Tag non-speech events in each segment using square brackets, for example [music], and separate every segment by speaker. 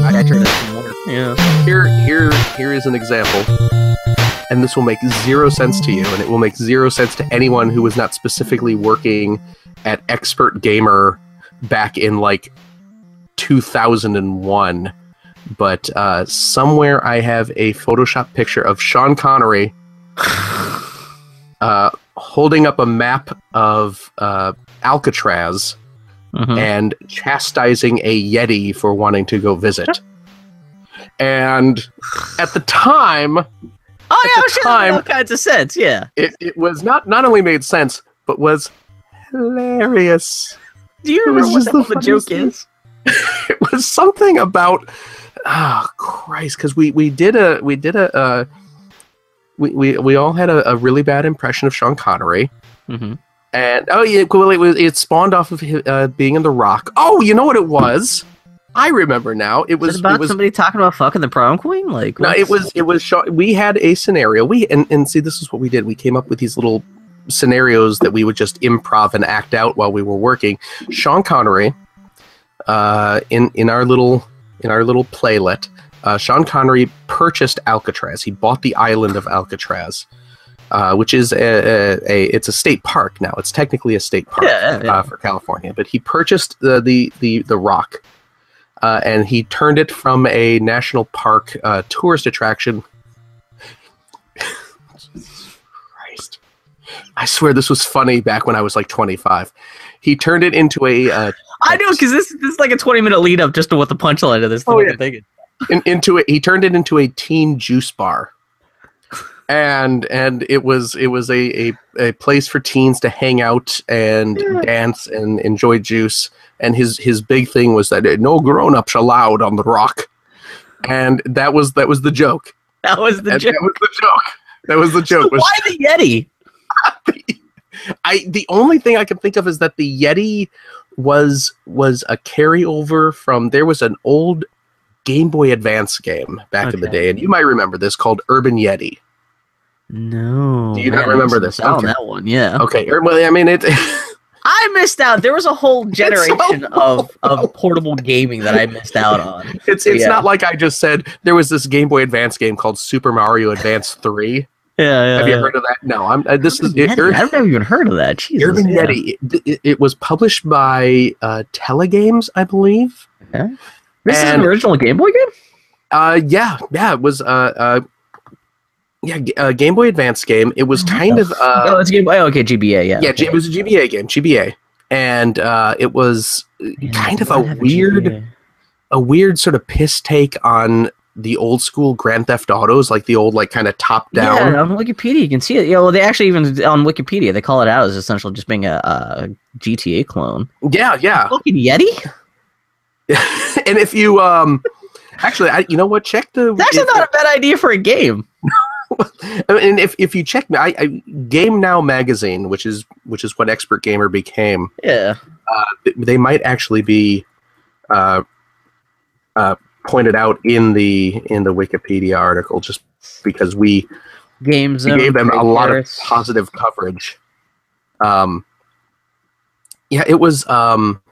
Speaker 1: I, I
Speaker 2: Actually, that's. Yeah.
Speaker 1: here here here is an example and this will make zero sense to you and it will make zero sense to anyone who was not specifically working at expert gamer back in like 2001 but uh, somewhere i have a photoshop picture of sean connery [sighs] uh, holding up a map of uh, alcatraz
Speaker 2: Mhm.
Speaker 1: and chastising a Yeti for wanting to go visit. and at the time,
Speaker 2: Oh yeah,
Speaker 1: the
Speaker 2: I'm sure that
Speaker 1: time-
Speaker 2: all kinds of sense. Yeah.
Speaker 1: it, it was not not only made sense, but was hilarious.
Speaker 2: Do you
Speaker 1: It was
Speaker 2: remember what
Speaker 1: just
Speaker 2: the,
Speaker 1: the
Speaker 2: joke
Speaker 1: funniest
Speaker 2: is? [laughs]
Speaker 1: It was something about oh Christ, because we we did a we did a uh, we, we we all had a, a really bad impression of Sean Connery.
Speaker 2: Mm-hmm.
Speaker 1: And oh yeah, well it was it spawned off of uh, being in The Rock. Oh, you know what it was? I remember now. It
Speaker 2: Was
Speaker 1: was
Speaker 2: it about
Speaker 1: it was
Speaker 2: somebody talking about fucking the prom queen? Like,
Speaker 1: No, it was it was Sean, we had a scenario. We and, and see this is what we did. We came up with these little scenarios that we would just improv and act out while we were working. Sean Connery, uh, in in our little in our little playlet, uh, Sean Connery purchased Alcatraz. He bought the island of Alcatraz, uh, which is a, a, a it's a state park now. It's technically a state park
Speaker 2: Yeah, yeah.
Speaker 1: Uh, for California, but he purchased the the the, the rock. Uh, and he turned it from a national park uh, tourist attraction. [laughs] Christ. I swear this was funny back when I was like 25. He turned it into a uh,
Speaker 2: I know because this this is like a twenty minute lead up just to what the punchline of this.
Speaker 1: Oh,
Speaker 2: thing
Speaker 1: yeah. In, into it. He turned it into a teen juice bar, and and it was it was a a, a place for teens to hang out and
Speaker 2: Yeah.
Speaker 1: dance and enjoy juice. And his his big thing was that no grown ups allowed on the rock, and that was that was the joke.
Speaker 2: That was the
Speaker 1: And
Speaker 2: joke.
Speaker 1: That was the joke. That was the
Speaker 2: So
Speaker 1: joke. was
Speaker 2: why the Yeti? [laughs]
Speaker 1: I the only thing I can think of is that the Yeti was was a carryover from there was an old Game Boy Advance game back in the day, and you might remember this called Urban Yeti.
Speaker 2: No.
Speaker 1: Do you not remember this?
Speaker 2: on
Speaker 1: Okay.
Speaker 2: that one. Yeah.
Speaker 1: Okay, well, I mean it. [laughs]
Speaker 2: I missed out. There was a whole generation
Speaker 1: so [laughs]
Speaker 2: of, of portable gaming that I missed out [laughs] on.
Speaker 1: It's it's
Speaker 2: Yeah.
Speaker 1: not like I just said there was this Game Boy Advance game called Super Mario Advance Three.
Speaker 2: Yeah, yeah.
Speaker 1: Have you
Speaker 2: yeah.
Speaker 1: heard of that? No, I'm. Uh, this
Speaker 2: Urban
Speaker 1: is.
Speaker 2: It,
Speaker 1: Ur-
Speaker 2: I've never even heard of that. Jesus,
Speaker 1: Urban
Speaker 2: yeah.
Speaker 1: Yeti. It, it, it was published by uh, Telegames, I believe.
Speaker 2: This is an original Game Boy game.
Speaker 1: Uh, yeah, yeah, it was uh, uh yeah, a Game Boy Advance game. It was kind of
Speaker 2: oh,
Speaker 1: uh,
Speaker 2: it's Game Boy. Oh, okay, GBA. Yeah.
Speaker 1: yeah,
Speaker 2: okay.
Speaker 1: It was a GBA game, GBA, and uh, it was
Speaker 2: Yeah,
Speaker 1: kind of a weird,
Speaker 2: GBA.
Speaker 1: a weird sort of piss take on the old school Grand Theft Autos, like the old like kind of top down.
Speaker 2: Yeah, on Wikipedia you can see it. Yeah, well, they actually even on Wikipedia they call it out as essentially just being a, a GTA clone.
Speaker 1: Yeah, yeah.
Speaker 2: Fucking Yeti. [laughs]
Speaker 1: and if you um, actually, I you know what? Check the.
Speaker 2: It's actually not a bad idea for a game. [laughs] [laughs]
Speaker 1: and if if you check, I, I Game Now magazine, which is which is what Expert Gamer became.
Speaker 2: Yeah.
Speaker 1: they might actually be uh, uh, pointed out in the in the Wikipedia article just because we,
Speaker 2: Games.
Speaker 1: we gave them a lot of positive coverage. Um, yeah, it was um,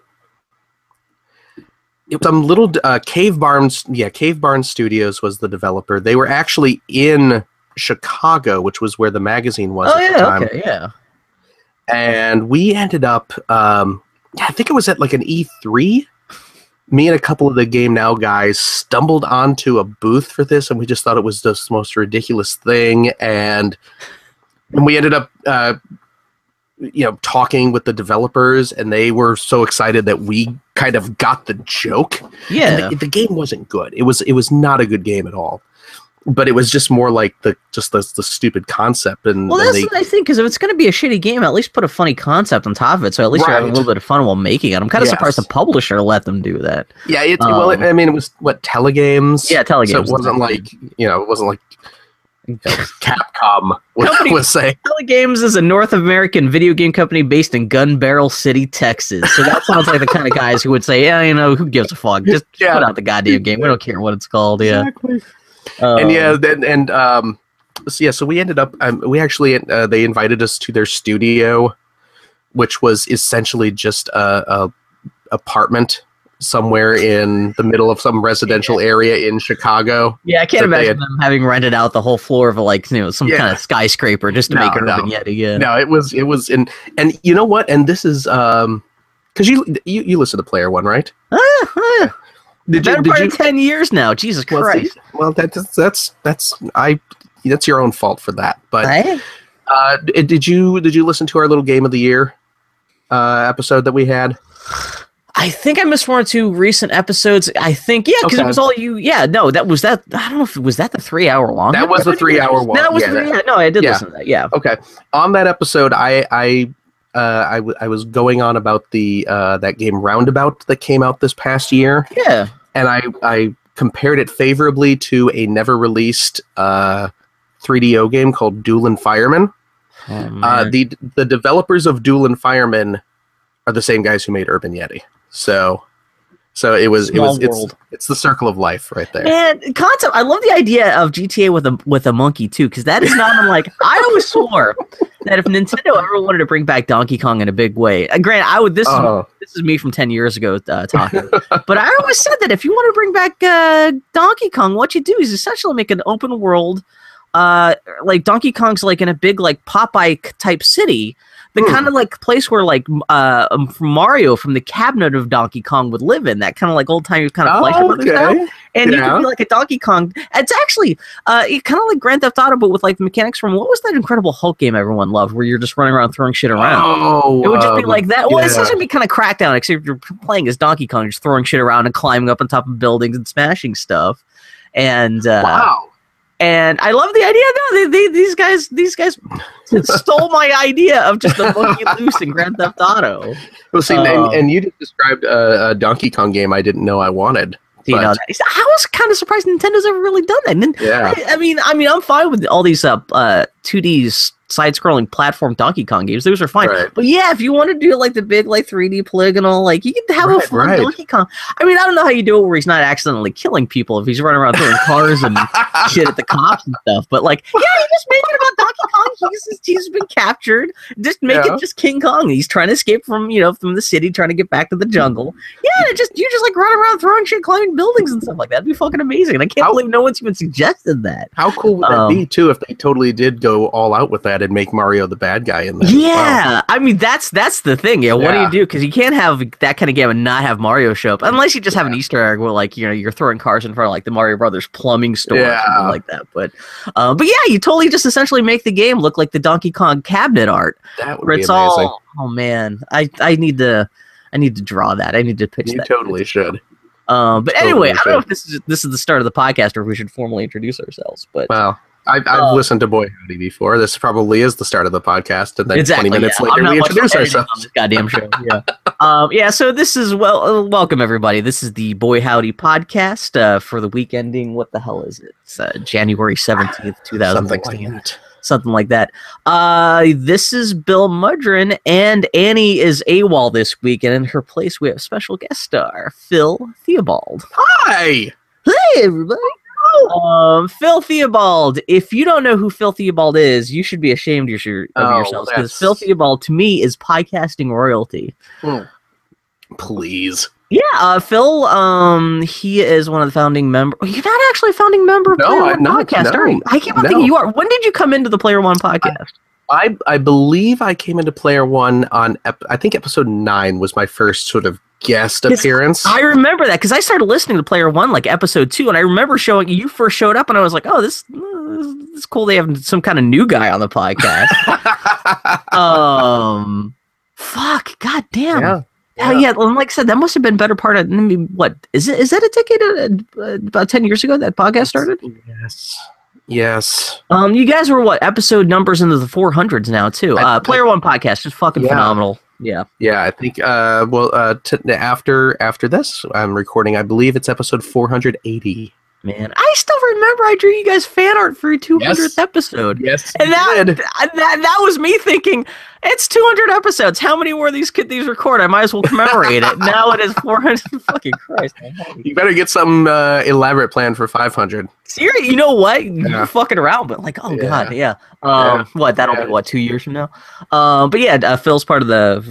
Speaker 1: it was some little uh, Cave Barnes. Yeah, Cave Barnes Studios was the developer. They were actually in Chicago, which was where the magazine was
Speaker 2: Oh
Speaker 1: at the time
Speaker 2: Okay. Yeah.
Speaker 1: and we ended up um yeah, i think it was at like an e3 me and a couple of the game now guys stumbled onto a booth for this and we just thought it was the most ridiculous thing and and we ended up uh you know talking with the developers and they were so excited that we kind of got the joke
Speaker 2: Yeah.
Speaker 1: the, the game wasn't good it was it was not a good game at all but it was just more like the just the, the stupid concept and,
Speaker 2: Well,
Speaker 1: and
Speaker 2: that's
Speaker 1: they,
Speaker 2: what I think. Because if it's going to be a shitty game, at least put a funny concept on top of it. So at least you're having a little bit of fun while making it. I'm kind of
Speaker 1: Yes.
Speaker 2: surprised the publisher let them do that.
Speaker 1: Yeah, it, well,
Speaker 2: Um,
Speaker 1: I mean, it was what telegames.
Speaker 2: Yeah, telegames.
Speaker 1: So it wasn't like you know, it wasn't like [laughs] Capcom would,
Speaker 2: Company-
Speaker 1: would say.
Speaker 2: Telegames is a North American video game company based in Gun Barrel City, Texas. So that sounds like the kind of guys who would say, "Yeah, you know, who gives a fuck? Just
Speaker 1: Yeah.
Speaker 2: put out the goddamn game. We don't care what it's called." Yeah.
Speaker 1: Exactly.
Speaker 2: Um,
Speaker 1: and yeah, then and um, so yeah, so we ended up. Um, we actually uh, they invited us to their studio, which was essentially just a, a apartment somewhere in the middle of some residential area in Chicago.
Speaker 2: Yeah, I can't
Speaker 1: that they
Speaker 2: imagine them having rented out the whole floor of like you know some
Speaker 1: Yeah.
Speaker 2: kind of skyscraper just to
Speaker 1: No,
Speaker 2: make Urban
Speaker 1: no.
Speaker 2: Yeti. Yeah.
Speaker 1: No, it was it was in and you know what? And this is um because you, you you listen to Player One, right?
Speaker 2: Ah, ah.
Speaker 1: Did
Speaker 2: Better part of ten years now. Jesus Christ.
Speaker 1: well, that's that's that's I that's your own fault for that. But
Speaker 2: Right?
Speaker 1: uh, did you did you listen to our little game of the year uh, episode that we had?
Speaker 2: I think I missed one or two recent episodes. I think yeah, because
Speaker 1: Okay.
Speaker 2: it was all you. Yeah, no, that was that. I don't know if was that the three hour long.
Speaker 1: That was the three-hour one,
Speaker 2: That was
Speaker 1: yeah,
Speaker 2: the,
Speaker 1: that-
Speaker 2: yeah. No, I did
Speaker 1: yeah.
Speaker 2: listen to that. Yeah.
Speaker 1: Okay. On that episode, I I uh, I, w- I was going on about the uh, that game Roundabout that came out this past year,
Speaker 2: Yeah.
Speaker 1: and I I compared it favorably to a never released uh, 3DO game called Duelin' Firemen.
Speaker 2: Oh,
Speaker 1: Uh, the the developers of Duelin' Firemen are the same guys who made Urban Yeti. So so it was
Speaker 2: Small
Speaker 1: it was it's,
Speaker 2: world.
Speaker 1: it's the circle of life right there.
Speaker 2: And concept, I love the idea of GTA with a with a monkey too, because that is not unlike. I always swore that if Nintendo ever wanted to bring back Donkey Kong in a big way, uh, granted, I would. This is
Speaker 1: Oh,
Speaker 2: this is me from 10 years ago uh, talking [laughs] but i always said that if you want to bring back uh, donkey kong what you do is essentially make an open world uh, like donkey kong's like in a big like popeye type city the
Speaker 1: Hmm.
Speaker 2: kind of like place where like uh, um, mario from the cabinet of donkey kong would live in that kind of like old time kind of and blood style
Speaker 1: okay.
Speaker 2: and you
Speaker 1: Yeah.
Speaker 2: could be like a Donkey Kong. It's actually uh, it kind of like Grand Theft Auto, but with like the mechanics from what was that Incredible Hulk game everyone loved, where you're just running around throwing shit around.
Speaker 1: Oh,
Speaker 2: It would just be
Speaker 1: um,
Speaker 2: like that. Well, it's
Speaker 1: yeah.
Speaker 2: essentially be kind of crackdown, except you're playing as Donkey Kong, just throwing shit around and climbing up on top of buildings and smashing stuff. And uh,
Speaker 1: wow.
Speaker 2: And I love the idea. No, they, they, these guys, these guys [laughs] stole my idea of just a monkey [laughs] loose in Grand Theft Auto.
Speaker 1: Well, see,
Speaker 2: Um,
Speaker 1: and, and you just described a, a Donkey Kong game I didn't know I wanted.
Speaker 2: You know, I was kind of surprised Nintendo's ever really done that. Nin-
Speaker 1: Yeah.
Speaker 2: I, I mean, I mean, I'm fine with all these uh, uh 2D side-scrolling platform Donkey Kong games. Those are fine.
Speaker 1: Right.
Speaker 2: But yeah, if you want to do like the big like 3D polygonal, like you can have a
Speaker 1: Right,
Speaker 2: fun
Speaker 1: right.
Speaker 2: Donkey Kong. I mean, I don't know how you do it where he's not accidentally killing people if he's running around throwing cars and [laughs] shit at the cops and stuff. But like, yeah, you just make it about Donkey Kong. He's he's been captured. Just make
Speaker 1: Yeah.
Speaker 2: it just King Kong. He's trying to escape from you know from the city, trying to get back to the jungle. Yeah, just you just like run around throwing shit, climbing buildings and stuff like that. That'd be fucking amazing. And I can't
Speaker 1: How-
Speaker 2: believe no one's even suggested that.
Speaker 1: How cool would that
Speaker 2: Um,
Speaker 1: be too if they totally did go all out with that and make Mario the bad guy in there?
Speaker 2: Yeah, I mean that's that's the thing. Yeah, what do you do? Because you can't have that kind of game and not have Mario show up, unless you just have an Easter egg where like you know you're throwing cars in front of like the Mario Brothers plumbing store or something
Speaker 1: Yeah.
Speaker 2: like that. But uh, but yeah, you totally just essentially make the game look like the Donkey Kong cabinet art,
Speaker 1: that would
Speaker 2: where
Speaker 1: be
Speaker 2: it's
Speaker 1: amazing.
Speaker 2: all oh man, I I need to. I need to draw that. I need to pitch
Speaker 1: you
Speaker 2: that.
Speaker 1: totally should.
Speaker 2: Um, but
Speaker 1: totally
Speaker 2: anyway, I don't know if this is this is the start of the podcast or if we should formally introduce ourselves. But
Speaker 1: wow. I've, I've
Speaker 2: Uh,
Speaker 1: listened to Boy Howdy before. This probably is the start of the podcast, and then
Speaker 2: exactly.
Speaker 1: 20 minutes
Speaker 2: yeah.
Speaker 1: later we introduce ourselves.
Speaker 2: goddamn show. Yeah. [laughs] um, yeah. So this is well, uh, welcome everybody. This is the Boy Howdy podcast uh, for the week ending. What the hell is it? It's uh, January seventeenth, two thousand sixteen. Something like that. Uh, this is Bill Mudron, and Annie is AWOL this week, and in her place we have special guest star Phil Theobald.
Speaker 1: Hi.
Speaker 2: Hey, everybody. Um, Phil Theobald. If you don't know who Phil Theobald is, you should be ashamed of, your, of
Speaker 1: Oh,
Speaker 2: yourselves because Phil Theobald to me is podcasting royalty.
Speaker 1: Please.
Speaker 2: Yeah, uh, Phil. Um, he is one of the founding member. You're not actually a founding member of
Speaker 1: No,
Speaker 2: Player
Speaker 1: I'm
Speaker 2: One
Speaker 1: not.
Speaker 2: podcast,
Speaker 1: No,
Speaker 2: are you? I keep on
Speaker 1: no.
Speaker 2: thinking you are. When did you come into the Player One podcast?
Speaker 1: I I believe I came into Player One on ep- I think episode nine was my first sort of guest appearance.
Speaker 2: I remember that because I started listening to Player One like episode two, and I remember showing you first showed up, and I was like, "Oh, this, this is cool. They have some kind of new guy on the podcast." [laughs] um, fuck, god damn.
Speaker 1: Yeah.
Speaker 2: Yeah, yeah. and like I said, that must have been better part of I what is it? Is that a decade? Uh, uh, about ten years ago that podcast started.
Speaker 1: Yes. Yes.
Speaker 2: Um, you guys were what episode numbers into the four hundreds now too.
Speaker 1: I-
Speaker 2: Uh, Player One podcast, is fucking
Speaker 1: Yeah.
Speaker 2: phenomenal. Yeah.
Speaker 1: Yeah, I think uh well uh t- after after this I'm recording I believe it's episode 480.
Speaker 2: Man, I still remember I drew you guys fan art for your 200th
Speaker 1: Yes.
Speaker 2: episode.
Speaker 1: Yes.
Speaker 2: And that,
Speaker 1: did.
Speaker 2: that that was me thinking it's 200 episodes. How many more of these could these record? I might as well commemorate it. [laughs] Now it is 400. [laughs] Fucking Christ.
Speaker 1: You better get some uh, elaborate plan for 500.
Speaker 2: Seriously, you know what? You're fucking around, but like, oh
Speaker 1: Yeah.
Speaker 2: god, yeah. Um,
Speaker 1: Yeah.
Speaker 2: what? That'll
Speaker 1: Yeah.
Speaker 2: be what two years from now. Um, but yeah, uh, Phil's part of the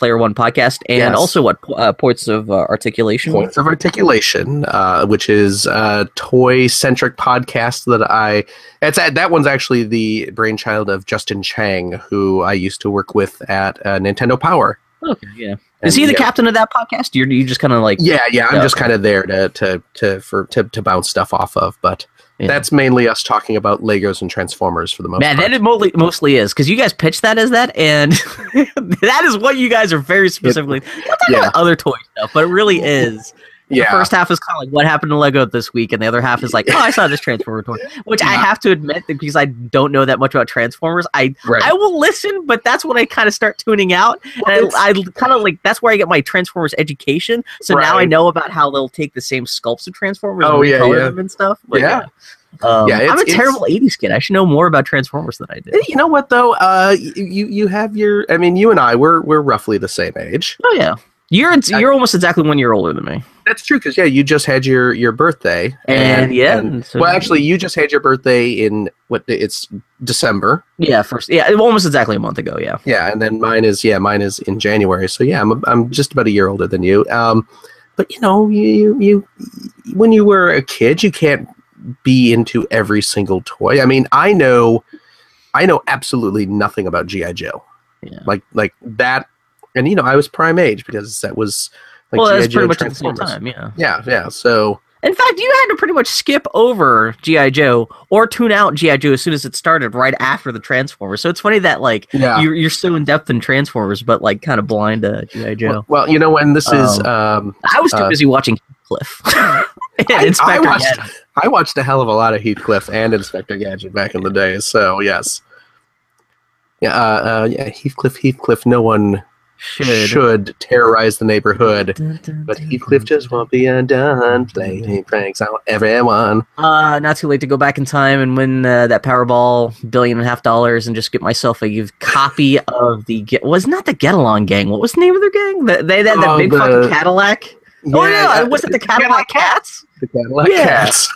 Speaker 2: Player One podcast, and
Speaker 1: Yes.
Speaker 2: also what uh, points of uh, articulation.
Speaker 1: Points of Articulation, uh, which is a toy centric podcast that I. It's that one's actually the brainchild of Justin Cheng, who I used to work with at uh, Nintendo Power.
Speaker 2: Okay, yeah.
Speaker 1: And
Speaker 2: Is he the
Speaker 1: yeah,
Speaker 2: captain of that podcast? You're you just kind of like
Speaker 1: Yeah, yeah. I'm just kind of there to to to for to, to bounce stuff off of, but
Speaker 2: Yeah.
Speaker 1: that's mainly us talking about Legos and Transformers for the most
Speaker 2: Man,
Speaker 1: part.
Speaker 2: that it mostly, mostly is because you guys pitched that as that, and [laughs] that is what you guys are very specifically. Talking
Speaker 1: yeah,
Speaker 2: about other toy stuff, but it really is. The first half is kind of like what happened to Lego this week, and the other half is like, oh, I saw this Transformer toy, which I have to admit that because I don't know that much about Transformers, I
Speaker 1: right.
Speaker 2: I will listen, but that's when I kind of start tuning out,
Speaker 1: Well,
Speaker 2: and I, I kind of like that's where I get my Transformers education. So now I know about how they'll take the same sculpts of Transformers,
Speaker 1: Oh,
Speaker 2: and
Speaker 1: yeah, yeah.
Speaker 2: them and stuff. But,
Speaker 1: Yeah.
Speaker 2: Um,
Speaker 1: Yeah,
Speaker 2: I'm a terrible '80s kid. I should know more about Transformers than I did.
Speaker 1: you know what though? Uh, you you have your. I mean, you and I we're we're roughly the same age.
Speaker 2: Oh yeah, you're you're almost exactly one year older than me.
Speaker 1: That's true because yeah, you just had your your birthday,
Speaker 2: And, yeah,
Speaker 1: and-
Speaker 2: and so-
Speaker 1: well, actually, you just had your birthday in what? It's December.
Speaker 2: yeah, first yeah, almost exactly a month ago. Yeah,
Speaker 1: Yeah, and then mine is yeah, mine is in January. So yeah, I'm I'm just about a year older than you. Um, but you know, you you when you were a kid, you can't be into every single toy. I mean, I know, I know absolutely nothing about GI Joe.
Speaker 2: yeah.
Speaker 1: Like like that, and you know, I was prime age because that was like
Speaker 2: well,
Speaker 1: GI
Speaker 2: that's
Speaker 1: Joe
Speaker 2: pretty much at the same
Speaker 1: Transformers.
Speaker 2: time. Yeah.
Speaker 1: Yeah, yeah. So
Speaker 2: In fact, you had to pretty much skip over GI Joe or tune out GI Joe as soon as it started, right after the Transformers. So it's funny that like
Speaker 1: yeah.
Speaker 2: you're you're so in depth in Transformers, but like kind of blind to GI Joe.
Speaker 1: Well, well, you know, when this is,
Speaker 2: Um,
Speaker 1: um,
Speaker 2: I was too
Speaker 1: uh,
Speaker 2: busy watching Cliff. [laughs]
Speaker 1: I- I
Speaker 2: Inspector
Speaker 1: watched-
Speaker 2: Gadget.
Speaker 1: I watched a hell of a lot of Heathcliff and Inspector Gadget back in the day. So yes, yeah, uh, uh, yeah, Heathcliff, Heathcliff. No one
Speaker 2: Should.
Speaker 1: should, terrorize the neighborhood,
Speaker 2: Dun, dun,
Speaker 1: but
Speaker 2: dun,
Speaker 1: Heathcliff
Speaker 2: dun,
Speaker 1: just won't be undone. Playing pranks on everyone.
Speaker 2: Uh, not too late to go back in time and win uh, that Powerball billion and a half dollars and just get myself a copy of the get was not the Get Along Gang. What was the name of their gang? The, they had that
Speaker 1: Oh,
Speaker 2: big
Speaker 1: the-
Speaker 2: fucking Cadillac. oh yeah,
Speaker 1: uh,
Speaker 2: was it the Catillac Cats?
Speaker 1: The Catillac
Speaker 2: Yeah.
Speaker 1: Cats.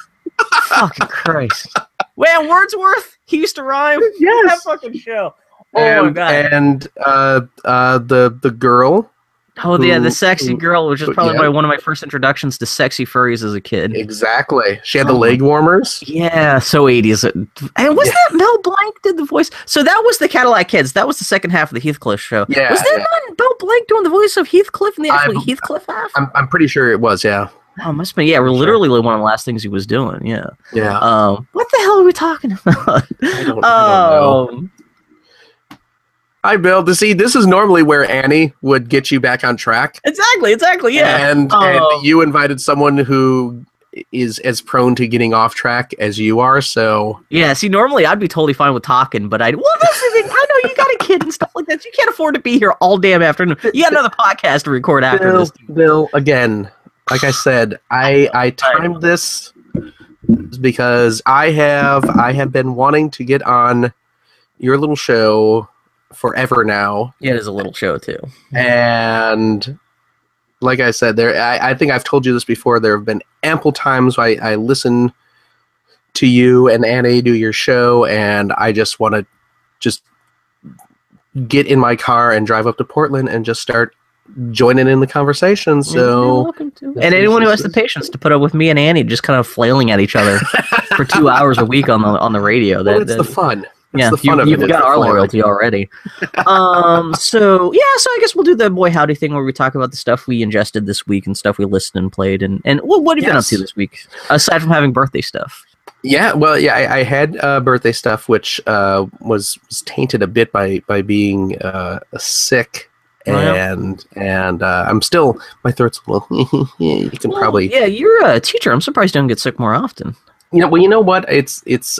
Speaker 2: fucking Christ! [laughs] Man, Wordsworth. He used to rhyme.
Speaker 1: Yes.
Speaker 2: That fucking show. Oh
Speaker 1: and,
Speaker 2: my god.
Speaker 1: and uh, uh, the the girl
Speaker 2: oh yeah, the sexy
Speaker 1: who-
Speaker 2: girl, which is probably
Speaker 1: yeah.
Speaker 2: one of my first introductions to sexy furries as a kid.
Speaker 1: exactly. She had the
Speaker 2: Oh.
Speaker 1: leg warmers.
Speaker 2: Yeah, so 80s. And was
Speaker 1: Yeah.
Speaker 2: that Mel Blanc did the voice? So that was the Catillac Kids. That was the second half of the Heathcliff show.
Speaker 1: Yeah,
Speaker 2: was that
Speaker 1: yeah.
Speaker 2: not Mel Blanc doing the voice of Heathcliff in the actual
Speaker 1: I'm-
Speaker 2: Heathcliff half?
Speaker 1: I'm I'm pretty sure it was. Yeah.
Speaker 2: oh, must been. Yeah, we're
Speaker 1: Sure.
Speaker 2: literally one of the last things he was doing. Yeah.
Speaker 1: Yeah.
Speaker 2: Um, what the hell are we talking [laughs] about?
Speaker 1: I don't, I don't know. Hi, Bill. To see, this is normally where Annie would get you back on track.
Speaker 2: exactly, exactly. Yeah.
Speaker 1: And,
Speaker 2: Oh.
Speaker 1: and you invited someone who is as prone to getting off track as you are. So
Speaker 2: Yeah, see, normally I'd be totally fine with talking, but I well, this is. I know you got a kid and stuff like that. You can't afford to be here all damn afternoon. You got another podcast to record after
Speaker 1: Bill,
Speaker 2: this.
Speaker 1: Bill, again, like I said, I I timed this because I have I have been wanting to get on your little show forever now.
Speaker 2: Yeah, it is a little show too.
Speaker 1: and like I said, there I, I think I've told you this before. There have been ample times I, I listen to you and Annie do your show, and I just want to just get in my car and drive up to Portland and just start joining in the conversation. So
Speaker 2: welcome to. And anyone who has the patience to put up with me and Annie just kind of flailing at each other [laughs] for two hours a week on the on the radio.
Speaker 1: well, it's
Speaker 2: that-
Speaker 1: the fun.
Speaker 2: Yeah,
Speaker 1: the fun
Speaker 2: you,
Speaker 1: of
Speaker 2: you've
Speaker 1: it. is
Speaker 2: got our loyalty already. um, [laughs] so yeah, so I guess we'll do the boy howdy thing where we talk about the stuff we ingested this week and stuff we listened and played, and and well, what have you been up to this week aside from having birthday stuff?
Speaker 1: Yeah, well, yeah, I, I had uh, birthday stuff, which uh, was, was tainted a bit by by being uh, sick,
Speaker 2: Oh, yeah.
Speaker 1: and and uh, I'm still my throat's a [laughs] little. you can
Speaker 2: Well,
Speaker 1: probably,
Speaker 2: yeah, you're a teacher. I'm surprised you don't get sick more often.
Speaker 1: you know, well, you know what? It's it's.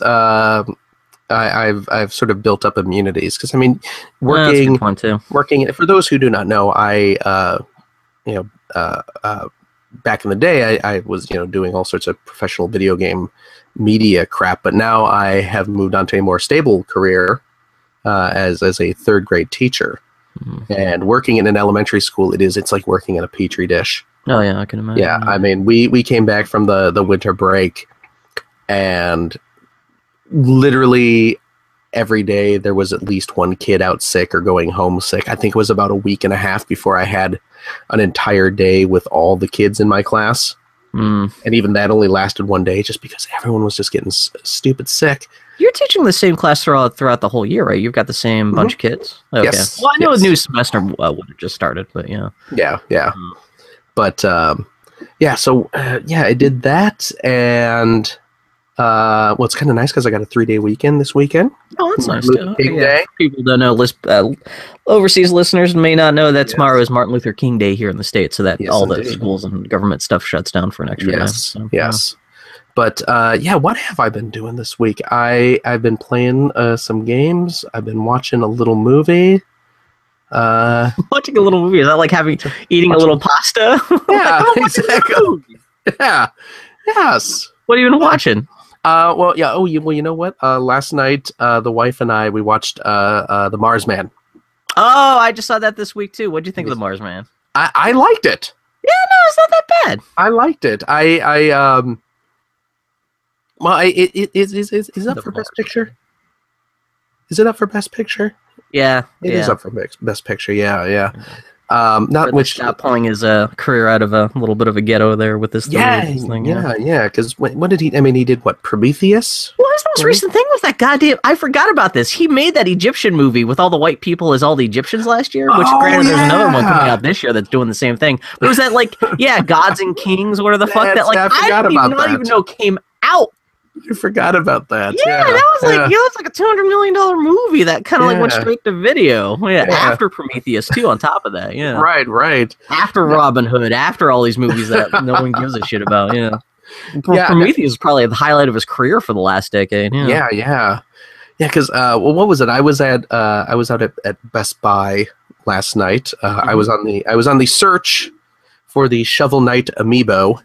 Speaker 1: I, I've I've sort of built up immunities because I mean,
Speaker 2: Well, that's a
Speaker 1: working
Speaker 2: too.
Speaker 1: working for those who do not know i uh you know uh, uh back in the day I, I was you know doing all sorts of professional video game media crap but now i have moved on to a more stable career uh, as as a third grade teacher
Speaker 2: Mhm.
Speaker 1: and working in an elementary school it is it's like working in a petri dish
Speaker 2: Oh yeah, I can imagine.
Speaker 1: yeah i mean we we came back from the the winter break and literally every day there was at least one kid out sick or going home sick. I think it was about a week and a half before I had an entire day with all the kids in my class.
Speaker 2: Mm.
Speaker 1: And even that only lasted one day just because everyone was just getting s- stupid sick.
Speaker 2: You're teaching the same class throughout throughout the whole year, right? You've got the same
Speaker 1: Mhm.
Speaker 2: bunch of kids. Okay.
Speaker 1: Yes,
Speaker 2: Well, I know
Speaker 1: yes.
Speaker 2: a new semester uh, would have just started, but yeah.
Speaker 1: Yeah, yeah.
Speaker 2: Mm.
Speaker 1: But um, yeah, so uh, yeah, I did that, and uh, well, it's kind of nice because I got a three day weekend this weekend.
Speaker 2: Oh, that's nice
Speaker 1: Luther
Speaker 2: too.
Speaker 1: King
Speaker 2: Yeah.
Speaker 1: Day.
Speaker 2: People don't know. lis- Uh, overseas listeners may not know that
Speaker 1: Yes.
Speaker 2: tomorrow is Martin Luther King Day here in the states, so that
Speaker 1: Yes,
Speaker 2: all the
Speaker 1: indeed.
Speaker 2: schools and government stuff shuts down for an extra day.
Speaker 1: Yes,
Speaker 2: So,
Speaker 1: yes. But uh, yeah, what have I been doing this week? I I've been playing uh, some games. I've been watching a little movie. Uh, [laughs]
Speaker 2: Watching a little movie is that like having eating a little [laughs] pasta? [laughs]
Speaker 1: Yeah,
Speaker 2: Like, what's in that
Speaker 1: exactly. yeah, yes.
Speaker 2: What have you been watching?
Speaker 1: Uh, well, yeah. Oh, you, well, you know what? Uh, last night, uh, the wife and I we watched uh, uh, the Mars Man.
Speaker 2: Oh, I just saw that this week too. What do you think of the Mars Man?
Speaker 1: I, I liked it.
Speaker 2: Yeah, no, it's not that bad.
Speaker 1: I liked it. I I um. Well, I, it, it is is is is up
Speaker 2: The
Speaker 1: for
Speaker 2: Mars
Speaker 1: best picture. Is it up for best picture?
Speaker 2: Yeah,
Speaker 1: It
Speaker 2: yeah.
Speaker 1: is up for best, best picture. Yeah, yeah. Um, not
Speaker 2: Which stop pulling his uh, career out of a little bit of a ghetto there with this,
Speaker 1: Yeah,
Speaker 2: thing.
Speaker 1: yeah, yeah. Because what, what did he? I mean, he did what? Prometheus.
Speaker 2: Well, his most
Speaker 1: Right.
Speaker 2: recent thing was that goddamn. I forgot about this. He made that Egyptian movie with all the white people as all the Egyptians last year. Which,
Speaker 1: Oh,
Speaker 2: granted, there's another one coming out this year that's doing the same thing. But it was that like, [laughs] yeah, gods and kings, or the fuck that like
Speaker 1: I
Speaker 2: didn't not
Speaker 1: that.
Speaker 2: even know came out. [laughs]
Speaker 1: I forgot about that.
Speaker 2: Yeah, that was like
Speaker 1: yeah.
Speaker 2: yeah, it's like a two hundred million dollar movie that kind of like went
Speaker 1: Yeah.
Speaker 2: straight to video. Yeah,
Speaker 1: Yeah.
Speaker 2: after Prometheus too. On top of that, yeah, [laughs]
Speaker 1: Right, right.
Speaker 2: after Robin Hood, after all these movies that [laughs] no one gives a shit about. Yeah,
Speaker 1: Yeah,
Speaker 2: Prometheus is probably the highlight of his career for the last decade. Yeah,
Speaker 1: Yeah, yeah, yeah. Because uh, well, what was it? I was at uh, I was out at, at Best Buy last night. Uh, I
Speaker 2: Mhm.
Speaker 1: was on the I was on the search for the Shovel Knight amiibo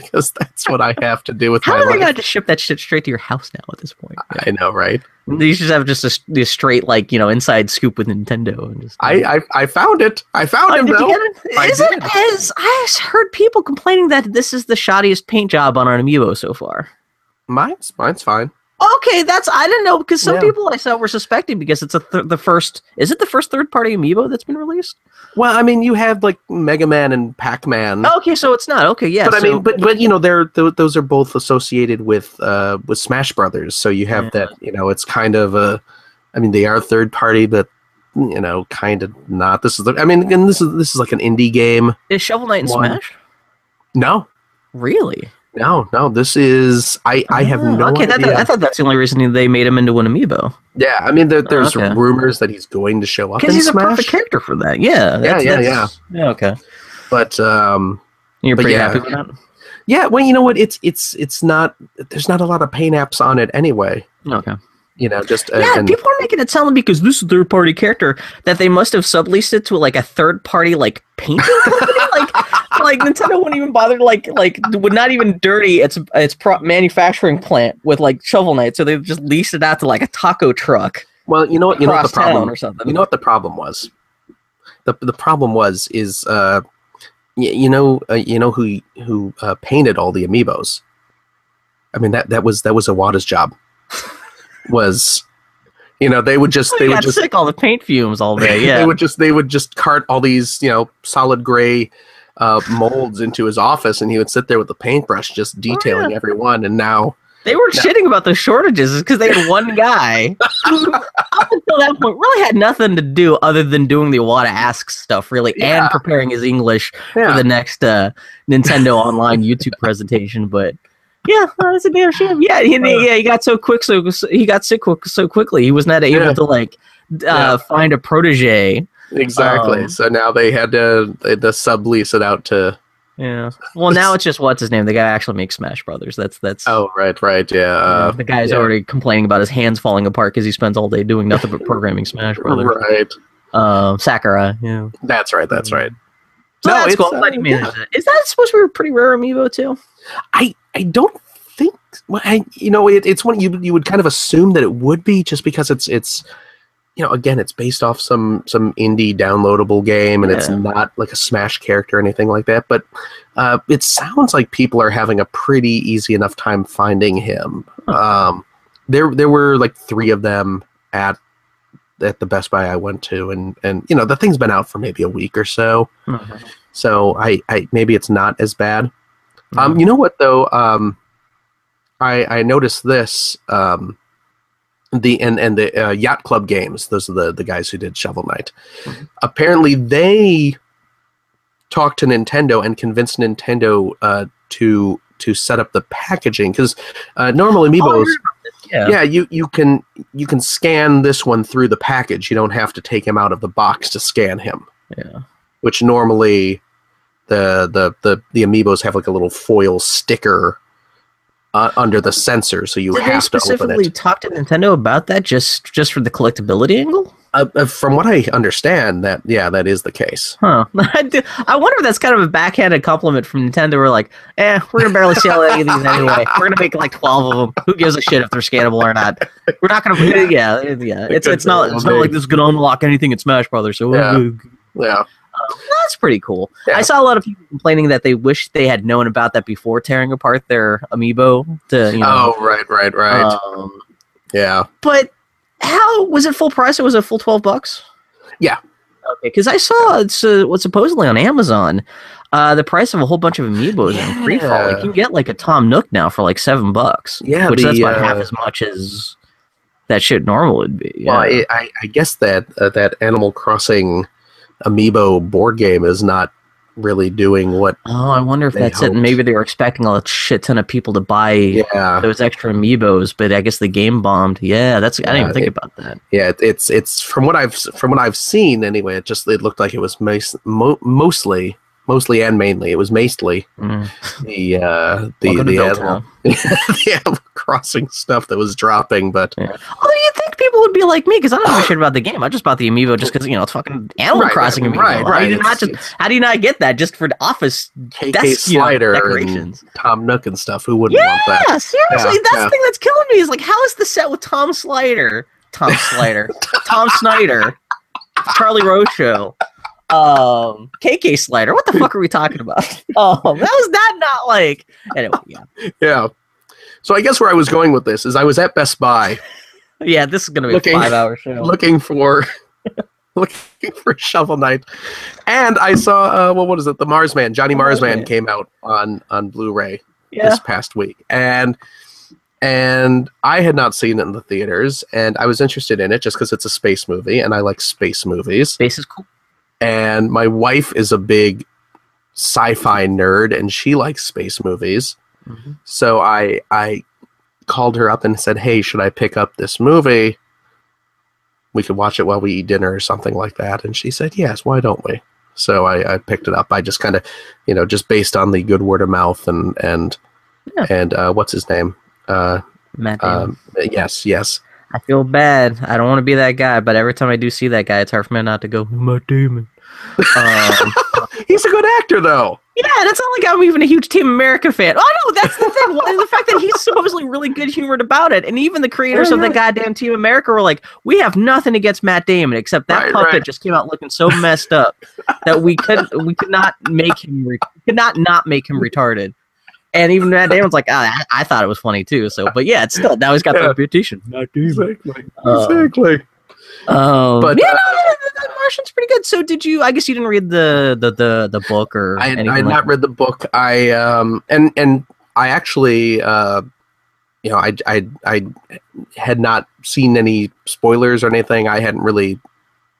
Speaker 1: because that's what I have to do with
Speaker 2: How
Speaker 1: my
Speaker 2: are they
Speaker 1: life.
Speaker 2: going to ship that shit straight to your house now at this point?
Speaker 1: I know, right?
Speaker 2: They should have just a straight, like, you know, inside scoop with Nintendo. And just,
Speaker 1: I, I I found it. I found
Speaker 2: Oh,
Speaker 1: him though.
Speaker 2: you?
Speaker 1: I
Speaker 2: it as I heard people complaining that this is the shoddiest paint job on an amiibo so far.
Speaker 1: Mine's mine's fine.
Speaker 2: Okay, that's I didn't know because some
Speaker 1: Yeah.
Speaker 2: people I saw were suspecting because it's a th- the first. Is it the first third party amiibo that's been released?
Speaker 1: Well, I mean, you have like Mega Man and Pac Man.
Speaker 2: Okay, so it's not. Okay, yeah.
Speaker 1: but I mean, but but you know, they're th- those are both associated with uh with Smash Brothers. So you have
Speaker 2: Yeah.
Speaker 1: that. You know, it's kind of a. I mean, they are third party, but you know, kind of not. This is. The, I mean, and this is this is like an indie game.
Speaker 2: is Shovel Knight in. Smash?
Speaker 1: No,
Speaker 2: Really?
Speaker 1: No, no. This is. I I have
Speaker 2: Oh,
Speaker 1: no
Speaker 2: okay, that-
Speaker 1: idea.
Speaker 2: I thought that's the only reason they made him into an amiibo
Speaker 1: yeah, I mean, there, there's
Speaker 2: okay.
Speaker 1: rumors that he's going to show up
Speaker 2: because he's a perfect character for that. Yeah, that's,
Speaker 1: yeah,
Speaker 2: that's- yeah. Okay,
Speaker 1: but um,
Speaker 2: you're
Speaker 1: But
Speaker 2: pretty
Speaker 1: yeah.
Speaker 2: happy with that.
Speaker 1: yeah. Well, you know what? It's it's it's not. There's not a lot of paint apps on it anyway.
Speaker 2: Okay.
Speaker 1: You know, just uh,
Speaker 2: Yeah,
Speaker 1: and-
Speaker 2: people are making it sound because this is third party character that they must have subleased it to like a third party like painting [laughs] company. like like Nintendo wouldn't even bother to like like would not even dirty its its pro- manufacturing plant with like Shovel Knight, so they just leased it out to like a taco truck
Speaker 1: well, you know what? You know what the problem
Speaker 2: or something.
Speaker 1: You know what the problem was? The the problem was is uh, y- you know uh, you know who who uh, painted all the amiibos. I mean that that was that was Iwata's job. [laughs] was you know they would just they
Speaker 2: they
Speaker 1: would just
Speaker 2: sick all the paint fumes all day. [laughs] yeah they
Speaker 1: would just they would just cart all these you know solid gray uh, molds into his office and he would sit there with the paintbrush just detailing every one and now
Speaker 2: they were
Speaker 1: No.
Speaker 2: shitting about the shortages because they had one [laughs] guy who, up until that point, really had nothing to do other than doing the Iwata asks stuff, really,
Speaker 1: Yeah.
Speaker 2: and preparing his English
Speaker 1: yeah
Speaker 2: for the next uh, Nintendo Online YouTube presentation. But yeah, that's a damn shame. Yeah, he, yeah, he got so quick, so, so he got sick quick, so quickly. He was not able
Speaker 1: Yeah.
Speaker 2: to like uh,
Speaker 1: Yeah.
Speaker 2: find a protege.
Speaker 1: exactly
Speaker 2: um,
Speaker 1: so now they had to they had to sublease it out to
Speaker 2: Yeah. Well, now [laughs] it's just what's his name? The guy actually makes Smash Brothers. That's that's.
Speaker 1: oh right right yeah uh,
Speaker 2: the guy's
Speaker 1: yeah.
Speaker 2: already complaining about his hands falling apart because he spends all day doing nothing but [laughs] programming Smash Brothers.
Speaker 1: right
Speaker 2: Um, Sakurai. Yeah.
Speaker 1: that's right that's right
Speaker 2: So
Speaker 1: No,
Speaker 2: that's
Speaker 1: it's,
Speaker 2: cool.
Speaker 1: Uh, yeah.
Speaker 2: Is that supposed to be a pretty rare amiibo too?
Speaker 1: I I don't think well, I you know it, it's one you you would kind of assume that it would be just because it's it's you know again it's based off some some indie downloadable game and it's not like a smash character or anything like that but uh, it sounds like people are having a pretty easy enough time finding him. Um there there were like three of them at at the Best Buy I went to, and and you know the thing's been out for maybe a week or so, so I I maybe it's not as bad. Um, you know what though? Um, I I noticed this. Um, the and and the uh, yacht club games. Those are the the guys who did Shovel Knight.
Speaker 2: Mhm.
Speaker 1: Apparently, they talked to Nintendo and convinced Nintendo uh, to to set up the packaging because uh, normal amiibos.
Speaker 2: yeah.
Speaker 1: yeah, you you can you can scan this one through the package. You don't have to take him out of the box to scan him
Speaker 2: yeah.
Speaker 1: which normally the the the, the amiibos have like a little foil sticker uh, under the sensor, so you
Speaker 2: Did
Speaker 1: have to open
Speaker 2: specifically
Speaker 1: it.
Speaker 2: talk to Nintendo about that just just for the collectability angle?
Speaker 1: Uh, uh, from what I understand, that yeah, that is the case.
Speaker 2: Huh. [laughs] I do- I wonder if that's kind of a backhanded compliment from Nintendo. We're like, eh, we're gonna barely sell any of these anyway. [laughs] We're gonna make like twelve of them. Who gives a shit if they're scannable or not? We're not gonna. Yeah, yeah. It's it's not it's not like this is gonna unlock anything in Smash Brothers. So
Speaker 1: Yeah. Yeah,
Speaker 2: that's pretty cool.
Speaker 1: Yeah.
Speaker 2: I saw a lot of people complaining that they wish they had known about that before tearing apart their amiibo. To you know,
Speaker 1: Oh, right, right, right.
Speaker 2: um,
Speaker 1: yeah.
Speaker 2: but how was it full price or was it full 12 bucks
Speaker 1: Yeah.
Speaker 2: okay because i saw it's uh, what's supposedly on amazon uh, the price of a whole bunch of amiibos in free fall
Speaker 1: Yeah.
Speaker 2: you can get like a tom nook now for like seven bucks
Speaker 1: Yeah,
Speaker 2: which
Speaker 1: the,
Speaker 2: that's about half
Speaker 1: uh,
Speaker 2: as much as that shit normal would be yeah.
Speaker 1: Well, I, I, I guess that uh, that Animal Crossing amiibo board game is not really doing what.
Speaker 2: oh i wonder if that's it
Speaker 1: hoped.
Speaker 2: and maybe they were expecting a shit ton of people to buy
Speaker 1: Yeah,
Speaker 2: those extra amiibos but i guess the game bombed yeah that's i didn't
Speaker 1: Yeah,
Speaker 2: even think
Speaker 1: it-
Speaker 2: about that
Speaker 1: yeah. it- It's it's from what I've from what I've seen anyway. It just it looked like it was mas- mo- mostly mostly and mainly it was mostly
Speaker 2: Mm. [laughs]
Speaker 1: the uh the the animal, [laughs] the animal crossing stuff that was dropping but
Speaker 2: Although you think people would be like me because I don't know shit about the game. I just bought the amiibo just because you know it's fucking Animal
Speaker 1: Right,
Speaker 2: Crossing
Speaker 1: right,
Speaker 2: amiibo.
Speaker 1: right,
Speaker 2: How
Speaker 1: right.
Speaker 2: do you not just how do you not get that just for office
Speaker 1: KK
Speaker 2: desk
Speaker 1: Slider
Speaker 2: decorations?
Speaker 1: Tom Nook and stuff who wouldn't want that
Speaker 2: Yeah, seriously, that's
Speaker 1: yeah.
Speaker 2: the thing that's killing me is like how is the set with Tom Slider, Tom Slider, [laughs] Tom Snyder, Charlie Rose show, um, KK Slider. What the fuck are we talking about? Oh, that was that not like anyway. Yeah, [laughs]
Speaker 1: yeah so I guess where I was going with this is I was at Best Buy
Speaker 2: yeah. This is gonna be
Speaker 1: Looking-
Speaker 2: a five-hour show.
Speaker 1: looking for [laughs] looking for Shovel Knight, and I saw uh, well, what is it? The Marsman, Johnny
Speaker 2: Oh,
Speaker 1: Marsman
Speaker 2: okay.
Speaker 1: came out on on Blu-ray
Speaker 2: yeah,
Speaker 1: this past week, and and I had not seen it in the theaters, and I was interested in it just because it's a space movie, and I like space movies,
Speaker 2: space is cool.
Speaker 1: and my wife is a big sci-fi nerd, and she likes space movies.
Speaker 2: Mhm.
Speaker 1: So I I called her up and said, "Hey, should I pick up this movie? We could watch it while we eat dinner or something like that." And she said, "Yes, why don't we?" So I, I picked it up. I just kind of, you know, just based on the good word of mouth and and
Speaker 2: Yeah.
Speaker 1: and uh, what's his name? Uh,
Speaker 2: Matt Damon.
Speaker 1: um, yes, yes,
Speaker 2: I feel bad. I don't want to be that guy, but every time I do see that guy, it's hard for me not to go, Matt Damon. Um, [laughs]
Speaker 1: he's a good actor though.
Speaker 2: yeah, and it's not like I'm even a huge Team America fan. Oh no, that's the thing. the fact that he's supposedly really good humored about it, and even the creators
Speaker 1: Yeah,
Speaker 2: of the goddamn Team America were like, "We have nothing against Matt Damon, except that
Speaker 1: Right,
Speaker 2: puppet
Speaker 1: right.
Speaker 2: just came out looking so messed up that we could we could not make him re- could not not make him retarded." And even Matt Damon's like, ah, I, I thought it was funny too. So, but yeah, it's still now he's got
Speaker 1: Yeah.
Speaker 2: the reputation.
Speaker 1: Exactly,
Speaker 2: Uh,
Speaker 1: exactly.
Speaker 2: Um,
Speaker 1: But,
Speaker 2: yeah,
Speaker 1: uh,
Speaker 2: no, no, no, Martian's pretty good. So did you? I guess you didn't read the the the, the book or
Speaker 1: I,
Speaker 2: anything
Speaker 1: I had
Speaker 2: like
Speaker 1: not read the book. I um and and I actually uh you know I I I had not seen any spoilers or anything. I hadn't really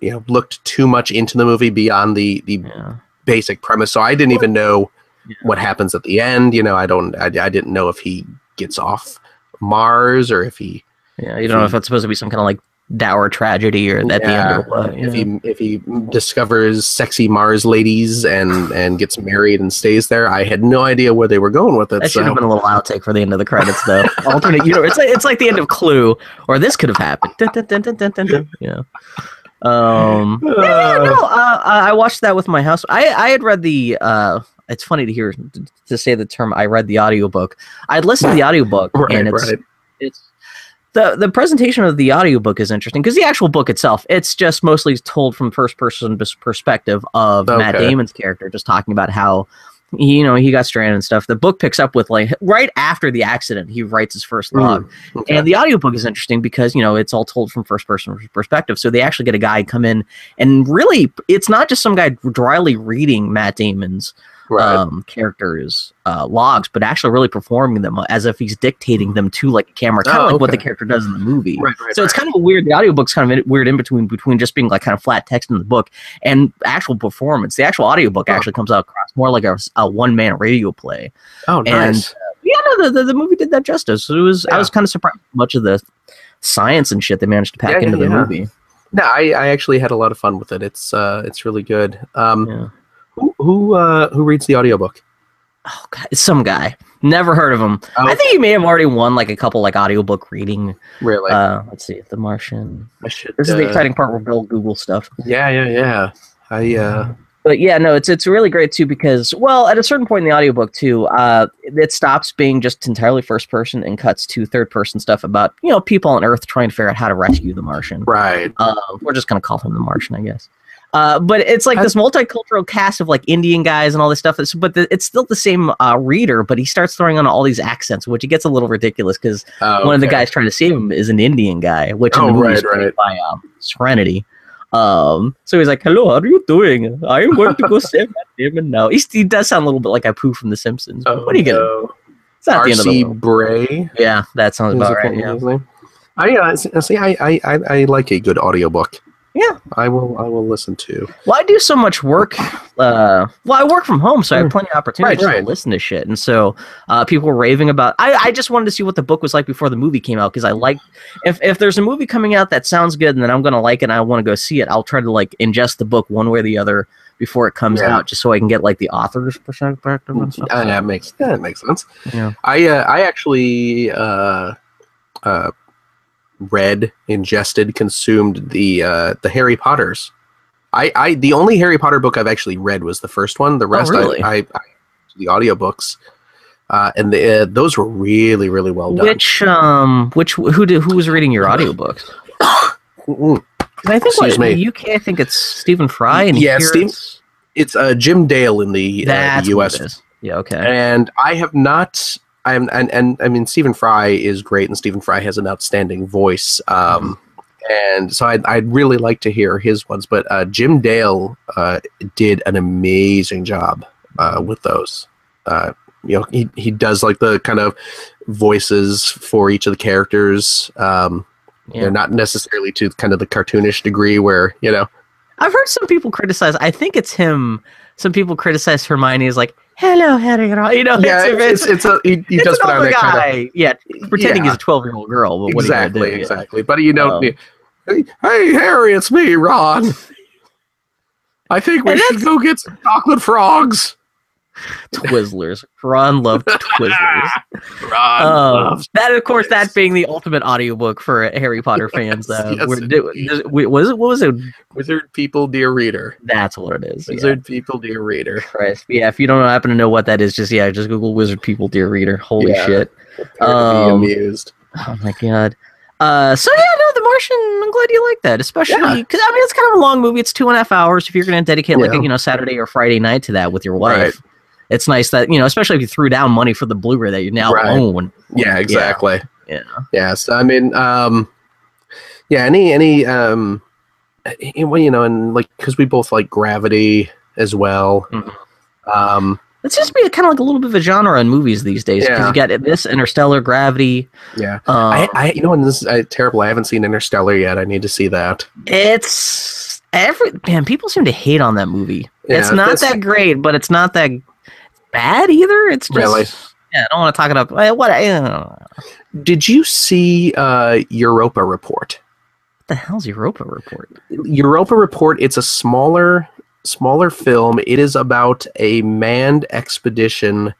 Speaker 1: you know looked too much into the movie beyond the the
Speaker 2: Yeah.
Speaker 1: basic premise. So I didn't even know
Speaker 2: Yeah.
Speaker 1: what happens at the end. You know, I don't I, I didn't know if he gets off Mars or if he
Speaker 2: Yeah, you don't know if that's supposed to be some kind of like dour tragedy or at the end
Speaker 1: if
Speaker 2: yeah.
Speaker 1: he if he discovers sexy Mars ladies and and gets married and stays there. I had no idea where they were going with it.
Speaker 2: That should
Speaker 1: so.
Speaker 2: have been a little outtake for the end of the credits, though. [laughs] Alternate, you know, it's like, it's like the end of Clue, or this could have happened. Dun, dun, dun. Yeah. Um. [laughs] yeah, no, uh, I watched that with my house. I I had read the. Uh, it's funny to hear to say the term. I read the audiobook. I'd listened to the audiobook, [laughs]
Speaker 1: Right,
Speaker 2: and it's
Speaker 1: right.
Speaker 2: it's the the presentation of the audiobook is interesting because the actual book itself it's just mostly told from first person perspective of Matt Damon's character just talking about how he, you know, he got stranded and stuff. The book picks up with like right after the accident, he writes his first mm, log.
Speaker 1: Okay.
Speaker 2: And the audiobook is interesting because, you know, it's all told from first person perspective. So they actually get a guy come in and really it's not just some guy dryly reading Matt Damon's
Speaker 1: right.
Speaker 2: um, characters' uh, logs, but actually really performing them as if he's dictating them to like a camera, kind of
Speaker 1: Oh,
Speaker 2: like what the character does in the movie.
Speaker 1: right, right,
Speaker 2: So it's kind of a weird. The audiobook's kind of weird in between between just being like kind of flat text in the book and actual performance. The actual audiobook
Speaker 1: Oh.
Speaker 2: actually comes out across more like a, a one man radio play.
Speaker 1: oh,
Speaker 2: and-
Speaker 1: nice.
Speaker 2: Yeah, no, the, the, the movie did that justice. It was I was kind of surprised how much of the science and shit they managed to pack
Speaker 1: Yeah, yeah,
Speaker 2: into the
Speaker 1: yeah.
Speaker 2: movie.
Speaker 1: No, I, I actually had a lot of fun with it. It's uh, it's really good. Um,
Speaker 2: Yeah.
Speaker 1: Who who uh, who reads the audiobook?
Speaker 2: Oh god, it's some guy. Never heard of him.
Speaker 1: Oh,
Speaker 2: I think he may have already won like a couple like audiobook reading.
Speaker 1: really.
Speaker 2: Uh, let's see, The Martian.
Speaker 1: Should.
Speaker 2: This is the
Speaker 1: uh,
Speaker 2: exciting part where Bill Google stuff.
Speaker 1: Yeah, yeah, yeah. I uh,
Speaker 2: But yeah, no, it's it's really great too because well, at a certain point in the audiobook too, uh, it stops being just entirely first person and cuts to third person stuff about you know people on Earth trying to figure out how to rescue the Martian.
Speaker 1: right.
Speaker 2: Uh, we're just gonna call him the Martian, I guess. Uh, but it's like this multicultural cast of like Indian guys and all this stuff. It's, but the, it's still the same uh, reader, but he starts throwing on all these accents, which it gets a little ridiculous because
Speaker 1: Oh,
Speaker 2: one of the guys trying to save him is an Indian guy, which in
Speaker 1: Oh,
Speaker 2: the movie
Speaker 1: right, right.
Speaker 2: by um, Serenity. Um, so he's like, "Hello, how are you doing? I am going to go [laughs] save Damon now." He's, he does sound a little bit like Apu from The Simpsons.
Speaker 1: Oh,
Speaker 2: what are you gonna?
Speaker 1: no.
Speaker 2: It's not the end of the world.
Speaker 1: Bray.
Speaker 2: Yeah, that sounds about right. Yeah.
Speaker 1: I uh, see. see, I, I I I like a good audiobook.
Speaker 2: Yeah.
Speaker 1: I will. I will listen to.
Speaker 2: Well, I do so much work. Uh, well, I work from home, so I have plenty of opportunities
Speaker 1: Hmm. Right, right.
Speaker 2: to listen to shit. And so, uh, people were raving about. I, I just wanted to see what the book was like before the movie came out because I like if if there's a movie coming out that sounds good and then I'm gonna like it and I want to go see it, I'll try to like ingest the book one way or the other before it comes
Speaker 1: Yeah.
Speaker 2: out, just so I can get like the author's perspective and stuff.
Speaker 1: Uh, that makes that makes sense.
Speaker 2: Yeah.
Speaker 1: I uh, I actually uh, uh, read, ingested, consumed the uh, the Harry Potters. I, I the only Harry Potter book I've actually read was the first one. The rest
Speaker 2: really?
Speaker 1: I, I, I the audiobooks. Uh, and the, uh, those were really, really well done.
Speaker 2: Which um which who did who was reading your audiobooks? [coughs] I think
Speaker 1: Excuse
Speaker 2: what, in the UK I think it's Stephen Fry and
Speaker 1: Yeah, Steve-
Speaker 2: it's-
Speaker 1: It's uh, Jim Dale in the, uh, the U.S.
Speaker 2: Yeah, okay.
Speaker 1: and I have not. I'm and, and I mean Stephen Fry is great, and Stephen Fry has an outstanding voice. Um, and so I'd, I'd really like to hear his ones, but uh, Jim Dale uh, did an amazing job uh, with those. Uh, you know, he he does like the kind of voices for each of the characters. Um,
Speaker 2: Yeah.
Speaker 1: They're not necessarily to kind of the cartoonish degree where you know.
Speaker 2: I've heard some people criticize. I think it's him. Some people criticize Hermione as like, "Hello, Harry." You know,
Speaker 1: Yeah,
Speaker 2: it's,
Speaker 1: it's, it's, a he, he does put on that kind of
Speaker 2: yeah, pretending
Speaker 1: Yeah.
Speaker 2: he's a twelve-year-old girl. But
Speaker 1: exactly,
Speaker 2: do?
Speaker 1: exactly. But you know,
Speaker 2: Um,
Speaker 1: hey, hey, Harry, it's me, Ron. I think we
Speaker 2: And
Speaker 1: should go get some chocolate frogs. [laughs]
Speaker 2: Twizzlers. Ron loved Twizzlers. [laughs]
Speaker 1: Ron
Speaker 2: Um,
Speaker 1: loves-
Speaker 2: that, of course, that being the ultimate audiobook for Harry Potter [laughs] fans.
Speaker 1: Yes,
Speaker 2: Uh,
Speaker 1: yes,
Speaker 2: does- wait, was it? What was it?
Speaker 1: Wizard people, dear reader.
Speaker 2: That's what it is. Yeah.
Speaker 1: Wizard people, dear reader.
Speaker 2: Christ. Yeah, if you don't happen to know what that is, just yeah, just Google Wizard People, dear reader. Holy
Speaker 1: Yeah.
Speaker 2: shit. Um,
Speaker 1: be amused.
Speaker 2: Oh my god. Uh, so yeah, no, The Martian. I'm glad you like that, especially
Speaker 1: Yeah.
Speaker 2: because I mean it's kind of a long movie. It's two and a half hours. If you're going to dedicate like
Speaker 1: Yeah.
Speaker 2: a, you know Saturday or Friday night to that with your wife,
Speaker 1: Right.
Speaker 2: It's nice that you know, especially if you threw down money for the Blu-ray that you now
Speaker 1: Right.
Speaker 2: own.
Speaker 1: Yeah, exactly.
Speaker 2: Yeah.
Speaker 1: Yes, I mean, um, yeah. Any, any, um, eh, well, you know, and like because we both like Gravity as well.
Speaker 2: Mhm.
Speaker 1: Um,
Speaker 2: It seems to be kind of like a little bit of a genre in movies these days because
Speaker 1: Yeah.
Speaker 2: you got this Interstellar, Gravity.
Speaker 1: yeah.
Speaker 2: Um,
Speaker 1: I, I, you know, and this is uh, terrible. I haven't seen Interstellar yet. I need to see that.
Speaker 2: it's every man. People seem to hate on that movie.
Speaker 1: Yeah,
Speaker 2: it's not that great, but it's not that bad either. It's just
Speaker 1: Really?
Speaker 2: yeah. I don't want to talk it up. Eh, What? I.
Speaker 1: Did you see uh, Europa Report?
Speaker 2: What the hell's Europa Report?
Speaker 1: Europa Report. It's a smaller, smaller film. It is about a manned expedition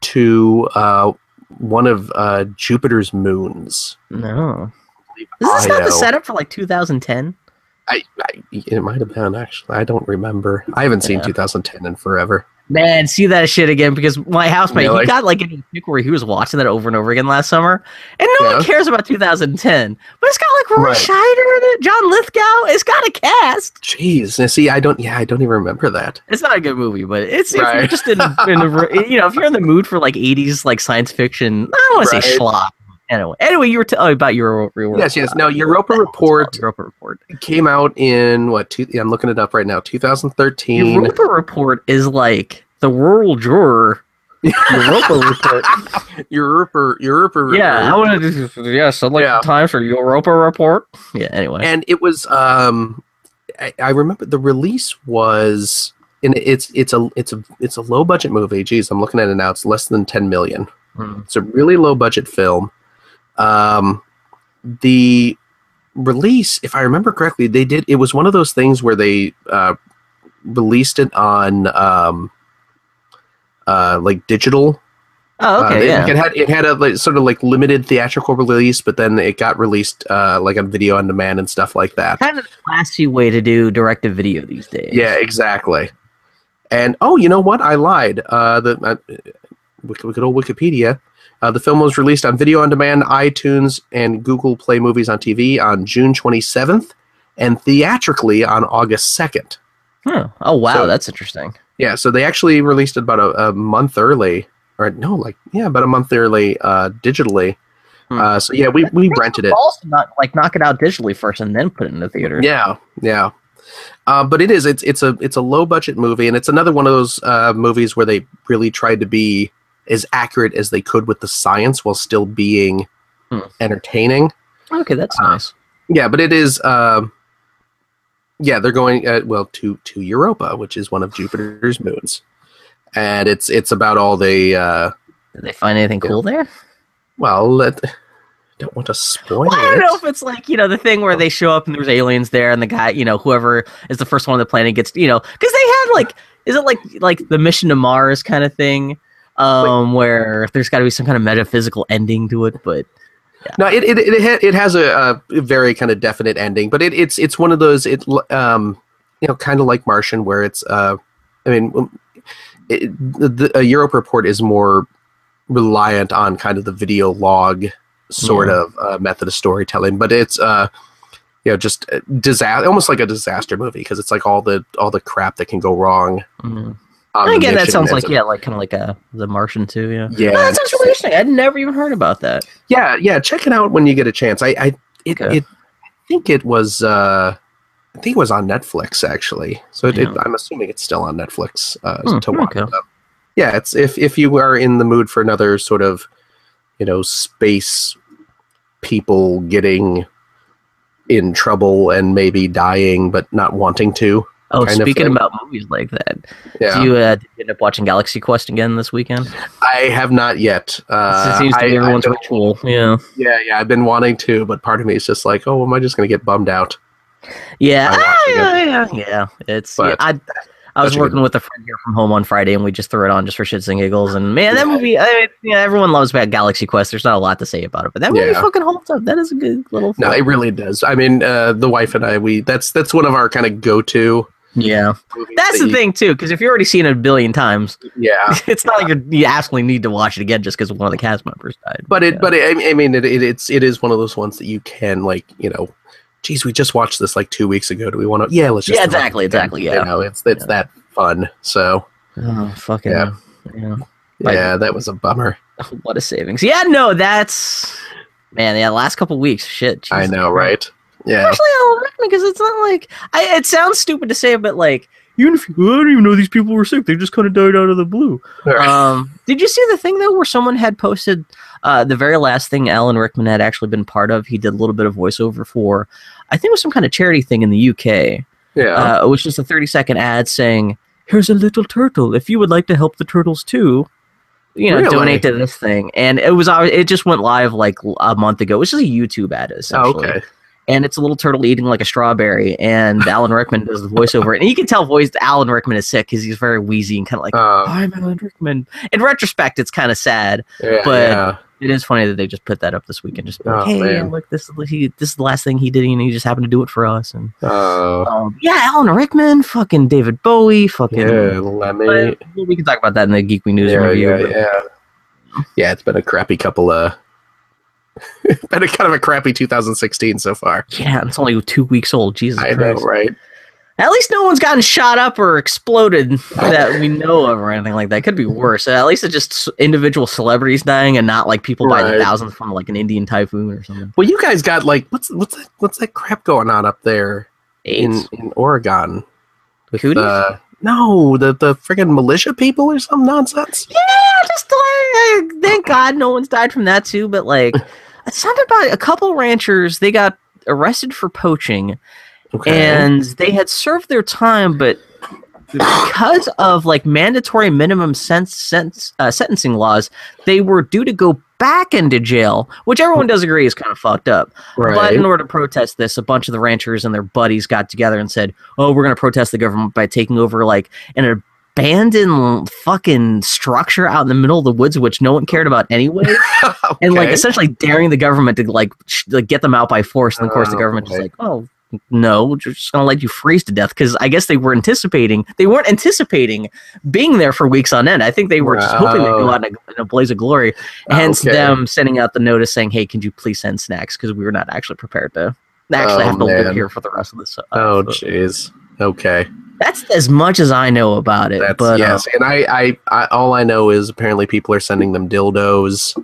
Speaker 1: to uh, one of uh, Jupiter's moons.
Speaker 2: No. Is this not the setup for like 2010?
Speaker 1: I, I it might have been actually. I don't remember. I haven't seen
Speaker 2: Yeah.
Speaker 1: 2010 in forever.
Speaker 2: Man, see that shit again because my housemate
Speaker 1: Really?
Speaker 2: he got like in a where he was watching that over and over again last summer, and no
Speaker 1: Yeah.
Speaker 2: one cares about 2010. But it's got like Roy
Speaker 1: Right.
Speaker 2: Scheider in it, John Lithgow. It's got a cast.
Speaker 1: Jeez, see, I don't. Yeah, I don't even remember that.
Speaker 2: It's not a good movie, but it's if you're just in, in the, you know if you're in the mood for like 80s like science fiction. I don't want to say
Speaker 1: Right.
Speaker 2: Anyway, anyway, you were telling about your, your
Speaker 1: Yes, yes. Now, Europa Report
Speaker 2: Europa Report.
Speaker 1: came out in what? Two, yeah, I'm looking it up right now. 2013.
Speaker 2: Europa Report is like the World Juror. Europa Report. [laughs]
Speaker 1: Europa, Europa.
Speaker 2: Yeah, I
Speaker 1: Report.
Speaker 2: want to do. Yes, I'd like
Speaker 1: Yeah.
Speaker 2: the Times for Europa Report. Yeah. Anyway.
Speaker 1: and it was. Um, I, I remember the release was. And it's it's a it's a it's a low budget movie. Geez, I'm looking at it now. It's less than 10 million.
Speaker 2: Hmm.
Speaker 1: It's a really low budget film. Um, the release, if I remember correctly, they did. It was one of those things where they uh, released it on um, uh, like digital.
Speaker 2: Oh,
Speaker 1: Uh,
Speaker 2: okay.
Speaker 1: they-
Speaker 2: yeah.
Speaker 1: it had it had a like, sort of like limited theatrical release, but then it got released uh, like on video on demand and stuff like that.
Speaker 2: kind of the classy way to do directed video these days.
Speaker 1: Yeah, exactly. And oh, you know what? I lied. Uh, the uh, Wik- good old Wikipedia. Uh, the film was released on video on demand, iTunes, and Google Play Movies on TV on June 27th, and theatrically on August 2nd.
Speaker 2: Huh. Oh wow,
Speaker 1: So-
Speaker 2: that's interesting.
Speaker 1: Yeah, so they actually released it about a, a month early, or no, like yeah, about a month early, uh, digitally.
Speaker 2: Hmm.
Speaker 1: Uh, so yeah, we we rented it.
Speaker 2: Also, not like knock it out digitally first and then put it in the theater.
Speaker 1: Yeah, yeah. Uh, but it is it's it's a it's a low budget movie, and it's another one of those uh, movies where they really tried to be as accurate as they could with the science while still being
Speaker 2: Hmm.
Speaker 1: entertaining.
Speaker 2: Okay, that's
Speaker 1: Uh,
Speaker 2: nice.
Speaker 1: Yeah, but it is. Um, yeah, they're going uh, well to to Europa, which is one of Jupiter's moons, and it's it's about all the. Uh,
Speaker 2: Did they find anything
Speaker 1: yeah.
Speaker 2: cool there?
Speaker 1: well, let, don't want to spoil
Speaker 2: Well, I don't
Speaker 1: it.
Speaker 2: know if it's like you know the thing where they show up and there's aliens there, and the guy, you know, whoever is the first one on the planet gets, you know, because they had like, is it like like the mission to Mars kind of thing, um, where there's got to be some kind of metaphysical ending to it, but
Speaker 1: No, it it it, ha- it has a, a very kind of definite ending, but it, it's it's one of those it um you know kind of like Martian where it's uh I mean um, it, the, the a Europa Report is more reliant on kind of the video log sort
Speaker 2: Yeah.
Speaker 1: of uh, method of storytelling, but it's uh you know just disaster almost like a disaster movie because it's like all the all the crap that can go wrong.
Speaker 2: mm. Again, that sounds like yeah, like kind of like a the Martian too, yeah.
Speaker 1: yeah,
Speaker 2: Oh, that sounds really interesting. I'd never even heard about that.
Speaker 1: yeah, yeah. Check it out when you get a chance. I, I, it,
Speaker 2: Okay.
Speaker 1: it I think it was, uh, I think it was on Netflix actually. So it, it, I'm assuming it's still on Netflix uh,
Speaker 2: Hmm,
Speaker 1: to watch.
Speaker 2: okay.
Speaker 1: Yeah, it's if if you are in the mood for another sort of, you know, space people getting in trouble and maybe dying but not wanting to.
Speaker 2: Oh,
Speaker 1: kind
Speaker 2: speaking about movies like that,
Speaker 1: Yeah,
Speaker 2: do you uh, you end up watching Galaxy Quest again this weekend?
Speaker 1: I have not yet. Uh,
Speaker 2: it seems to
Speaker 1: I-
Speaker 2: be everyone's
Speaker 1: I-
Speaker 2: ritual. Yeah,
Speaker 1: yeah, yeah. I've been wanting to, but part of me is just like, oh, am I just going to get bummed out?
Speaker 2: yeah, ah, [laughs] yeah, yeah, yeah. It's yeah, I. I was working with a friend here from home on Friday, and we just threw it on just for shits and giggles. And man, that movie, I mean, yeah, everyone loves about Galaxy Quest. There's not a lot to say about it, but that movie
Speaker 1: Yeah.
Speaker 2: fucking holds up. That is a good little.
Speaker 1: No, it really does. I mean, uh, the wife and I, we that's that's one of our kind of go-to.
Speaker 2: Yeah, that's
Speaker 1: that
Speaker 2: the
Speaker 1: you-
Speaker 2: thing too. Because if you've already seen it a billion times,
Speaker 1: Yeah, [laughs]
Speaker 2: it's not like you're, you absolutely need to watch it again just because one of the cast members died.
Speaker 1: but it,
Speaker 2: Yeah.
Speaker 1: but it, I mean, it, it, it's it is one of those ones that you can like, you know, geez, we just watched this like two weeks ago. Do we want to? Yeah, let's just.
Speaker 2: Yeah, exactly, exactly, yeah.
Speaker 1: you know, it's it's
Speaker 2: Yeah.
Speaker 1: that fun. So
Speaker 2: oh, fucking
Speaker 1: Yeah.
Speaker 2: yeah. Like-
Speaker 1: yeah, that was a bummer. [laughs]
Speaker 2: what a savings. Yeah, no, that's man. Yeah, last couple weeks, shit.
Speaker 1: I know,
Speaker 2: Christ.
Speaker 1: right? Yeah,
Speaker 2: Especially Alan Rickman, because it's not like I. It sounds stupid to say, but like even if you, I don't even know these people were sick, they just kind of died out of the blue. Um, did you see the thing though, where someone had posted uh, the very last thing Alan Rickman had actually been part of? He did a little bit of voiceover for, I think it was some kind of charity thing in the UK.
Speaker 1: yeah.
Speaker 2: uh, which is a 30 second ad saying, Here's a little turtle. If you would like to help the turtles too, you know,
Speaker 1: Really?
Speaker 2: donate to this thing. And it was it just went live like a month ago. It was just a YouTube ad
Speaker 1: Oh,
Speaker 2: essentially.
Speaker 1: okay.
Speaker 2: And it's a little turtle eating like a strawberry, and [laughs] Alan Rickman does the voiceover, and you can tell voice Alan Rickman is sick because he's very wheezy and kind of like,
Speaker 1: Uh,
Speaker 2: "I'm Alan Rickman." In retrospect, it's kind of sad.
Speaker 1: yeah,
Speaker 2: but-
Speaker 1: yeah.
Speaker 2: It is funny that they just put that up this week and just like,
Speaker 1: Oh,
Speaker 2: "Hey,
Speaker 1: man.
Speaker 2: look, this is he, this is the last thing he did, and he just happened to do it for us." And
Speaker 1: Oh,
Speaker 2: um, yeah, Alan Rickman, fucking David Bowie, fucking.
Speaker 1: yeah, Lemmy.
Speaker 2: We can talk about that in the Geek We News
Speaker 1: Yeah,
Speaker 2: review.
Speaker 1: yeah,
Speaker 2: but-
Speaker 1: yeah. Yeah, it's been a crappy couple of. [laughs] been a kind of a crappy 2016 so far.
Speaker 2: Yeah, it's only two weeks old. Jesus
Speaker 1: I know,
Speaker 2: Christ.
Speaker 1: right?
Speaker 2: At least no one's gotten shot up or exploded that we know of or anything like that. Could be worse. At least it's just individual celebrities dying and not like people by the thousands from like an Indian typhoon or something.
Speaker 1: Well, you guys got like what's what's that what's that crap going on up there in in Oregon? With,
Speaker 2: Cooties?
Speaker 1: uh, no, the the friggin' militia people or some nonsense.
Speaker 2: Yeah, just like thank God no one's died from that too. But like [laughs] something about a couple ranchers, they got arrested for poaching
Speaker 1: Okay.
Speaker 2: and they had served their time, but because of like mandatory minimum sense, sense uh, sentencing laws, they were due to go back into jail, which everyone does agree is kind of fucked up.
Speaker 1: right.
Speaker 2: But in order to protest this, a bunch of the ranchers and their buddies got together and said, "Oh, we're going to protest the government by taking over like an abandoned fucking structure out in the middle of the woods, which no one cared about anyway." [laughs] and like essentially daring the government to like, sh- like get them out by force. And of course, the
Speaker 1: Oh,
Speaker 2: government is
Speaker 1: okay.
Speaker 2: like, oh. No, we're just gonna let you freeze to death because I guess they were anticipating they weren't anticipating being there for weeks on end. I think they were just hoping to go out in a, in a blaze of glory. Hence
Speaker 1: Okay.
Speaker 2: them sending out the notice saying, "Hey, can you please send snacks?" Because we were not actually prepared to actually
Speaker 1: Oh,
Speaker 2: have to live here for the rest of this. Uh,
Speaker 1: Oh jeez. Okay.
Speaker 2: That's as much as I know about it.
Speaker 1: That's
Speaker 2: but uh,
Speaker 1: yes. and I, I I all I know is apparently people are sending them dildos.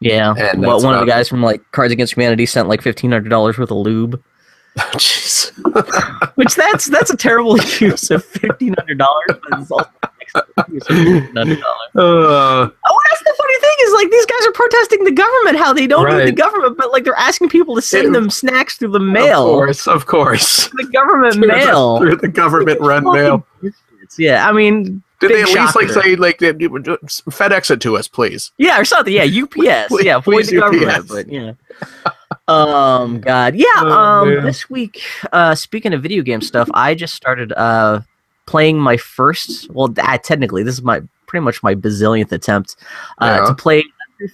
Speaker 2: yeah,
Speaker 1: And
Speaker 2: well, one of the guys from like Cards Against Humanity sent like fifteen hundred dollars worth of lube.
Speaker 1: Oh, [laughs] Jeez. [laughs]
Speaker 2: Which that's that's a terrible [laughs] use of fifteen hundred dollars, but it's also an excellent use of fifteen hundred dollars.
Speaker 1: Uh,
Speaker 2: Oh, that's the is like these guys are protesting the government, how they don't need the government, but like they're asking people to send
Speaker 1: It-
Speaker 2: them snacks through the mail.
Speaker 1: Of course, of course.
Speaker 2: the government
Speaker 1: Through the-
Speaker 2: mail.
Speaker 1: through the government run mail.
Speaker 2: Yeah, I mean,
Speaker 1: Did they at least like say like they- they would do- FedEx it to us, please?
Speaker 2: yeah, or something. Yeah, UPS.
Speaker 1: Please-
Speaker 2: yeah,
Speaker 1: please
Speaker 2: the government. But yeah. Um. God. Yeah.
Speaker 1: Oh,
Speaker 2: um.
Speaker 1: man.
Speaker 2: This week, uh, speaking of video game stuff, I just started uh playing my first. Well, uh, technically, this is my pretty much my bazillionth attempt uh,
Speaker 1: Yeah.
Speaker 2: to play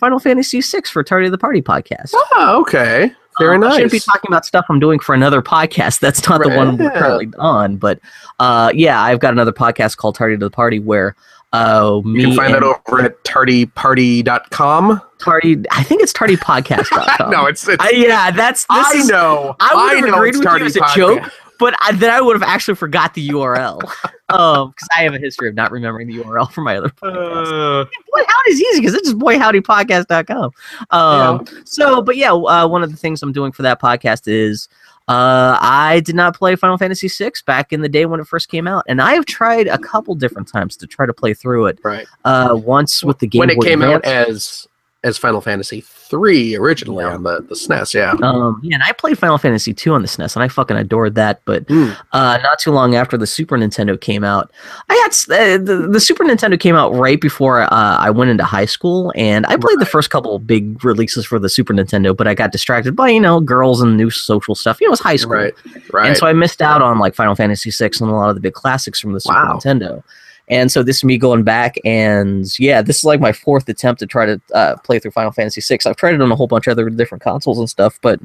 Speaker 2: Final Fantasy VI for Tardy of the Party podcast.
Speaker 1: Oh, okay. Very
Speaker 2: Um, I shouldn't be talking about stuff I'm doing for another podcast. [laughs] That's not the one we're currently on. But uh, yeah, I've got another podcast called Tardy to the Party where uh, me
Speaker 1: You can find
Speaker 2: and
Speaker 1: that over at tardyparty.com.
Speaker 2: Tardy, I think it's tardypodcast.com. [laughs]
Speaker 1: no, it's, it's
Speaker 2: I, yeah, that's this
Speaker 1: I
Speaker 2: is,
Speaker 1: know.
Speaker 2: I would have
Speaker 1: know
Speaker 2: agreed with you
Speaker 1: Tardy
Speaker 2: as a
Speaker 1: Podcast.
Speaker 2: joke. But I, then I would have actually forgot the URL. [laughs] um, because I have a history of not remembering the URL for my other podcast.
Speaker 1: Uh,
Speaker 2: Boy Howdy's easy because it's just boyhowdypodcast.com. Um, so, but yeah, uh, one of the things I'm doing for that podcast is uh, I did not play Final Fantasy VI back in the day when it first came out, and I have tried a couple different times to try to play through it.
Speaker 1: right.
Speaker 2: Uh, once with the Game
Speaker 1: when it
Speaker 2: Boy
Speaker 1: came out as as Final Fantasy three originally
Speaker 2: Yeah.
Speaker 1: on the, the SNES, yeah.
Speaker 2: Um, yeah, and I played Final Fantasy two on the SNES, and I fucking adored that. But
Speaker 1: Mm.
Speaker 2: uh, not too long after the Super Nintendo came out, I had uh, the, the Super Nintendo came out right before uh, I went into high school, and I played the first couple of big releases for the Super Nintendo, but I got distracted by you know girls and new social stuff. You know, it was high school,
Speaker 1: Right. Right.
Speaker 2: and so I missed out on like Final Fantasy six and a lot of the big classics from the Super
Speaker 1: Wow.
Speaker 2: Nintendo. And so this is me going back, and yeah, this is like my fourth attempt to try to uh, play through Final Fantasy VI. I've tried it on a whole bunch of other different consoles and stuff, but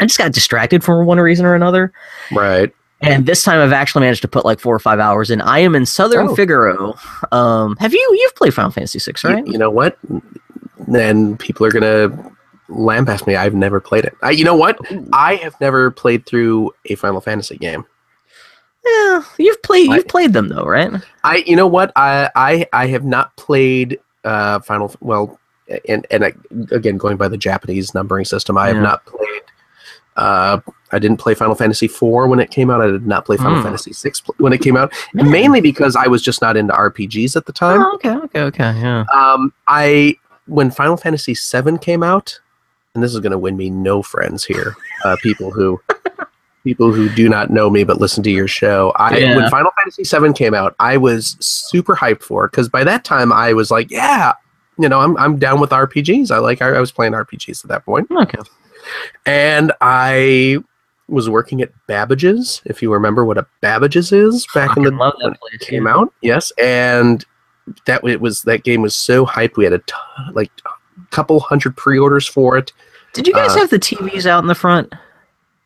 Speaker 2: I just got distracted for one reason or another.
Speaker 1: right.
Speaker 2: And this time I've actually managed to put like four or five hours in. I am in Southern
Speaker 1: Oh.
Speaker 2: Figaro. Um, have you you've played Final Fantasy VI, right?
Speaker 1: You, know what? Then people are gonna lambaste me. I've never played it. I, you know what? I have never played through a Final Fantasy game.
Speaker 2: Yeah, you've played you've played them though, right?
Speaker 1: I, you know what? I, I, I have not played uh, Final. Well, and and I, again, going by the Japanese numbering system, I have not played. Uh, I didn't play Final Fantasy IV when it came out. I did not play Final
Speaker 2: Hmm.
Speaker 1: Fantasy VI when it came out, mainly because I was just not into RPGs at the time.
Speaker 2: Oh, okay, okay, okay, yeah.
Speaker 1: Um, I when Final Fantasy VII came out, and this is going to win me no friends here, uh, people who people who do not know me but listen to your show. I
Speaker 2: Yeah.
Speaker 1: when Final Fantasy VII came out, I was super hyped for it because by that time I was like, yeah, you know, I'm I'm down with RPGs. I like I, I was playing RPGs at that point,
Speaker 2: Okay.
Speaker 1: and I was working at Babbage's. If you remember what a Babbage's is back in the
Speaker 2: love
Speaker 1: when it came
Speaker 2: yeah.
Speaker 1: out, yes, and that it was that game was so hyped. We had a ton, like a couple hundred pre-orders for it.
Speaker 2: Did you guys
Speaker 1: Uh,
Speaker 2: have the TVs out in the front?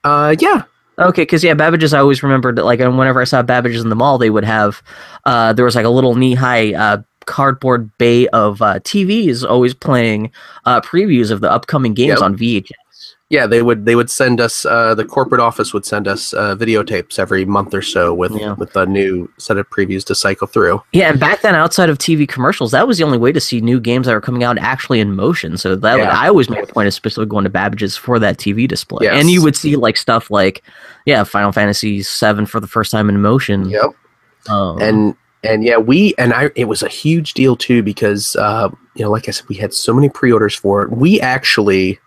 Speaker 1: Uh, yeah,
Speaker 2: Okay, because yeah, Babbage's. I always remembered that, like, and whenever I saw Babbage's in the mall, they would have, uh, there was like a little knee-high uh, cardboard bay of uh, TVs always playing uh, previews of the upcoming games
Speaker 1: Yep.
Speaker 2: on VHS.
Speaker 1: Yeah. They would they would send us uh, the corporate office would send us uh, videotapes every month or so with
Speaker 2: Yeah.
Speaker 1: with a new set of previews to cycle through.
Speaker 2: Yeah, and back then, outside of TV commercials, that was the only way to see new games that were coming out actually in motion. So that
Speaker 1: Yeah.
Speaker 2: I always made a point of specifically going to Babbage's for that TV display,
Speaker 1: Yes.
Speaker 2: and you would see like stuff like, yeah, Final Fantasy VII for the first time in motion.
Speaker 1: Yep.
Speaker 2: Um,
Speaker 1: and and yeah we and i it was a huge deal too because uh you know like i said we had so many pre-orders for it we actually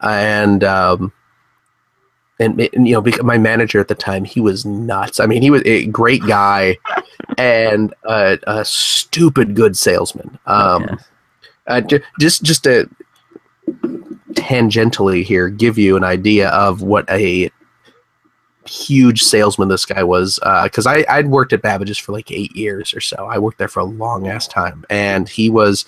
Speaker 1: and um and, and, you know my manager at the time he was nuts i mean he was a great guy [laughs] and a, a stupid good salesman um
Speaker 2: Yeah.
Speaker 1: uh, ju- just just to tangentially here give you an idea of what a huge salesman this guy was because I I'd worked at Babbage's for like eight years or so. I worked there for a long ass time, and he was.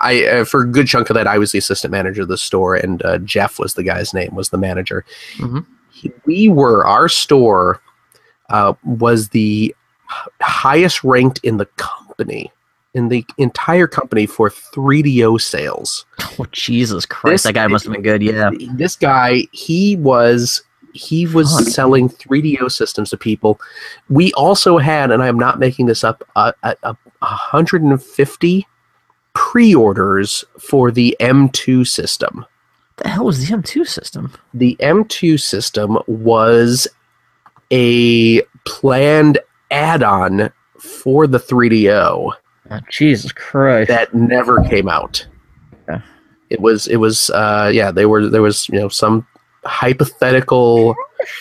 Speaker 1: I uh, for a good chunk of that I was the assistant manager of the store, and uh, Jeff was the guy's name was the manager.
Speaker 2: Mhm.
Speaker 1: He, we were our store uh, was the highest ranked in the company in the entire company for 3DO sales
Speaker 2: oh, Jesus Christ,
Speaker 1: This-
Speaker 2: that guy must have been good. Yeah.
Speaker 1: this guy he was he was
Speaker 2: Fuck.
Speaker 1: selling 3do systems to people we also had and i'm not making this up a 150 pre-orders for the m2 system
Speaker 2: the hell was the M2 system?
Speaker 1: the m2 system was a planned add-on for the 3do
Speaker 2: Oh, Jesus Christ.
Speaker 1: that never came out.
Speaker 2: Okay.
Speaker 1: It was it was uh yeah, they were there was, you know, some hypothetical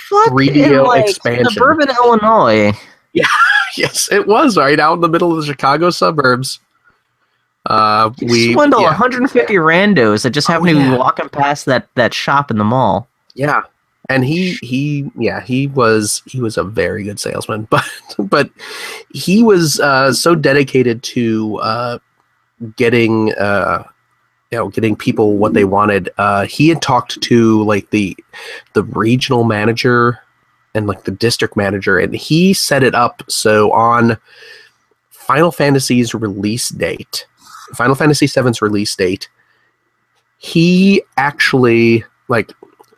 Speaker 2: Fuck
Speaker 1: 3DO expansion.
Speaker 2: in, like,
Speaker 1: expansion.
Speaker 2: Suburban Illinois. Yeah. [laughs]
Speaker 1: yes, it was right out in the middle of the Chicago suburbs. Uh we
Speaker 2: swindle
Speaker 1: yeah,
Speaker 2: 150 randos that just happen
Speaker 1: Oh,
Speaker 2: to
Speaker 1: yeah.
Speaker 2: be walking past that, that shop in the mall.
Speaker 1: yeah. And he he yeah, he was he was a very good salesman, [laughs] but but he was uh so dedicated to uh getting uh you know getting people what they wanted uh he had talked to like the the regional manager and like the district manager and he set it up so on final fantasy's release date final fantasy VII's release date he actually like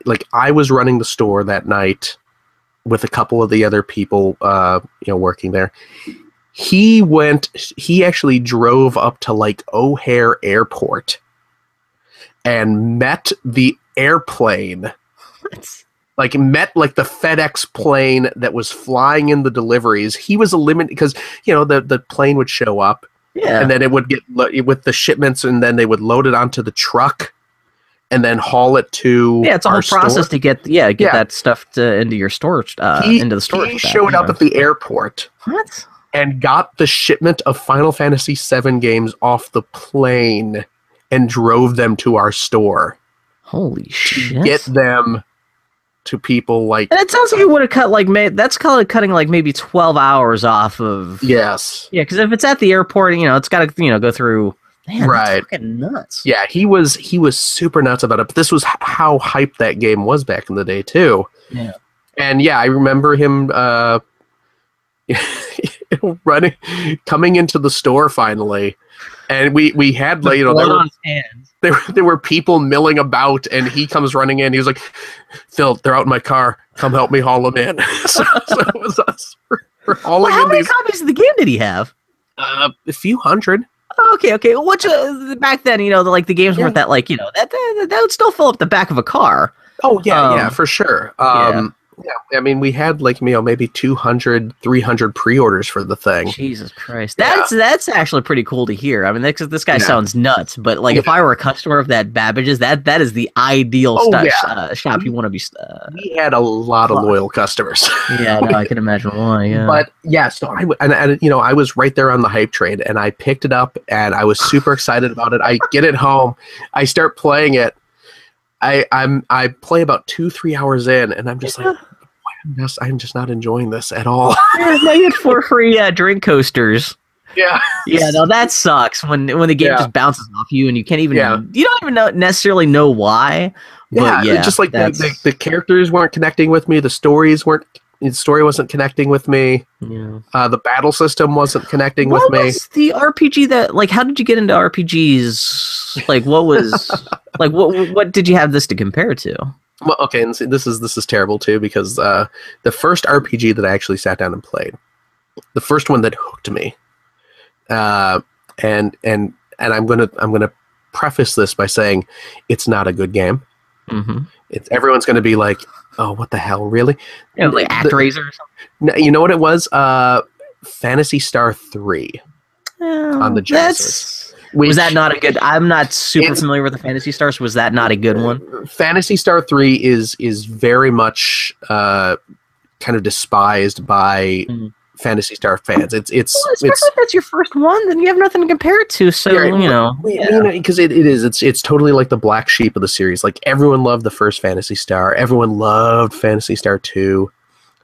Speaker 1: like i was running the store that night with a couple of the other people uh you know working there. He went he actually drove up to like o'hare airport and met the airplane. Like met like the FedEx plane that was flying in the deliveries. He was eliminated because you know the the plane would show up
Speaker 2: Yeah.
Speaker 1: and then it would get lo- with the shipments and then they would load it onto the truck and then haul it to
Speaker 2: yeah, it's a whole
Speaker 1: our store.
Speaker 2: process to get yeah get
Speaker 1: Yeah.
Speaker 2: that stuff to, into your storage uh,
Speaker 1: he,
Speaker 2: into the storage.
Speaker 1: he showed up
Speaker 2: know.
Speaker 1: at the airport
Speaker 2: what?
Speaker 1: and got the shipment of Final Fantasy VII games off the plane and drove them to our store
Speaker 2: Holy shit!
Speaker 1: get them to people like
Speaker 2: and it sounds like it would have cut like may- that's kind of cutting like maybe 12 hours off of
Speaker 1: yes
Speaker 2: yeah because if it's at the airport you know it's got to you know go through man,
Speaker 1: Right.
Speaker 2: nuts
Speaker 1: yeah he was he was super nuts about it but this was how hyped that game was back in the day too
Speaker 2: Yeah.
Speaker 1: and yeah i remember him uh [laughs] running coming into the store finally and we we had like you know there were,
Speaker 2: on his hands.
Speaker 1: there, there were people milling about and he comes running in he was like phil they're out in my car come help me haul them in [laughs] so, so it was us for, for hauling
Speaker 2: Well, how many
Speaker 1: these
Speaker 2: copies of the game did he have
Speaker 1: uh, a few hundred
Speaker 2: Okay, okay. Which uh, back then, you know, the, like the games
Speaker 1: Yeah.
Speaker 2: weren't that like you know that, that that would still fill up the back of a car.
Speaker 1: Oh yeah, yeah,
Speaker 2: Um,
Speaker 1: for sure. Um, yeah. I mean, we had like you know maybe 200, 300 pre-orders for the thing.
Speaker 2: Jesus Christ, that's that's actually pretty cool to hear. I mean, this, this guy
Speaker 1: Yeah.
Speaker 2: sounds nuts, but like if I were a customer of that Babbage's, that that is the ideal
Speaker 1: Oh,
Speaker 2: stu-
Speaker 1: yeah.
Speaker 2: uh, shop you want to be. Uh,
Speaker 1: We had a lot of loyal customers.
Speaker 2: yeah, no, I can imagine why. Yeah,
Speaker 1: But yeah, so I w- and, and you know I was right there on the hype train, and I picked it up, and I was super excited about it. I get it home, I start playing it. I I'm I play about two three hours in, and I'm just
Speaker 2: Yeah.
Speaker 1: like, [laughs] I'm just I'm just not enjoying this at all.
Speaker 2: Yeah, now you had four free uh, drink coasters.
Speaker 1: yeah,
Speaker 2: Yeah, no, that sucks when when the game
Speaker 1: Yeah.
Speaker 2: just bounces off you and you can't even
Speaker 1: Yeah.
Speaker 2: you don't even know necessarily know why.
Speaker 1: yeah,
Speaker 2: yeah,
Speaker 1: just like the, the the characters weren't connecting with me, the stories weren't. The story wasn't connecting with me.
Speaker 2: yeah.
Speaker 1: Uh, the battle system wasn't connecting with
Speaker 2: What
Speaker 1: me.
Speaker 2: was the RPG that like? How did you get into RPGs? Like, what was [laughs] like? What what did you have this to compare to?
Speaker 1: Well, okay, and see, this is this is terrible too because uh, the first RPG that I actually sat down and played, the first one that hooked me, uh, and and and I'm gonna I'm gonna preface this by saying it's not a good game.
Speaker 2: Mm-hmm.
Speaker 1: It's everyone's gonna be like, oh, what the hell, really?
Speaker 2: Yeah, like
Speaker 1: The-
Speaker 2: ActRaiser or something.
Speaker 1: You know what it was? Uh, Phantasy Star Three. on the Genesis.
Speaker 2: That's, was that not a good? I'm not super familiar with the Phantasy Stars. Was that not a good one?
Speaker 1: Phantasy Star Three is is very much uh, kind of despised by
Speaker 2: Mhm.
Speaker 1: Phantasy Star fans. It's it's
Speaker 2: Well, especially
Speaker 1: it's
Speaker 2: if that's your first one, then you have nothing to compare it to. So
Speaker 1: Yeah,
Speaker 2: you know, yeah.
Speaker 1: because it, it is it's it's totally like the black sheep of the series. Like everyone loved the first Phantasy Star. Everyone loved Phantasy Star Two.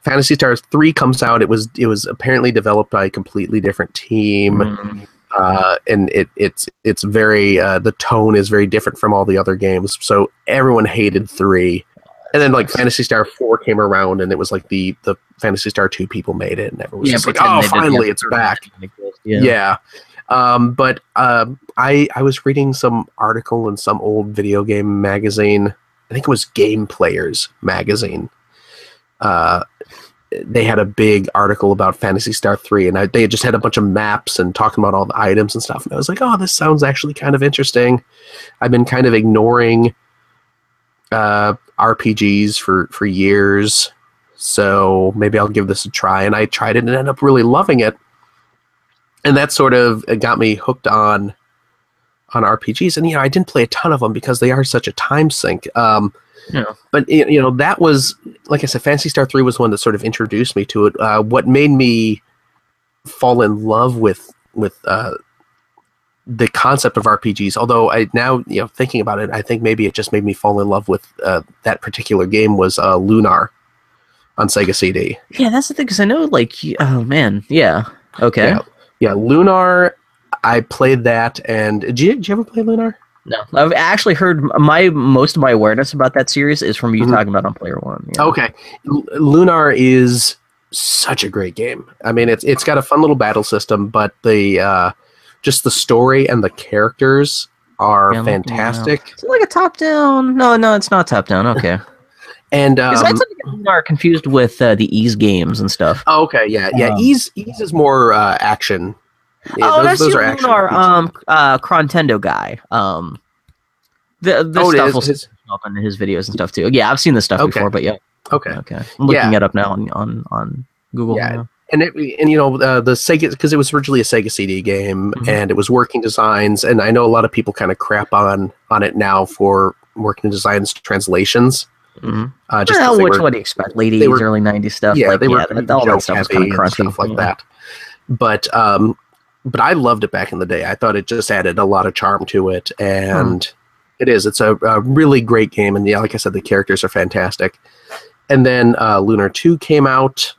Speaker 1: Phantasy Star Three comes out. It was it was apparently developed by a completely different team.
Speaker 2: Mm.
Speaker 1: Uh, and it it's it's very uh, the tone is very different from all the other games. So everyone hated three, and then like Phantasy Star four came around, and it was like the the Phantasy Star two people made it, and everyone was just like, oh, finally it's back. Yeah.
Speaker 2: Yeah.
Speaker 1: Um, but um, I I was reading some article in some old video game magazine. I think it was Game Players magazine. Uh, they had a big article about Phantasy Star 3, and I, they just had a bunch of maps and talking about all the items and stuff. And I was like, oh, this sounds actually kind of interesting. I've been kind of ignoring uh, RPGs for, for years, so maybe I'll give this a try. And I tried it and ended up really loving it. And that sort of uh, got me hooked on on RPGs. And you know, I didn't play a ton of them because they are such a time sink. Um,
Speaker 2: Yeah.
Speaker 1: but you know that was like i said phantasy star 3 was one that sort of introduced me to it uh, what made me fall in love with with uh, the concept of rpgs although i now you know thinking about it i think maybe it just made me fall in love with uh, that particular game was uh, lunar on sega cd
Speaker 2: Yeah, that's the thing. Because I know, like, oh man, yeah, okay.
Speaker 1: Yeah. yeah lunar i played that and did you, did you ever play lunar
Speaker 2: No, I've actually heard my most of my awareness about that series is from you
Speaker 1: Mhm.
Speaker 2: talking about on Player One. Yeah.
Speaker 1: Okay, L- Lunar is such a great game. I mean, it's it's got a fun little battle system, but the uh, just the story and the characters are
Speaker 2: Yeah, I'm looking now.
Speaker 1: fantastic.
Speaker 2: Is it like a top down? No, no, it's not top down. Okay. [laughs]
Speaker 1: And
Speaker 2: I
Speaker 1: um,
Speaker 2: tend to get Lunar confused with uh, the Ys games and stuff.
Speaker 1: oh, okay, yeah, yeah.
Speaker 2: Um,
Speaker 1: Ys Ys is more uh, action. Yeah,
Speaker 2: oh, that's the
Speaker 1: action
Speaker 2: Lunar
Speaker 1: RPGs.
Speaker 2: um uh Crontendo guy. Um, the the
Speaker 1: Oh,
Speaker 2: stuff
Speaker 1: is-
Speaker 2: will
Speaker 1: his-
Speaker 2: up in his videos and stuff too. Yeah, I've seen this stuff
Speaker 1: Okay.
Speaker 2: before, but yeah,
Speaker 1: okay.
Speaker 2: okay. I'm looking
Speaker 1: Yeah.
Speaker 2: it up now on on on Google.
Speaker 1: Yeah.
Speaker 2: now.
Speaker 1: and it and you know uh, the Sega because it was originally a Sega CD game
Speaker 2: Mhm.
Speaker 1: and it was working designs and I know a lot of people kind of crap on on it now for working designs translations.
Speaker 2: Mhm.
Speaker 1: Uh, just
Speaker 2: Well, which
Speaker 1: were-
Speaker 2: what do you expect? Late 80s, early 90s stuff.
Speaker 1: yeah,
Speaker 2: like,
Speaker 1: they were
Speaker 2: yeah, all that stuff was kind of
Speaker 1: and
Speaker 2: crunchy.
Speaker 1: stuff like
Speaker 2: yeah.
Speaker 1: that. But um, but I loved it back in the day. I thought it just added a lot of charm to it, and it is. It's a, a really great game, and yeah, like I said, the characters are fantastic. And then uh, Lunar Two came out,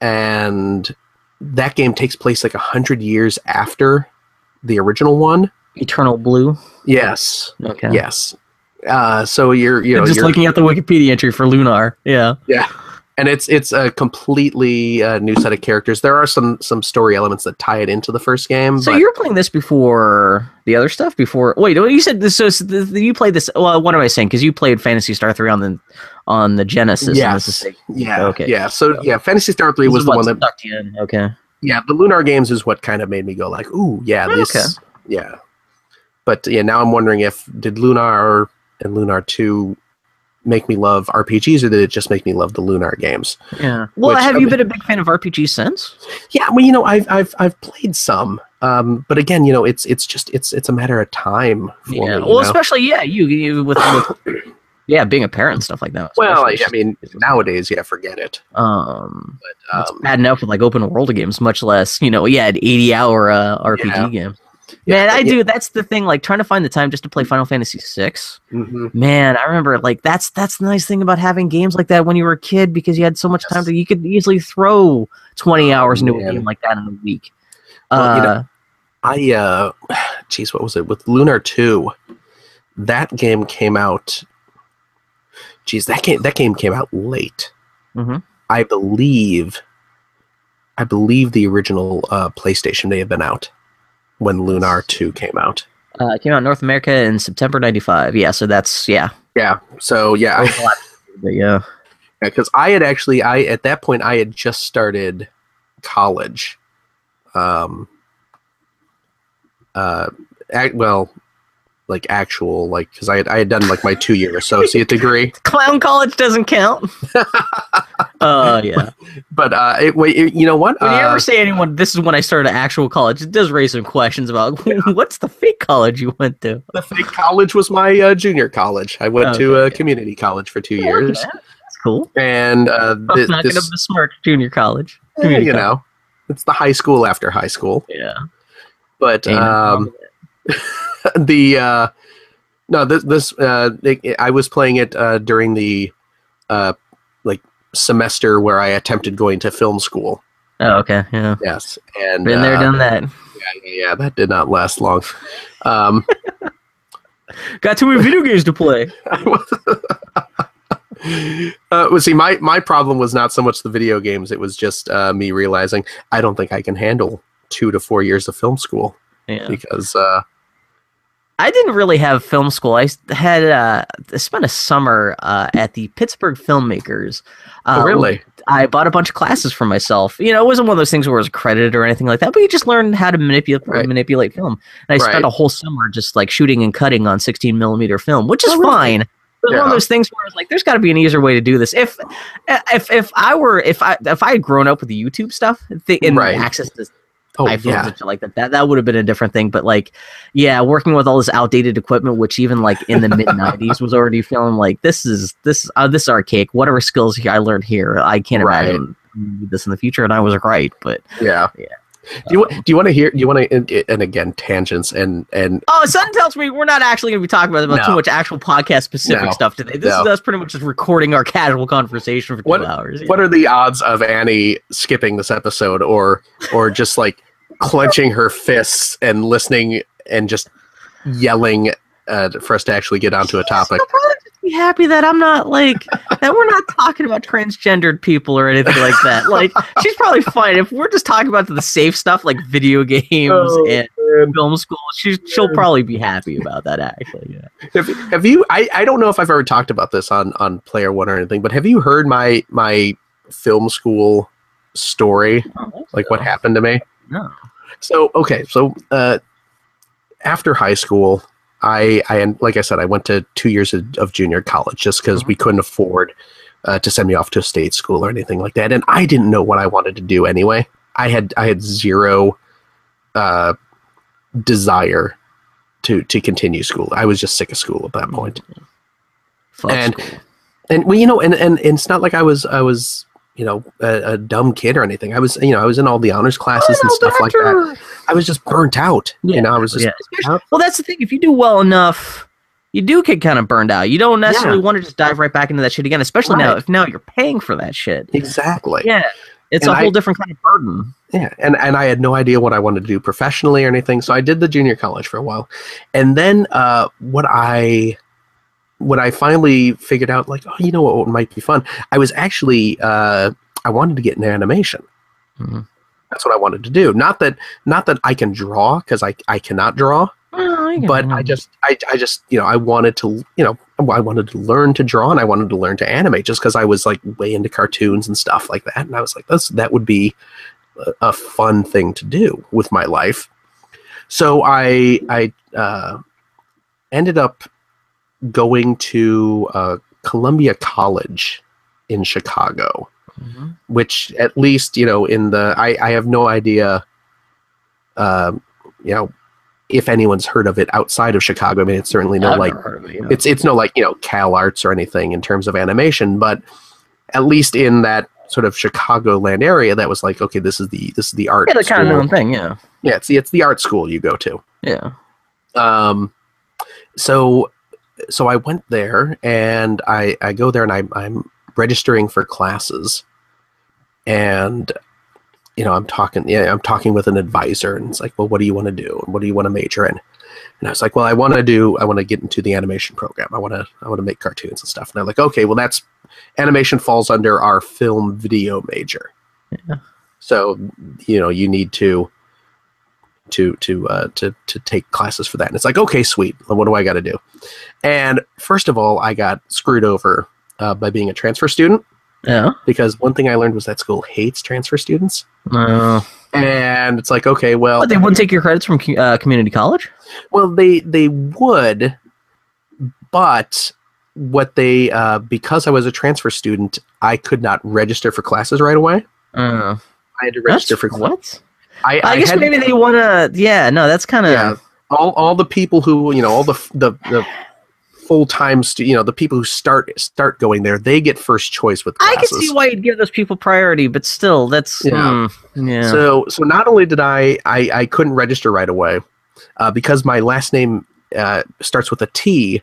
Speaker 1: and that game takes place like a hundred years after the original one.
Speaker 2: Eternal Blue.
Speaker 1: Yes,
Speaker 2: Okay.
Speaker 1: yes. Uh, so you're you know
Speaker 2: just looking at the Wikipedia entry for Lunar. Yeah. Yeah.
Speaker 1: And it's it's a completely uh, new set of characters. There are some some story elements that tie it into the first game.
Speaker 2: So
Speaker 1: but
Speaker 2: you were playing this before the other stuff? Before wait, what you said this? So, so you played this? Well, what am I saying? Because you played Phantasy Star three on the on the Genesis.
Speaker 1: Yes. yeah,
Speaker 2: Okay.
Speaker 1: yeah. So yeah, Phantasy Star Three was the one that
Speaker 2: sucked you in. Okay.
Speaker 1: yeah the Lunar games is what kind of made me go like ooh yeah
Speaker 2: Oh,
Speaker 1: this
Speaker 2: okay.
Speaker 1: yeah. But yeah, now I'm wondering if did Lunar and Lunar Two make me love RPGs or did it just make me love the Lunar games?
Speaker 2: Yeah. Well,
Speaker 1: Which-
Speaker 2: have you been a big fan of RPGs since?
Speaker 1: Yeah, well, you know, I've I've I've played some, um, but again, you know, it's it's just it's it's a matter of time for
Speaker 2: Yeah.
Speaker 1: me.
Speaker 2: Well,
Speaker 1: know?
Speaker 2: especially yeah, you, you with, with yeah being a parent and stuff like that.
Speaker 1: well, I. I mean, nowadays, yeah, forget it.
Speaker 2: um,
Speaker 1: But,
Speaker 2: it's
Speaker 1: um,
Speaker 2: bad enough with like open world games, much less you know, yeah, an eighty hour uh, RPG
Speaker 1: Yeah.
Speaker 2: game. Man, I
Speaker 1: yeah.
Speaker 2: do. That's the thing. Like trying to find the time just to play Final Fantasy VI.
Speaker 1: Mhm.
Speaker 2: Man, I remember like that's that's the nice thing about having games like that when you were a kid because you had so much time
Speaker 1: Yes.
Speaker 2: to you could easily throw twenty
Speaker 1: Oh,
Speaker 2: hours into a game like that in a week.
Speaker 1: Well, you know,
Speaker 2: Uh,
Speaker 1: I uh [sighs] geez, what was it? With Lunar 2, that game came out geez, that game that game came out late.
Speaker 2: Mhm.
Speaker 1: I believe I believe the original uh PlayStation may have been out when Lunar 2 came out.
Speaker 2: uh, it came out in North America in September '95. Yeah, so that's yeah,
Speaker 1: Yeah. So yeah,
Speaker 2: But yeah.
Speaker 1: because I had actually I at that point I had just started college. Um uh well like actual like because I had I had done like my two year associate [laughs] degree,
Speaker 2: Clown college doesn't count. [laughs] uh yeah.
Speaker 1: but uh it, wait it- you know what
Speaker 2: When you
Speaker 1: uh,
Speaker 2: ever say anyone, this is when I started actual college, it does raise some questions about [laughs] what's the fake college you went to.
Speaker 1: the fake college was my uh, junior college. I went to a
Speaker 2: okay.
Speaker 1: community college for two years,
Speaker 2: Okay, That's cool.
Speaker 1: and uh,
Speaker 2: I'm not
Speaker 1: this
Speaker 2: gonna besmirch junior college.
Speaker 1: eh,
Speaker 2: Community
Speaker 1: you
Speaker 2: college.
Speaker 1: know it's the high school after high school,
Speaker 2: Yeah.
Speaker 1: but
Speaker 2: Ain't
Speaker 1: um.
Speaker 2: with it. [laughs]
Speaker 1: the uh no this this uh it, I was playing it uh during the uh like semester where I attempted going to film school.
Speaker 2: Oh, okay. Yeah.
Speaker 1: Yes, and
Speaker 2: Been there,
Speaker 1: uh,
Speaker 2: done that.
Speaker 1: Yeah, yeah, yeah, that did not last long. Um, [laughs]
Speaker 2: Got too many video games to play. [laughs]
Speaker 1: uh, well, see, my my problem was not so much the video games; it was just uh, me realizing I don't think I can handle two to four years of film school
Speaker 2: Yeah.
Speaker 1: because uh,
Speaker 2: I didn't really have film school. I had uh, I spent a summer uh, at the Pittsburgh Filmmakers. Uh,
Speaker 1: oh, really
Speaker 2: I bought a bunch of classes for myself. You know, it wasn't one of those things where it was accredited or anything like that, but you just learned how to manipulate
Speaker 1: Right.
Speaker 2: manipulate film. And I
Speaker 1: Right.
Speaker 2: spent a whole summer just like shooting and cutting on 16 millimeter film, which is
Speaker 1: Oh, really?
Speaker 2: fine. It was one of those things where it's like, there's got to be an easier way to do this. If, if, if I were, if I, if I had grown up with the YouTube stuff and
Speaker 1: Right.
Speaker 2: access to
Speaker 1: oh
Speaker 2: iPhones
Speaker 1: yeah
Speaker 2: and shit like that. That that would have been a different thing. But like, yeah, working with all this outdated equipment, which even like in the [laughs] mid '90s was already feeling like this is this uh, this is archaic. Whatever skills I learned here, I can't
Speaker 1: Right.
Speaker 2: imagine this in the future. And I was right, but
Speaker 1: yeah
Speaker 2: Yeah.
Speaker 1: Do you, do you want to hear? Do you want to? And, again, tangents and and
Speaker 2: oh, something tells me we're not actually going to be talking about, about too much actual podcast specific
Speaker 1: No.
Speaker 2: stuff today. This
Speaker 1: No.
Speaker 2: is us pretty much just recording our casual conversation for two
Speaker 1: What-
Speaker 2: hours.
Speaker 1: what are the odds of Annie skipping this episode or or just like clenching her fists and listening and just yelling uh, for us to actually get onto a topic?
Speaker 2: She'll probably just be happy that I'm not like that. We're not talking about transgendered people or anything like that. Like she's probably fine if we're just talking about the safe stuff like video [laughs] games
Speaker 1: Oh,
Speaker 2: and film school. She's she'll probably be happy about that. Actually, yeah.
Speaker 1: Have, have you? I, I don't know if I've ever talked about this on on Player One or anything, but have you heard my my film school story? Like what happened to me?
Speaker 2: No.
Speaker 1: So okay, so uh, after high school, I I like I said, I went to two years of, of junior college just because we couldn't afford uh, to send me off to a state school or anything like that, and I didn't know what I wanted to do anyway. I had I had zero uh, desire to to continue school. I was just sick of school at that point.
Speaker 2: Fuck
Speaker 1: And-
Speaker 2: school.
Speaker 1: and well, you know, and, and and it's not like I was I was you know a, a dumb kid or anything. I was you know I was in all the honors classes and stuff like that. I was just burnt out.
Speaker 2: Yeah,
Speaker 1: you know, I was just
Speaker 2: yeah. Well, that's the thing. If you do well enough, you do get kind of burned out. You don't necessarily
Speaker 1: Yeah.
Speaker 2: want to just dive right back into that shit again. Especially now, if now you're paying for that shit.
Speaker 1: exactly.
Speaker 2: Yeah, it's
Speaker 1: And
Speaker 2: a whole
Speaker 1: I-
Speaker 2: different kind of burden.
Speaker 1: Yeah, and and I had no idea what I wanted to do professionally or anything. So I did the junior college for a while, and then uh, what I what I finally figured out, like, oh, you know what, might be fun. I was actually uh, I wanted to get into animation.
Speaker 2: Mhm.
Speaker 1: That's what I wanted to do. Not that not that I can draw because I I cannot draw,
Speaker 2: Well, you
Speaker 1: but. I just I I just you know I wanted to you know I wanted to learn to draw and I wanted to learn to animate just because I was like way into cartoons and stuff like that, and I was like, that's that would be a, a fun thing to do with my life. So I I uh, ended up going to uh, Columbia College in Chicago,
Speaker 2: Mhm.
Speaker 1: which at least you know in the I I have no idea, um, you know, if anyone's heard of it outside of Chicago. I mean, it's certainly no
Speaker 2: I've
Speaker 1: like
Speaker 2: never heard of it, yeah.
Speaker 1: it's it's no like you know Cal Arts or anything in terms of animation, but at least in that sort of Chicagoland area, that was like okay, this is the this is the art
Speaker 2: yeah, the
Speaker 1: school.
Speaker 2: kind of known thing. Yeah.
Speaker 1: Yeah, it's the it's the art school you go to.
Speaker 2: Yeah.
Speaker 1: um so so i went there and i i go there and I, i'm registering for classes. And you know i'm talking yeah i'm talking with an advisor and it's like well what do you want to do? And what do you want to major in? And i was like well i want to do i want to get into the animation program. I want to i want to make cartoons and stuff. And they're like okay well that's animation falls under our film video major.
Speaker 2: Yeah.
Speaker 1: so you know you need to to to uh, to to take classes for that. And it's like, okay, sweet. What do I got to do? And first of all, I got screwed over uh, by being a transfer student
Speaker 2: Yeah.
Speaker 1: because one thing I learned was that school hates transfer students.
Speaker 2: Uh,
Speaker 1: And it's like, okay, well,
Speaker 2: but they wouldn't take your credits from uh, community college.
Speaker 1: well, they they would, but what they uh, because I was a transfer student, I could not register for classes right away.
Speaker 2: Uh,
Speaker 1: I had to register for classes.
Speaker 2: what?
Speaker 1: I,
Speaker 2: I, guess
Speaker 1: had,
Speaker 2: maybe they want to. Yeah. No, that's kind of.
Speaker 1: yeah, all all the people who you know all the the the full time stu- you know the people who start start going there they get first choice with
Speaker 2: I can see why you'd give those people priority, but still, that's
Speaker 1: Yeah.
Speaker 2: hmm, yeah.
Speaker 1: So so not only did I I, I couldn't register right away uh, because my last name uh, starts with a T.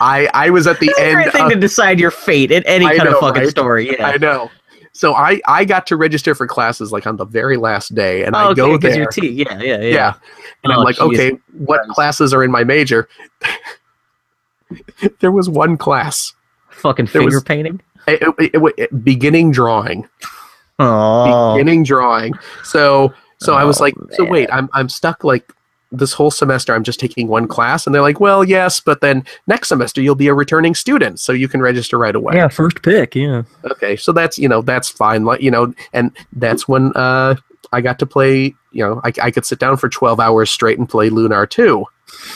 Speaker 1: I I was at the end.
Speaker 2: great thing
Speaker 1: of-
Speaker 2: to decide your fate in any
Speaker 1: I
Speaker 2: kind
Speaker 1: know,
Speaker 2: of fucking
Speaker 1: right?
Speaker 2: story. Yeah.
Speaker 1: I know. So I I got to register for classes like on the very last day, and I
Speaker 2: oh, okay,
Speaker 1: go
Speaker 2: 'cause
Speaker 1: there.
Speaker 2: your T. Yeah, yeah, yeah.
Speaker 1: yeah. And I'm
Speaker 2: Oh,
Speaker 1: like,
Speaker 2: jeez.
Speaker 1: okay, what classes are in my major? [laughs] there was one class.
Speaker 2: Fucking
Speaker 1: There was-
Speaker 2: finger painting.
Speaker 1: It- it- it- beginning drawing.
Speaker 2: Oh,
Speaker 1: beginning drawing. So so I was
Speaker 2: Oh,
Speaker 1: like, so wait, I'm I'm stuck like this whole semester. I'm just taking one class, and they're like, well, yes, but then next semester you'll be a returning student, so you can register right away.
Speaker 2: yeah, first pick. Yeah.
Speaker 1: Okay, so that's you know that's fine. Like you know, and that's when uh I got to play. You know, I I could sit down for 12 hours straight and play Lunar 2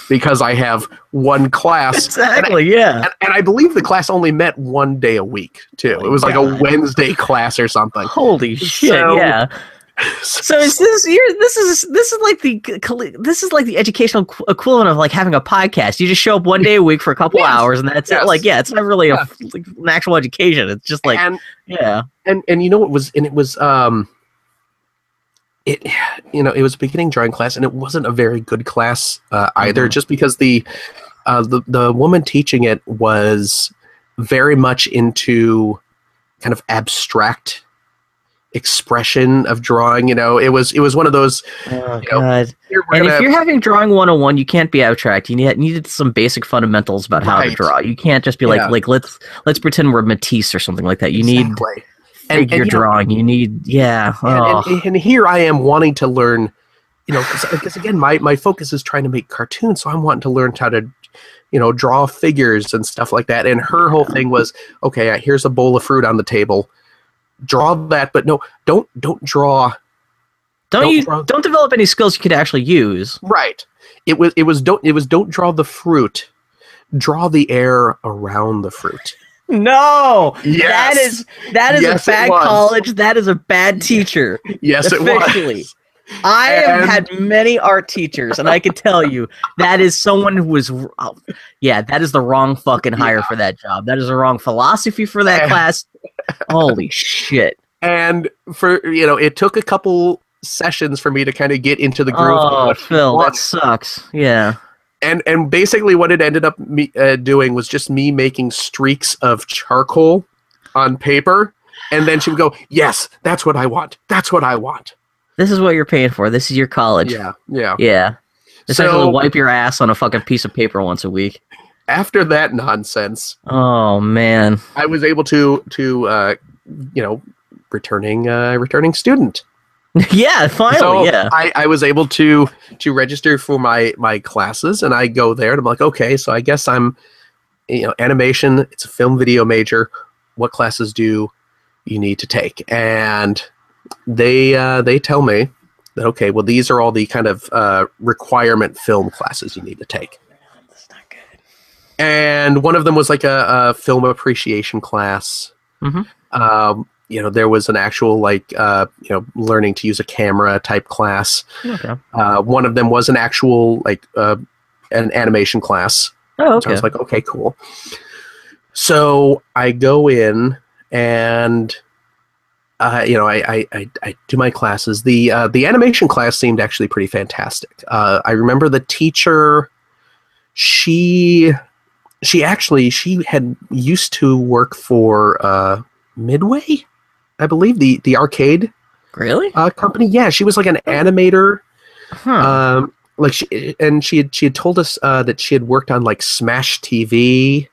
Speaker 1: because I have one class.
Speaker 2: Exactly. Yeah.
Speaker 1: And, and I believe the class only met one day a week too. It was like a Wednesday [laughs] class or something.
Speaker 2: Holy shit!
Speaker 1: So-
Speaker 2: yeah. [laughs] So is this you're, this is this is like the this is like the educational equivalent of like having a podcast. You just show up one day a week for a couple
Speaker 1: Yes.
Speaker 2: hours, and that's
Speaker 1: Yes.
Speaker 2: it. Like, yeah, it's not really
Speaker 1: Yeah.
Speaker 2: a like, an actual education. It's just like,
Speaker 1: and
Speaker 2: yeah,
Speaker 1: and and you know what was and it was um it you know it was a beginning drawing class and it wasn't a very good class uh, either
Speaker 2: Mhm.
Speaker 1: just because the uh the, the woman teaching it was very much into kind of abstract expression of drawing you know it was it was one of those
Speaker 2: oh
Speaker 1: You know,
Speaker 2: god.
Speaker 1: here we're
Speaker 2: And
Speaker 1: gonna-
Speaker 2: if you're having drawing 101, you can't be abstract. You need needed some basic fundamentals about how to draw. You can't just be like
Speaker 1: Yeah.
Speaker 2: like let's let's pretend we're Matisse or something like that. You need
Speaker 1: Exactly.
Speaker 2: figure
Speaker 1: you know,
Speaker 2: drawing. you need yeah.
Speaker 1: and,
Speaker 2: oh.
Speaker 1: and, and here I am wanting to learn, you know, because again, my, my focus is trying to make cartoons, so I'm wanting to learn how to, you know, draw figures and stuff like that. And her whole thing was, okay, here's a bowl of fruit on the table, draw that, but no, don't don't draw
Speaker 2: don't
Speaker 1: don't
Speaker 2: you
Speaker 1: draw-
Speaker 2: don't develop any skills you could actually use.
Speaker 1: right. It was it was don't it was don't draw the fruit, draw the air around the fruit.
Speaker 2: No,
Speaker 1: Yes.
Speaker 2: that is that is
Speaker 1: Yes,
Speaker 2: a bad college. That is a bad teacher.
Speaker 1: Yes, it
Speaker 2: Officially.
Speaker 1: was.
Speaker 2: I have had many art teachers, and I can tell you that is someone who was, oh, yeah, that is the wrong fucking hire for that job. That is the wrong philosophy for that class. [laughs] Holy shit!
Speaker 1: And for you know, it took a couple sessions for me to kind of get into the groove. of
Speaker 2: Oh, Phil, that sucks. Yeah.
Speaker 1: and and basically what it ended up me, uh, doing was just me making streaks of charcoal on paper and then she would go yes that's what i want that's what i want
Speaker 2: This is what you're paying for. This is your college.
Speaker 1: yeah yeah
Speaker 2: Yeah. Essentially,
Speaker 1: So-
Speaker 2: wipe your ass on a fucking piece of paper once a week.
Speaker 1: after that nonsense
Speaker 2: Oh man.
Speaker 1: i was able to to uh you know returning uh returning student [laughs]
Speaker 2: yeah. Finally.
Speaker 1: so
Speaker 2: yeah.
Speaker 1: I, I was able to to register for my my classes and i go there and i'm like okay so i guess i'm you know animation it's a film video major what classes do you need to take and they uh, they tell me that okay well these are all the kind of uh, requirement film classes you need to take
Speaker 2: That's not good.
Speaker 1: and one of them was like a, a film appreciation class.
Speaker 2: Mhm.
Speaker 1: Um, you know, there was an actual like uh, you know learning to use a camera type class.
Speaker 2: Okay.
Speaker 1: Uh, one of them was an actual like uh, an animation class.
Speaker 2: Oh,
Speaker 1: So I was like, okay, cool. So I go in and uh, you know, I, I, I, I do my classes. The uh, the animation class seemed actually pretty fantastic. Uh, I remember the teacher. She she actually she had used to work for uh, Midway, I believe the the arcade
Speaker 2: Really?
Speaker 1: uh, company. Yeah, she was like an animator.
Speaker 2: Huh.
Speaker 1: Um, like she and she had she had told us uh, that she had worked on like Smash TV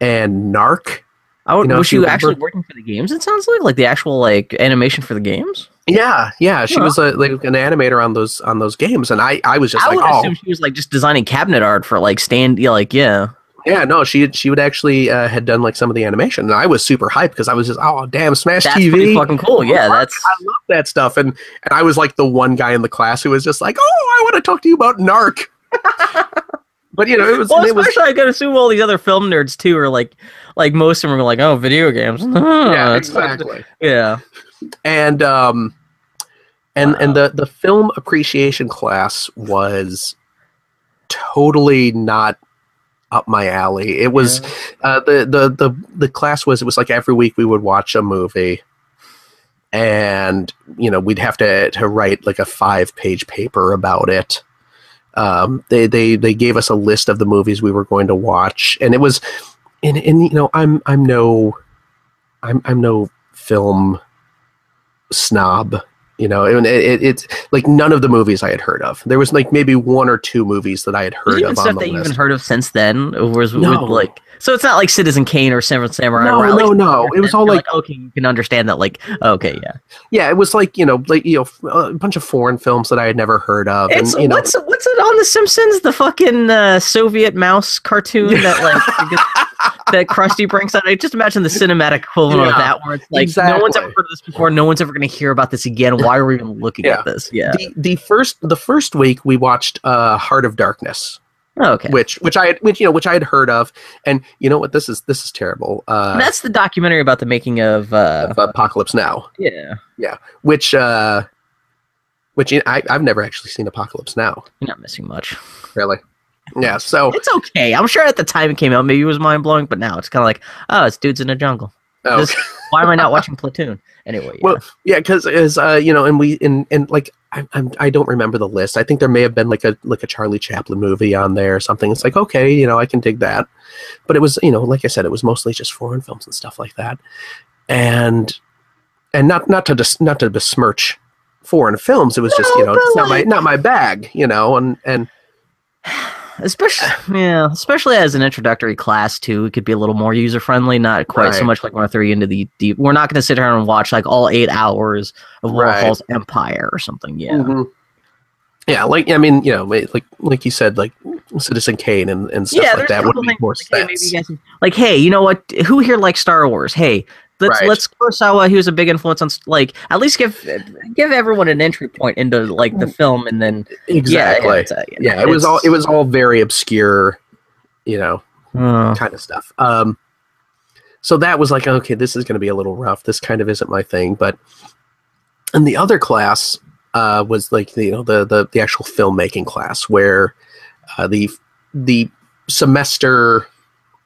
Speaker 1: and Narc.
Speaker 2: I would,
Speaker 1: you know,
Speaker 2: was she actually working for the games? It sounds like like the actual like animation for the games.
Speaker 1: Yeah, yeah, she was a, like an animator on those on those games, and I I was just
Speaker 2: I
Speaker 1: like,
Speaker 2: would
Speaker 1: oh,
Speaker 2: assume she was like just designing cabinet art for like stand. Yeah, like yeah.
Speaker 1: yeah, no, she she would actually uh, had done like some of the animation, and I was super hyped because I was just, oh, damn, Smash
Speaker 2: That's
Speaker 1: TV,
Speaker 2: fucking cool. Yeah, that's
Speaker 1: I love that stuff, and and I was like the one guy in the class who was just like, oh, I want to talk to you about Narc. [laughs] but you know, it was
Speaker 2: well,
Speaker 1: it was
Speaker 2: especially I could assume all these other film nerds too are like, like most of them are like, oh, video games. [laughs] Oh,
Speaker 1: yeah, exactly.
Speaker 2: Yeah.
Speaker 1: and um and and the the film appreciation class was totally not up my alley it was uh the, the the the class was it was like every week we would watch a movie and you know we'd have to to write like a five page paper about it um they they they gave us a list of the movies we were going to watch. And it was and and you know i'm i'm no i'm i'm no film snob you know and it, it, it's like none of the movies i had heard of. There was like maybe one or two movies that i had heard
Speaker 2: even
Speaker 1: of on
Speaker 2: stuff
Speaker 1: the
Speaker 2: that you even heard of since then, was
Speaker 1: No.
Speaker 2: with like so it's not like Citizen Kane or Seven Samurai.
Speaker 1: No, no, no. It was all
Speaker 2: you're
Speaker 1: like-
Speaker 2: okay, you can understand that. Like, okay, yeah.
Speaker 1: yeah it was like you know like you know a bunch of foreign films that i had never heard of
Speaker 2: It's
Speaker 1: and you know
Speaker 2: what's what's it on The Simpsons? The fucking uh, Soviet mouse cartoon that [laughs] like that Krusty brings out. I just imagine the cinematic equivalent of that, where it's like no one's ever heard of this before. No one's ever going to hear about this again. Why are we even looking
Speaker 1: Yeah.
Speaker 2: at this? Yeah.
Speaker 1: the, the first the first week we watched uh heart of darkness
Speaker 2: Oh, okay.
Speaker 1: which which i had which you know which i had heard of and you know what this is this is terrible uh
Speaker 2: that's the documentary about the making of. Uh,
Speaker 1: of apocalypse now
Speaker 2: yeah. Yeah.
Speaker 1: Which uh which I, i've never actually seen apocalypse now
Speaker 2: You're not missing much.
Speaker 1: really yeah so
Speaker 2: It's okay. I'm sure at the time it came out, maybe it was mind blowing, but now it's kind of like, oh, it's dudes in a jungle.
Speaker 1: oh,
Speaker 2: This- Why am I not [laughs] watching Platoon? Anyway, yeah.
Speaker 1: Well, yeah, because as uh, you know, and we and and like I I'm, I don't remember the list. I think there may have been like a like a Charlie Chaplin movie on there or something. It's like okay, you know, I can dig that, but it was you know, like I said, it was mostly just foreign films and stuff like that, and and not not to dis, not to besmirch foreign films. It was just you know, it's not my not my bag, you know, and and [sighs] [sighs]
Speaker 2: especially yeah, especially as an introductory class too, it could be a little more user friendly. Not quite so much like throw you into the deep. We're not going to sit here and watch like all eight hours of
Speaker 1: Right.
Speaker 2: Warhol's Empire or something. Yeah.
Speaker 1: Mhm. yeah, like I mean, you know, like like you said, like Citizen Kane and and stuff
Speaker 2: yeah,
Speaker 1: like that would make more
Speaker 2: like, hey, maybe
Speaker 1: sense.
Speaker 2: guys can- like, hey, you know what? Who here likes Star Wars? Hey, let's
Speaker 1: Right.
Speaker 2: let's Kurosawa. He was a big influence on like at least give give everyone an entry point into like the film, and then
Speaker 1: Exactly.
Speaker 2: Yeah, uh, you know,
Speaker 1: yeah it was all it was all very obscure you know
Speaker 2: Uh,
Speaker 1: kind of stuff um so that was like okay this is going to be a little rough this kind of isn't my thing but and the other class uh was like the, you know the the, the actual filmmaking class where uh, the the semester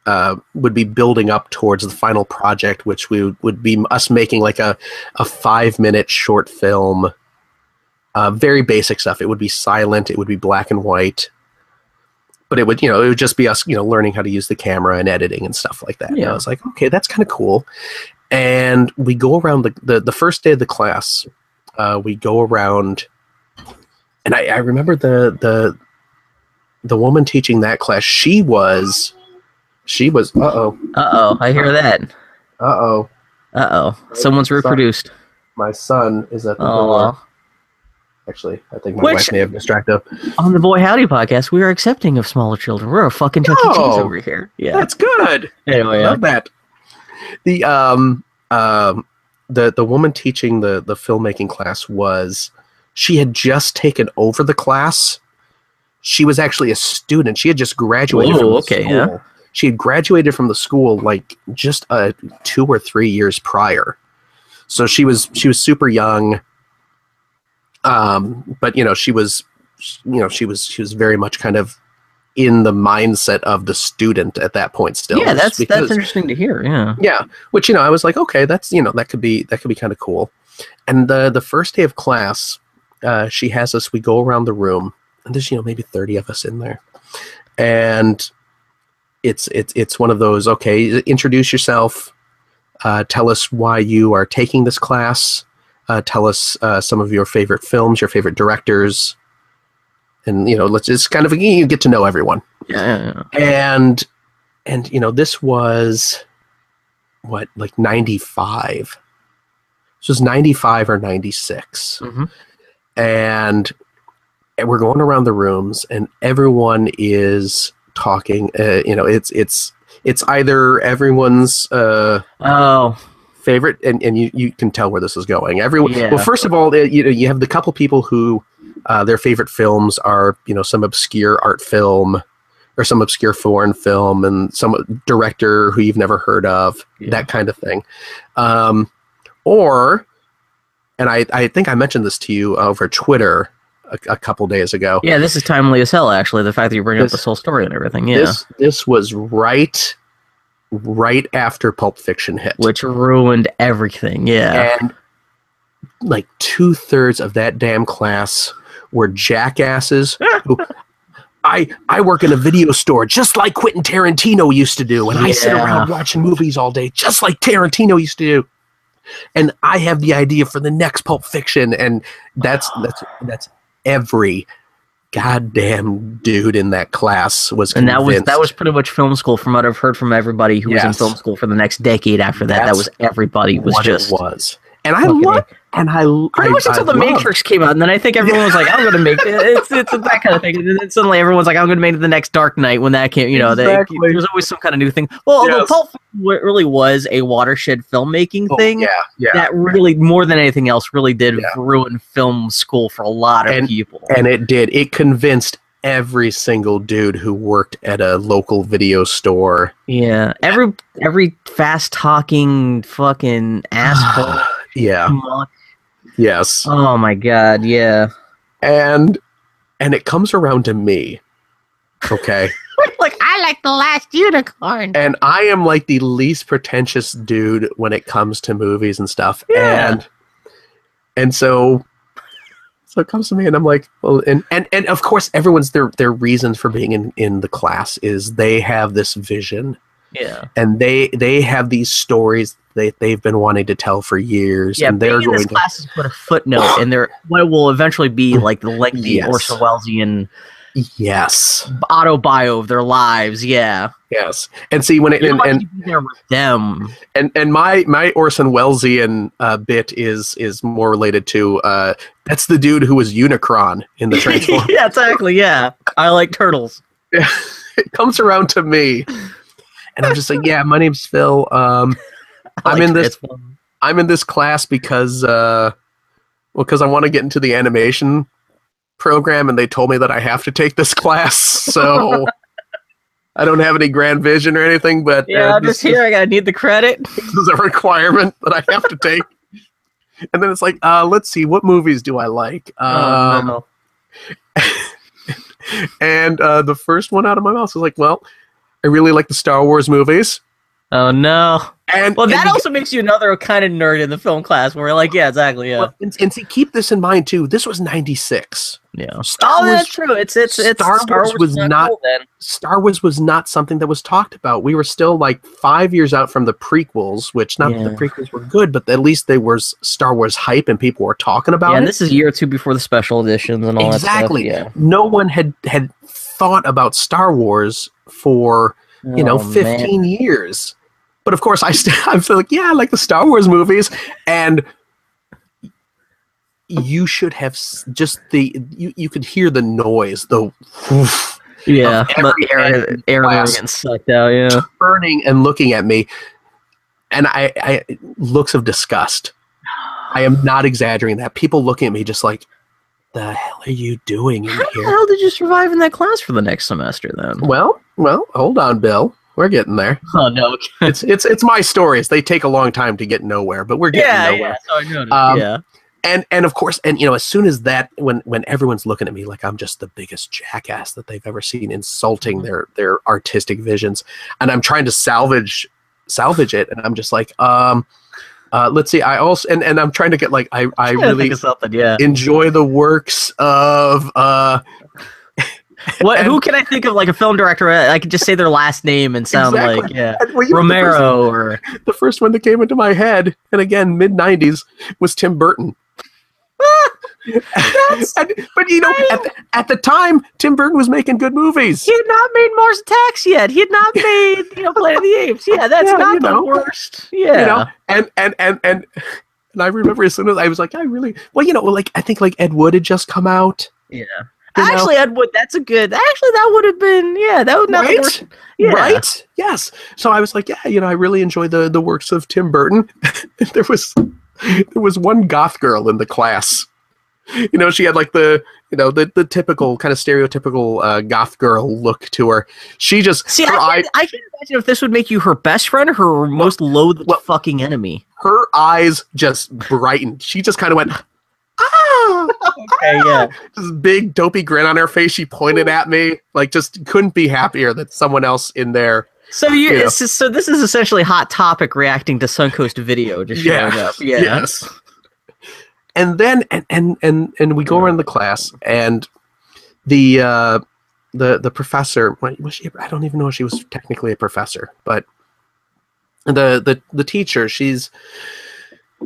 Speaker 1: uh, would be building up towards the final project, which we would, would be us making like a, a five minute short film. Uh, very basic stuff. It would be silent. It would be black and white. But it would, you know, it would just be us, you know, learning how to use the camera and editing and stuff like that. And I was like, okay, that's kind of cool. And we go around the, the, the first day of the class. Uh, we go around, and I, I remember the the the woman teaching that class. She was, she was. Uh oh.
Speaker 2: uh oh, I hear that.
Speaker 1: Uh oh.
Speaker 2: Uh oh, someone's reproduced.
Speaker 1: My son is at the door.
Speaker 2: Oh,
Speaker 1: Actually, I think my
Speaker 2: Which-
Speaker 1: wife may have distracted.
Speaker 2: on the Boy Howdy podcast, we are accepting of smaller children. We're a fucking Chuck E. Cheese
Speaker 1: Oh.
Speaker 2: over here. Yeah.
Speaker 1: That's good.
Speaker 2: Anyway, yeah.
Speaker 1: Love that. The um um the the woman teaching the the filmmaking class was she had just taken over the class. She was actually a student. She had just graduated from
Speaker 2: okay,
Speaker 1: school.
Speaker 2: yeah.
Speaker 1: She had graduated from the school like just uh, two or three years prior. So she was she was super young. Um, but you know she was you know she was she was very much kind of in the mindset of the student at that point still.
Speaker 2: yeah, that's
Speaker 1: because-
Speaker 2: that's interesting to hear. Yeah.
Speaker 1: yeah, which you know, I was like, okay, that's you know, that could be that could be kind of cool. And the the first day of class, uh, she has us. We go around the room, and there's you know maybe thirty of us in there, and it's it's it's one of those. Okay, introduce yourself. Uh, tell us why you are taking this class. Uh, tell us uh, some of your favorite films, your favorite directors, and you know, let's just kind of you get to know everyone
Speaker 2: Yeah.
Speaker 1: and and you know this was what like 95 this was 95 or 96
Speaker 2: Mhm.
Speaker 1: and, and we're going around the rooms and everyone is talking uh, you know it's it's it's either everyone's uh
Speaker 2: Oh,
Speaker 1: favorite and, and you, you can tell where this is going everyone
Speaker 2: Yeah.
Speaker 1: well first of all you know you have the couple people who uh, their favorite films are you know some obscure art film or some obscure foreign film and some director who you've never heard of
Speaker 2: Yeah.
Speaker 1: that kind of thing um, or and I, I think i mentioned this to you over twitter a, a couple days ago
Speaker 2: yeah. This is timely as hell. Actually, the fact that you bring up
Speaker 1: This-
Speaker 2: this whole story and everything. Yeah.
Speaker 1: this this was right right after pulp fiction hit
Speaker 2: which ruined everything. Yeah.
Speaker 1: and like two thirds of that damn class were jackasses. [laughs] who, I I work in a video store just like Quentin Tarantino used to do, and I sit around watching movies all day just like Tarantino used to do. And I have the idea for the next Pulp Fiction, and that's that's that's every goddamn dude in that class was
Speaker 2: and that was that was pretty much film school from what I've heard from everybody who was in film school for the next decade after that. that was everybody was just
Speaker 1: it was. And I love and I
Speaker 2: pretty
Speaker 1: I,
Speaker 2: much until
Speaker 1: I
Speaker 2: the Matrix came out, and then I think everyone was like, "I'm going to make it." It's, it's that kind of thing. And then suddenly everyone's like, "I'm going to make it the next Dark Knight." When that came, you know, they, there's always some kind of new thing. Well, although
Speaker 1: Yes.
Speaker 2: Pulp really was a watershed filmmaking
Speaker 1: Oh,
Speaker 2: thing.
Speaker 1: Yeah, yeah.
Speaker 2: That really, more than anything else, really did
Speaker 1: Yeah.
Speaker 2: ruin film school for a lot of
Speaker 1: And-
Speaker 2: people.
Speaker 1: And it did. It convinced every single dude who worked at a local video store.
Speaker 2: yeah, every every fast talking fucking [sighs] asshole.
Speaker 1: Yeah.
Speaker 2: schmuck.
Speaker 1: Yes.
Speaker 2: Oh my god, yeah.
Speaker 1: And and it comes around to me. Okay. [laughs]
Speaker 2: like I like the last unicorn.
Speaker 1: and I am like the least pretentious dude when it comes to movies and stuff.
Speaker 2: Yeah.
Speaker 1: And and so so it comes to me and I'm like, well and, and and of course everyone's their their reasons for being in, in the class is they have this vision
Speaker 2: Yeah.
Speaker 1: and they they have these stories they they've been wanting to tell for years
Speaker 2: Yeah,
Speaker 1: and they're
Speaker 2: in this
Speaker 1: going to
Speaker 2: class put a footnote in there what will eventually be like the lengthy
Speaker 1: Yes.
Speaker 2: Orson Wellesian
Speaker 1: yes
Speaker 2: auto bio of their lives. Yeah.
Speaker 1: yes and see when it and, and
Speaker 2: be there with them.
Speaker 1: and and my my Orson Wellesian uh, bit is is more related to uh, that's the dude who was Unicron in the [laughs] Transformers.
Speaker 2: yeah, exactly. Yeah. I like turtles. [laughs]
Speaker 1: it comes around to me, and I'm just like, yeah, my name's Phil. Um, [laughs] I'm
Speaker 2: like
Speaker 1: in this-. I'm in this class because uh, well, because I want to get into the animation program, and they told me that I have to take this [laughs] class, so. [laughs] I don't have any grand vision or anything, but
Speaker 2: Yeah,
Speaker 1: uh,
Speaker 2: I'm just here. I gotta need the credit.
Speaker 1: this is a requirement that I have to take. and then it's like, uh, let's see, what movies do I like?
Speaker 2: Oh,
Speaker 1: Um,
Speaker 2: no.
Speaker 1: And uh, the first one out of my mouth was like, well, I really like the Star Wars movies.
Speaker 2: Oh no.
Speaker 1: And
Speaker 2: Well,
Speaker 1: and
Speaker 2: that also makes you another kind of nerd in the film class where we're like, yeah, exactly, yeah.
Speaker 1: well, and, and see, keep this in mind too. This was '96.
Speaker 2: Yeah.
Speaker 1: Star
Speaker 2: Oh,
Speaker 1: Wars,
Speaker 2: that's true. It's it's it's
Speaker 1: Star
Speaker 2: Star,
Speaker 1: Wars
Speaker 2: Wars,
Speaker 1: was not-
Speaker 2: cool then.
Speaker 1: Star Wars was not something that was talked about. We were still like five years out from the prequels, which not that the prequels were good, but at least they were Star Wars hype and people were talking about
Speaker 2: Yeah,
Speaker 1: it.
Speaker 2: and this is a year or two before the special editions and all
Speaker 1: exactly.
Speaker 2: that stuff.
Speaker 1: No one had had thought about Star Wars for
Speaker 2: Yeah.
Speaker 1: you oh, know
Speaker 2: Oh,
Speaker 1: 15
Speaker 2: man.
Speaker 1: years. But of course, I still [laughs] I feel like yeah, I like the Star Wars movies, and you should have s- just the you, you could hear the noise, the woof,
Speaker 2: Yeah,
Speaker 1: every end
Speaker 2: Aaron getting sucked out. Yeah.
Speaker 1: turning and looking at me, and I, I looks of disgust. I am not exaggerating that. People looking at me just like, the hell are you doing in
Speaker 2: How the
Speaker 1: here?
Speaker 2: hell did you survive in that class for the next semester then?
Speaker 1: Well, well, hold on, Bill. We're getting there. [laughs]
Speaker 2: Oh no.
Speaker 1: It's it's it's my stories. They take a long time to get nowhere, but we're getting
Speaker 2: yeah,
Speaker 1: nowhere.
Speaker 2: yeah. So I noticed.
Speaker 1: Um,
Speaker 2: yeah.
Speaker 1: and and of course, and you know, as soon as that, when when everyone's looking at me like I'm just the biggest jackass that they've ever seen, insulting
Speaker 2: Mhm.
Speaker 1: their their artistic visions, and I'm trying to salvage salvage it, and I'm just like, um, uh, let's see, I also and and I'm trying to get like I I really
Speaker 2: something. Yeah.
Speaker 1: enjoy the works of uh [laughs]
Speaker 2: What?
Speaker 1: and-
Speaker 2: who can I think of? Like a film director? Uh, I could just say their last name and sound
Speaker 1: Exactly.
Speaker 2: like yeah,
Speaker 1: and, well, know, the first-
Speaker 2: Romero or [laughs]
Speaker 1: the first one that came into my head, and again, mid '90s, was Tim Burton. [laughs] And- but you know, at the, at the time, Tim Burton was making good movies.
Speaker 2: he had not made Mars Attacks yet. He had not made you know Planet of the Apes. Yeah, that's
Speaker 1: Yeah,
Speaker 2: not the
Speaker 1: know.
Speaker 2: worst. Yeah.
Speaker 1: You know, and and and and and I remember as soon as I was like, I really well, you know, like I think like Ed Wood had just come out.
Speaker 2: yeah.
Speaker 1: You?
Speaker 2: Actually, Wood, that's a good. Actually, that would have been. Yeah, that would not
Speaker 1: Right?
Speaker 2: Yeah.
Speaker 1: Right? Yes. So I was like, yeah, you know, I really enjoy the the works of Tim Burton. [laughs] there was there was one goth girl in the class. You know, she had like the you know the the typical kind of stereotypical uh, goth girl look to her. She just
Speaker 2: See,
Speaker 1: her
Speaker 2: I
Speaker 1: eye
Speaker 2: can, I can imagine if this would make you her best friend or her most loathed
Speaker 1: well-
Speaker 2: fucking enemy.
Speaker 1: her eyes just brightened. She just kind of went ah, [laughs]
Speaker 2: Okay, yeah.
Speaker 1: this big dopey grin on her face. She pointed at me like just couldn't be happier that someone else in there.
Speaker 2: So you,
Speaker 1: Yeah.
Speaker 2: it's just, so this is essentially hot topic reacting to Suncoast video just
Speaker 1: Yeah.
Speaker 2: showing up. [laughs] Yeah.
Speaker 1: Yes. And then and and and and we go around the class and the uh the the professor was she I don't even know if she was technically a professor, but the the the teacher, she's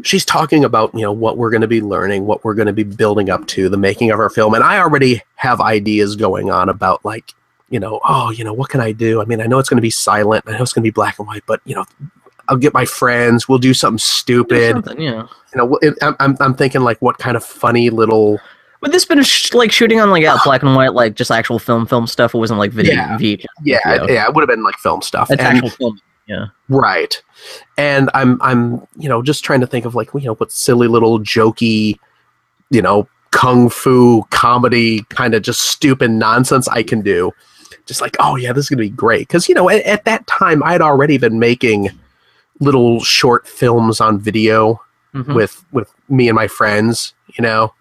Speaker 1: she's talking about, you know, what we're going to be learning, what we're going to be building up to, the making of our film. And I already have ideas going on about like you know, oh, you know, what can I do? I mean, I know it's going to be silent. I know it's going to be black and white, but you know, I'll get my friends. We'll do something
Speaker 2: Do
Speaker 1: stupid
Speaker 2: something, yeah.
Speaker 1: you know, it, I'm, I'm, I'm thinking like what kind of funny little
Speaker 2: Would this been sh- like shooting on like out black and white, like just actual film, film stuff? It wasn't like video,
Speaker 1: Yeah. Yeah
Speaker 2: Yeah.
Speaker 1: yeah, it would have been like film stuff
Speaker 2: It's
Speaker 1: and,
Speaker 2: actual film.
Speaker 1: Right. And i'm i'm you know just trying to think of like you know what silly little jokey you know kung fu comedy kind of just stupid nonsense i can do. Just like oh yeah this is gonna be great. Because you know at, at that time i had already been making little short films on video
Speaker 2: Mhm.
Speaker 1: with with me and my friends you know?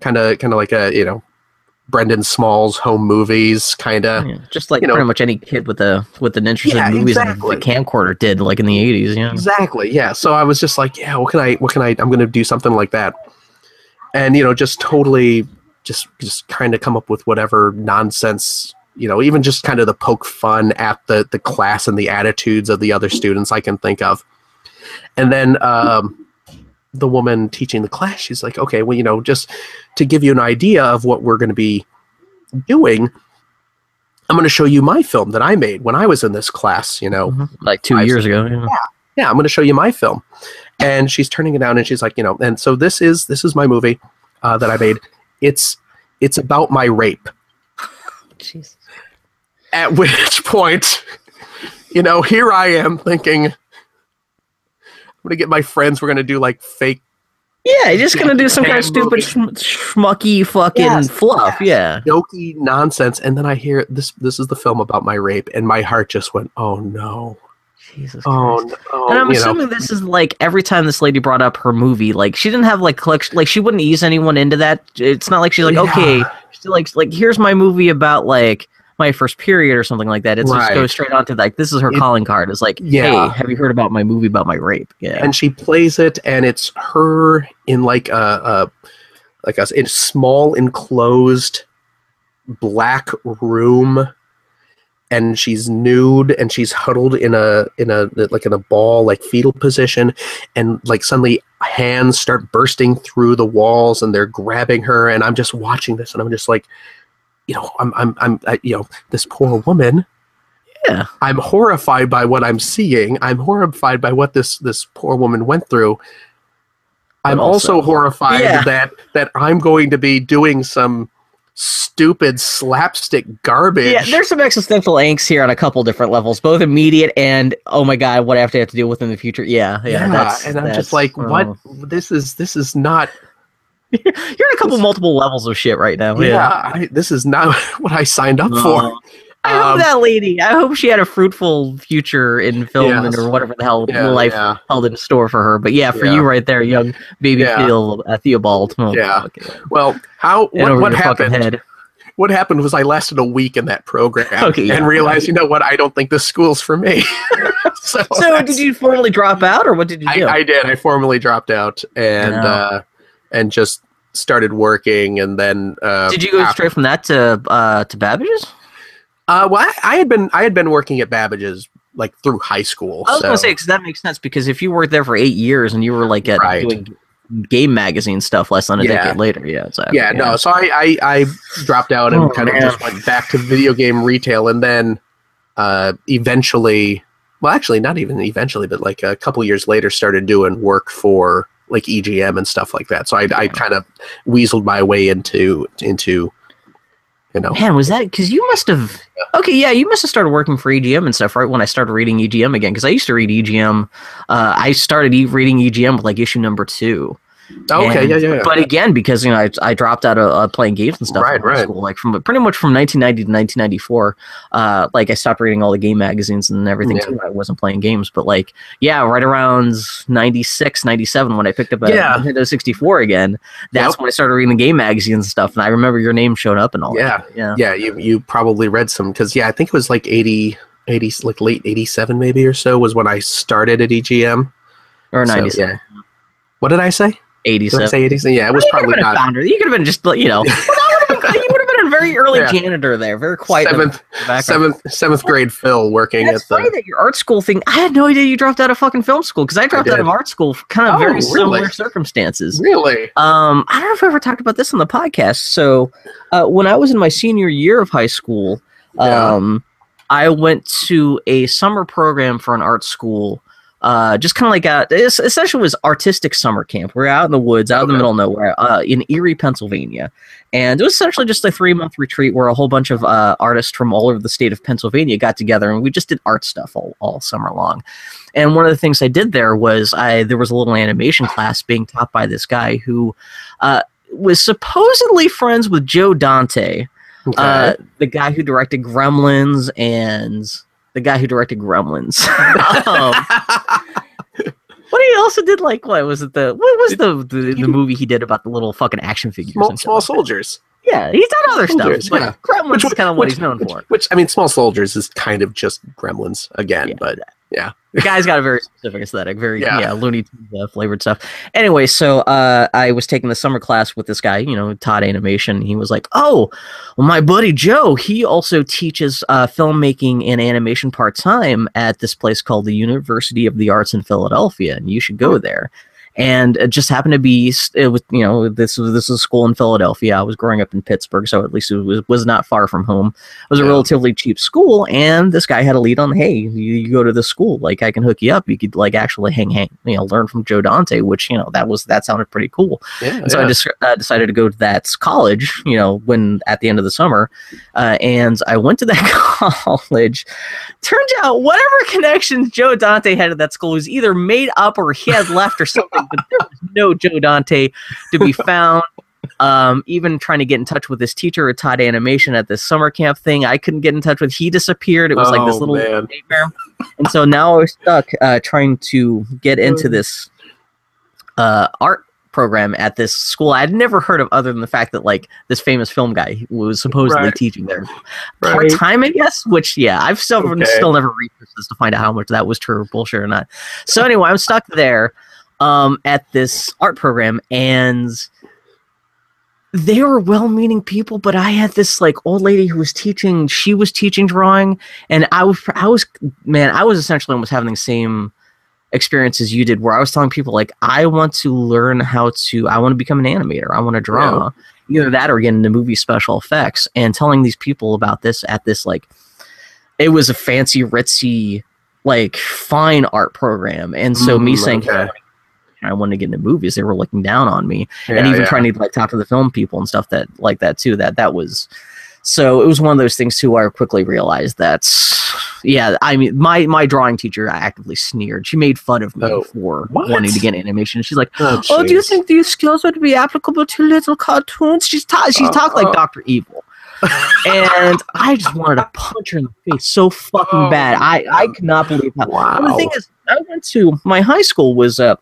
Speaker 1: Kind of kind of like a you know Brendon Small's home movies kind of
Speaker 2: Yeah, just like
Speaker 1: you know-
Speaker 2: pretty much any kid with a with an interest
Speaker 1: Yeah,
Speaker 2: in movies
Speaker 1: exactly.
Speaker 2: and the camcorder did, like in the eighties. Yeah.
Speaker 1: Exactly. Yeah. So I was just like, yeah, what can I? What can I? I'm going to do something like that, and you know, just totally, just just kind of come up with whatever nonsense. You know, even just kind of the poke fun at the the class and the attitudes of the other students I can think of, and then um, the woman teaching the class, she's like, okay, well, you know, just to give you an idea of what we're going to be doing. I'm going to show you my film that I made when I was in this class, you know,
Speaker 2: Mhm. Like two years ago. Yeah.
Speaker 1: yeah i'm going to show you my film and she's turning it down and she's like you know and so this is this is my movie uh, that i made it's it's about my rape
Speaker 2: Jeez.
Speaker 1: at [laughs] which point you know here i am thinking i'm going to get my friends we're going to do like fake
Speaker 2: Yeah, you're just gonna do some kind of stupid sch- schmucky fucking
Speaker 1: Yes,
Speaker 2: fluff. Yeah.
Speaker 1: jokey nonsense and then i hear this this is the film about my rape and my heart just went oh no
Speaker 2: Jesus
Speaker 1: oh
Speaker 2: Christ.
Speaker 1: no
Speaker 2: And I'm
Speaker 1: you know.
Speaker 2: assuming this is like every time this lady brought up her movie, like she didn't have like collection, like she wouldn't ease anyone into that. It's not like she's like,
Speaker 1: Yeah.
Speaker 2: okay, she's like, like here's my movie about like my first period or something like that. It's just goes straight on to like this is her
Speaker 1: It-
Speaker 2: calling card. It's like,
Speaker 1: Yeah.
Speaker 2: hey, have you heard about my movie about my rape? Yeah.
Speaker 1: and she plays it and it's her in like a, a like a, in a small enclosed black room and she's nude and she's huddled in a in a like in a ball like fetal position and like suddenly hands start bursting through the walls and they're grabbing her and i'm just watching this and i'm just like you know i'm i'm, I'm I, you know this poor woman
Speaker 2: Yeah.
Speaker 1: i'm horrified by what i'm seeing i'm horrified by what this this poor woman went through i'm also,
Speaker 2: also-
Speaker 1: horrified
Speaker 2: Yeah.
Speaker 1: that that i'm going to be doing some stupid slapstick garbage
Speaker 2: Yeah, there's some existential angst here on a couple different levels, both immediate and oh my god, what I have to have to deal with in the future. Yeah, yeah,
Speaker 1: yeah,
Speaker 2: that's
Speaker 1: and i'm
Speaker 2: that's,
Speaker 1: just like what
Speaker 2: oh.
Speaker 1: this is this is not
Speaker 2: You're in a couple
Speaker 1: This-
Speaker 2: multiple levels of shit right now.
Speaker 1: yeah, I, this is not [laughs] what i signed up for
Speaker 2: I hope
Speaker 1: Um,
Speaker 2: that lady. I hope she had a fruitful future in film and
Speaker 1: Yes.
Speaker 2: or whatever the hell
Speaker 1: Yeah,
Speaker 2: life
Speaker 1: yeah.
Speaker 2: held in store for her. But yeah, for
Speaker 1: Yeah.
Speaker 2: you right there, young baby
Speaker 1: Yeah.
Speaker 2: Theo, uh, Theobald. Oh,
Speaker 1: Yeah.
Speaker 2: it.
Speaker 1: Well, how what, what happened? What happened was I lasted a week in that program [laughs]
Speaker 2: Okay, yeah.
Speaker 1: and realized, you know what? I don't think this school's for me. [laughs] so
Speaker 2: So did you formally drop out, or what did you
Speaker 1: I,
Speaker 2: do?
Speaker 1: I did. I formally dropped out and
Speaker 2: Yeah.
Speaker 1: uh, and just started working, and then uh,
Speaker 2: did you go
Speaker 1: after-
Speaker 2: straight from that to uh, to Babbage's?
Speaker 1: Uh, well, I, I had been I had been working at Babbage's like through high school.
Speaker 2: I was
Speaker 1: so,
Speaker 2: gonna say because that makes sense because if you worked there for eight years and you were like at
Speaker 1: Right.
Speaker 2: doing game magazine stuff less than a
Speaker 1: Yeah.
Speaker 2: decade later, yeah, exactly.
Speaker 1: yeah, no. So I, I I dropped out and
Speaker 2: Oh,
Speaker 1: kind
Speaker 2: man.
Speaker 1: of just went back to video game retail, and then uh, eventually, well, actually, not even eventually, but like a couple years later, started doing work for like EGM and stuff like that. So I, I kind of weaseled my way into into you know
Speaker 2: Man, was that because you must have? Okay, yeah, you must have started working for EGM and stuff right when I started reading EGM again. Because I used to read EGM. Uh, I started e- reading EGM with like issue number two.
Speaker 1: Okay
Speaker 2: And-
Speaker 1: yeah yeah, yeah.
Speaker 2: But again, because you know I, I dropped out of uh, playing games and stuff
Speaker 1: Right, right.
Speaker 2: school, like from pretty much from 1990 to 1994. Uh, like I stopped reading all the game magazines and everything
Speaker 1: Yeah.
Speaker 2: too. I wasn't playing games, but like yeah, right around 96, 97 when I picked up a
Speaker 1: Yeah.
Speaker 2: Nintendo 64 again, that's
Speaker 1: Yep.
Speaker 2: when I started reading the game magazines and stuff. And I remember your name showed up and all.
Speaker 1: Yeah.
Speaker 2: that. yeah.
Speaker 1: yeah you you probably read some because yeah I think it was like 80 80 like late 87 maybe or so was when I started at EGM
Speaker 2: Or
Speaker 1: So, yeah. what did I say
Speaker 2: 87.
Speaker 1: say 87 yeah it was
Speaker 2: you could have
Speaker 1: probably not
Speaker 2: founder. You could have been just, you know, [laughs] well, been- you would have been a very early
Speaker 1: Yeah.
Speaker 2: janitor there, very quiet.
Speaker 1: seventh seventh seventh grade Phil working
Speaker 2: That's
Speaker 1: at the
Speaker 2: funny that your art school thing. I had no idea you dropped out of fucking film school because I dropped out of art school for kind of
Speaker 1: Oh,
Speaker 2: very
Speaker 1: really?
Speaker 2: similar circumstances.
Speaker 1: really
Speaker 2: Um, I don't know if I ever talked about this on the podcast. So, uh, when I was in my senior year of high school,
Speaker 1: Yeah.
Speaker 2: um, I went to a summer program for an art school. Uh, just kind of like a, it's essentially was artistic summer camp. We're out in the woods, out in the middle of nowhere, uh, in Erie, Pennsylvania, and it was essentially just a three month retreat where a whole bunch of uh, artists from all over the state of Pennsylvania got together and we just did art stuff all, all summer long. And one of the things I did there was I there was a little animation class being taught by this guy who uh, was supposedly friends with Joe Dante,
Speaker 1: okay.
Speaker 2: uh, the guy who directed Gremlins and the guy who directed Gremlins. [laughs] um, what he also did like what was it the what was the the, the movie he did about the little fucking action figures?
Speaker 1: small, small soldiers
Speaker 2: Yeah, he's done other
Speaker 1: Soldiers,
Speaker 2: stuff, but
Speaker 1: yeah.
Speaker 2: Gremlins
Speaker 1: Which-
Speaker 2: is kind of what
Speaker 1: which-
Speaker 2: he's known
Speaker 1: which,
Speaker 2: for.
Speaker 1: which I mean small soldiers is kind of just gremlins again
Speaker 2: Yeah.
Speaker 1: but
Speaker 2: The guy's got a very specific aesthetic, very yeah,
Speaker 1: Yeah.
Speaker 2: Looney Tunes uh, flavored stuff. Anyway, so uh, I was taking the summer class with this guy, you know, Todd Animation. He was like, "Oh, well, my buddy Joe, he also teaches uh, filmmaking and animation part time at this place called the University of the Arts in Philadelphia, and you should go there." And it just happened to be it was you know this was this was a school in Philadelphia. I was growing up in Pittsburgh, so at least it was, was not far from home. It was a relatively cheap school, and this guy had a lead on, hey, you, you go to this school, like I can hook you up. You could like actually hang, hang, you know, learn from Joe Dante, which you know that was that sounded pretty cool.
Speaker 1: yeah,
Speaker 2: And so I just uh, decided to go to that college, you know, when at the end of the summer, uh, and I went to that [laughs] college. Turns out whatever connections Joe Dante had at that school was either made up or he had left or something, but there was no Joe Dante to be [laughs] found. Um, even trying to get in touch with his teacher at Todd Animation at this summer camp thing, I couldn't get in touch with. He disappeared. It was like this
Speaker 1: Oh,
Speaker 2: little
Speaker 1: man.
Speaker 2: nightmare. And so now I was stuck uh, trying to get into
Speaker 1: Mm.
Speaker 2: this uh, art program at this school I'd never heard of other than the fact that like this famous film guy was supposedly
Speaker 1: Right.
Speaker 2: teaching there
Speaker 1: Right.
Speaker 2: part time, I guess. Which yeah, I've still
Speaker 1: Okay.
Speaker 2: still never researched this to find out how much that was true or bullshit or not. So anyway, I'm stuck there um, at this art program and they were well-meaning people, but I had this like old lady who was teaching. She was teaching drawing, and I was, I was, man, I was essentially almost having the same experience as you did, where I was telling people like, I want to learn how to, I want to become an animator, I want to draw, either that or get into movie special effects, and telling these people about this at this like, it was a fancy ritzy like fine art program, and so me
Speaker 1: Mm,
Speaker 2: saying.
Speaker 1: okay.
Speaker 2: I wanted to get into movies. They were looking down on me and even
Speaker 1: yeah.
Speaker 2: trying to like talk to the film people and stuff that like that too that that was so it was one of those things too where i quickly realized that yeah i mean my my drawing teacher actively sneered she made fun of me
Speaker 1: Oh,
Speaker 2: for
Speaker 1: what?
Speaker 2: wanting to get animation she's like
Speaker 1: Oh,
Speaker 2: oh do you think these skills would be applicable to little cartoons she's ta- she's uh, talked like uh.
Speaker 1: Oh.
Speaker 2: dr evil and I just wanted to punch her in the face so fucking
Speaker 1: Oh,
Speaker 2: bad. I I uh, could not believe that.
Speaker 1: Wow.
Speaker 2: And the thing is, I went to my high school was uh,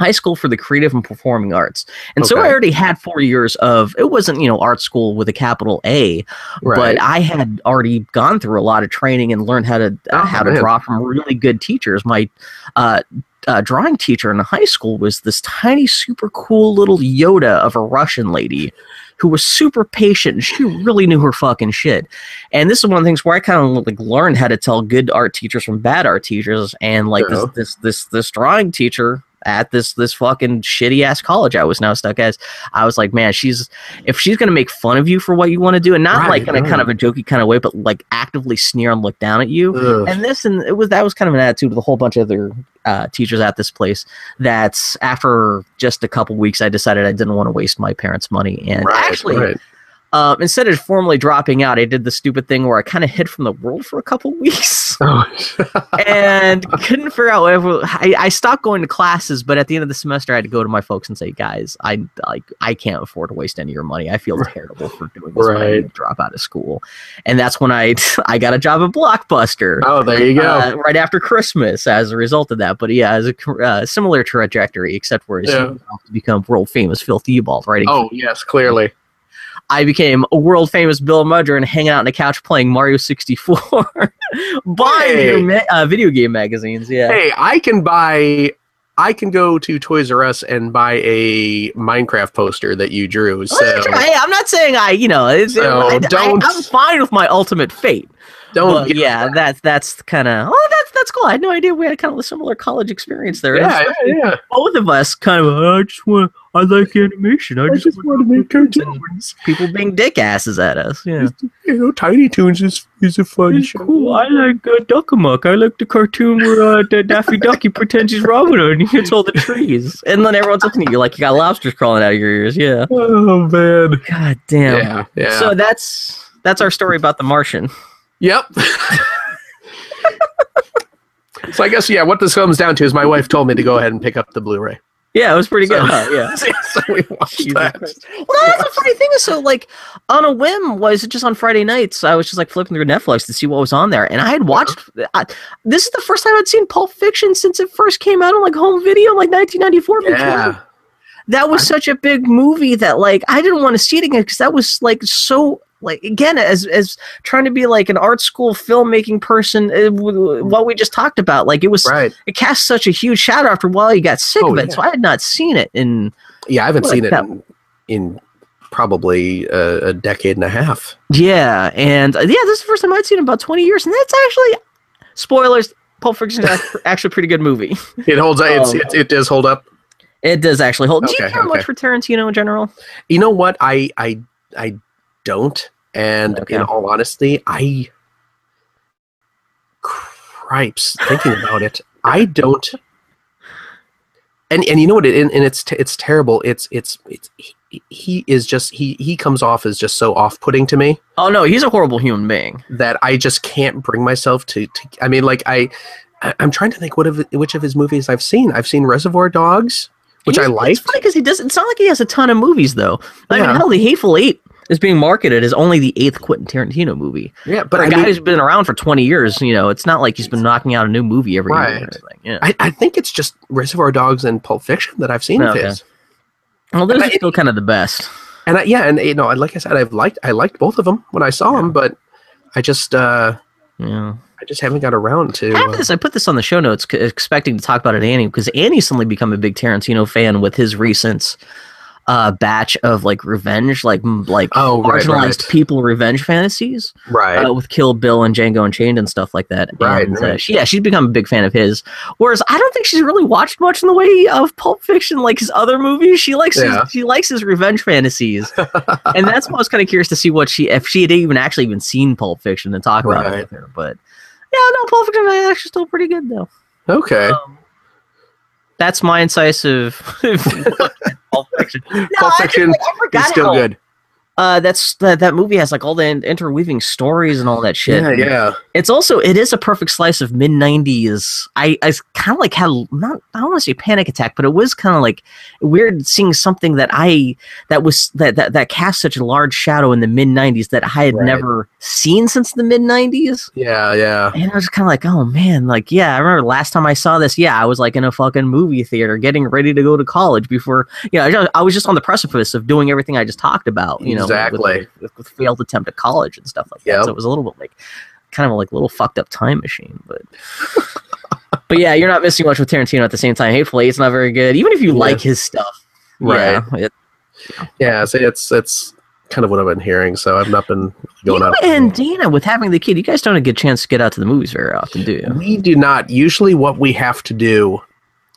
Speaker 2: high school for the creative and performing arts, and so I already had four years of. It wasn't you know art school with a capital A,
Speaker 1: right.
Speaker 2: but I had already gone through a lot of training and learned how to uh,
Speaker 1: Oh,
Speaker 2: how to draw from really good teachers. My uh, uh, drawing teacher in high school was this tiny, super cool little Yoda of a Russian lady who was super patient and she really knew her fucking shit. And this is one of the things where I kind of like learned how to tell good art teachers from bad art teachers. And like this this this this drawing teacher at this this fucking shitty ass college I was now stuck as, I was like, man, she's if she's gonna make fun of you for what you want to do, and not
Speaker 1: Right,
Speaker 2: like in a kind of a jokey kind of way, but like actively sneer and look down at you.
Speaker 1: Ugh.
Speaker 2: And this and it was that was kind of an attitude with a whole bunch of other uh, teachers at this place. That's after just a couple weeks, I decided I didn't want to waste my parents' money, and
Speaker 1: Right,
Speaker 2: actually,
Speaker 1: right.
Speaker 2: Um, instead of formally dropping out, I did the stupid thing where I kind of hid from the world for a couple [laughs] weeks [laughs]
Speaker 1: Oh,
Speaker 2: and [laughs] couldn't figure out whatever. I, I stopped going to classes, but at the end of the semester, I had to go to my folks and say, "Guys, I like I can't afford to waste any of your money. I feel terrible for doing this. When I need to drop out of school." And that's when I I got a job at Blockbuster.
Speaker 1: oh, there you go.
Speaker 2: Uh, right after Christmas, as a result of that, but yeah, as a uh, similar trajectory, except where
Speaker 1: Yeah.
Speaker 2: you to become world famous Phil Theobald, right?
Speaker 1: oh, yes, clearly.
Speaker 2: I became a world famous Bill Mudron and hanging out on the couch playing Mario 64, [laughs] buying
Speaker 1: Hey.
Speaker 2: video, ma- uh, video game magazines. Yeah.
Speaker 1: Hey, I can buy. I can go to Toys R Us and buy a Minecraft poster that you drew. So
Speaker 2: hey, I'm not saying I, you know, it's,
Speaker 1: So
Speaker 2: I,
Speaker 1: don't-
Speaker 2: I, am fine with my ultimate fate.
Speaker 1: Don't.
Speaker 2: But
Speaker 1: get-
Speaker 2: yeah, that's that's kind of oh, that's that's cool. I had no idea we had kind of a similar college experience there.
Speaker 1: yeah, yeah, yeah.
Speaker 2: both of us kind of I just want I like animation. I just,
Speaker 1: want to make
Speaker 2: cartoons. people being dick asses at us. Yeah.
Speaker 1: You know, Tiny Toons is is a fun
Speaker 2: It's cool. I like uh, Duck Amuck. I like the cartoon where uh, the Daffy Duck he [laughs] pretends he's Robin Hood and he hits all the trees. And then everyone's looking at you like you got lobsters crawling out of your ears. Yeah.
Speaker 1: Oh man.
Speaker 2: God damn.
Speaker 1: Yeah, yeah.
Speaker 2: So that's that's our story about the Martian.
Speaker 1: Yep. [laughs] so I guess yeah, what this comes down to is my wife told me to go ahead and pick up the Blu-ray.
Speaker 2: Yeah, it was pretty
Speaker 1: So-
Speaker 2: good. huh? Yeah. [laughs]
Speaker 1: so we watched
Speaker 2: Jesus
Speaker 1: that.
Speaker 2: Christ. Well, that's the funny thing is, so like on a whim, was it just on Friday nights? I was just like flipping through Netflix to see what was on there, and I had watched. I, this is the first time I'd seen Pulp Fiction since it first came out on like home video, like 1994. before.
Speaker 1: Yeah.
Speaker 2: that was
Speaker 1: I-
Speaker 2: such a big movie that like I didn't want to see it again because that was like so like again as as trying to be like an art school filmmaking person uh, what we just talked about like it was
Speaker 1: Right.
Speaker 2: it cast such a huge shadow after a while you got sick
Speaker 1: Oh,
Speaker 2: of it
Speaker 1: yeah.
Speaker 2: so I had not seen it in
Speaker 1: Yeah, I haven't
Speaker 2: Like
Speaker 1: seen it in, in probably a, a decade and a half.
Speaker 2: yeah and uh, yeah this is the first time I'd seen it in about 20 years and that's actually spoilers Pulp Fiction is [laughs] actually a pretty good movie
Speaker 1: It holds. it's,
Speaker 2: Um,
Speaker 1: it, it does hold up.
Speaker 2: it does actually hold do you
Speaker 1: Okay,
Speaker 2: care much
Speaker 1: okay.
Speaker 2: for Tarantino in general
Speaker 1: You know what? I I I don't. And
Speaker 2: Okay.
Speaker 1: in all honesty, I cripes thinking about it. I don't. And and you know what? It, and, and it's it's terrible. It's it's it's he, he is just he he comes off as just so off putting to me
Speaker 2: oh no he's a horrible human being
Speaker 1: that I just can't bring myself to. to I mean, like I. I'm trying to think what of which of his movies I've seen. I've seen Reservoir Dogs, which I like.
Speaker 2: It's funny because he doesn't. It's not like he has a ton of movies though. I
Speaker 1: Yeah.
Speaker 2: mean, hell, The Hateful Eight is being marketed as only the eighth Quentin Tarantino movie.
Speaker 1: Yeah,
Speaker 2: But
Speaker 1: but
Speaker 2: a
Speaker 1: I
Speaker 2: guy
Speaker 1: mean,
Speaker 2: who's been around for twenty years, you know, it's not like he's been knocking out a new movie every year. Or
Speaker 1: Right.
Speaker 2: anything. Yeah.
Speaker 1: I, I think it's just Reservoir Dogs and Pulp Fiction that I've seen of
Speaker 2: Okay.
Speaker 1: his.
Speaker 2: well, those
Speaker 1: and
Speaker 2: are
Speaker 1: I-
Speaker 2: still kind of the best.
Speaker 1: And I, yeah, and you know, like I said, I've liked I liked both of them when I saw them, but I just uh
Speaker 2: Yeah.
Speaker 1: I just haven't got around to.
Speaker 2: I
Speaker 1: Uh,
Speaker 2: this. I put this on the show notes, c- expecting to talk about it, Annie, because Annie's suddenly become a big Tarantino fan with his recent uh, batch of like revenge, like like
Speaker 1: oh,
Speaker 2: marginalized
Speaker 1: right,
Speaker 2: people revenge fantasies.
Speaker 1: right.
Speaker 2: uh, with Kill Bill and Django Unchained and stuff like that.
Speaker 1: Right,
Speaker 2: and, Uh, she, yeah, she's become a big fan of his. Whereas I don't think she's really watched much in the way of Pulp Fiction, like his other movies. She likes
Speaker 1: Yeah.
Speaker 2: his, she likes his revenge fantasies, [laughs] and that's why I was kind of curious to see what she if she had even actually even seen Pulp Fiction and talk about it with her. But yeah, no, Pulp Fiction is actually still pretty good though.
Speaker 1: okay.
Speaker 2: Um, that's my incisive [laughs] [laughs] Pulp Fiction. No,
Speaker 1: Pulp Fiction
Speaker 2: like, I forgot
Speaker 1: It's still good.
Speaker 2: Uh, that's that that movie has like all the interweaving stories and all that shit.
Speaker 1: Yeah, yeah.
Speaker 2: It's also it is a perfect slice of mid '90s. I I kind of like had not I don't want to say panic attack, but it was kind of like weird seeing something that I that was that that that cast such a large shadow in the mid '90s that I had
Speaker 1: Right.
Speaker 2: never seen since the mid '90s.
Speaker 1: Yeah, yeah.
Speaker 2: And I was kind of like, oh man, like yeah, I remember last time I saw this. Yeah, I was like in a fucking movie theater, getting ready to go to college before. You know, I I was just on the precipice of doing everything I just talked about. You know,
Speaker 1: Exactly.
Speaker 2: with, with failed attempt at college and stuff like that.
Speaker 1: Yep.
Speaker 2: So it was a little bit like kind of like a little fucked up time machine, but. [laughs] But yeah, you're not missing much with Tarantino at the same time. Hateful Eight's not very good, even if you
Speaker 1: Yeah.
Speaker 2: like his stuff.
Speaker 1: Right.
Speaker 2: Yeah, it-
Speaker 1: Yeah, so it's it's kind of what I've been hearing. So I've not been going
Speaker 2: you
Speaker 1: out.
Speaker 2: and Dana with having the kid, you guys don't get a chance to get out to the movies very often, do you?
Speaker 1: We do not. Usually, what we have to do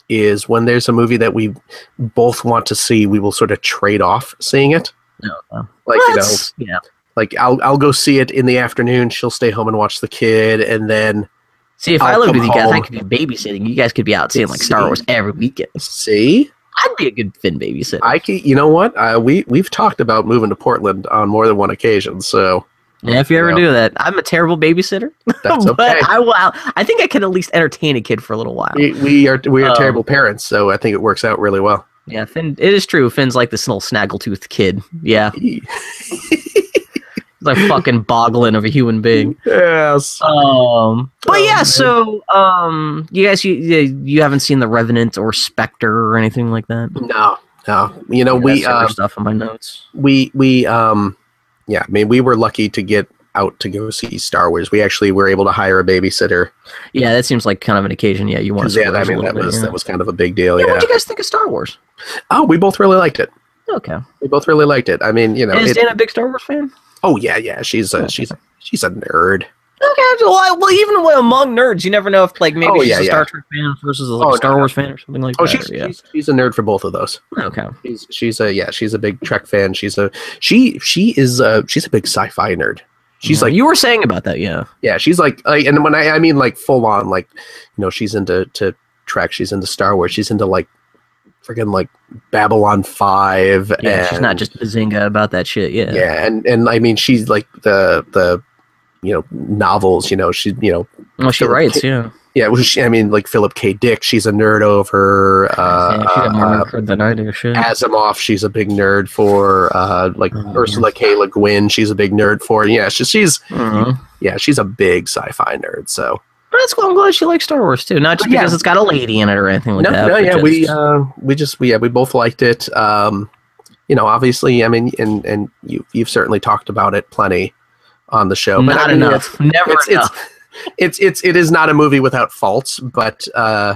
Speaker 1: is when there's a movie that we both want to see, we will sort of trade off seeing it.
Speaker 2: No. no.
Speaker 1: Like
Speaker 2: Well,
Speaker 1: you know,
Speaker 2: yeah.
Speaker 1: like I'll I'll go see it in the afternoon. She'll stay home and watch the kid, and then
Speaker 2: See, if
Speaker 1: I'll
Speaker 2: I lived with you guys, I could be babysitting. You guys could be out seeing like Star Wars every weekend.
Speaker 1: see.
Speaker 2: I'd be a good Finn babysitter.
Speaker 1: I can, you know what? Uh, we we've talked about moving to Portland on more than one occasion, so
Speaker 2: yeah, if you ever do that, I'm a terrible babysitter.
Speaker 1: that's [laughs] okay.
Speaker 2: but I will. I think I can at least entertain a kid for a little while.
Speaker 1: we, we are we are
Speaker 2: Um,
Speaker 1: terrible parents, so I think it works out really well.
Speaker 2: Yeah, Finn. It is true. Finn's like this little snaggletooth kid. Yeah, he's [laughs] like fucking boggling of a human being.
Speaker 1: yes.
Speaker 2: Um, but
Speaker 1: Oh,
Speaker 2: yeah,
Speaker 1: man.
Speaker 2: so um, you guys, you you you haven't seen the Revenant or Spectre or anything like that.
Speaker 1: No, no. You know,
Speaker 2: Yeah,
Speaker 1: we
Speaker 2: that's
Speaker 1: uh,
Speaker 2: stuff in my notes.
Speaker 1: we we um yeah, I mean we were lucky to get out to go see Star Wars. We actually were able to hire a babysitter.
Speaker 2: Yeah, that seems like kind of an occasion. Yeah, you want to.
Speaker 1: Yeah, I mean that was that was kind of a big deal.
Speaker 2: Yeah,
Speaker 1: Yeah.
Speaker 2: What do you guys think of Star Wars?
Speaker 1: Oh, we both really liked it.
Speaker 2: Okay.
Speaker 1: We both really liked it. I mean, you know,
Speaker 2: Is
Speaker 1: it,
Speaker 2: Dan a big Star Wars fan?
Speaker 1: oh yeah, yeah. She's a she's a, she's a nerd.
Speaker 2: Okay. Well, well, even among nerds, you never know if like maybe
Speaker 1: Oh,
Speaker 2: she's
Speaker 1: yeah,
Speaker 2: a
Speaker 1: yeah.
Speaker 2: Star Trek fan versus like,
Speaker 1: Oh,
Speaker 2: a Star
Speaker 1: no, no.
Speaker 2: Wars fan or something like
Speaker 1: Oh,
Speaker 2: that.
Speaker 1: she's,
Speaker 2: yeah.
Speaker 1: she's she's a nerd for both of those.
Speaker 2: okay.
Speaker 1: She's she's a yeah, she's a big Trek fan. She's a she she is a she's a big sci-fi nerd. She's like
Speaker 2: you were saying about that, yeah.
Speaker 1: yeah, she's like like and when I I mean like full on like you know, she's into to Trek, she's into Star Wars, she's into like freaking like Babylon 5
Speaker 2: Yeah,
Speaker 1: and
Speaker 2: she's not just bazinga about that shit. Yeah.
Speaker 1: yeah, and and I mean she's like the the you know novels, you know, she you know
Speaker 2: Well, she writes. Yeah.
Speaker 1: Yeah, well, she, I mean like Philip K. Dick, she's a nerd over uh,
Speaker 2: yeah she got more
Speaker 1: uh,
Speaker 2: nerd than I do. Shit.
Speaker 1: Asimov, she's a big nerd for. Uh, like
Speaker 2: Oh,
Speaker 1: Ursula K. Le Guin, she's a big nerd for. Yeah, she, she's
Speaker 2: Mhm.
Speaker 1: yeah, she's a big sci-fi nerd. So
Speaker 2: That's cool. I'm glad she likes Star Wars too. Not just
Speaker 1: Yeah.
Speaker 2: because it's got a lady in it or anything like
Speaker 1: no,
Speaker 2: that.
Speaker 1: no, yeah,
Speaker 2: just-
Speaker 1: we uh, we just we yeah we both liked it. Um, you know, obviously, I mean, and and you you've certainly talked about it plenty on the show.
Speaker 2: But Not
Speaker 1: I mean,
Speaker 2: enough. Never
Speaker 1: It's,
Speaker 2: enough.
Speaker 1: it's it's it's it is not a movie without faults, but uh,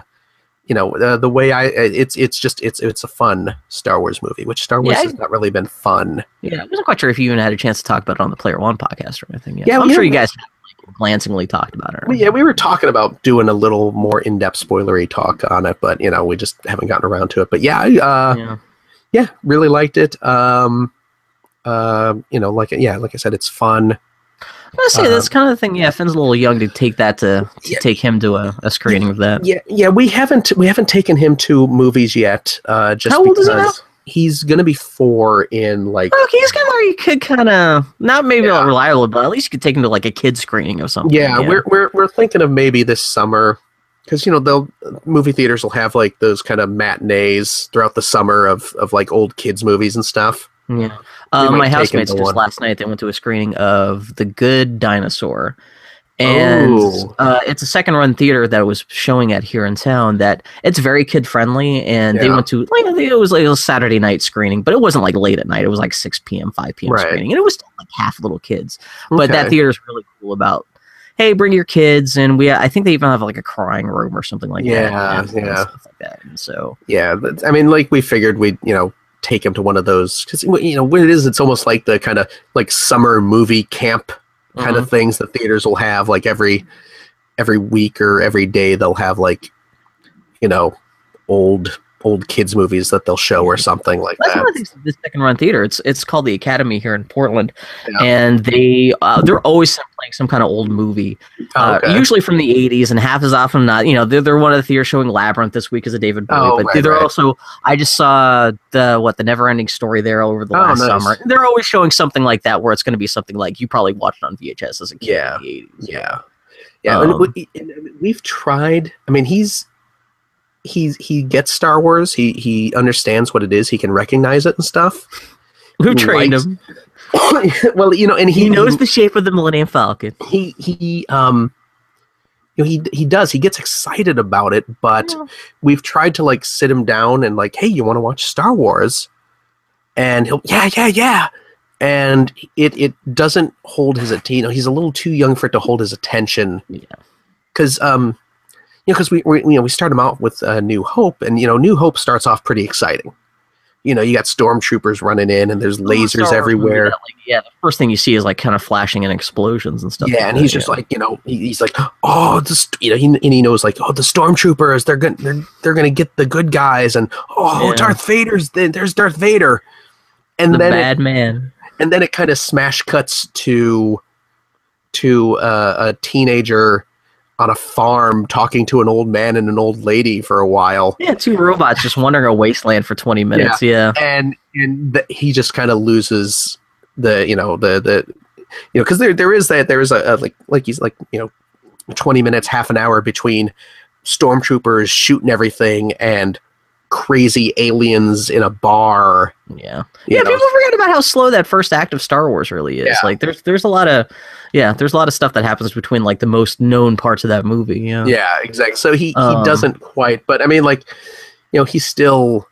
Speaker 1: you know uh, the way I it's it's just it's it's a fun Star Wars movie, which Star Wars
Speaker 2: Yeah, I-
Speaker 1: has not really been fun.
Speaker 2: Yeah, I wasn't quite sure if you even had a chance to talk about it on the Player One podcast or anything. Yet.
Speaker 1: Yeah,
Speaker 2: I'm sure you guys have, like, glancingly talked about it.
Speaker 1: Well, yeah, we were talking about doing a little more in-depth spoilery talk on it, but you know, we just haven't gotten around to it. But yeah, uh,
Speaker 2: yeah.
Speaker 1: yeah, really liked it. Um, uh, you know, like yeah, like I said, it's fun.
Speaker 2: I'm gonna say
Speaker 1: Uh,
Speaker 2: that's kind of the thing. Yeah, Finn's a little young to take that to, to
Speaker 1: Yeah.
Speaker 2: take him to a, a screening of that.
Speaker 1: Yeah, yeah, we haven't we haven't taken him to movies yet. Uh, just
Speaker 2: How old is he
Speaker 1: because he's gonna be four in like
Speaker 2: Okay, he's kind of where you could kind of not maybe
Speaker 1: Yeah.
Speaker 2: not reliable, but at least you could take him to like a kid screening of something.
Speaker 1: yeah, we're we're we're thinking of maybe this summer because you know they'll movie theaters will have like those kind of matinees throughout the summer of of like old kids movies and stuff.
Speaker 2: yeah. Uh, my housemates just
Speaker 1: one.
Speaker 2: last night they went to a screening of The Good Dinosaur. And
Speaker 1: Oh.
Speaker 2: uh, it's a second run theater that was showing at here in town that it's very kid friendly and they went to like it was like a Saturday night screening, but it wasn't like late at night. It was like six PM, five PM
Speaker 1: Right.
Speaker 2: screening. And it was still like half little kids. But that theater is really cool about hey, bring your kids and we I think they even have like a crying room or something like
Speaker 1: Yeah,
Speaker 2: that. and
Speaker 1: yeah.
Speaker 2: like that. And so
Speaker 1: Yeah, but, I mean, like we figured we'd you know take him to one of those because you know what it is. It's almost like the kind of like summer movie camp kind
Speaker 2: Mm-hmm.
Speaker 1: of things that theaters will have like every every week or every day they'll have like you know old old kids movies that they'll show or something like
Speaker 2: That's
Speaker 1: that.
Speaker 2: one of the second run theater. It's it's called the Academy here in Portland,
Speaker 1: Yeah.
Speaker 2: and they uh, they're always playing some kind of old movie, uh,
Speaker 1: Okay.
Speaker 2: usually from the '80s, and half as often not. You know, they're, they're one of the theaters showing Labyrinth this week as a David Bowie,
Speaker 1: Oh,
Speaker 2: but
Speaker 1: right,
Speaker 2: they're
Speaker 1: right.
Speaker 2: also. I just saw the what the Never Ending Story there over the
Speaker 1: Oh,
Speaker 2: last
Speaker 1: nice.
Speaker 2: summer. They're always showing something like that where it's going to be something like you probably watched on VHS as a kid
Speaker 1: Yeah.
Speaker 2: in the '80s.
Speaker 1: Yeah, yeah. and
Speaker 2: Um,
Speaker 1: we, and we've tried. I mean, he's he's he gets Star Wars. He he understands what it is. He can recognize it and stuff.
Speaker 2: We've trained
Speaker 1: likes-
Speaker 2: him. [laughs]
Speaker 1: well, you know, and he,
Speaker 2: He knows the shape of the Millennium Falcon.
Speaker 1: he he um you know he he does he gets excited about it but
Speaker 2: Yeah.
Speaker 1: we've tried to like sit him down and like hey you want to watch star wars and he'll yeah yeah yeah and it it doesn't hold his attention you know he's a little too young for it to hold his attention
Speaker 2: Yeah.
Speaker 1: because um you know because we, we you know we start them out with uh, new hope and you know new hope starts off pretty exciting you know you got stormtroopers running in and there's lasers everywhere
Speaker 2: that, like, yeah, the first thing you see is like kind of flashing and explosions and stuff.
Speaker 1: Yeah,
Speaker 2: like
Speaker 1: and
Speaker 2: that,
Speaker 1: he's just like, you know, he, he's like, oh, this, you know, he, and he knows like, oh, the stormtroopers, they're gonna, they're, they're gonna get the good guys, and oh,
Speaker 2: Yeah.
Speaker 1: Darth Vader's, there- there's Darth Vader, and
Speaker 2: the
Speaker 1: then, it,
Speaker 2: bad man.
Speaker 1: and then it kind of smash cuts to, to uh, a teenager on a farm talking to an old man and an old lady for a while,
Speaker 2: Yeah, two robots just wandering a wasteland for twenty minutes. Yeah,
Speaker 1: and and th- he just kind of loses the, you know, the the, you know, because there there is that there is a, a like like he's like you know 20 minutes, half an hour between stormtroopers shooting everything and crazy aliens in a bar.
Speaker 2: yeah, yeah.
Speaker 1: know.
Speaker 2: People forget about how slow that first act of Star Wars really is.
Speaker 1: Yeah.
Speaker 2: Like, there's there's a lot of yeah, there's a lot of stuff that happens between like the most known parts of that movie. Yeah,
Speaker 1: Yeah, exactly. So he, he
Speaker 2: Um,
Speaker 1: doesn't quite, but I mean, like, you know, he still,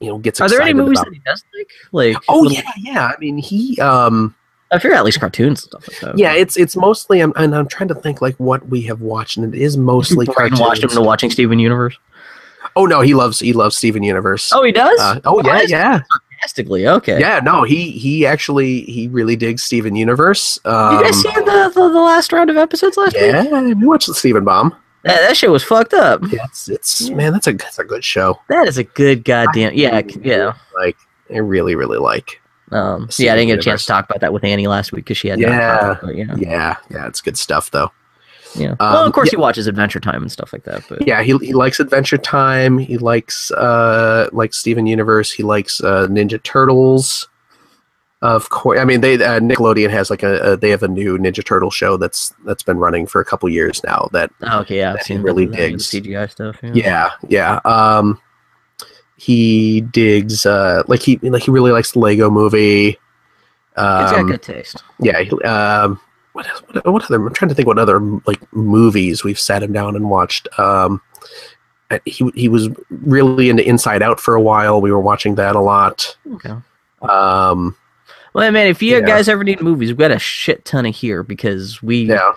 Speaker 1: you know, gets
Speaker 2: Are there any movies
Speaker 1: about-
Speaker 2: that he does like? Like,
Speaker 1: Oh
Speaker 2: little-
Speaker 1: yeah, yeah. I mean, he, um,
Speaker 2: I figure at least cartoons and stuff like that.
Speaker 1: yeah, it's it's mostly. I'm and I'm trying to think like what we have watched, and it is mostly
Speaker 2: Brian watched him
Speaker 1: cartoons.
Speaker 2: into watching Steven Universe.
Speaker 1: Oh no, he loves he loves Steven Universe.
Speaker 2: Oh, he does.
Speaker 1: Uh, oh yeah, yeah,
Speaker 2: Fantastically, okay.
Speaker 1: yeah. No, he he actually he really digs Steven Universe. Um,
Speaker 2: You guys see the, the the last round of episodes last week?
Speaker 1: Yeah, we watched the Steven Bomb.
Speaker 2: That, that shit was fucked up.
Speaker 1: Yeah, it's, it's man, that's a that's a good show.
Speaker 2: That is a good goddamn yeah yeah.
Speaker 1: Like I really really like.
Speaker 2: Um,
Speaker 1: Steven
Speaker 2: yeah, I didn't get a
Speaker 1: Universe.
Speaker 2: chance to talk about that with Annie last week because she had
Speaker 1: Yeah.
Speaker 2: But yeah,
Speaker 1: Yeah, yeah, it's good stuff though.
Speaker 2: Yeah. well,
Speaker 1: Um,
Speaker 2: of course
Speaker 1: yeah.
Speaker 2: he watches Adventure Time and stuff like that. But
Speaker 1: Yeah, he he likes Adventure Time. He likes uh like Steven Universe. He likes uh Ninja Turtles. Of course, I mean they uh, Nickelodeon has like a, a they have a new Ninja Turtle show that's that's been running for a couple years now. That
Speaker 2: oh, okay, yeah, I've seen
Speaker 1: really digs.
Speaker 2: CGI stuff. Yeah.
Speaker 1: yeah yeah um he digs uh like he like he really likes the Lego Movie.
Speaker 2: It's got
Speaker 1: Um,
Speaker 2: good taste.
Speaker 1: yeah he- um what, else- what what other i'm trying to think what other like movies we've sat him down and watched um uh, he he was really into inside out for a while we were watching that a lot
Speaker 2: Okay.
Speaker 1: um
Speaker 2: Well, man, if you
Speaker 1: Yeah.
Speaker 2: guys ever need movies, we've got a shit ton of here because we.
Speaker 1: yeah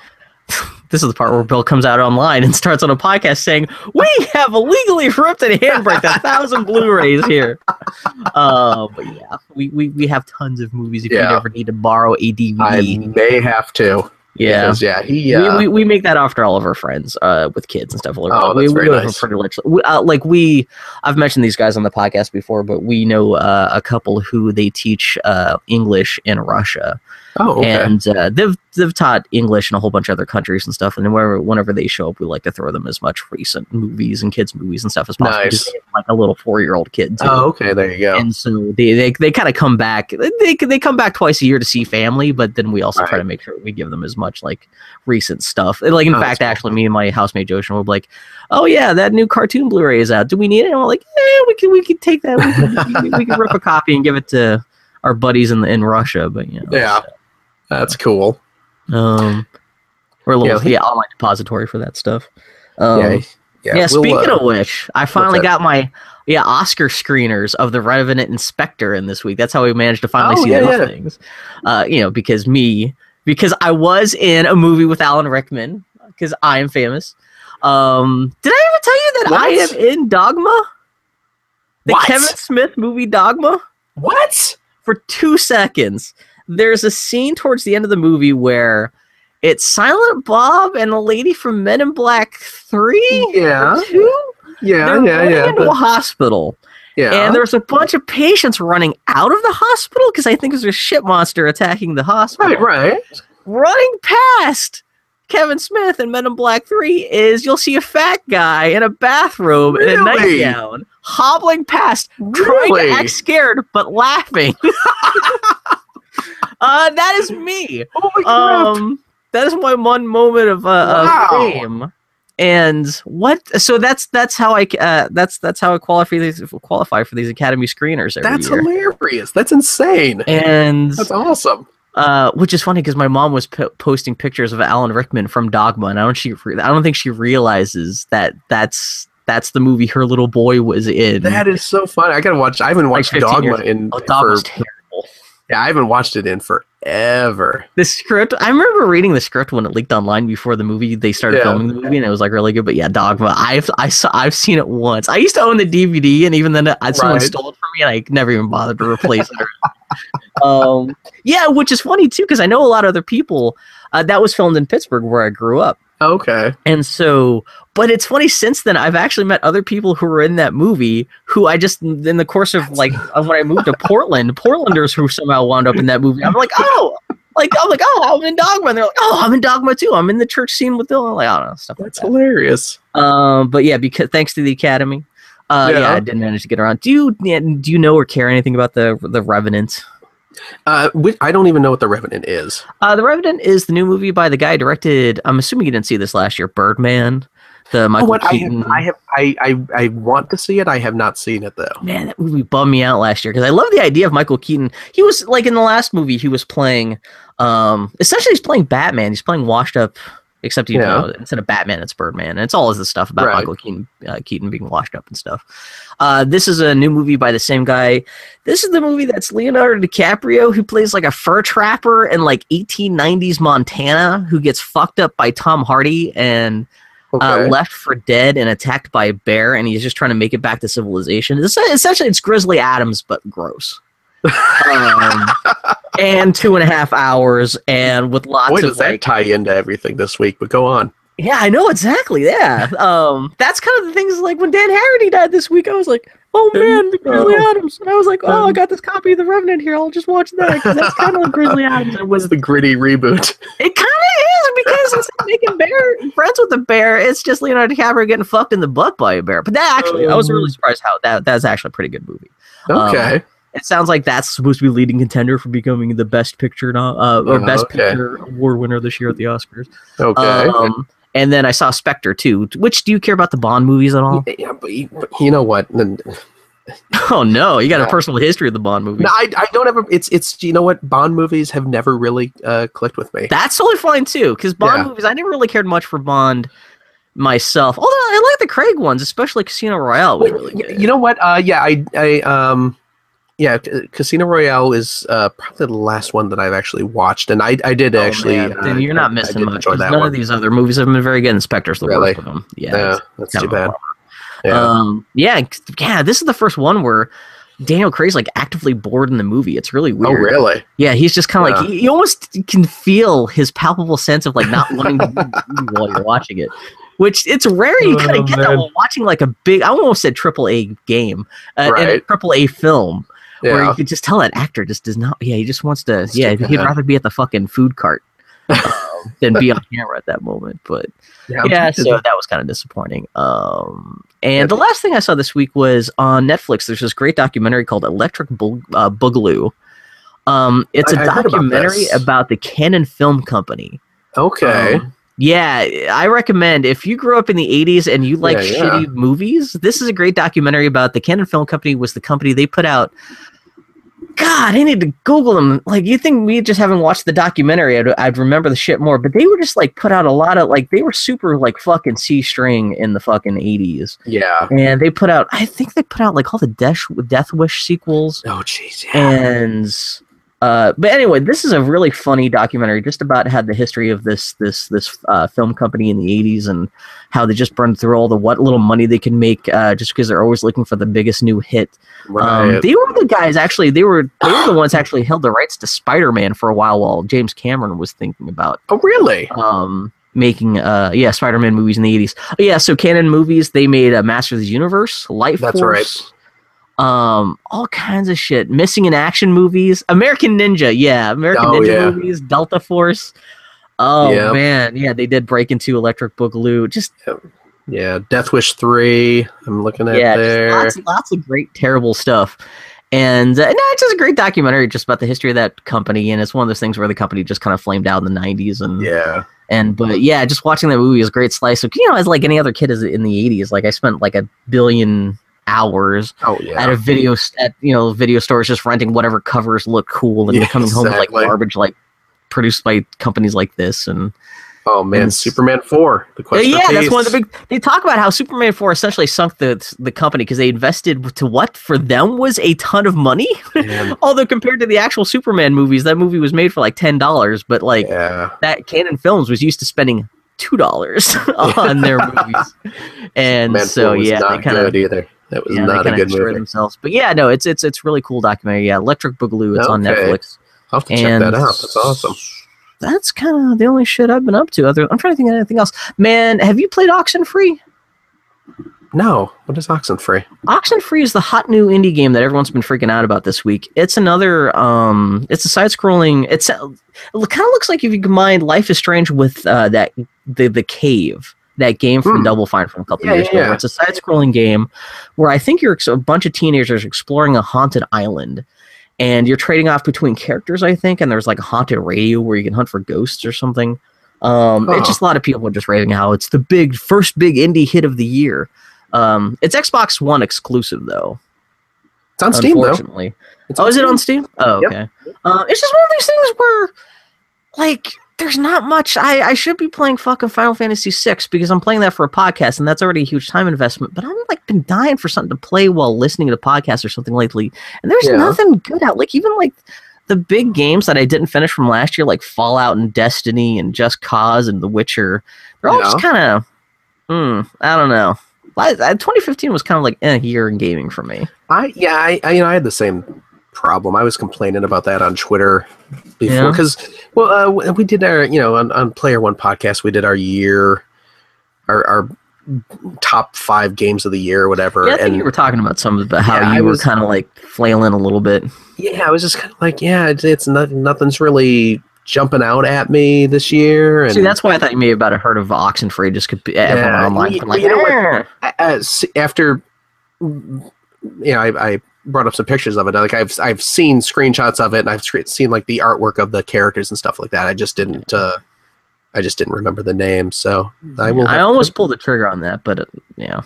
Speaker 1: [laughs]
Speaker 2: This is the part where Bill comes out online and starts on a podcast saying, "We have illegally ripped and handbraked a thousand Blu-rays here." Uh, but yeah, we, we we have tons of movies if you ever need to borrow a DVD.
Speaker 1: i may have to
Speaker 2: yeah.
Speaker 1: because, yeah he uh,
Speaker 2: we, we, we make that after all of our friends uh, with kids and stuff. Like,
Speaker 1: Oh,
Speaker 2: we,
Speaker 1: that's
Speaker 2: we
Speaker 1: very
Speaker 2: for
Speaker 1: nice.
Speaker 2: pretty. We, uh, like we, I've mentioned these guys on the podcast before, but we know uh, a couple who they teach uh, English in Russia,
Speaker 1: oh okay
Speaker 2: and uh, they've they've taught English in a whole bunch of other countries and stuff. And whenever whenever they show up, we like to throw them as much recent movies and kids movies and stuff as possible.
Speaker 1: Nice.
Speaker 2: like a little four year old kid too.
Speaker 1: oh okay there you go
Speaker 2: And so they they, they kind of come back. They they come back twice a year to see family, but then we also try to make sure we give them as much like recent stuff. Like in
Speaker 1: Oh,
Speaker 2: fact,
Speaker 1: that's cool.
Speaker 2: actually, me and my housemate Joshin were like, "Oh yeah, that new cartoon Blu-ray is out. Do we need it?" And we're like, "Yeah, we can we can take that. We can, we, we can rip a copy and give it to our buddies in the, in Russia." But you know,
Speaker 1: Yeah. That's cool
Speaker 2: um, we're a little
Speaker 1: Yeah,
Speaker 2: yeah, online depository for that stuff. Um,
Speaker 1: yeah
Speaker 2: yeah,
Speaker 1: yeah, we'll,
Speaker 2: speaking
Speaker 1: uh,
Speaker 2: of which, I finally got my yeah Oscar screeners of the Revenant and Spectre in this week. That's how we managed to finally
Speaker 1: Oh,
Speaker 2: see
Speaker 1: yeah,
Speaker 2: those
Speaker 1: yeah.
Speaker 2: things. Uh, you know, because me because I was in a movie with Alan Rickman because I am famous. Um, did I ever tell you that I am in Dogma? The
Speaker 1: What?
Speaker 2: Kevin Smith movie Dogma?
Speaker 1: what
Speaker 2: for two seconds. There's a scene towards the end of the movie where it's Silent Bob and a lady from Men in Black 3?
Speaker 1: yeah
Speaker 2: 2?
Speaker 1: Yeah,
Speaker 2: They're
Speaker 1: yeah,
Speaker 2: running
Speaker 1: yeah.
Speaker 2: into
Speaker 1: but-
Speaker 2: a hospital,
Speaker 1: yeah.
Speaker 2: and there's a bunch of patients running out of the hospital because I think there's a shit monster attacking the hospital.
Speaker 1: right, right.
Speaker 2: Running past Kevin Smith in Men in Black Three is you'll see a fat guy in a bathrobe in a nightgown hobbling past, trying
Speaker 1: Really?
Speaker 2: to act scared but laughing. [laughs] [laughs] uh, that is me. Um, that is my one moment of uh,
Speaker 1: Wow.
Speaker 2: of fame. And what? So that's that's how I uh, that's that's how I qualify these qualify for these Academy screeners every
Speaker 1: That's
Speaker 2: year.
Speaker 1: hilarious. That's insane.
Speaker 2: And
Speaker 1: That's awesome.
Speaker 2: uh, which is funny because my mom was po- posting pictures of Alan Rickman from Dogma, and I don't she re- I don't think she realizes that that's that's the movie her little boy was in.
Speaker 1: That is so fun. I gotta watch. I haven't watched
Speaker 2: 15
Speaker 1: Dogma
Speaker 2: years
Speaker 1: in
Speaker 2: oh,
Speaker 1: for.
Speaker 2: Dogma's terrible.
Speaker 1: Yeah, I haven't watched it in forever.
Speaker 2: The script, I remember reading the script when it leaked online before the movie. They started
Speaker 1: Yeah.
Speaker 2: filming the movie, and it was like really good. But yeah, Dogma, I've I saw I've seen it once. I used to own the DVD, and even then, I, someone stole it from me, and I never even bothered to replace it. [laughs] um, yeah, which is funny too, because I know a lot of other people. Uh, that was filmed in Pittsburgh, where I grew up.
Speaker 1: Okay.
Speaker 2: And so, but it's funny since then, I've actually met other people who were in that movie who I just, in the course of like, of when I moved to [laughs] Portland, Portlanders who somehow wound up in that movie. I'm like, oh, like, I'm like, oh, I'm in Dogma. And they're like, oh, I'm in Dogma too. I'm in the church scene with Dylan. Like, I don't know, stuff like
Speaker 1: That's
Speaker 2: that.
Speaker 1: hilarious.
Speaker 2: Um, but yeah, because thanks to the Academy. Uh, yeah.
Speaker 1: Yeah.
Speaker 2: I didn't manage to get around. Do you yeah, do you know or care anything about the the Revenant?
Speaker 1: Uh, I don't even know what the Revenant is.
Speaker 2: Uh, the Revenant is the new movie by the guy directed. I'm assuming you didn't see this last year, Birdman. The Michael
Speaker 1: oh, what I
Speaker 2: Keaton.
Speaker 1: have, I have, I, I, I want to see it. I have not seen it though.
Speaker 2: man, that movie bummed me out last year because I love the idea of Michael Keaton. He was like in the last movie, he was playing, um, essentially he's playing Batman. He's playing washed up, except you
Speaker 1: Yeah.
Speaker 2: know instead of Batman, it's Birdman, and it's all of this stuff about
Speaker 1: Right.
Speaker 2: Michael Keaton, uh, Keaton being washed up and stuff. Uh, this is a new movie by the same guy. This is the movie that's Leonardo DiCaprio who plays like a fur trapper in like 1890s Montana who gets fucked up by Tom Hardy and
Speaker 1: Okay.
Speaker 2: uh, left for dead and attacked by a bear, and he's just trying to make it back to civilization. It's, essentially, it's Grizzly Adams, but gross. um, [laughs] and two and a half hours, and with lots
Speaker 1: Boy,
Speaker 2: of
Speaker 1: does that
Speaker 2: like,
Speaker 1: tie into everything this week? But go on.
Speaker 2: yeah, I know exactly. Yeah, [laughs] um, that's kind of the things like when Dan Haggerty died this week. I was like, oh man, the Grizzly. Adams, and I was like, oh, I got this copy of The Revenant here. I'll just watch that 'cause that's kind of like Grizzly [laughs] Adams. It was
Speaker 1: the gritty reboot.
Speaker 2: it kind of is because it's making bear friends with a bear. It's just Leonardo DiCaprio getting fucked in the butt by a bear. But that actually, I was really surprised how that that's actually a pretty good movie. Um,
Speaker 1: Okay.
Speaker 2: It sounds like that's supposed to be leading contender for becoming the best picture, uh, or
Speaker 1: Oh,
Speaker 2: best
Speaker 1: okay.
Speaker 2: picture award winner this year at the Oscars.
Speaker 1: okay.
Speaker 2: Um, and then I saw Spectre too. Which do you care about the Bond movies at all?
Speaker 1: yeah, but you, but you know what? [laughs]
Speaker 2: Oh no, you got a personal history of the Bond movies.
Speaker 1: No, I, I don't ever. It's it's you know what? Bond movies have never really uh, clicked with me.
Speaker 2: That's totally fine too, because Bond
Speaker 1: Yeah.
Speaker 2: movies, I never really cared much for Bond myself. Although I like the Craig ones, especially Casino Royale was really good.
Speaker 1: You know what? Uh, yeah, I, I, um, yeah, Casino Royale is uh, probably the last one that I've actually watched, and I, I did
Speaker 2: Oh,
Speaker 1: actually.
Speaker 2: man,
Speaker 1: uh,
Speaker 2: then you're not
Speaker 1: I- I
Speaker 2: missing
Speaker 1: did
Speaker 2: much.
Speaker 1: enjoy
Speaker 2: 'cause
Speaker 1: that
Speaker 2: None
Speaker 1: one.
Speaker 2: of these other movies have been very good. Spectre's the
Speaker 1: Really?
Speaker 2: worst of them. Yeah,
Speaker 1: Yeah,
Speaker 2: it's
Speaker 1: that's
Speaker 2: kind
Speaker 1: too bad. Yeah.
Speaker 2: Um, yeah, yeah. This is the first one where Daniel Craig's like actively bored in the movie. It's really weird.
Speaker 1: oh, really?
Speaker 2: Yeah, he's just kind of like
Speaker 1: Yeah.
Speaker 2: you you almost can feel his palpable sense of like not wanting to [laughs] move while you're watching it. Which it's rare you kind
Speaker 1: Oh,
Speaker 2: of get that while watching like a big. I almost said triple A game, uh, and a triple A film where
Speaker 1: Yeah.
Speaker 2: you could just tell that actor just does not. Yeah, he just wants to. Yeah, he'd rather be at the fucking food cart [laughs] um, than be on camera at that moment. But yeah, so that was kind of disappointing. Um, and the last thing I saw this week was on Netflix. There's this great documentary called Electric Bo- uh, Boogaloo. Um, it's a
Speaker 1: I- heard about
Speaker 2: documentary about, the Cannon Film Company.
Speaker 1: okay.
Speaker 2: Um, yeah, I recommend if you grew up in the 80s and you like
Speaker 1: Yeah, yeah.
Speaker 2: shitty movies, this is a great documentary about the Cannon Film Company was the company they put out God, I need to Google them. Like, you think me just having watched the documentary, I'd, I'd remember the shit more. But they were just like put out a lot of like they were super like fucking C string in the fucking eighties,
Speaker 1: yeah.
Speaker 2: and they put out. I think they put out like all the Death Death Wish sequels,
Speaker 1: Oh, jeez. Yeah.
Speaker 2: and uh, but anyway, this is a really funny documentary just about how the history of this this this uh, film company in the '80s and how they just burned through all the what little money they can make uh, just because they're always looking for the biggest new hit. Um, they were the guys actually. They were they were the ones actually held the rights to Spider Man for a while while James Cameron was thinking about
Speaker 1: oh, really?
Speaker 2: um making uh yeah Spider-Man movies in the 80s. Oh, yeah, so Cannon Movies they made a Master of the Universe, Light
Speaker 1: That's
Speaker 2: Force. Um, all kinds of shit. Missing in action movies, American Ninja, yeah, American
Speaker 1: Oh,
Speaker 2: Ninja
Speaker 1: yeah.
Speaker 2: movies, Delta Force. Oh
Speaker 1: Yep.
Speaker 2: man, yeah, they did Breakin' 2 Electric Boogaloo. Just
Speaker 1: Yeah, Death Wish three. I'm looking at
Speaker 2: yeah,
Speaker 1: there.
Speaker 2: lots, lots of great, terrible stuff. And uh, no, it's just a great documentary just about the history of that company. And it's one of those things where the company just kind of flamed out in the 90s. And,
Speaker 1: yeah,
Speaker 2: and but yeah, just watching that movie was a great slice. of you know, as like any other kid is in the 80s, like I spent like a billion hours
Speaker 1: oh
Speaker 2: at a video, at, you know, video stores just renting whatever covers look cool and
Speaker 1: Yeah,
Speaker 2: coming home with like garbage, like produced by companies like this. And
Speaker 1: oh man,
Speaker 2: and-
Speaker 1: Superman four. The
Speaker 2: Uh,
Speaker 1: quest
Speaker 2: yeah, that's one of the big. They talk about how Superman Four essentially sunk the the company because they invested to what for them was a ton of money. [laughs] Although compared to the actual Superman movies, that movie was made for like ten dollars, but like
Speaker 1: yeah,
Speaker 2: that Cannon Films was used to spending two dollars [laughs] on their [laughs] movies, and
Speaker 1: Man,
Speaker 2: so yeah, they kind of.
Speaker 1: either. That was
Speaker 2: Yeah,
Speaker 1: not a good movie.
Speaker 2: themselves. But yeah, no, it's it's it's really cool documentary. Yeah, Electric Boogaloo. It's on
Speaker 1: Okay.
Speaker 2: Netflix.
Speaker 1: I'll have to check that out. That's awesome.
Speaker 2: That's kind of the only shit I've been up to. Other, I'm trying to think of anything else. Man, have you played Oxenfree?
Speaker 1: No, what is Oxenfree?
Speaker 2: Oxenfree is the hot new indie game that everyone's been freaking out about this week. It's another um it's a side-scrolling it's it kind of looks like if you combine Life is Strange with uh that the the cave that game from
Speaker 1: Hmm.
Speaker 2: Double Fine from a couple
Speaker 1: Yeah,
Speaker 2: years ago.
Speaker 1: yeah.
Speaker 2: It's a side-scrolling game where I think you're a bunch of teenagers exploring a haunted island and you're trading off between characters I think and there's like a haunted radio where you can hunt for ghosts or something. Um it's just a lot of people are just raving how it's the big first big indie hit of the year. Um, it's Xbox One exclusive though.
Speaker 1: It's on Steam though. It's
Speaker 2: Oh, is it on Steam? Oh,
Speaker 1: Yep.
Speaker 2: okay. Uh, it's just one of these things where, like, there's not much. I I should be playing fucking Final Fantasy VI because I'm playing that for a podcast, and that's already a huge time investment. But I'm like been dying for something to play while listening to podcasts or something lately, and there's
Speaker 1: Yeah.
Speaker 2: nothing good out. Like even like the big games that I didn't finish from last year, like Fallout and Destiny and Just Cause and The Witcher, they're all just kind of, hmm, I don't know. I, I, 2015 was kind of like eh, year in gaming for me.
Speaker 1: I yeah, I, I you know I had the same problem. I was complaining about that on Twitter before
Speaker 2: Yeah.
Speaker 1: because well uh, we- did our you know on, on Player One podcast we did our year our our top five games of the year or whatever
Speaker 2: Yeah, I think
Speaker 1: and
Speaker 2: you were talking about some of the how
Speaker 1: Yeah, I
Speaker 2: you were kind of like flailing a little bit.
Speaker 1: yeah I was just kind of like yeah it's, it's nothing nothing's really jumping out at me this year and
Speaker 2: See, that's why I thought you may have about a heard of Oxenfree just could be everyone online.
Speaker 1: you-
Speaker 2: like,
Speaker 1: you know what?
Speaker 2: "Eh."
Speaker 1: uh, after you know I, I brought up some pictures of it like I've I've seen screenshots of it and I've seen like the artwork of the characters and stuff like that I just didn't uh I just didn't remember the name so I will
Speaker 2: I almost pulled the trigger on that, but uh, yeah.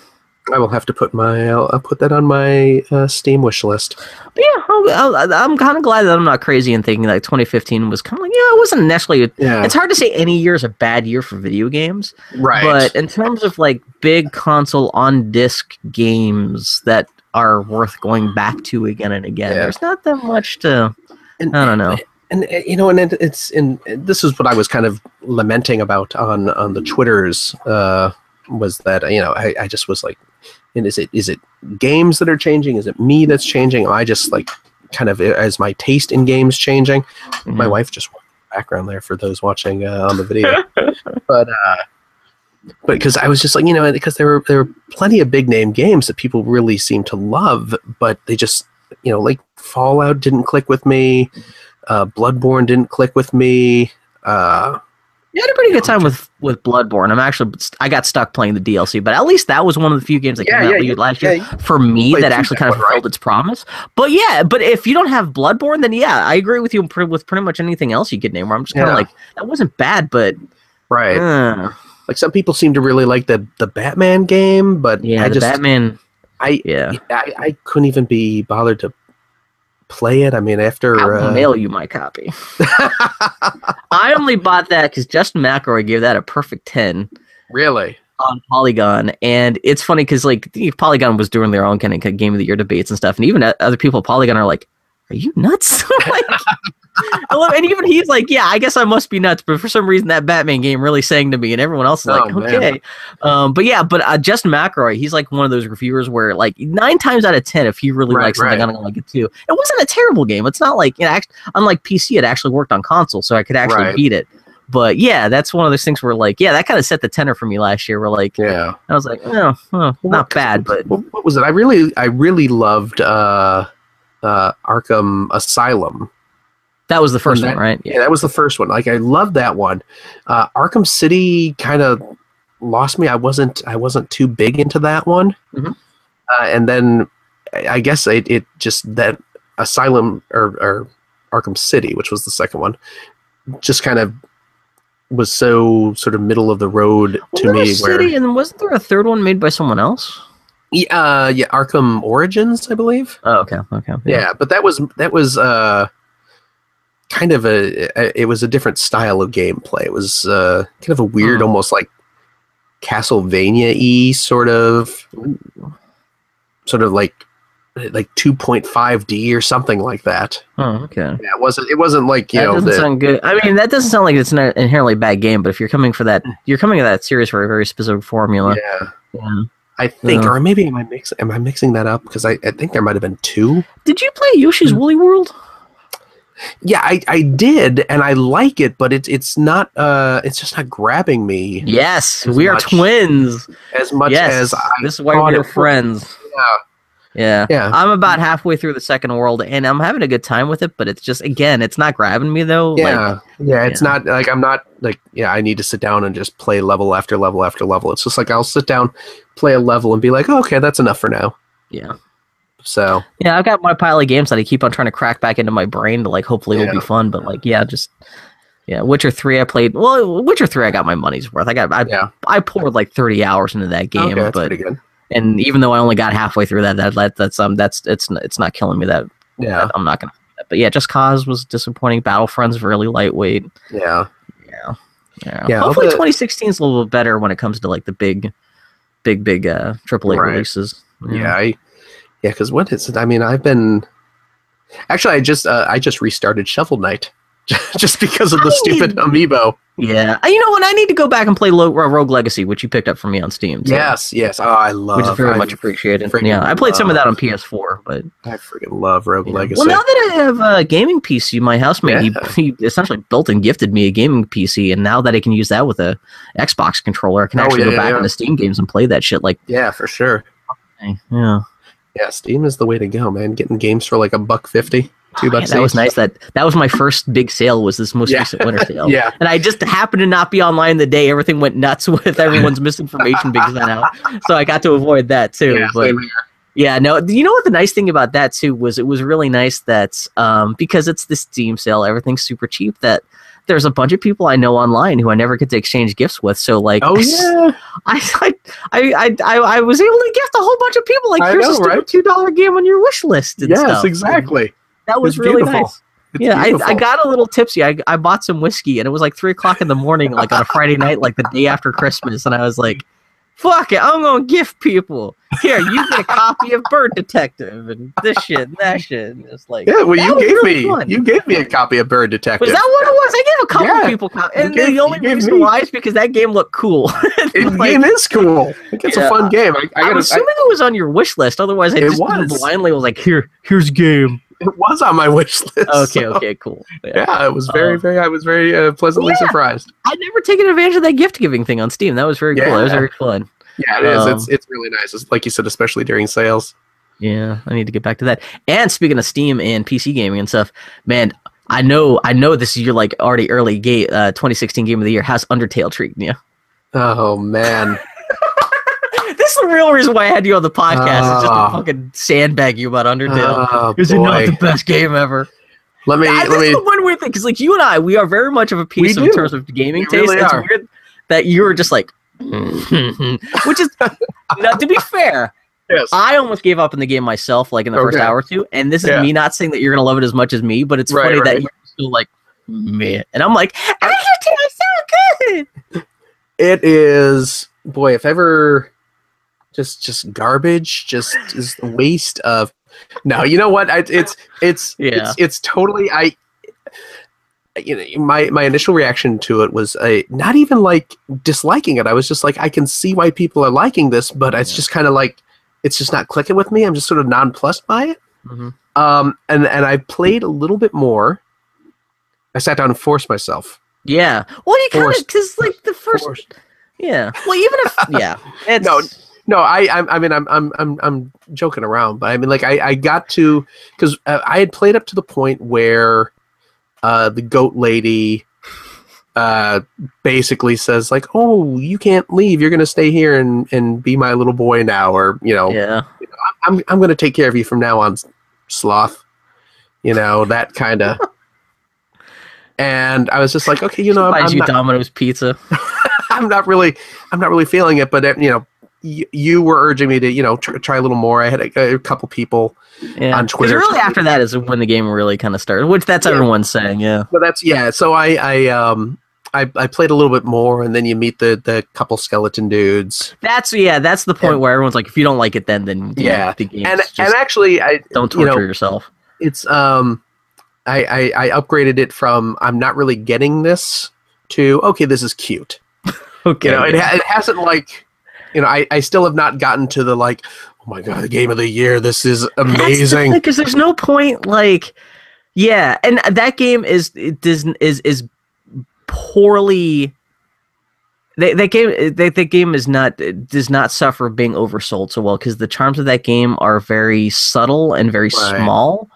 Speaker 1: I will have to put my I'll, I'll put that on my uh, Steam wish list
Speaker 2: But yeah, I'll, I'll, I'm kind of glad that I'm not crazy and thinking like 2015 was kind of like yeah, it wasn't necessarily.
Speaker 1: yeah
Speaker 2: It's hard to say any year is a bad year for video games,
Speaker 1: right
Speaker 2: but in terms of like big console on disc games that are worth going back to again and again,
Speaker 1: Yeah.
Speaker 2: there's not that much to.
Speaker 1: and,
Speaker 2: I don't know.
Speaker 1: and uh, you know and it, it's and this is what i was kind of lamenting about on on the twitters uh was that you know i, I just was like and is it is it games that are changing is it me that's changing am i just like kind of as my taste in games changing my
Speaker 2: Mhm.
Speaker 1: wife just background there for those watching uh, on the video [laughs] but uh but because I was just like you know because there were there were plenty of big name games that people really seem to love, but they just you know like Fallout didn't click with me, uh, Bloodborne didn't click with me. Uh,
Speaker 2: You had a pretty good time with with Bloodborne. I'm actually I got stuck playing the DLC, but at least that was one of the few games that
Speaker 1: Yeah,
Speaker 2: came out
Speaker 1: yeah,
Speaker 2: last
Speaker 1: yeah,
Speaker 2: year for me that actually kind of
Speaker 1: one, right?
Speaker 2: fulfilled its promise. But yeah, but if you don't have Bloodborne, then yeah, I agree with you with pretty much anything else you could name. Where I'm just kind of like that wasn't bad, but
Speaker 1: right,
Speaker 2: uh,
Speaker 1: like some people seem to really like the the Batman game, but
Speaker 2: yeah,
Speaker 1: I
Speaker 2: the
Speaker 1: just
Speaker 2: Batman.
Speaker 1: I,
Speaker 2: Yeah,
Speaker 1: I I couldn't even be bothered to play it. I mean, after
Speaker 2: I'll
Speaker 1: uh,
Speaker 2: mail you my copy. [laughs] I only bought that because Justin McElroy gave that a perfect ten.
Speaker 1: really,
Speaker 2: on Polygon, and it's funny because like Polygon was doing their own kind of game of the year debates and stuff, and even other people at Polygon are like, "Are you nuts?" [laughs] like, I love- and even he's like, "Yeah, I guess I must be nuts," but for some reason that Batman game really sang to me, and everyone else is like,
Speaker 1: Oh, man.
Speaker 2: "Okay," um, but yeah, but uh, Justin McElroy, he's like one of those reviewers where like nine times out of ten, if he really
Speaker 1: Right,
Speaker 2: likes something,
Speaker 1: right.
Speaker 2: I'm gonna like it too. It wasn't a terrible game. It's not like know, act- unlike PC, it actually worked on console, so I could actually
Speaker 1: Right.
Speaker 2: beat it. But yeah, that's one of those things where like, yeah, that kind of set the tenor for me last year. Where like,
Speaker 1: Yeah.
Speaker 2: I was like, oh, oh, not bad, but
Speaker 1: what, what was it? I really, I really loved uh, uh, Arkham Asylum.
Speaker 2: That was the first
Speaker 1: that-
Speaker 2: one, right?
Speaker 1: Yeah, that was the first one. Like I loved that one. Uh, Arkham City kind of lost me. I wasn't, I wasn't too big into that one.
Speaker 2: Mhm.
Speaker 1: Uh, and then I guess it, it just that Asylum or, or Arkham City, which was the second one, just kind of was so sort of middle of the road
Speaker 2: Well,
Speaker 1: to me. Where
Speaker 2: City, and wasn't there a third one made by someone else?
Speaker 1: yeah, uh, yeah, Arkham Origins, I believe.
Speaker 2: Oh, okay, okay,
Speaker 1: yeah but that was that was uh kind of a it was a different style of gameplay it was uh kind of a weird
Speaker 2: Hmm.
Speaker 1: almost like castlevania-y sort of sort of like like 2.5d or something like that
Speaker 2: Oh, okay.
Speaker 1: yeah it wasn't it wasn't like you
Speaker 2: that
Speaker 1: know
Speaker 2: doesn't
Speaker 1: the,
Speaker 2: sound good. I mean, that doesn't sound like it's an inherently bad game, but if you're coming for that, you're coming to that series for a very specific formula.
Speaker 1: yeah
Speaker 2: Yeah.
Speaker 1: i think
Speaker 2: Yeah.
Speaker 1: or maybe am i mixing am i mixing that up because I, I think there might have been two
Speaker 2: Did you play Yoshi's
Speaker 1: Hmm.
Speaker 2: Woolly World?
Speaker 1: Yeah i i did and i like it but it's it's not uh it's just not grabbing me
Speaker 2: Yes, we are twins.
Speaker 1: as much
Speaker 2: yes,
Speaker 1: as i
Speaker 2: this is why we're friends.
Speaker 1: yeah
Speaker 2: Yeah.
Speaker 1: yeah
Speaker 2: I'm about halfway through the second world, and I'm having a good time with it. But it's just, again, it's not grabbing me though. Like,
Speaker 1: yeah yeah it's
Speaker 2: yeah.
Speaker 1: not like i'm not like yeah i need to sit down and just play level after level after level it's just like i'll sit down play a level and be like oh, okay that's enough for now
Speaker 2: yeah,
Speaker 1: so
Speaker 2: yeah. I've got my pile of games that I keep on trying to crack back into my brain to like, hopefully it'll
Speaker 1: Yeah.
Speaker 2: be fun. But like, yeah, just yeah. Witcher three, I played. Well, Witcher three, I got my money's worth. I got, I,
Speaker 1: yeah
Speaker 2: I poured like 30 hours into that game,
Speaker 1: okay,
Speaker 2: but and even though I only got halfway through that, that, that that's um that's it's it's not killing me that
Speaker 1: yeah
Speaker 2: I'm not gonna. But yeah, just cause was disappointing. Battlefront's really lightweight.
Speaker 1: yeah
Speaker 2: Yeah, yeah.
Speaker 1: Yeah,
Speaker 2: Hopefully, 2016 is a little bit better when it comes to like the big, big, big uh AAA
Speaker 1: Right.
Speaker 2: releases.
Speaker 1: yeah i yeah because what is it i mean i've been actually i just uh, i just restarted shovel knight [laughs] just because of the
Speaker 2: I
Speaker 1: stupid
Speaker 2: need-
Speaker 1: amiibo
Speaker 2: yeah. Uh, You know what? I need to go back and play Lo- uh, Rogue Legacy, which you picked up for me on Steam.
Speaker 1: yes yes oh i love
Speaker 2: which is very
Speaker 1: I,
Speaker 2: much appreciated. Yeah, I played some of that on PS4, but
Speaker 1: I freaking love rogue
Speaker 2: Yeah.
Speaker 1: legacy
Speaker 2: Well, now that I have a gaming PC, my housemate
Speaker 1: Yeah.
Speaker 2: he, he essentially built and gifted me a gaming PC, and now that I can use that with a Xbox controller, I can
Speaker 1: Oh,
Speaker 2: actually
Speaker 1: yeah,
Speaker 2: go back into Steam games and play that shit. Like,
Speaker 1: yeah for sure
Speaker 2: yeah,
Speaker 1: yeah steam is the way to go man getting games for like a buck 50 two
Speaker 2: Oh,
Speaker 1: bucks
Speaker 2: yeah, that was nice. That that was my first big sale. Was this most
Speaker 1: Yeah.
Speaker 2: recent winter [laughs] sale?
Speaker 1: yeah
Speaker 2: And I just happened to not be online the day everything went nuts [laughs] with everyone's misinformation being sent out. So I got to avoid that too.
Speaker 1: yeah,
Speaker 2: but. Yeah, no. You know what the nice thing about that too was it was really nice that um, because it's the Steam sale, everything's super cheap. That there's a bunch of people I know online who I never get to exchange gifts with. So like,
Speaker 1: oh [laughs] yeah
Speaker 2: I, I, I, I, I was able to gift a whole bunch of people. Like,
Speaker 1: I
Speaker 2: here's a
Speaker 1: know,
Speaker 2: stupid
Speaker 1: right?
Speaker 2: two dollar game on your wish list. And
Speaker 1: yes
Speaker 2: stuff.
Speaker 1: exactly
Speaker 2: That was
Speaker 1: It's
Speaker 2: really
Speaker 1: beautiful.
Speaker 2: nice.
Speaker 1: It's
Speaker 2: yeah, I, I got a little tipsy. I, I bought some whiskey, and it was like three o'clock in the morning, like on a Friday night, like the day after Christmas, and I was like, "Fuck it, I'm gonna gift people here. You get a copy of Bird Detective and this shit, and that shit." And it's like,
Speaker 1: yeah well you gave
Speaker 2: really
Speaker 1: me
Speaker 2: fun.
Speaker 1: you gave me a copy of bird detective
Speaker 2: was that what was? I gave a couple
Speaker 1: Yeah.
Speaker 2: people, co- and
Speaker 1: gave-
Speaker 2: the only reason
Speaker 1: me-
Speaker 2: why is because that game looked cool. [laughs]
Speaker 1: the
Speaker 2: Like,
Speaker 1: game is cool it's
Speaker 2: Yeah.
Speaker 1: a fun game i, I
Speaker 2: I'm
Speaker 1: gotta I,
Speaker 2: assuming it was on your wish list. Otherwise, I just
Speaker 1: was.
Speaker 2: blindly was like, "Here, here's game."
Speaker 1: it was on my [laughs] wish list
Speaker 2: Okay,
Speaker 1: so-
Speaker 2: okay, cool. Yeah.
Speaker 1: yeah it was very
Speaker 2: Um,
Speaker 1: very i was very uh, pleasantly
Speaker 2: Yeah.
Speaker 1: surprised
Speaker 2: I'd never taken advantage of that gift giving thing on Steam. That was very cool. That was very fun.
Speaker 1: yeah it is
Speaker 2: Um,
Speaker 1: it's it's really nice it's, like you said especially during sales
Speaker 2: Yeah, I need to get back to that. And speaking of Steam and PC gaming and stuff, man, I know, I know this is your like already early game, uh, 2016 game of the year. How's Undertale treating you?
Speaker 1: oh man [laughs]
Speaker 2: this is the real reason why I had you on the podcast. It's just to
Speaker 1: Oh.
Speaker 2: fucking sandbag you about Undertale.
Speaker 1: oh,
Speaker 2: is it not the best game ever?
Speaker 1: let me
Speaker 2: Yeah,
Speaker 1: let me
Speaker 2: is the one weird thing because, like, you and I, we are very much of a piece in terms of gaming
Speaker 1: We
Speaker 2: taste.
Speaker 1: really
Speaker 2: it's
Speaker 1: are.
Speaker 2: weird that you were just like, [laughs] which is, now, to be fair,
Speaker 1: yes
Speaker 2: I almost gave up in the game myself, like in the first hour or two. And this is
Speaker 1: Yeah.
Speaker 2: me not saying that you're gonna love it as much as me, but it's
Speaker 1: Right,
Speaker 2: funny that you're still like, man. And I'm like, Undertale's so good.
Speaker 1: it is boy if ever just just garbage just is waste of no you know what I, it's it's
Speaker 2: Yeah.
Speaker 1: it's it's totally i you know my my initial reaction to it was a not even like disliking it i was just like i can see why people are liking this but it's
Speaker 2: Yeah.
Speaker 1: just kind of like it's just not clicking with me i'm just sort of nonplussed by it
Speaker 2: Mhm.
Speaker 1: um and and i played a little bit more i sat down and forced myself
Speaker 2: Yeah. Well, you kind of because like the first.
Speaker 1: Forced.
Speaker 2: Yeah. Well, even if [laughs] yeah, it's,
Speaker 1: No, No, I, I, I mean, I'm, I'm, I'm, I'm joking around, but I mean, like, I, I got to because uh, I had played up to the point where uh, the goat lady uh, basically says, like, "Oh, you can't leave. You're gonna stay here and and be my little boy now, or you know,
Speaker 2: Yeah.
Speaker 1: I'm, I'm gonna take care of you from now on, sloth." You know that kind of. [laughs] And I was just like, okay, you know, I'm, I'm
Speaker 2: you
Speaker 1: not,
Speaker 2: Domino's pizza. [laughs]
Speaker 1: I'm not really, I'm not really feeling it. But uh, you know, y- you were urging me to, you know, tr- try a little more. I had a, a couple people,
Speaker 2: Yeah.
Speaker 1: On Twitter.
Speaker 2: really after that is when the game really kind of started, which that's
Speaker 1: Yeah.
Speaker 2: everyone's saying. Yeah.
Speaker 1: but that's yeah. So I, I, um, I, I played a little bit more, and then you meet the the couple skeleton dudes,
Speaker 2: That's yeah. That's the point
Speaker 1: And-
Speaker 2: where everyone's like, if you don't like it, then then you know,
Speaker 1: Yeah.
Speaker 2: the
Speaker 1: and and actually, I
Speaker 2: don't
Speaker 1: you
Speaker 2: torture
Speaker 1: know,
Speaker 2: yourself.
Speaker 1: it's um, I, I I upgraded it from I'm not really getting this to okay, this is cute. [laughs]
Speaker 2: Okay.
Speaker 1: You know, it, it hasn't like, you know, I, I still have not gotten to the like, oh my god, the game of the year. This is amazing.
Speaker 2: because there's no point like yeah and that game is it does is is poorly that, that game that, that game is not does not suffer being oversold so well because the charms of that game are very subtle and very
Speaker 1: Right.
Speaker 2: small.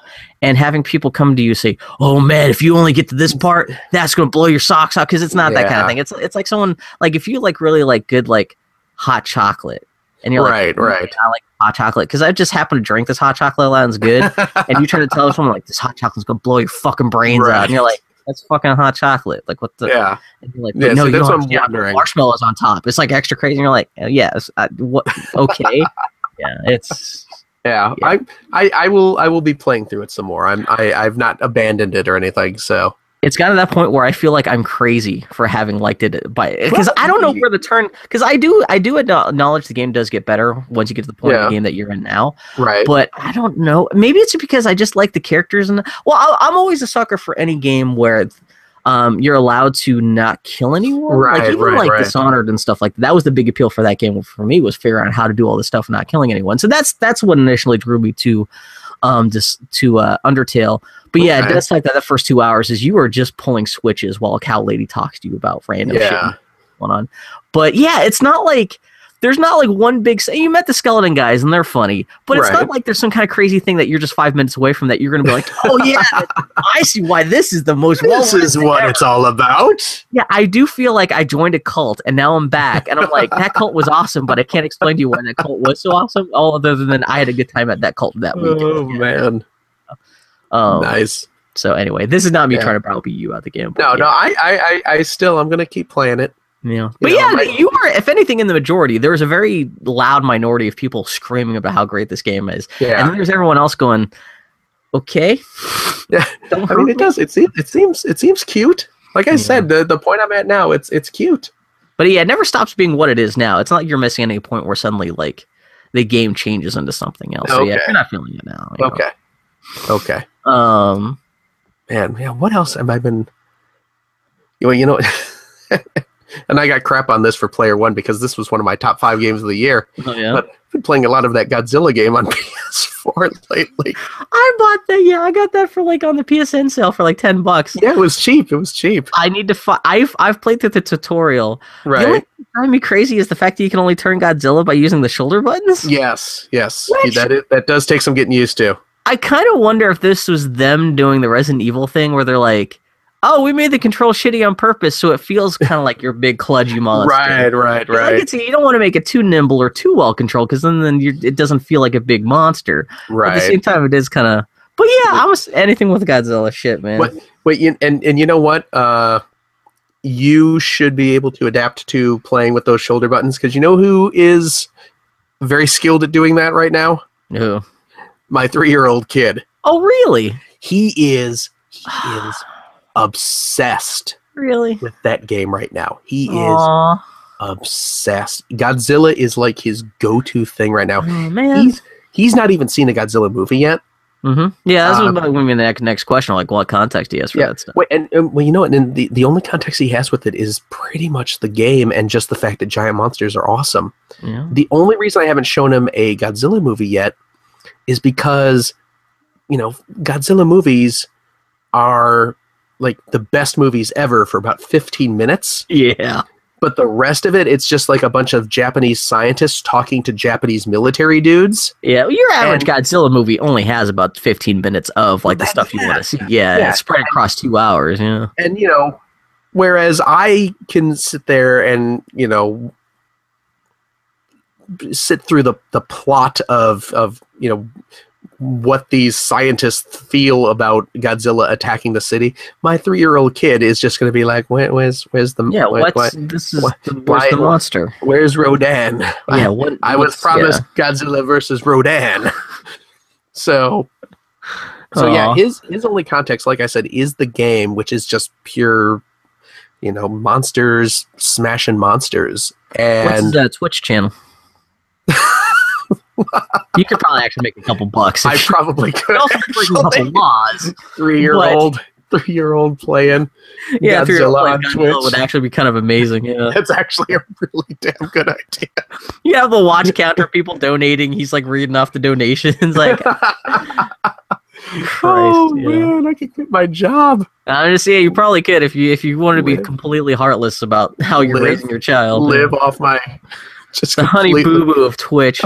Speaker 2: And having people come to you say oh man if you only get to this part that's going to blow your socks out because it's not that kind of thing. It's it's like someone like if you like really like good like hot chocolate and you're
Speaker 1: Right,
Speaker 2: like
Speaker 1: right.
Speaker 2: I like hot chocolate. Because I just happen to drink this hot chocolate a lot and it's good. [laughs] And you try to tell someone like this hot chocolate's gonna blow your fucking brains out, and you're like, that's fucking hot chocolate. Like what the?
Speaker 1: yeah,
Speaker 2: And you're like,
Speaker 1: Yeah,
Speaker 2: no,
Speaker 1: see,
Speaker 2: you
Speaker 1: that's what I'm wondering.
Speaker 2: Marshmallows on top. It's like extra crazy. And you're like, uh, yes, I, what? [laughs] Okay, yeah, it's
Speaker 1: yeah.
Speaker 2: Yeah.
Speaker 1: I, I I will I will be playing through it some more. I'm I I've not abandoned it or anything. So
Speaker 2: it's gotten to that point where I feel like I'm crazy for having liked it by because I don't know where the turn because I do I do acknowledge the game does get better once you get to the point of the game that you're in now.
Speaker 1: right.
Speaker 2: but I don't know. Maybe it's because I just like the characters and well, I, I'm always a sucker for any game where um, you're allowed to not kill anyone. like
Speaker 1: Right,
Speaker 2: even
Speaker 1: right,
Speaker 2: like
Speaker 1: right.
Speaker 2: Dishonored and stuff like that. That was the big appeal for that game for me was figuring out how to do all this stuff and not killing anyone. So that's that's what initially drew me to um just to uh Undertale. But yeah,
Speaker 1: Okay.
Speaker 2: it does like that the first two hours is you are just pulling switches while a cow lady talks to you about random shit going on. But yeah, it's not like there's not like one big. You met the skeleton guys and they're funny, but it's not like there's some kind of crazy thing that you're just five minutes away from that you're gonna be like, oh yeah, [laughs] I see why this is the most.
Speaker 1: This is what
Speaker 2: ever."
Speaker 1: it's all about.
Speaker 2: Yeah, I do feel like I joined a cult and now I'm back, and I'm like that cult was awesome, but I can't explain to you why that cult was so awesome. All other than I had a good time at that cult that week.
Speaker 1: Oh man,
Speaker 2: Um,
Speaker 1: nice.
Speaker 2: So anyway, this is not me
Speaker 1: Yeah.
Speaker 2: trying to browbeat you out the game.
Speaker 1: No,
Speaker 2: yeah.
Speaker 1: no, I, I, I, I still, I'm gonna keep playing it.
Speaker 2: Yeah. But
Speaker 1: know,
Speaker 2: yeah,
Speaker 1: my-
Speaker 2: you were, if anything, in the majority. There was a very loud minority of people screaming about how great this game is.
Speaker 1: Yeah.
Speaker 2: and then there's everyone else going, okay.
Speaker 1: Yeah. [laughs]
Speaker 2: Don't
Speaker 1: I mean,
Speaker 2: me."
Speaker 1: it does. It seems, it seems, it seems cute. Like I
Speaker 2: Yeah.
Speaker 1: said, the the point I'm at now, it's it's cute.
Speaker 2: But yeah, it never stops being what it is now. It's not like you're missing any point where suddenly, like, the game changes into something else. So yeah, you're not feeling it now. you know.
Speaker 1: Okay, okay,
Speaker 2: Um,
Speaker 1: man. Yeah, what else have I been? You know, you [laughs] know, and I got crap on this for Player One because this was one of my top five games of the year.
Speaker 2: oh, yeah.
Speaker 1: But I've been playing a lot of that Godzilla game on [laughs] PS4 lately.
Speaker 2: I bought that. Yeah, I got that for like on the PSN sale for like 10 bucks.
Speaker 1: Yeah, it was cheap. It was cheap.
Speaker 2: I need to find. I've I've played through the tutorial. The only
Speaker 1: Right.
Speaker 2: thing that drives me crazy is the fact that you can only turn Godzilla by using the shoulder buttons.
Speaker 1: Yes. Yes.
Speaker 2: Which-
Speaker 1: That is, that does take some getting used to.
Speaker 2: I kind of wonder if this was them doing the Resident Evil thing where they're like, "Oh, we made the control shitty on purpose, so it feels kind of like your big kludgy monster."
Speaker 1: Right. right, Right.
Speaker 2: see you don't want to make it too nimble or too well controlled because then then it doesn't feel like a big monster. Right. At the same time, it is kind of. But yeah, I was anything with Godzilla shit, man.
Speaker 1: Wait, you, and and you know what? Uh, you should be able to adapt to playing with those shoulder buttons because you know who is very skilled at doing that right now?
Speaker 2: No.
Speaker 1: My three-year-old kid.
Speaker 2: Oh, really?
Speaker 1: He is he [sighs] is obsessed
Speaker 2: Really?
Speaker 1: with that game right now. He is
Speaker 2: Aw.
Speaker 1: obsessed. Godzilla is like his go-to thing right now.
Speaker 2: Oh, man.
Speaker 1: He's he's not even seen a Godzilla movie yet.
Speaker 2: hmm Yeah, that's
Speaker 1: Um,
Speaker 2: what going to be the next, next question. Like, what context he has for
Speaker 1: Yeah.
Speaker 2: that stuff?
Speaker 1: Wait, and, and well, you know what? And the, the only context he has with it is pretty much the game and just the fact that giant monsters are awesome.
Speaker 2: Yeah.
Speaker 1: The only reason I haven't shown him a Godzilla movie yet is because, you know, Godzilla movies are like the best movies ever for about 15 minutes
Speaker 2: Yeah.
Speaker 1: but the rest of it it's just like a bunch of japanese scientists talking to japanese military dudes
Speaker 2: Yeah, well, your average
Speaker 1: And-
Speaker 2: Godzilla movie only has about 15 minutes of like the stuff you
Speaker 1: yeah,
Speaker 2: want to see. Yeah,
Speaker 1: yeah.
Speaker 2: it's spread across two hours. Yeah.
Speaker 1: and you know whereas i can sit there and you know sit through the the plot of of you know what these scientists feel about Godzilla attacking the city. My three-year-old kid is just going to be like, Where, "Where's where's the
Speaker 2: Yeah,
Speaker 1: where-
Speaker 2: what's
Speaker 1: where-
Speaker 2: this is
Speaker 1: what-
Speaker 2: the, where's the monster?
Speaker 1: where's Rodan?"
Speaker 2: Yeah, [laughs] what
Speaker 1: I was promised Godzilla versus Rodan. [laughs] so so yeah, his his only context, like I said, is the game, which is just pure, you know, monsters smashing monsters.
Speaker 2: Yeah. What's
Speaker 1: And
Speaker 2: uh, Twitch channel? [laughs] you could probably actually make a couple bucks.
Speaker 1: I probably could
Speaker 2: also a laws.
Speaker 1: three year old three year old playing.
Speaker 2: Yeah, you're
Speaker 1: Godzilla
Speaker 2: playing
Speaker 1: on Twitch.
Speaker 2: would actually be kind of amazing. Yeah, [laughs]
Speaker 1: That's actually a really damn good idea.
Speaker 2: you have the watch counter, people donating. He's like reading off the donations. Like, [laughs] Christ,
Speaker 1: oh
Speaker 2: yeah.
Speaker 1: man, I could quit my job.
Speaker 2: I'm just saying, you probably could if you if you wanted to be
Speaker 1: Live.
Speaker 2: completely heartless about how you're
Speaker 1: Live.
Speaker 2: raising your child.
Speaker 1: Live off my just
Speaker 2: the honey boo boo of Twitch.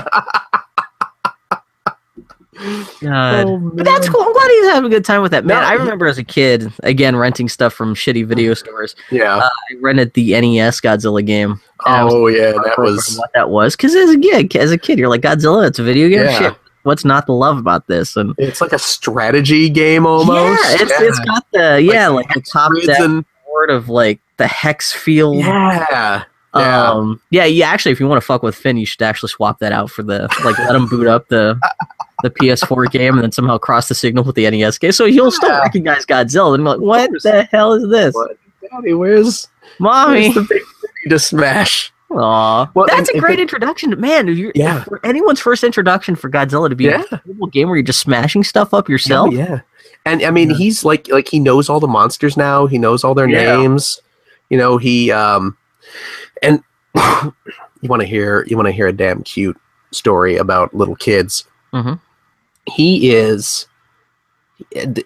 Speaker 2: God.
Speaker 1: Oh,
Speaker 2: But that's cool. I'm glad he's having a good time with that. Man,
Speaker 1: No,
Speaker 2: I remember as a kid, again, renting stuff from shitty video stores.
Speaker 1: Yeah.
Speaker 2: Uh, I rented the NES Godzilla game.
Speaker 1: oh yeah, that was
Speaker 2: what that was. Because as a kid, as a kid, you're like Godzilla. It's a video game.
Speaker 1: Yeah.
Speaker 2: Shit. What's not to love about this? And
Speaker 1: it's like a strategy game almost.
Speaker 2: yeah, it's it's got the yeah like, the top
Speaker 1: grids
Speaker 2: down
Speaker 1: and
Speaker 2: board of like the hex field.
Speaker 1: yeah. Yeah.
Speaker 2: Um, yeah, yeah. Actually, if you want to fuck with Finn, you should actually swap that out for the like let him boot up the [laughs] the PS4 game and then somehow cross the signal with the NES game. So he'll still recognize Godzilla and be like, "What the hell is this,
Speaker 1: What? Daddy, where's,
Speaker 2: mommy?"
Speaker 1: where's the big city to smash?
Speaker 2: Aw.
Speaker 1: Well,
Speaker 2: that's a great
Speaker 1: it-
Speaker 2: introduction, man. If you're,
Speaker 1: Yeah.
Speaker 2: for anyone's first introduction for Godzilla to be
Speaker 1: Yeah.
Speaker 2: a mobile game where you're just smashing stuff up yourself.
Speaker 1: Oh, yeah. And I mean,
Speaker 2: Yeah.
Speaker 1: he's like like he knows all the monsters now. He knows all their
Speaker 2: Yeah.
Speaker 1: names. You know, he um and [coughs] you want to hear you want to hear a damn cute story about little kids.
Speaker 2: Mhm.
Speaker 1: He is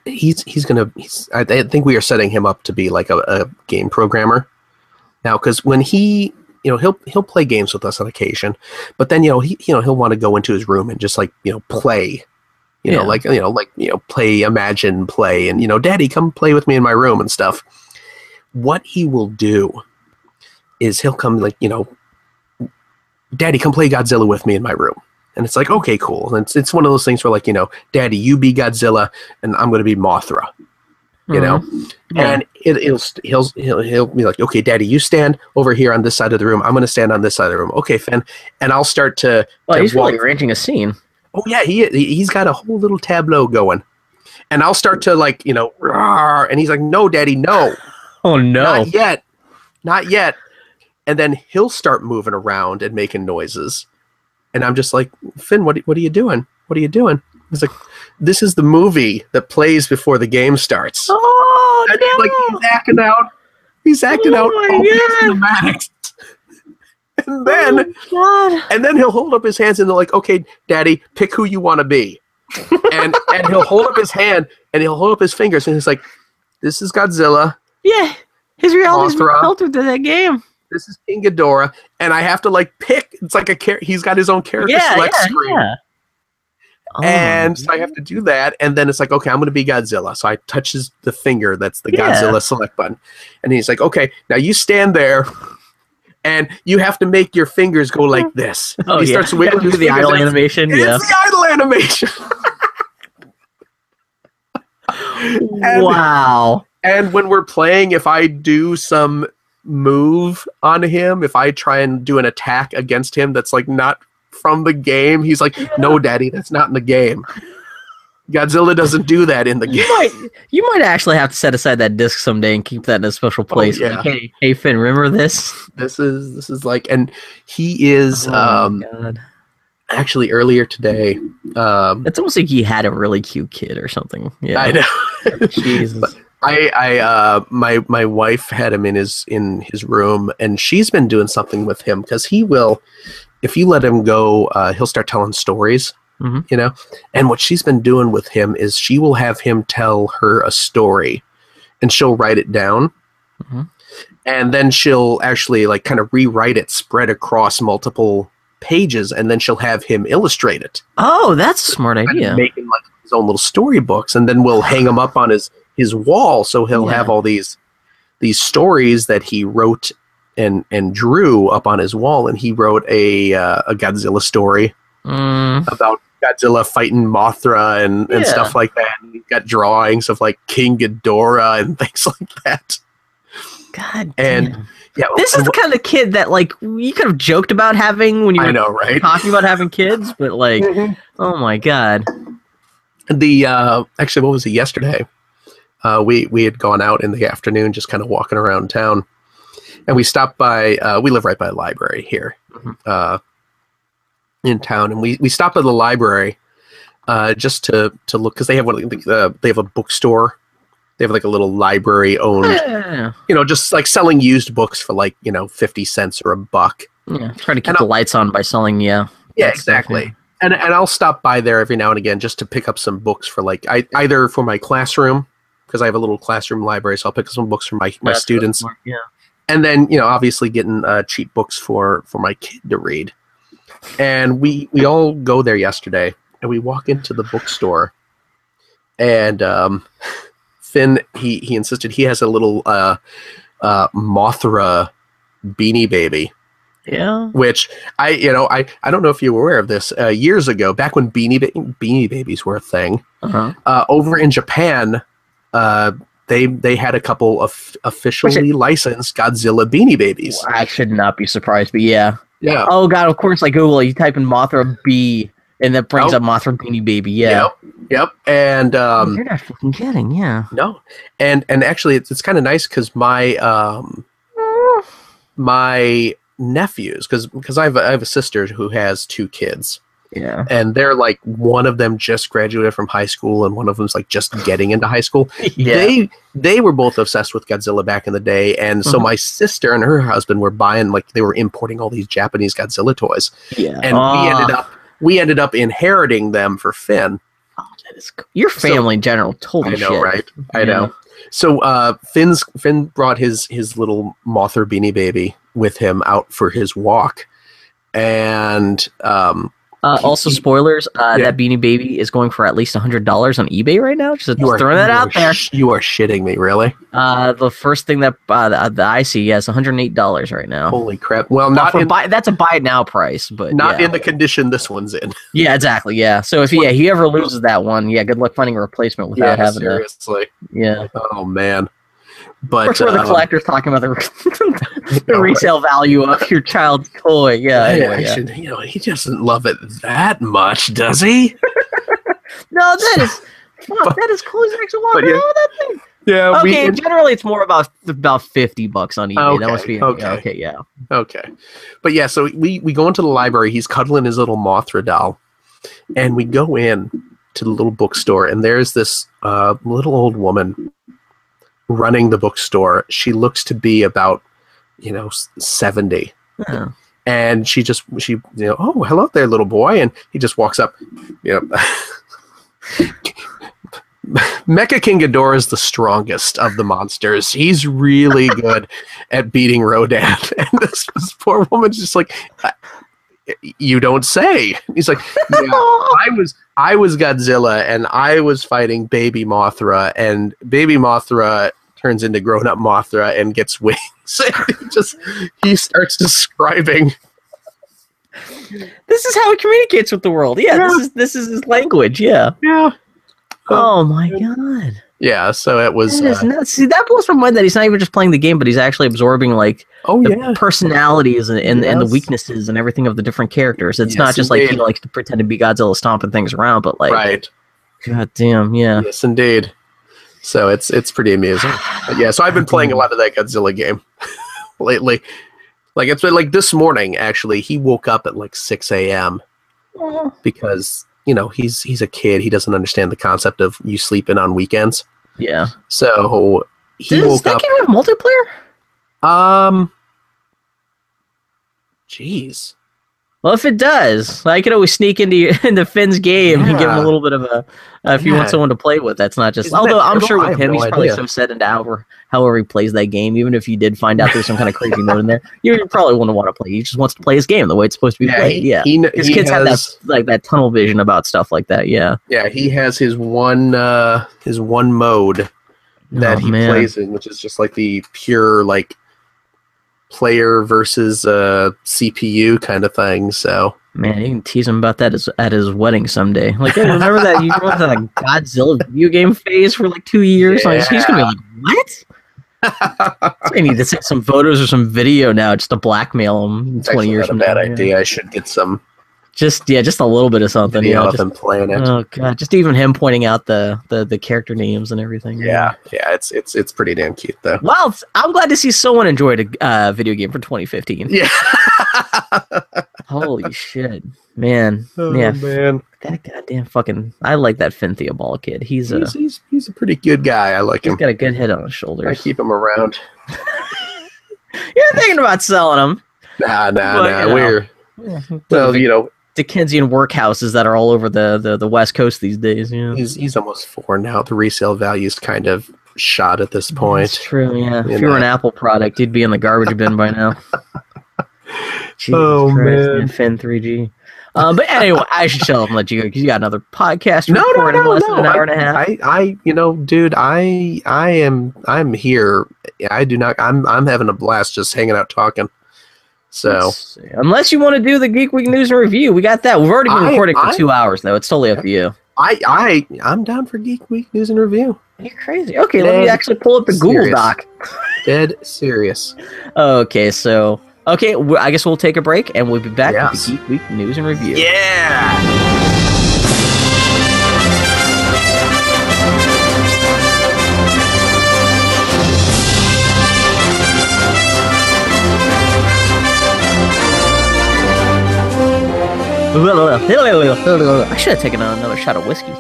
Speaker 1: he's he's gonna he's I, I think we are setting him up to be like a, a game programmer. Now because when he you know he'll he'll play games with us on occasion but then you know he you know he'll want to go into his room and just like you know play. You know like you know like you know play imagine play and you know daddy come play with me in my room and stuff. What he will do is he'll come like you know daddy come play godzilla with me in my room and it's like okay cool. And it's, it's one of those things where like you know daddy you be godzilla and i'm going to be mothra you know? Mm-hmm.
Speaker 2: Yeah.
Speaker 1: and it, it'll he'll, he'll he'll be like okay daddy you stand over here on this side of the room. I'm going to stand on this side of the room. Okay finn. And i'll start to,
Speaker 2: well,
Speaker 1: to
Speaker 2: he's
Speaker 1: walk
Speaker 2: really arranging a scene.
Speaker 1: Oh yeah, he he- he's got a whole little tableau going, and I'll start to like you know, and he's like, "No, Daddy, no, [laughs]
Speaker 2: Oh no!
Speaker 1: not yet, not yet," and then he'll start moving around and making noises, and I'm just like, Finn, what what are you doing? What are you doing? He's like, "This is the movie that plays before the game starts."
Speaker 2: Oh
Speaker 1: And he's like
Speaker 2: no!
Speaker 1: he's acting out, he's acting
Speaker 2: Oh
Speaker 1: out
Speaker 2: my
Speaker 1: all cinematics. [laughs] And then,
Speaker 2: Oh,
Speaker 1: and then he'll hold up his hands and they're like, "Okay, Daddy, pick who you want to be." and and he'll hold up his hand and he'll hold up his fingers and he's like, "This is Godzilla.
Speaker 2: Yeah, his been
Speaker 1: Mothra.
Speaker 2: filtered to that game.
Speaker 1: This is King Ghidorah." And I have to like pick. It's like a char- he's got his own character
Speaker 2: Yeah,
Speaker 1: select
Speaker 2: yeah,
Speaker 1: screen.
Speaker 2: yeah. Oh,
Speaker 1: and so I have to do that, and then it's like, okay, I'm going to be Godzilla. So I touches the finger that's the
Speaker 2: Yeah.
Speaker 1: Godzilla select button, and he's like, okay, now you stand there, and you have to make your fingers go like this.
Speaker 2: oh,
Speaker 1: he
Speaker 2: yeah.
Speaker 1: starts [laughs] wiggling
Speaker 2: the idle
Speaker 1: it's-
Speaker 2: animation. Yeah.
Speaker 1: It's the idle animation. [laughs] And-
Speaker 2: wow.
Speaker 1: And when we're playing, if I do some move on him, if I try and do an attack against him that's like not from the game, he's like, "No, Daddy, that's not in the game." Godzilla doesn't do that in the game.
Speaker 2: You might, you might actually have to set aside that disc someday and keep that in a special place.
Speaker 1: Oh, yeah.
Speaker 2: Like, hey, hey, Finn, remember this?
Speaker 1: This is this is like, and he is
Speaker 2: Oh
Speaker 1: um
Speaker 2: God.
Speaker 1: actually earlier today. Um,
Speaker 2: It's almost like he had a really cute kid or something. Yeah.
Speaker 1: I know. [laughs]
Speaker 2: Jesus.
Speaker 1: I, I, uh, my, my wife had him in his in his room, and she's been doing something with him because he will, if you let him go, uh, he'll start telling stories.
Speaker 2: Mhm.
Speaker 1: You know, and what she's been doing with him is she will have him tell her a story, and she'll write it down.
Speaker 2: Mhm.
Speaker 1: And then she'll actually like kind of rewrite it spread across multiple pages and then she'll have him illustrate it.
Speaker 2: Oh, that's a smart idea.
Speaker 1: making like his own little storybooks and then we'll hang them up on his his wall so he'll
Speaker 2: Yeah.
Speaker 1: have all these these stories that he wrote and and drew up on his wall and he wrote a uh, a Godzilla story
Speaker 2: Mm,
Speaker 1: about Godzilla fighting Mothra and, and
Speaker 2: Yeah.
Speaker 1: stuff like that. And he's got drawings of like King Ghidorah and [laughs] things like that.
Speaker 2: God
Speaker 1: And-
Speaker 2: damn.
Speaker 1: Yeah,
Speaker 2: This is the kind of kid that like you could have joked about having when you were
Speaker 1: know, right?
Speaker 2: talking about having kids, but like, oh my god.
Speaker 1: the uh actually what was it yesterday uh we we had gone out in the afternoon just kind of walking around town and we stopped by uh we live right by a library here
Speaker 2: Mhm.
Speaker 1: uh in town and we we stopped at the library uh just to to look because they have one uh, they have a bookstore they have like a little library owned
Speaker 2: Yeah,
Speaker 1: you know just like selling used books for like you know 50 cents or a buck
Speaker 2: yeah. Try to keep
Speaker 1: And
Speaker 2: the
Speaker 1: I'll-
Speaker 2: lights on by selling. Yeah,
Speaker 1: yeah exactly
Speaker 2: definitely-
Speaker 1: and and I'll stop by there every now and again just to pick up some books for like I either for my classroom because I have a little classroom library, so I'll pick up some books for my my
Speaker 2: That's
Speaker 1: students,
Speaker 2: smart, Yeah.
Speaker 1: and then you know obviously getting uh, cheap books for for my kid to read. And we we all go there yesterday, and we walk into the bookstore, and um, Finn he he insisted he has a little uh, uh, Mothra beanie baby
Speaker 2: Yeah.
Speaker 1: which I, you know, I, I don't know if you were aware of this. Uh, years ago, back when beanie ba- beanie babies were a thing,
Speaker 2: Uh-huh.
Speaker 1: uh, over in Japan, uh, they they had a couple of officially licensed Godzilla beanie babies.
Speaker 2: I should not be surprised, but yeah.
Speaker 1: Yeah.
Speaker 2: Oh god, of course, like Google, you type in Mothra B, and that brings
Speaker 1: Oh.
Speaker 2: up Mothra Beanie Baby. Yeah.
Speaker 1: Yep. Yep. And um,
Speaker 2: You're not fucking kidding. Yeah.
Speaker 1: no, and and actually, it's it's kind of nice because my um my nephews because because I have a, I have a sister who has two kids
Speaker 2: Yeah.
Speaker 1: and they're like one of them just graduated from high school and one of them's like just getting into high school [laughs]
Speaker 2: Yeah.
Speaker 1: they they were both obsessed with Godzilla back in the day, and so
Speaker 2: Mhm.
Speaker 1: my sister and her husband were buying like they were importing all these Japanese Godzilla toys,
Speaker 2: yeah.
Speaker 1: and we ended up we ended up inheriting them for Finn.
Speaker 2: Oh, that is cool. Your family in general, totally
Speaker 1: I know,
Speaker 2: shit.
Speaker 1: right? I
Speaker 2: Yeah.
Speaker 1: know. So uh, Finn's Finn brought his his little Mothra beanie baby with him out for his walk, and um,
Speaker 2: Uh, also, spoilers. Uh,
Speaker 1: Yeah.
Speaker 2: That Beanie Baby is going for at least hundred dollars on eBay right now. Just
Speaker 1: are
Speaker 2: throwing that out there.
Speaker 1: sh- you are shitting me, really?
Speaker 2: Uh, the first thing that uh, that that I see, yes, one hundred eight dollars right now.
Speaker 1: Holy crap! Well, not in
Speaker 2: buy, that's a buy it now price, but
Speaker 1: not
Speaker 2: yeah.
Speaker 1: in the condition this one's in. [laughs]
Speaker 2: yeah, exactly, yeah. So if yeah, he ever loses that one, yeah, good luck finding a replacement without
Speaker 1: yeah,
Speaker 2: having to.
Speaker 1: seriously.
Speaker 2: Yeah,
Speaker 1: Oh man. But
Speaker 2: we're the
Speaker 1: um,
Speaker 2: collectors talking about the, [laughs] the [laughs]
Speaker 1: right?
Speaker 2: resale value of your child's toy. Yeah, anyway, yeah.
Speaker 1: should- you know, he doesn't love it that much, does he? [laughs]
Speaker 2: No, that is fuck, that is cool. He's actually walking
Speaker 1: yeah,
Speaker 2: around with that thing.
Speaker 1: Yeah.
Speaker 2: Okay, generally it's more about about fifty bucks on eBay. that
Speaker 1: Okay,
Speaker 2: must be
Speaker 1: okay.
Speaker 2: yeah, okay, yeah.
Speaker 1: okay. But yeah, so we we go into the library. He's cuddling his little Mothra doll, and we go in to the little bookstore, and there's this uh, little old woman running the bookstore. She looks to be about, you know, seventy.
Speaker 2: Yeah.
Speaker 1: and she just she you know oh hello there little boy and he just walks up you know [laughs] Mecha King Ghidorah is the strongest of the monsters. He's really [laughs] good at beating Rodan. [laughs] And this, this poor woman's just like, "You don't say." He's like, "Yeah, I was I was Godzilla, and I was fighting Baby Mothra, and Baby Mothra turns into grown up Mothra and gets wings." [laughs] He just he starts describing.
Speaker 2: This is how he communicates with the world. Yeah, this is this is his language. Yeah.
Speaker 1: Yeah,
Speaker 2: Oh my god.
Speaker 1: yeah. So it was.
Speaker 2: That
Speaker 1: Uh,
Speaker 2: nuts. See, that blows my mind that he's not even just playing the game, but he's actually absorbing like
Speaker 1: oh
Speaker 2: the
Speaker 1: yeah,
Speaker 2: personalities and, and, and the weaknesses and everything of the different characters. It's
Speaker 1: Yes,
Speaker 2: not just like
Speaker 1: indeed.
Speaker 2: he likes to pretend to be Godzilla stomping things around, but like
Speaker 1: right.
Speaker 2: god damn, yeah.
Speaker 1: Yes, indeed. So it's it's pretty amusing. But yeah, so I've been playing a lot of that Godzilla game [laughs] lately. Like it's been like this morning actually. He woke up at like six a.m. because you know he's he's a kid. He doesn't understand the concept of you sleeping on weekends.
Speaker 2: Yeah.
Speaker 1: So he
Speaker 2: Does
Speaker 1: woke
Speaker 2: that
Speaker 1: up.
Speaker 2: game have multiplayer?
Speaker 1: Um. Jeez.
Speaker 2: Well, if it does, I could always sneak into your, [laughs] into Finn's game and give him a little bit of a. Uh, if you want someone to play with, that's not just.
Speaker 1: Isn't
Speaker 2: although I'm sure with him,
Speaker 1: no
Speaker 2: he's probably
Speaker 1: idea.
Speaker 2: so set into however however he plays that game. Even if you did find out there's some kind of crazy mode in there, [laughs] you probably wouldn't want to play. He just wants to play his game the way it's supposed to be played.
Speaker 1: he,
Speaker 2: yeah,
Speaker 1: he,
Speaker 2: his
Speaker 1: he
Speaker 2: kids have that like that tunnel vision about stuff like that. Yeah,
Speaker 1: yeah, he has his one uh his one mode that
Speaker 2: Oh,
Speaker 1: he
Speaker 2: man.
Speaker 1: plays in, which is just like the pure like player versus uh CPU kind of thing. So
Speaker 2: Man, you can tease him about that as, at his wedding someday. Like, hey, remember that you went to like [laughs] Godzilla video game phase for like two years? Like, he's gonna be like, what? I need to send some photos or some video now just to blackmail him twenty years
Speaker 1: not a
Speaker 2: from
Speaker 1: bad
Speaker 2: now. yeah.
Speaker 1: idea. I should get some
Speaker 2: Just yeah, just a little bit of something.
Speaker 1: video
Speaker 2: Yeah,
Speaker 1: of
Speaker 2: just,
Speaker 1: him playing it.
Speaker 2: oh god, just even him pointing out the the, the character names and everything.
Speaker 1: yeah, yeah, it's it's it's pretty damn cute though.
Speaker 2: Well, I'm glad to see someone enjoyed a uh, video game for 2015.
Speaker 1: Yeah. [laughs]
Speaker 2: Holy shit, man!
Speaker 1: oh,
Speaker 2: yeah,
Speaker 1: man.
Speaker 2: that goddamn fucking. I like that Finn Ball kid. He's a
Speaker 1: He's, he's he's a pretty good guy. I like
Speaker 2: he's
Speaker 1: him.
Speaker 2: He's got a good head on his shoulders.
Speaker 1: I keep him around. [laughs]
Speaker 2: You're thinking about selling him.
Speaker 1: Nah, nah,
Speaker 2: But,
Speaker 1: nah.
Speaker 2: you know.
Speaker 1: We're [laughs] well, you know,
Speaker 2: Dickensian workhouses that are all over the, the, the West Coast these days. Yeah,
Speaker 1: he's he's almost four now. The resale value's kind of shot at this
Speaker 2: That's
Speaker 1: point.
Speaker 2: true. Yeah,
Speaker 1: You
Speaker 2: if you were an. Apple product, you'd be in the garbage bin by now. [laughs] Jesus
Speaker 1: Oh,
Speaker 2: Christ,
Speaker 1: man.
Speaker 2: Finn 3G. Um, but anyway, I should shut up and let you go because you got another podcast
Speaker 1: No, no,
Speaker 2: in
Speaker 1: no,
Speaker 2: less
Speaker 1: no.
Speaker 2: than an hour and a half.
Speaker 1: I, I, you know, dude, I, I am, I'm here. I do not. I'm, I'm having a blast just hanging out talking. So
Speaker 2: Unless you want to do the Geek Week news and review, we got that. We've already been
Speaker 1: I-
Speaker 2: recording for
Speaker 1: I-
Speaker 2: two hours, though. It's totally up to you.
Speaker 1: I, I, I'm down for Geek Week news and review.
Speaker 2: You're crazy. Okay, let me actually pull up the Google. Doc.
Speaker 1: Dead serious.
Speaker 2: Okay, so okay, I guess we'll take a break and we'll be back with the Geek Week news and review.
Speaker 1: Yeah.
Speaker 2: I should have taken another shot of whiskey. [laughs]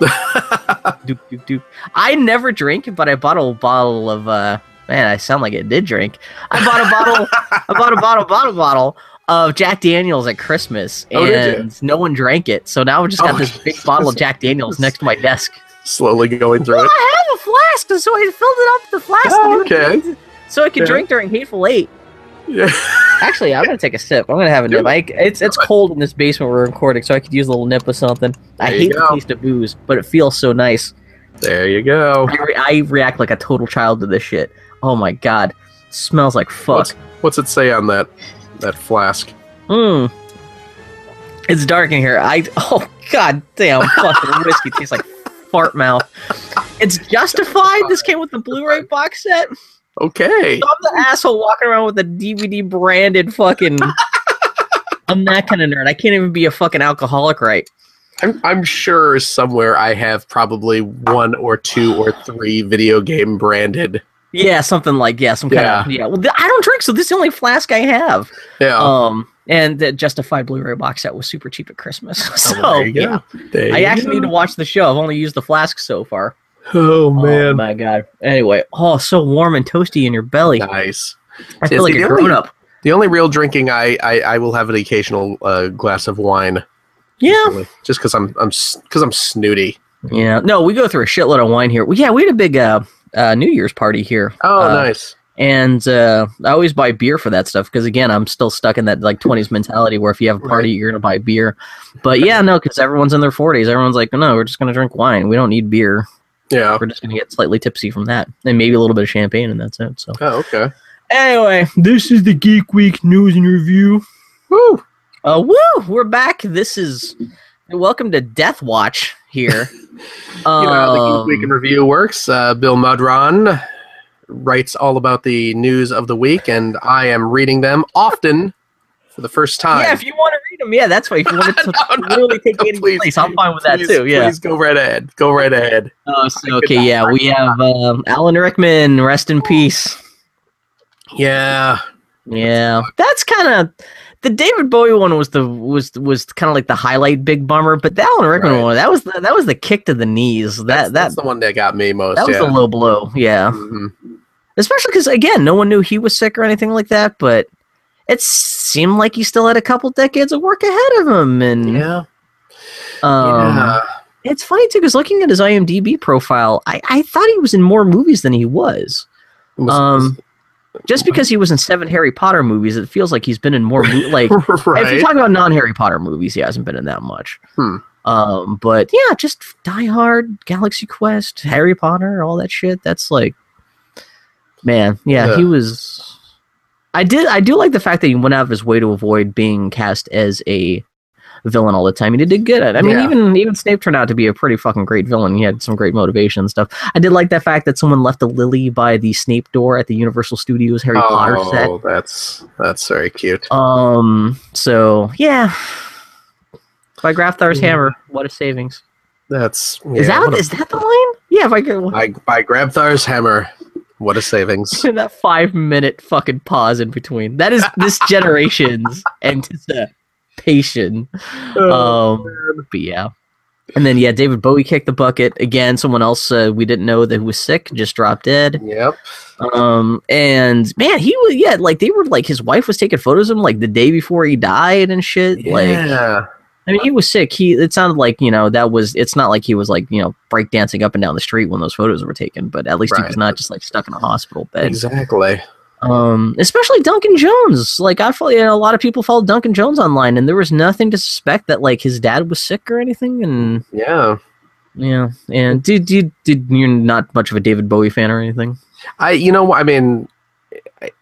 Speaker 2: doop, doop, doop. I never drink, but I bought a bottle of. uh Man, I sound like I did drink. I bought a bottle. [laughs] I bought a bottle, bottle, bottle of Jack Daniels at Christmas,
Speaker 1: Oh,
Speaker 2: and no one drank it. So now I just got
Speaker 1: Oh,
Speaker 2: this big bottle of Jack Daniels next to my desk.
Speaker 1: Slowly going through
Speaker 2: Well,
Speaker 1: it.
Speaker 2: I have a flask, so I filled it up with the flask.
Speaker 1: Oh,
Speaker 2: it.
Speaker 1: okay.
Speaker 2: So I could
Speaker 1: Yeah.
Speaker 2: drink during Hateful Eight.
Speaker 1: Yeah. [laughs]
Speaker 2: Actually, I'm gonna take a sip. I'm gonna have a nip. I, it's it's cold in this basement we're recording, so I could use a little nip of something. I hate the taste of booze, but it feels so nice.
Speaker 1: There you go.
Speaker 2: I, re- I react like a total child to this shit. Oh my god, smells like fuck.
Speaker 1: What's, what's it say on that that flask?
Speaker 2: Mmm. It's dark in here. I oh god damn, [laughs] fucking whiskey tastes like fart mouth. It's justified. This came with the Blu-ray box set.
Speaker 1: Okay.
Speaker 2: I'm the asshole walking around with a DVD branded fucking. [laughs] I'm that kind of nerd. I can't even be a fucking alcoholic, right?
Speaker 1: I'm, I'm sure somewhere I have probably one or two or three video game branded.
Speaker 2: Yeah, something like yeah, some kind of yeah. Well, th- I don't drink, so this is the only flask I have.
Speaker 1: Yeah.
Speaker 2: Um, and the Justified Blu-ray box set was super cheap at Christmas. [laughs] So
Speaker 1: Oh, there you
Speaker 2: yeah, I actually
Speaker 1: go.
Speaker 2: need to watch the show. I've only used the flask so far.
Speaker 1: Oh man!
Speaker 2: Oh
Speaker 1: man.
Speaker 2: my god. Anyway, oh, so warm and toasty in your belly.
Speaker 1: nice.
Speaker 2: I feel like
Speaker 1: the
Speaker 2: a
Speaker 1: only-
Speaker 2: grown up.
Speaker 1: The only real drinking I I, I will have an occasional uh, glass of wine.
Speaker 2: Yeah.
Speaker 1: Just because I'm I'm because I'm snooty.
Speaker 2: Yeah. No, we go through a shitload of wine here. Well, yeah, we had a big uh, uh, New Year's party here.
Speaker 1: Oh,
Speaker 2: Uh,
Speaker 1: nice.
Speaker 2: And uh, I always buy beer for that stuff because again, I'm still stuck in that like 20s mentality where if you have a party,
Speaker 1: Right.
Speaker 2: you're gonna buy beer. But yeah, no, because everyone's in their 40s. Everyone's like, no, we're just gonna drink wine. We don't need beer.
Speaker 1: Yeah.
Speaker 2: We're just gonna get slightly tipsy from that, and maybe a little bit of champagne, and that's it. So
Speaker 1: Oh, okay.
Speaker 2: anyway, this is the Geek Week news and review.
Speaker 1: Woo.
Speaker 2: Uh, woo! We're back. This is welcome to Death Watch here. [laughs]
Speaker 1: You know how the
Speaker 2: Um,
Speaker 1: Geek Week in Review works. Uh, Bill Mudron writes all about the news of the week, and I am reading them often for the first time.
Speaker 2: yeah, if you want to read them, yeah, that's why. If you want [laughs] to
Speaker 1: No, no,
Speaker 2: literally take
Speaker 1: no,
Speaker 2: Katie's
Speaker 1: please.
Speaker 2: place, I'm fine with that too. Yeah.
Speaker 1: Please go right ahead. Go right ahead.
Speaker 2: Oh, so, okay, yeah,
Speaker 1: I
Speaker 2: we have um, Alan Rickman, rest in peace.
Speaker 1: Yeah.
Speaker 2: Yeah, that's kind of the David Bowie one was the was was kind of like the highlight, big bummer. But the Alan Rickman
Speaker 1: Right.
Speaker 2: one, that was the, that was the kick to the knees. That
Speaker 1: That's,
Speaker 2: that
Speaker 1: that's the one that got me most.
Speaker 2: that was
Speaker 1: yeah.
Speaker 2: the low blow. Yeah,
Speaker 1: Mhm.
Speaker 2: especially because again, no one knew he was sick or anything like that. But it seemed like he still had a couple decades of work ahead of him, and
Speaker 1: Yeah.
Speaker 2: um,
Speaker 1: yeah.
Speaker 2: it's funny too because looking at his IMDb profile, I, I thought he was in more movies than he was.
Speaker 1: Was-
Speaker 2: um, Just because he was in seven Harry Potter movies, it feels like he's been in more mo- [laughs] like
Speaker 1: right.
Speaker 2: if you talk about non Harry Potter movies, he hasn't been in that much.
Speaker 1: Hmm.
Speaker 2: Um, but yeah, just Die Hard, Galaxy Quest, Harry Potter, all that shit. That's like, man, yeah,
Speaker 1: Yeah.
Speaker 2: he was. I did. I do like the fact that he went out of his way to avoid being cast as a villain all the time. And he did good at. it. I mean,
Speaker 1: Yeah.
Speaker 2: even even Snape turned out to be a pretty fucking great villain. He had some great motivation and stuff. I did like that fact that someone left a lily by the Snape door at the Universal Studios Harry Potter set.
Speaker 1: oh, that's that's very cute.
Speaker 2: Um. So yeah, by Grabthar's
Speaker 1: Yeah.
Speaker 2: hammer, what a savings!
Speaker 1: That's
Speaker 2: is
Speaker 1: yeah,
Speaker 2: that
Speaker 1: what a-
Speaker 2: is that the line? Yeah, go
Speaker 1: by, by Grabthar's hammer. What a savings. [laughs]
Speaker 2: that five minute fucking pause in between. That is this [laughs] generation's anticipation. Um. But yeah. And then yeah, David Bowie kicked the bucket again. Someone else uh, we didn't know that was sick just dropped dead.
Speaker 1: Yep.
Speaker 2: Um, and man, he was yeah, like they were like his wife was taking photos of him like the day before he died and shit. Like
Speaker 1: Yeah.
Speaker 2: I mean, he was sick. He it sounded like you know that was. It's not like he was like you know break dancing up and down the street when those photos were taken. But at least he was not just like stuck in a hospital bed.
Speaker 1: exactly.
Speaker 2: Um, especially Duncan Jones. Like I follow, you know, a lot of people followed Duncan Jones online, and there was nothing to suspect that like his dad was sick or anything. And
Speaker 1: Yeah.
Speaker 2: yeah, and did did did you're not much of a David Bowie fan or anything?
Speaker 1: I you know I mean I-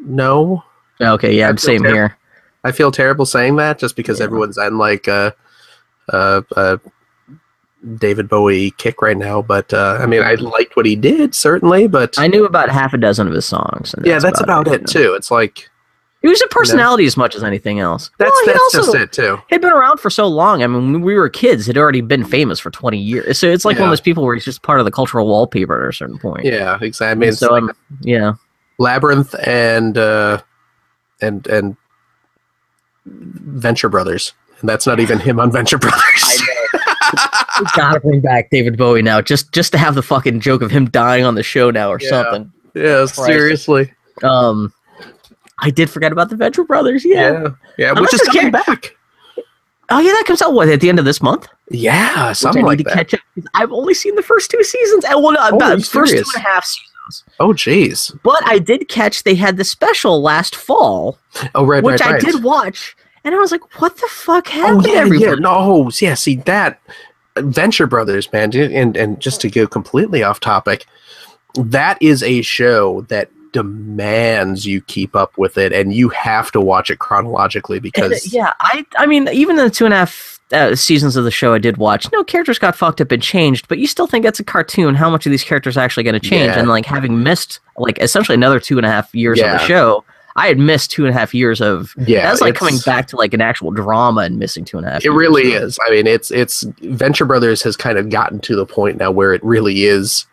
Speaker 1: no.
Speaker 2: Okay, yeah,
Speaker 1: I feel
Speaker 2: same here.
Speaker 1: I feel terrible saying that just because
Speaker 2: Yeah.
Speaker 1: everyone's on like a uh, uh, David Bowie kick right now. But uh, I mean, I liked what he did certainly, but
Speaker 2: I knew about half a dozen of his songs. And
Speaker 1: yeah, that's about, it,
Speaker 2: you know.
Speaker 1: too. It's like
Speaker 2: He was a personality as much as anything else.
Speaker 1: that's
Speaker 2: Well,
Speaker 1: that's
Speaker 2: also-
Speaker 1: just it too.
Speaker 2: He'd been around for so long. I mean, when we were kids, he'd already been famous for 20 years. So it's like one of those people where he's just part of the cultural wallpaper at a certain point.
Speaker 1: Yeah, exactly. I mean,
Speaker 2: so
Speaker 1: like
Speaker 2: um, yeah,
Speaker 1: Labyrinth and uh, and and Venture Brothers, and that's not even him on Venture Brothers. [laughs]
Speaker 2: we gotta bring back David Bowie now, just just to have the fucking joke of him dying on the show now or
Speaker 1: Yeah.
Speaker 2: something.
Speaker 1: yeah, seriously.
Speaker 2: Um, I did forget about the Venture Brothers. Yeah.
Speaker 1: Yeah, yeah,
Speaker 2: Unless
Speaker 1: which is coming
Speaker 2: Gar-
Speaker 1: back.
Speaker 2: Oh yeah, that comes out what at the end of this month.
Speaker 1: Yeah,
Speaker 2: Which
Speaker 1: something
Speaker 2: I
Speaker 1: like
Speaker 2: need to
Speaker 1: that.
Speaker 2: catch up. I've only seen the first two seasons. And well, no,
Speaker 1: Oh, are
Speaker 2: about
Speaker 1: you
Speaker 2: first two
Speaker 1: serious?
Speaker 2: and a half seasons.
Speaker 1: Oh, jeez.
Speaker 2: But I did catch they had the special last fall,
Speaker 1: Oh, right,
Speaker 2: which
Speaker 1: right,
Speaker 2: I
Speaker 1: right.
Speaker 2: did watch, and I was like, "What the fuck
Speaker 1: Oh
Speaker 2: happened,
Speaker 1: yeah, yeah.
Speaker 2: everybody?"
Speaker 1: No, oh, yeah. See that Venture Brothers, man, and and just to go completely off topic, that is a show that demands you keep up with it, and you have to watch it chronologically
Speaker 2: And,
Speaker 1: because
Speaker 2: yeah, I I mean, even the two and a half uh, seasons of the show I did watch, no characters got fucked up and changed, but you still think that's a cartoon. How much of these characters actually going to change?
Speaker 1: Yeah.
Speaker 2: And like having missed like essentially another two and a half years of the show, I had missed two and a half years of.
Speaker 1: yeah,
Speaker 2: that's like coming back to like an actual drama and missing two and a half.
Speaker 1: It really is. I mean, it's it's Venture Brothers has kind of gotten to the point now where it really is.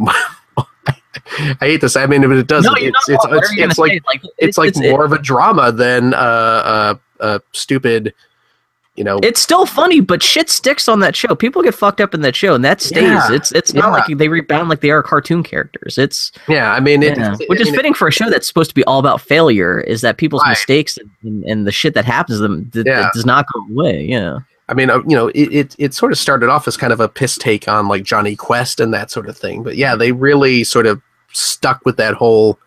Speaker 1: [laughs] I hate this. I mean, but it doesn't.
Speaker 2: No,
Speaker 1: it's it's it's,
Speaker 2: are
Speaker 1: it's like
Speaker 2: like
Speaker 1: it's like more of a drama than uh, uh, uh, stupid. You know,
Speaker 2: It's still funny, but shit sticks on that show. People get fucked up in that show, and that stays.
Speaker 1: Yeah,
Speaker 2: It's it's not
Speaker 1: yeah.
Speaker 2: like they rebound like they are cartoon characters. It's
Speaker 1: yeah. I mean, it,
Speaker 2: yeah.
Speaker 1: it-
Speaker 2: which
Speaker 1: I
Speaker 2: is
Speaker 1: mean,
Speaker 2: fitting for a show that's supposed to be all about failure. Is that people's
Speaker 1: Right.
Speaker 2: mistakes and, and, the shit that happens to them that,
Speaker 1: Yeah.
Speaker 2: does not go away. Yeah,
Speaker 1: I mean, uh, you know, it, it it sort of started off as kind of a piss take on like Jonny Quest and that sort of thing, but yeah, they really sort of stuck with that whole,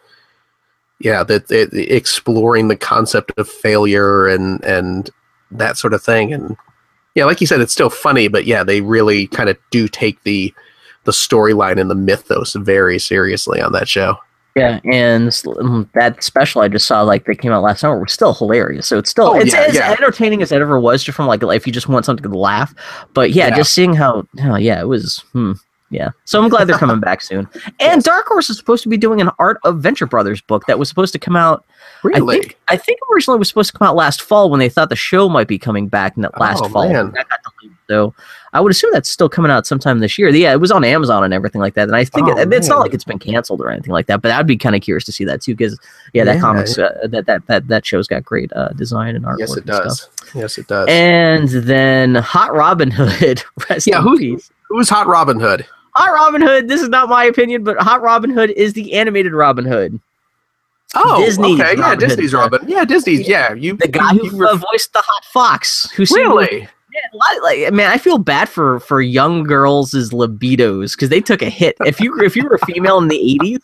Speaker 1: yeah, that it, exploring the concept of failure and and that sort of thing, and yeah, like you said, it's still funny, but yeah, they really kind of do take the the storyline and the mythos very seriously on that show.
Speaker 2: yeah. And mm, that special I just saw, like that came out last summer, was still hilarious. So it's still
Speaker 1: Oh,
Speaker 2: it's
Speaker 1: yeah,
Speaker 2: as
Speaker 1: yeah.
Speaker 2: entertaining as it ever was, just from like if you just want something to laugh. But yeah,
Speaker 1: Yeah.
Speaker 2: just seeing how, oh, yeah, it was. Hmm, yeah, so I'm glad they're coming back soon. [laughs] And
Speaker 1: Yes.
Speaker 2: Dark Horse is supposed to be doing an Art of Venture Brothers book that was supposed to come out
Speaker 1: Really?
Speaker 2: I think I think originally it was supposed to come out last fall when they thought the show might be coming back in that last
Speaker 1: Oh,
Speaker 2: fall.
Speaker 1: man.
Speaker 2: That got delayed. So I would assume that's still coming out sometime this year. Yeah, it was on Amazon and everything like that. And I think
Speaker 1: Oh,
Speaker 2: it, it's not like it's been canceled or anything like that. But I'd be kind of curious to see that too, because yeah, that
Speaker 1: Yeah.
Speaker 2: comics uh, that that that that show's got great uh, design and artwork.
Speaker 1: yes, it
Speaker 2: and stuff.
Speaker 1: does. Yes, it does.
Speaker 2: And then Hot Robin Hood. [laughs]
Speaker 1: Yeah, who- Who's Hot Robin Hood?
Speaker 2: Hot Robin Hood. This is not my opinion, but Hot Robin Hood is the animated Robin Hood.
Speaker 1: Oh,
Speaker 2: Disney's
Speaker 1: okay, yeah,
Speaker 2: Robin
Speaker 1: Disney's Robin. Yeah, Disney's. Yeah, you.
Speaker 2: The guy
Speaker 1: you,
Speaker 2: who
Speaker 1: you
Speaker 2: uh, voiced the hot fox, who
Speaker 1: really.
Speaker 2: Yeah, like man, I feel bad for for young girls' libidos because they took a hit. If you if you were a female in the eighties,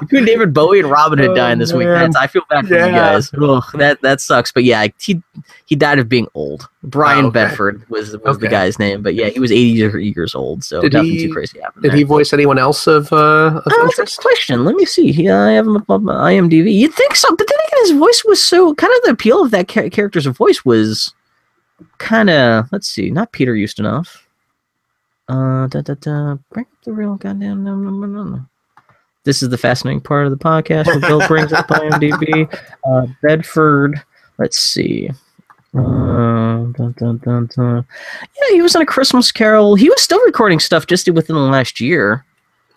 Speaker 2: between David Bowie and Robin Hood
Speaker 1: Oh,
Speaker 2: dying this week, that's, I feel bad for
Speaker 1: Yeah.
Speaker 2: you guys. Ugh, that that sucks. But yeah, he he died of being old. Brian
Speaker 1: Oh, okay.
Speaker 2: Bedford was was the guy's name, but yeah, he was eighty years old, so
Speaker 1: Did
Speaker 2: nothing
Speaker 1: he-
Speaker 2: too crazy happened.
Speaker 1: Did
Speaker 2: there.
Speaker 1: he voice anyone else of uh, of
Speaker 2: Oh, that's a
Speaker 1: interest?
Speaker 2: question. Let me see. He, I have him up on IMDb. You'd think so, but then again, his voice was so kind of the appeal of that cha- character's voice was kind of. Let's see, not Peter Ustinov. Uh, da, da, da, bring up the real goddamn. No, no, no, no, no. This is the fascinating part of the podcast where Bill brings up IMDb. Uh, Bedford. Let's see. Uh, dun, dun, dun, dun. Yeah, he was on a Christmas Carol. He was still recording stuff just within the last year.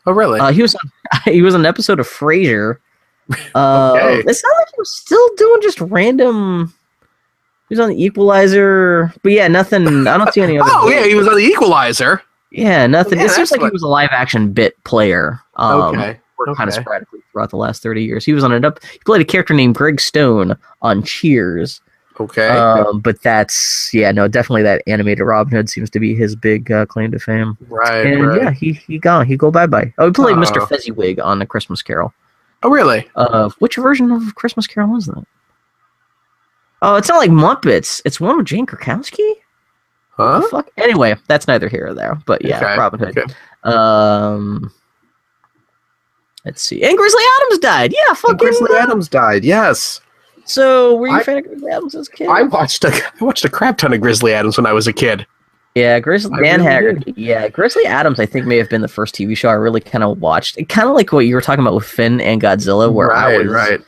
Speaker 1: Oh, really?
Speaker 2: Uh, he was on [laughs] he was on an episode of Frasier. [laughs] Uh,
Speaker 1: Okay.
Speaker 2: It's not like he was still doing just random. He was on the Equalizer, but yeah, nothing. I don't see any other. [laughs]
Speaker 1: oh, yeah, he was on the Equalizer.
Speaker 2: yeah, nothing.
Speaker 1: Yeah,
Speaker 2: it seems like he was a live action bit player. Um,
Speaker 1: okay.
Speaker 2: Worked kind of sporadically throughout the last thirty years. He was on an up. He played a character named Greg Stone on Cheers.
Speaker 1: Okay.
Speaker 2: Um, but that's yeah, no, definitely that animated Robin Hood seems to be his big uh, claim to fame.
Speaker 1: right.
Speaker 2: And
Speaker 1: right.
Speaker 2: yeah, he he gone. He go bye bye. Oh, he played Mr.
Speaker 1: Oh.
Speaker 2: Fezziwig on the Christmas Carol.
Speaker 1: Oh, really?
Speaker 2: Uh, which version of Christmas Carol is that? Oh, it's not like Muppets. It's one with Jane Krakowski.
Speaker 1: Huh?
Speaker 2: Fuck. Anyway, that's neither here or there. But yeah,
Speaker 1: Okay,
Speaker 2: Robin Hood.
Speaker 1: okay.
Speaker 2: Um, let's see. And Grizzly Adams died. Yeah, fucking.
Speaker 1: Grizzly Adams died. Yes,
Speaker 2: So, were you a
Speaker 1: I-
Speaker 2: fan of Grizzly Adams as a kid?
Speaker 1: I watched a [laughs] I watched a crap ton of Grizzly Adams when I was a kid.
Speaker 2: Yeah, Grizzly Dan
Speaker 1: really
Speaker 2: Haggerty. Yeah, Grizzly Adams. I think may have been the first TV show I really kind of watched. Kind of like what you were talking about with Finn and Godzilla, where I
Speaker 1: right,
Speaker 2: was
Speaker 1: right.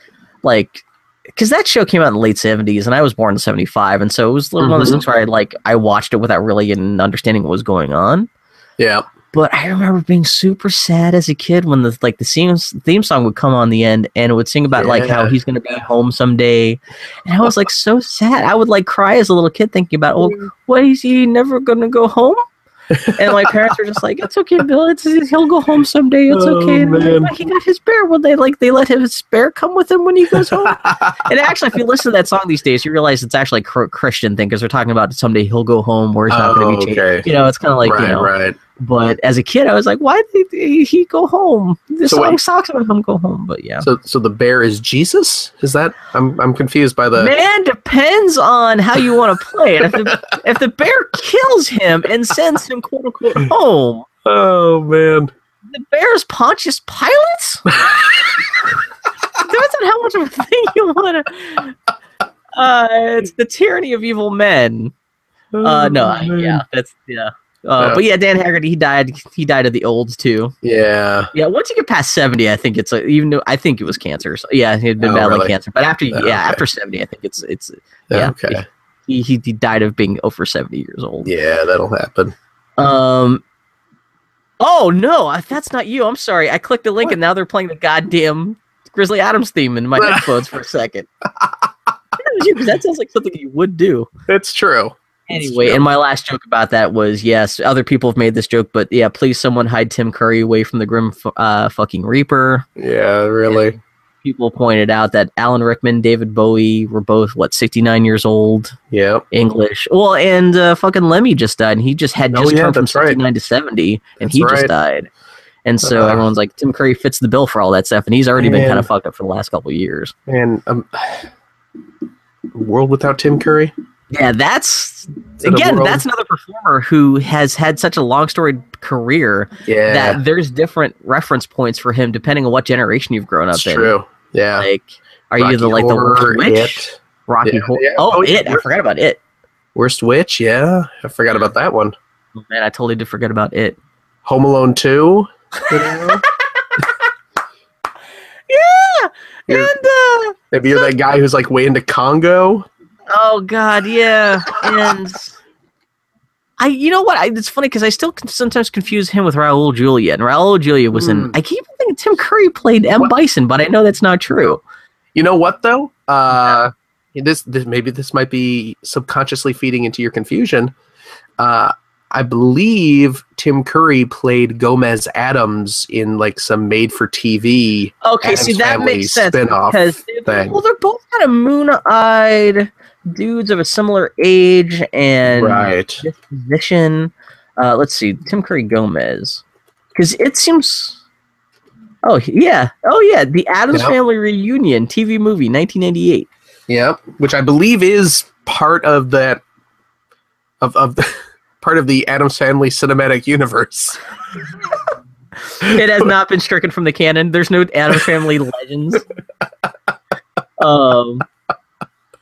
Speaker 2: like, because that show came out in the late seventies, and I was born in seventy five, and so it was one of those
Speaker 1: Mhm.
Speaker 2: things where I like I watched it without really understanding what was going on.
Speaker 1: Yeah.
Speaker 2: But I remember being super sad as a kid when the like the theme theme song would come on the end and it would sing about like how he's gonna be home someday, and I was like so sad. I would like cry as a little kid thinking about, oh, what is he never gonna go home? and my parents were just like, "It's okay, Bill. It's he'll go home someday. It's
Speaker 1: Oh,
Speaker 2: okay." Like,
Speaker 1: man.
Speaker 2: "But he got his bear. Will they like they let his bear come with him when he goes home? [laughs] and actually, if you listen to that song these days, you realize it's actually a Christian thing because they're talking about someday he'll go home where he's not going
Speaker 1: Oh,
Speaker 2: to be changed.
Speaker 1: okay.
Speaker 2: You know, it's kind of like
Speaker 1: right,
Speaker 2: you know.
Speaker 1: right.
Speaker 2: But as a kid, I was like, "Why did he go home? This
Speaker 1: So
Speaker 2: song
Speaker 1: wait.
Speaker 2: about him go home." But yeah.
Speaker 1: So, so the bear is Jesus? Is that? I'm, I'm confused by the.
Speaker 2: Man depends on how you want to play it. If the, [laughs] if the bear kills him and sends him quote unquote home,
Speaker 1: Oh man.
Speaker 2: the bear's Pontius Pilate's? [laughs] Depends on how much of a thing you want to. Uh, it's the tyranny of evil men. Uh, no, I- yeah, that's yeah. Uh,
Speaker 1: Yeah.
Speaker 2: but yeah, Dan Haggerty, he died. He died of the old too.
Speaker 1: Yeah.
Speaker 2: Yeah, once you get past seventy, I think it's a, even though I think it was cancer. So, yeah, he had been
Speaker 1: Oh,
Speaker 2: battling
Speaker 1: really?
Speaker 2: cancer. But after
Speaker 1: Oh,
Speaker 2: yeah,
Speaker 1: okay.
Speaker 2: after seventy, I think it's it's Yeah.
Speaker 1: Okay.
Speaker 2: he, he he died of being over seventy years old.
Speaker 1: Yeah, that'll happen.
Speaker 2: Um. Oh no, I- that's not you. I'm sorry. I clicked the link
Speaker 1: What?
Speaker 2: and now they're playing the goddamn Grizzly Adams theme in my [laughs] headphones for a second. That was you, 'cause that sounds like something you would do.
Speaker 1: It's true. It's
Speaker 2: Anyway, and my last joke about that was yes, other people have made this joke, but yeah, please someone hide Tim Curry away from the grim uh, fucking Reaper.
Speaker 1: Yeah, really.
Speaker 2: People pointed out that Alan Rickman, David Bowie were both what 69 years old,
Speaker 1: Yeah.
Speaker 2: English. Well, and uh, fucking Lemmy just died, and he just had
Speaker 1: Oh,
Speaker 2: just
Speaker 1: yeah,
Speaker 2: turned from
Speaker 1: that's right.
Speaker 2: 69 to 70, and
Speaker 1: That's
Speaker 2: he just died. And so
Speaker 1: Uh.
Speaker 2: everyone's like, Tim Curry fits the bill for all that stuff, and he's already been kind of fucked up for the last couple of years.
Speaker 1: And um, world without Tim Curry.
Speaker 2: Yeah, that's again, that's another performer who has had such a long storied career
Speaker 1: Yeah,
Speaker 2: that there's different reference points for him depending on what generation you've grown up
Speaker 1: it's
Speaker 2: in.
Speaker 1: true. Yeah.
Speaker 2: Like, are you the
Speaker 1: Rocky
Speaker 2: like the
Speaker 1: Horror,
Speaker 2: worst witch?
Speaker 1: It.
Speaker 2: Rocky
Speaker 1: Yeah,
Speaker 2: Horror.
Speaker 1: yeah.
Speaker 2: Oh,
Speaker 1: Oh,
Speaker 2: it. I forgot about it.
Speaker 1: Worst witch? Yeah, I forgot about that one.
Speaker 2: Oh, man, I totally did forget about it.
Speaker 1: Home Alone Two. You know? [laughs]
Speaker 2: Yeah,
Speaker 1: You're-
Speaker 2: and uh,
Speaker 1: Maybe you're that guy who's like way into Congo.
Speaker 2: Oh god, yeah, and I, you know what? I, it's funny because I still can sometimes confuse him with Raul Julia, and Raul Julia was in.
Speaker 1: Hmm.
Speaker 2: I keep thinking Tim Curry played M
Speaker 1: What?
Speaker 2: Bison, but I know that's not true.
Speaker 1: You know what though? Uh, this, this maybe this might be subconsciously feeding into your confusion. Uh, I believe Tim Curry played Gomez Addams in like some made-for-TV.
Speaker 2: Okay, see that
Speaker 1: Family
Speaker 2: makes sense
Speaker 1: spin-off
Speaker 2: because
Speaker 1: thing.
Speaker 2: well, they're both kind of moon-eyed dudes of a similar age and
Speaker 1: right.
Speaker 2: disposition. Uh, let's see, Tim Curry Gomez, because it seems. Oh yeah, oh yeah, the Addams
Speaker 1: Yep.
Speaker 2: Family reunion TV movie, 1998.
Speaker 1: Yep. Which I believe is part of that of of the, [laughs] part of the Addams Family cinematic universe. [laughs]
Speaker 2: It has not been stricken from the canon. There's no Addams Family [laughs] legends. Um,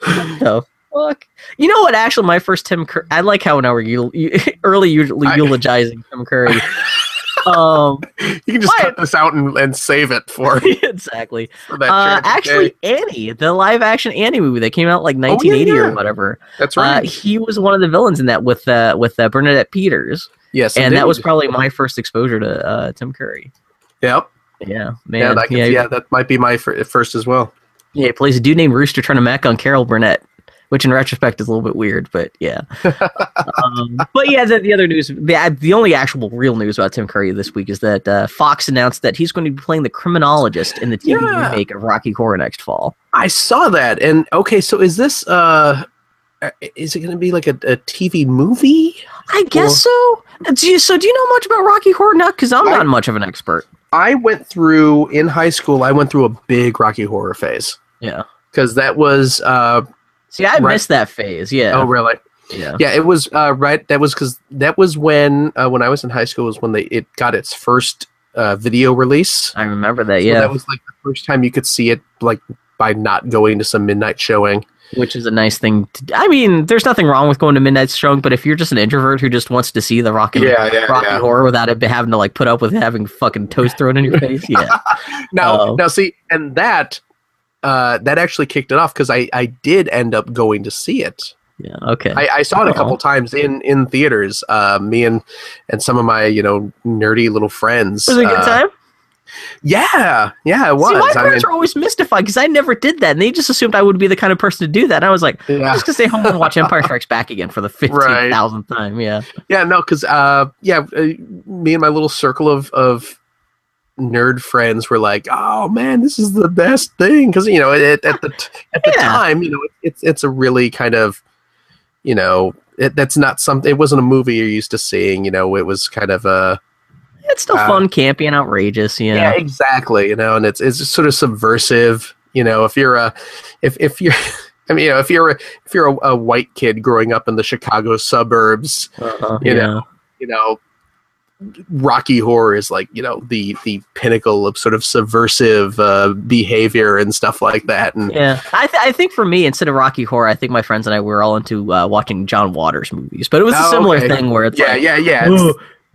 Speaker 2: the fuck? You know what? Actually, my first Tim Curry. I like how now we're eu- [laughs] early [laughs] eulogizing Tim Curry. [laughs] um,
Speaker 1: You can just
Speaker 2: Why-
Speaker 1: cut this out and, and save it for,
Speaker 2: exactly.
Speaker 1: for
Speaker 2: Uh, actually,
Speaker 1: day.
Speaker 2: Annie, the live action Annie movie that came out like 1980
Speaker 1: yeah.
Speaker 2: or whatever.
Speaker 1: That's
Speaker 2: Uh,
Speaker 1: right.
Speaker 2: he was one of the villains in that with uh, with uh, Bernadette Peters,
Speaker 1: yes,
Speaker 2: and that was probably my first exposure to uh, Tim Curry.
Speaker 1: Yep.
Speaker 2: Yeah, man.
Speaker 1: Yeah, that,
Speaker 2: yeah,
Speaker 1: yeah, that might be my fir- first as well.
Speaker 2: Yeah, he plays a dude named Rooster trying to mac on Carol Burnett, which in retrospect is a little bit weird, but yeah. [laughs] um, but yeah, the, the other news, the, the only actual real news about Tim Curry this week is that uh, Fox announced that he's going to be playing the criminologist in the TV
Speaker 1: Yeah.
Speaker 2: remake of Rocky Horror next fall.
Speaker 1: I saw that, and okay, so is this uh, uh, is it going to be like a, a TV movie?
Speaker 2: I guess so. Uh, Do you, so do you know much about Rocky Horror now? Because I'm
Speaker 1: I-
Speaker 2: not much of an expert.
Speaker 1: I went through in high school. I went through a big Rocky Horror phase
Speaker 2: Yeah.
Speaker 1: because that was uh,
Speaker 2: See, I
Speaker 1: Right.
Speaker 2: missed that phase. Yeah.
Speaker 1: oh really
Speaker 2: yeah.
Speaker 1: yeah it was uh, right that was because that was when uh, when I was in high school was when they it got its first uh, video release.
Speaker 2: I remember that.
Speaker 1: So
Speaker 2: Yeah.
Speaker 1: that was like the first time you could see it like by not going to some midnight showing.
Speaker 2: which is a nice thing. To, I mean, there's nothing wrong with going to midnight showing, but if you're just an introvert who just wants to see the Rocky
Speaker 1: yeah, yeah,
Speaker 2: Rocky
Speaker 1: yeah.
Speaker 2: Horror without it having to like put up with having fucking toast thrown in your [laughs] face, yeah,
Speaker 1: Now,
Speaker 2: Oh.
Speaker 1: now see, and that uh, that actually kicked it off because I I did end up going to see it.
Speaker 2: yeah, okay,
Speaker 1: I, I saw it a couple times in in theaters. Uh, me and and some of my you know nerdy little friends.
Speaker 2: was it a good
Speaker 1: uh,
Speaker 2: time?
Speaker 1: Yeah, yeah, it was.
Speaker 2: See, my
Speaker 1: I mean,
Speaker 2: parents were always mystified because I never did that, and they just assumed I would be the kind of person to do that. And I was like, I'm just gonna stay home and watch Empire Strikes Back again for the [laughs] fifteen thousandth time. Yeah,
Speaker 1: yeah, no, because uh, yeah, uh, me and my little circle of of nerd friends were like, "Oh man, this is the best thing," because you know, at, at the t- at the
Speaker 2: Yeah.
Speaker 1: time, you know, it's it's a really kind of, you know, it, that's not something. It wasn't a movie you're used to seeing. You know, it was kind of a
Speaker 2: it's still
Speaker 1: Uh,
Speaker 2: fun, campy, and outrageous.
Speaker 1: yeah.
Speaker 2: Yeah,
Speaker 1: exactly. You know, and it's it's sort of subversive. You know, if you're a if if you're [laughs] I mean, you know, if you're a, if you're a, a white kid growing up in the Chicago suburbs,
Speaker 2: Uh-huh,
Speaker 1: you
Speaker 2: yeah.
Speaker 1: know, you know, Rocky Horror is like you know the the pinnacle of sort of subversive uh, behavior and stuff like that. And
Speaker 2: Yeah, I, th- I think for me, instead of Rocky Horror, I think my friends and I were all into uh, watching John Waters movies. But it was a
Speaker 1: Oh,
Speaker 2: similar
Speaker 1: okay.
Speaker 2: thing where it's
Speaker 1: yeah,
Speaker 2: like,
Speaker 1: yeah, yeah,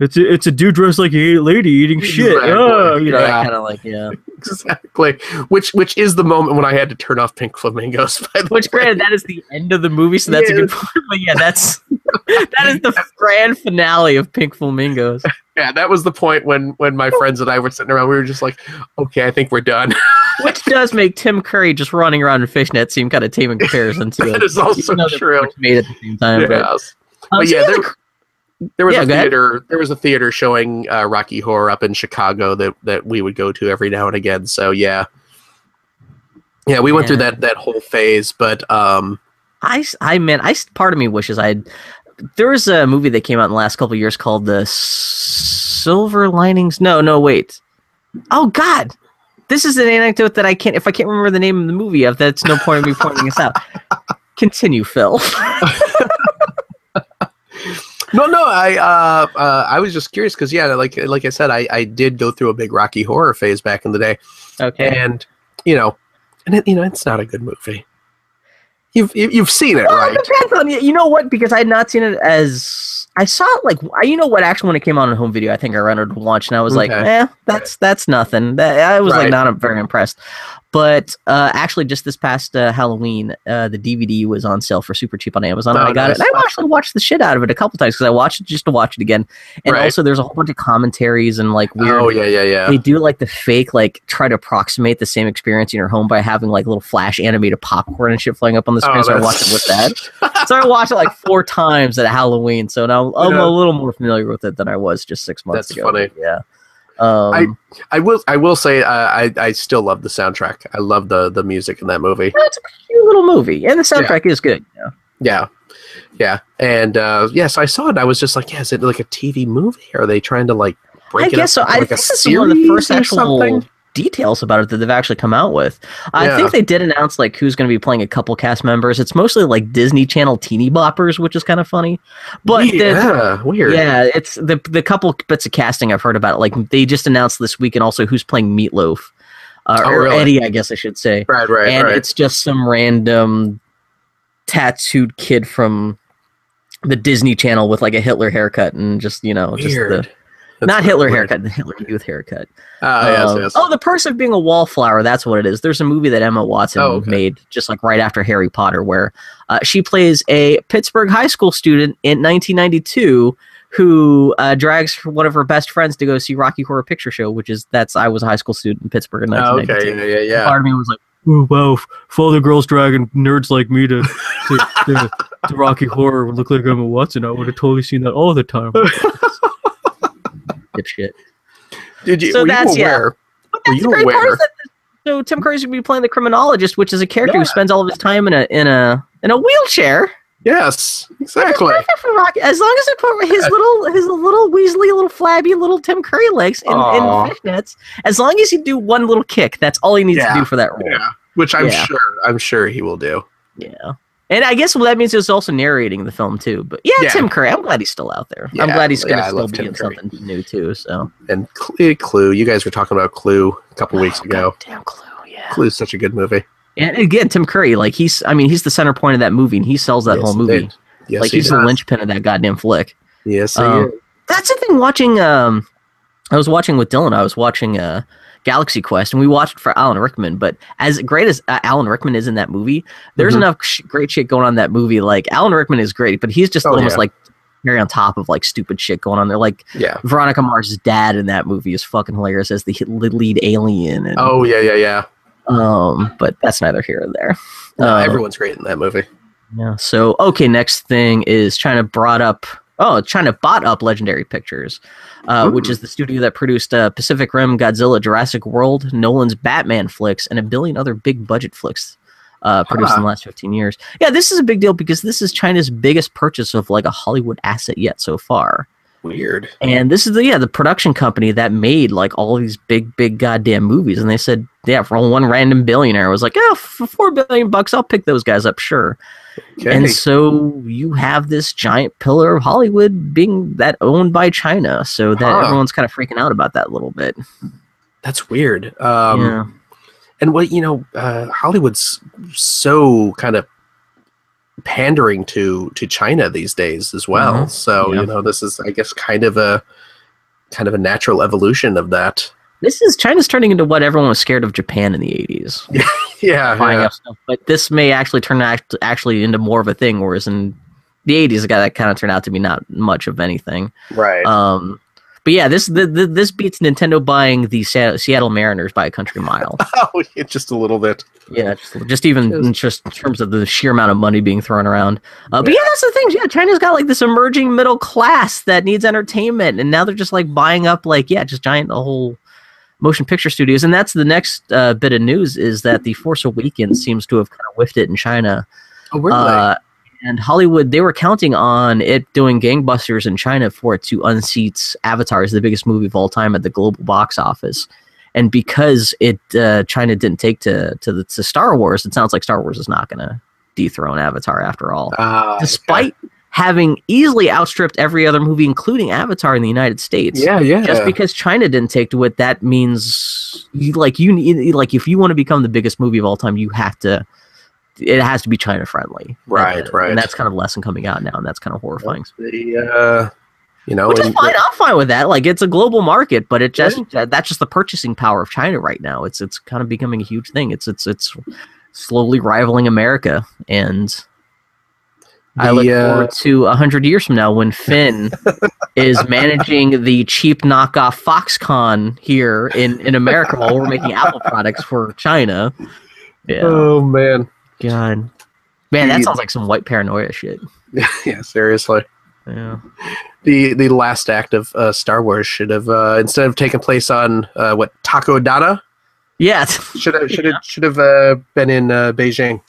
Speaker 1: it's-
Speaker 2: "Oh, it's a, it's a dude dressed like a lady eating shit.
Speaker 1: Exactly,
Speaker 2: Oh, you know,
Speaker 1: yeah.
Speaker 2: that kind of like yeah. [laughs]
Speaker 1: exactly. Which which is the moment when I had to turn off Pink Flamingos. [laughs] By the
Speaker 2: Which,
Speaker 1: way.
Speaker 2: granted, that is the end of the movie, so that's a good point. But yeah, that's [laughs] that is the grand finale of Pink Flamingos.
Speaker 1: yeah, that was the point when when my friends and I were sitting around. We were just like, okay, I think we're done.
Speaker 2: Which does make Tim Curry just running around in fishnet seem kind of tame in comparison to
Speaker 1: that is also
Speaker 2: even though they're
Speaker 1: true.
Speaker 2: made at the same time. But, um,
Speaker 1: But
Speaker 2: so
Speaker 1: yeah,
Speaker 2: the
Speaker 1: there, there was
Speaker 2: Yeah,
Speaker 1: a theater. There was a theater showing uh, Rocky Horror up in Chicago that that we would go to every now and again. So yeah, yeah, we went through that that whole phase. But um,
Speaker 2: I I mean, I part of me wishes I had. There was a movie that came out in the last couple of years called the Silver Linings. No, no, wait. Oh God, this is an anecdote that I can't. If I can't remember the name of the movie, of that's no point in me pointing this out. [laughs] Continue, Phil. [laughs]
Speaker 1: no, no, I uh, uh, I was just curious because yeah, like like I said, I I did go through a big Rocky Horror phase back in the day,
Speaker 2: okay.
Speaker 1: and you know, and it, you know, it's not a good movie. You've you- you've seen it,
Speaker 2: Well,
Speaker 1: right?
Speaker 2: it depends on you. You know what? Because I had not seen it as I saw it like I- you know what? Actually, when it came out on home video, I think I rented to watch, and I was like, eh, that's that's nothing. I was like not very impressed. But uh, actually, just this past uh, Halloween, uh, the DVD was on sale for super cheap on Amazon, and
Speaker 1: Oh,
Speaker 2: I got
Speaker 1: nice.
Speaker 2: it. And I actually watched the shit out of it a couple times because I watched it just to watch it again. And
Speaker 1: Right.
Speaker 2: also, there's a whole bunch of commentaries and like weird.
Speaker 1: Oh yeah, yeah, yeah.
Speaker 2: They do like the fake, like try to approximate the same experience in your home by having like little flash animated popcorn and shit flying up on the screen.
Speaker 1: Oh,
Speaker 2: so I watched it with that. [laughs] so I watched it like four times at Halloween. So now I'm
Speaker 1: Yeah.
Speaker 2: a little more familiar with it than I was just six months
Speaker 1: That's
Speaker 2: ago.
Speaker 1: funny.
Speaker 2: Yeah. Um,
Speaker 1: I- I will. I will say. Uh, I I still love the soundtrack. I love the the music in that movie.
Speaker 2: it's a cute little movie, and the soundtrack is good. Yeah.
Speaker 1: Yeah, yeah, and uh, yes, I saw it. and I was just like, yeah, is it like a TV movie? Are they trying to like break
Speaker 2: I
Speaker 1: it
Speaker 2: guess so.
Speaker 1: up
Speaker 2: I
Speaker 1: like
Speaker 2: think
Speaker 1: a
Speaker 2: this is one of the first actual
Speaker 1: something?
Speaker 2: Details about it that they've actually come out with. I
Speaker 1: Yeah.
Speaker 2: think they did announce like who's going to be playing a couple cast members. It's mostly like Disney Channel teeny boppers, which is kind of funny. But the,
Speaker 1: weird.
Speaker 2: yeah, it's the the couple bits of casting I've heard about. It, Like they just announced this week, and also who's playing Meatloaf, uh,
Speaker 1: Oh,
Speaker 2: or
Speaker 1: really?
Speaker 2: Eddie, I guess I should say.
Speaker 1: right, right,
Speaker 2: and
Speaker 1: right.
Speaker 2: it's just some random tattooed kid from the Disney Channel with like a Hitler haircut and just you know just
Speaker 1: weird.
Speaker 2: the
Speaker 1: That's
Speaker 2: not Hitler
Speaker 1: weird.
Speaker 2: haircut, the Hitler Youth haircut.
Speaker 1: Ah, yes,
Speaker 2: Um,
Speaker 1: yes.
Speaker 2: Oh, the Perks of Being a Wallflower. That's what it is. There's a movie that Emma Watson
Speaker 1: Oh, okay.
Speaker 2: made just like right after Harry Potter, where uh, she plays a Pittsburgh high school student in 1992 who uh, drags one of her best friends to go see Rocky Horror Picture Show, which is that's I was a high school student in Pittsburgh in
Speaker 1: Oh,
Speaker 2: 1992.
Speaker 1: okay, yeah, yeah, yeah.
Speaker 2: Part of me was like, oh, wow, all the girls dragging nerds like me to, to, to, to Rocky Horror would look like Emma Watson, I would have totally seen that all the time. [laughs] Dipshit.
Speaker 1: Did you?
Speaker 2: So
Speaker 1: were you
Speaker 2: that's- yeah.
Speaker 1: aware?
Speaker 2: But
Speaker 1: Were you
Speaker 2: the great part
Speaker 1: aware?
Speaker 2: that so Tim Curry's gonna be playing the criminologist, which is a character
Speaker 1: Yeah.
Speaker 2: who spends all of his time in a in a in a wheelchair.
Speaker 1: Yes, exactly.
Speaker 2: For Rocky, as long as they put his little his little Weasley, little flabby, little Tim Curry legs in, in fishnets. As long as he do one little kick, that's all he needs
Speaker 1: Yeah.
Speaker 2: to do for that role.
Speaker 1: Yeah, which I'm
Speaker 2: Yeah.
Speaker 1: sure. I'm sure he will do.
Speaker 2: Yeah. And I guess well, that means it's also narrating the film too. But yeah,
Speaker 1: Yeah.
Speaker 2: Tim Curry. I'm glad he's still out there. I'm glad he's gonna
Speaker 1: yeah,
Speaker 2: still be in something new too. So
Speaker 1: And Clue, Clue. You guys were talking about Clue a couple weeks ago.
Speaker 2: Damn Clue, yeah.
Speaker 1: Clue's such a good movie.
Speaker 2: And again, Tim Curry, like he's I mean, he's the center point of that movie and he sells that
Speaker 1: Yes,
Speaker 2: whole movie.
Speaker 1: Yes,
Speaker 2: like
Speaker 1: he
Speaker 2: he's the linchpin of that goddamn flick.
Speaker 1: Yes,
Speaker 2: Um. That's the thing watching um I was watching with Dylan, I was watching uh Galaxy Quest and we watched for Alan Rickman, but as great as uh, Alan Rickman is in that movie, there's
Speaker 1: Mhm.
Speaker 2: enough sh- great shit going on in that movie. Like Alan Rickman is great, but he's just
Speaker 1: Oh,
Speaker 2: almost
Speaker 1: yeah.
Speaker 2: like very on top of like stupid shit going on there. Like
Speaker 1: Yeah.
Speaker 2: Veronica Mars' dad in that movie is fucking hilarious as the lead alien. And,
Speaker 1: Oh yeah, yeah, yeah.
Speaker 2: um, but that's neither here nor there.
Speaker 1: No,
Speaker 2: Uh,
Speaker 1: everyone's great in that movie.
Speaker 2: yeah. So okay, next thing is China brought up. Oh, China bought up Legendary Pictures, uh, which is the studio that produced uh, Pacific Rim, Godzilla, Jurassic World, Nolan's Batman flicks, and a billion other big budget flicks uh, produced in the last 15 years. Yeah, this is a big deal because this is China's biggest purchase of like a Hollywood asset yet so far.
Speaker 1: Weird.
Speaker 2: And this is the yeah the production company that made like all these big big goddamn movies, and they said yeah for one random billionaire was like oh for four billion bucks I'll pick those guys up sure.
Speaker 1: Okay.
Speaker 2: And so you have this giant pillar of Hollywood being that owned by China, so that
Speaker 1: Huh.
Speaker 2: everyone's kind of freaking out about that a little bit.
Speaker 1: That's weird. Um,
Speaker 2: yeah,
Speaker 1: And what you know, uh, Hollywood's so kind of pandering to to China these days as well.
Speaker 2: Mhm.
Speaker 1: So
Speaker 2: Yeah.
Speaker 1: you know, this is, I guess, kind of a kind of a natural evolution of that.
Speaker 2: this is China's turning into what everyone was scared of Japan in the eighties, [laughs]
Speaker 1: Yeah,
Speaker 2: buying
Speaker 1: yeah.
Speaker 2: up stuff. But this may actually turn act- actually into more of a thing, whereas in the eighties, it got that kind of turned out to be not much of anything.
Speaker 1: right.
Speaker 2: Um, but yeah, this the, the, this beats Nintendo buying the Sa- Seattle Mariners by a country mile. [laughs]
Speaker 1: oh, yeah, just a little bit.
Speaker 2: Yeah, just, just even in just in terms of the sheer amount of money being thrown around. Uh, but yeah, that's the thing. Yeah, China's got like this emerging middle class that needs entertainment, and now they're just like buying up like yeah, just giant the whole motion picture studios. And that's the next uh, bit of news is that the Force Awakens seems to have kind of whiffed it in China.
Speaker 1: Oh, really?
Speaker 2: Uh, and Hollywood, they were counting on it doing gangbusters in China for it to unseat Avatar as the biggest movie of all time at the global box office. And because it uh, China didn't take to to, the, to Star Wars, it sounds like Star Wars is not going to dethrone Avatar after all,
Speaker 1: okay.
Speaker 2: despite having easily outstripped every other movie, including Avatar in the United States.
Speaker 1: yeah, yeah.
Speaker 2: Just because China didn't take to it, that means you like you need like if you want to become the biggest movie of all time, you have to. It has to be China friendly,
Speaker 1: Right,
Speaker 2: And-
Speaker 1: right.
Speaker 2: And that's kind of the lesson coming out now, and that's kind of horrifying.
Speaker 1: the uh, You know,
Speaker 2: Which is fine. I'm fine with that. Like it's a global market, but it just uh, that's just the purchasing power of China right now. It's it's kind of becoming a huge thing. It's it's it's slowly rivaling America, and I look
Speaker 1: the, uh,
Speaker 2: forward to a hundred years from now when Finn [laughs] is managing the cheap knockoff Foxconn here in in America while we're making Apple products for China. Yeah,
Speaker 1: Oh man,
Speaker 2: God, man, that sounds like some white paranoia shit. [laughs]
Speaker 1: yeah, seriously.
Speaker 2: Yeah.
Speaker 1: The the last act of uh, Star Wars should have uh, instead of taking place on uh, what Takodana
Speaker 2: Yeah,
Speaker 1: should have should have [laughs] should have uh, been in uh, Beijing.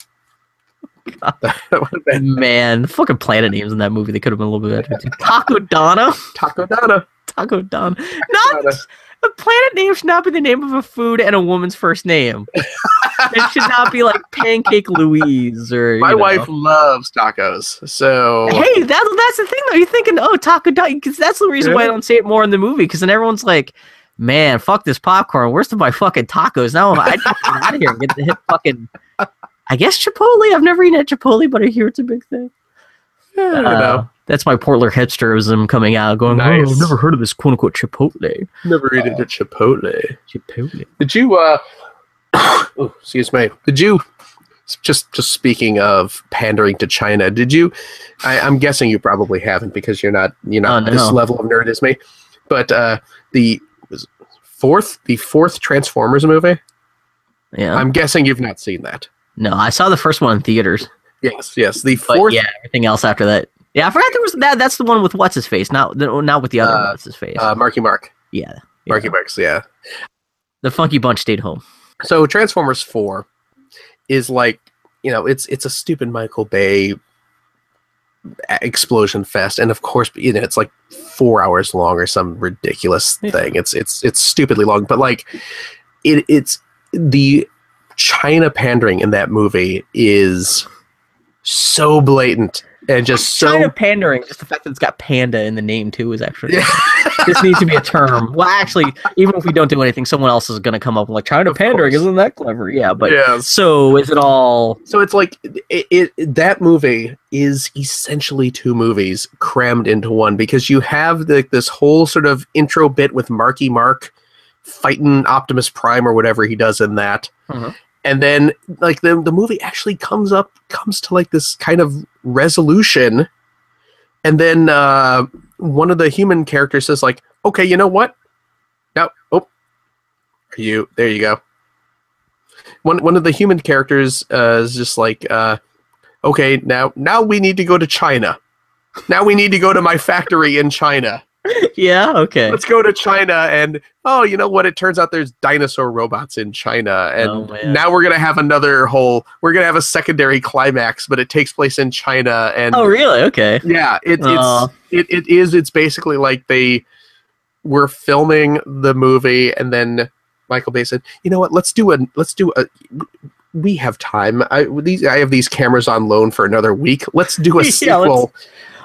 Speaker 1: [laughs] that would have been
Speaker 2: Man, the fucking planet names in that movie they could have been a little bit better. Taco Donna.
Speaker 1: Taco Donna,
Speaker 2: Taco Donna. Not the planet name should not be the name of a food and a woman's first name. it should not be like Pancake Louise or
Speaker 1: My
Speaker 2: know.
Speaker 1: wife loves tacos, so
Speaker 2: Hey, that, that's the thing though. You're thinking, oh, Taco because that's the reason why I don't say it more in the movie. Because then everyone's like, man, fuck this popcorn. Where's the my fucking tacos? Now I need to get out of here and get the hit fucking. I guess Chipotle. I've never eaten at Chipotle, but I hear it's a big thing.
Speaker 1: yeah, you
Speaker 2: Uh,
Speaker 1: know,
Speaker 2: That's my Portler hipsterism coming out, going, oh, I've never heard of this quote unquote Chipotle.
Speaker 1: never eat it at Chipotle.
Speaker 2: Chipotle.
Speaker 1: Did you? uh [coughs] oh, Excuse me. Did you? Just just speaking of pandering to China, did you? I, I'm guessing you probably haven't because you're not you know, not
Speaker 2: Oh,
Speaker 1: this level of nerd as me. But uh the was fourth the fourth Transformers movie.
Speaker 2: Yeah.
Speaker 1: I'm guessing you've not seen that.
Speaker 2: no, I saw the first one in theaters,
Speaker 1: Yes, yes. The
Speaker 2: but
Speaker 1: fourth
Speaker 2: yeah, everything else after that. Yeah, I forgot there was that. That's the one with what's his face, not not with the other
Speaker 1: Uh,
Speaker 2: what's his face.
Speaker 1: uh, Marky Mark.
Speaker 2: yeah,
Speaker 1: Marky
Speaker 2: yeah.
Speaker 1: Marks, yeah.
Speaker 2: the Funky Bunch stayed home.
Speaker 1: So Transformers 4 is like, you know, it's it's a stupid Michael Bay explosion fest and of course you know it's like 4 hours long or some ridiculous
Speaker 2: Yeah.
Speaker 1: thing. It's it's it's stupidly long, but like it it's the China pandering in that movie is so blatant and just so
Speaker 2: China pandering, just the fact that it's got panda in the name too is actually
Speaker 1: Yeah. [laughs]
Speaker 2: this needs to be a term. Well, actually, even if we don't do anything, someone else is going to come up like China
Speaker 1: Of
Speaker 2: pandering.
Speaker 1: course.
Speaker 2: Isn't that clever? Yeah, but
Speaker 1: yeah.
Speaker 2: so is it all?
Speaker 1: So it's like it, it that movie is essentially two movies crammed into one because you have the, this whole sort of intro bit with Marky Mark fighting Optimus Prime or whatever he does in that.
Speaker 2: Mhm.
Speaker 1: And then like the the movie actually comes up comes to like this kind of resolution and then uh one of the human characters says like, "Okay, you know what? Now, oh, are you there you go." one one of the human characters uh, is just like, uh, okay, now now we need to go to China. Now we need to go to my factory in China. [laughs]
Speaker 2: Yeah, okay.
Speaker 1: Let's go to China and oh, you know what? It turns out there's dinosaur robots in China, and
Speaker 2: Oh,
Speaker 1: now we're gonna have another whole. We're gonna have a secondary climax, but it takes place in China, and
Speaker 2: Oh, really? Okay.
Speaker 1: yeah, it,
Speaker 2: Aw.
Speaker 1: it's it, it is. It's basically like they were filming the movie, and then Michael Bay said, "You know what? Let's do a let's do a. We have time. I these I have these cameras on loan for another week. Let's do a [laughs]
Speaker 2: Yeah,
Speaker 1: sequel.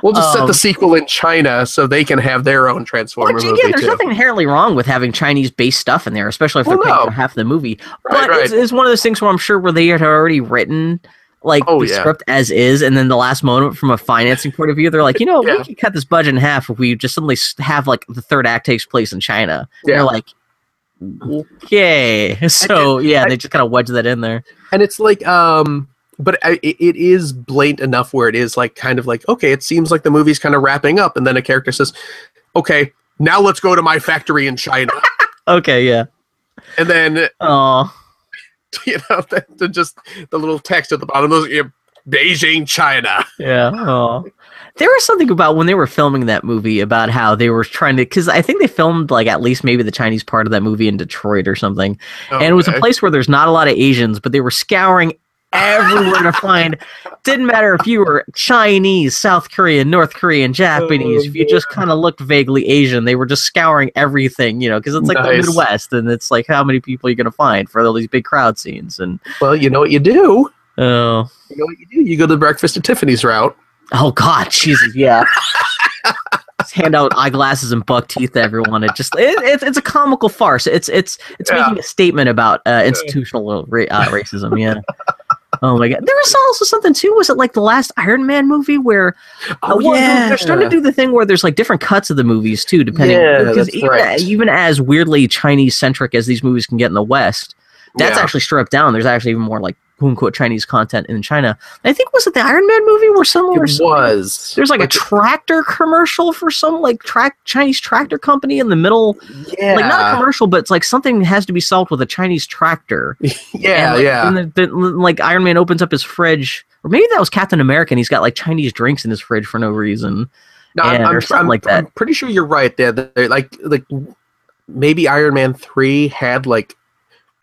Speaker 1: We'll just set
Speaker 2: um,
Speaker 1: the sequel in China so they can have their own Transformer
Speaker 2: Which
Speaker 1: movie
Speaker 2: again, there's
Speaker 1: too.
Speaker 2: nothing inherently wrong with having Chinese-based stuff in there, especially if they're
Speaker 1: Well,
Speaker 2: paying
Speaker 1: no.
Speaker 2: half the movie.
Speaker 1: Right,
Speaker 2: but
Speaker 1: right.
Speaker 2: It's, it's one of those things where I'm sure where they had already written like
Speaker 1: Oh,
Speaker 2: the
Speaker 1: yeah.
Speaker 2: script as is, and then the last moment from a financing point of view, they're like, you know,
Speaker 1: Yeah.
Speaker 2: we could cut this budget in half if we just suddenly have like the third act takes place in China.
Speaker 1: Yeah.
Speaker 2: They're like, okay, [laughs] so yeah, they just kind of wedge that in there.
Speaker 1: and it's like um but I, it, it is blatant enough where it is like kind of like okay it seems like the movie's kind of wrapping up and then a character says okay now let's go to my factory in china [laughs]
Speaker 2: Okay, yeah.
Speaker 1: and then
Speaker 2: Oh, [laughs]
Speaker 1: you know the, the just the little text at the bottom those you know, beijing china
Speaker 2: Yeah. Oh. There was something about when they were filming that movie about how they were trying to, because I think they filmed like at least maybe the Chinese part of that movie in Detroit or something, oh, and it was a place where there's not a lot of Asians, but they were scouring everywhere to find. Didn't matter if you were Chinese, South Korean, North Korean, Japanese.
Speaker 1: Oh,
Speaker 2: if you just kind of looked vaguely Asian, they were just scouring everything, you know, because it's like
Speaker 1: Nice.
Speaker 2: the Midwest, and it's like how many people are you gonna find for all these big crowd scenes? And
Speaker 1: well you know what you do
Speaker 2: oh,
Speaker 1: you know what you do you go the breakfast at tiffany's route
Speaker 2: Oh God, Jesus, yeah. Just hand out eyeglasses and buck teeth to everyone. It just it, it's it's a comical farce. It's it's it's
Speaker 1: Yeah.
Speaker 2: making a statement about uh, institutional ra- uh, racism. Yeah. Oh my god! There was also something too. Was it like the last Iron Man movie where?
Speaker 1: Oh,
Speaker 2: well,
Speaker 1: yeah.
Speaker 2: they're starting to do the thing where there's like different cuts of the movies too, depending.
Speaker 1: Yeah, that's
Speaker 2: even,
Speaker 1: right.
Speaker 2: even as weirdly Chinese centric as these movies can get in the West, that's
Speaker 1: Yeah.
Speaker 2: actually stripped down. There's actually even more like quote unquote Chinese content in China. I think was it the Iron Man movie where someone
Speaker 1: It was.
Speaker 2: there's like a tractor commercial for some like track Chinese tractor company in the middle,
Speaker 1: yeah,
Speaker 2: like not a commercial, but it's like something has to be solved with a Chinese tractor. [laughs]
Speaker 1: yeah,
Speaker 2: And,
Speaker 1: yeah.
Speaker 2: And like Iron Man opens up his fridge, or maybe that was Captain America, and he's got like Chinese drinks in his fridge for no reason.
Speaker 1: No, I'm, I'm,
Speaker 2: or something
Speaker 1: I'm-
Speaker 2: like that.
Speaker 1: I'm pretty sure you're right. There, there, like, like maybe Iron Man three had like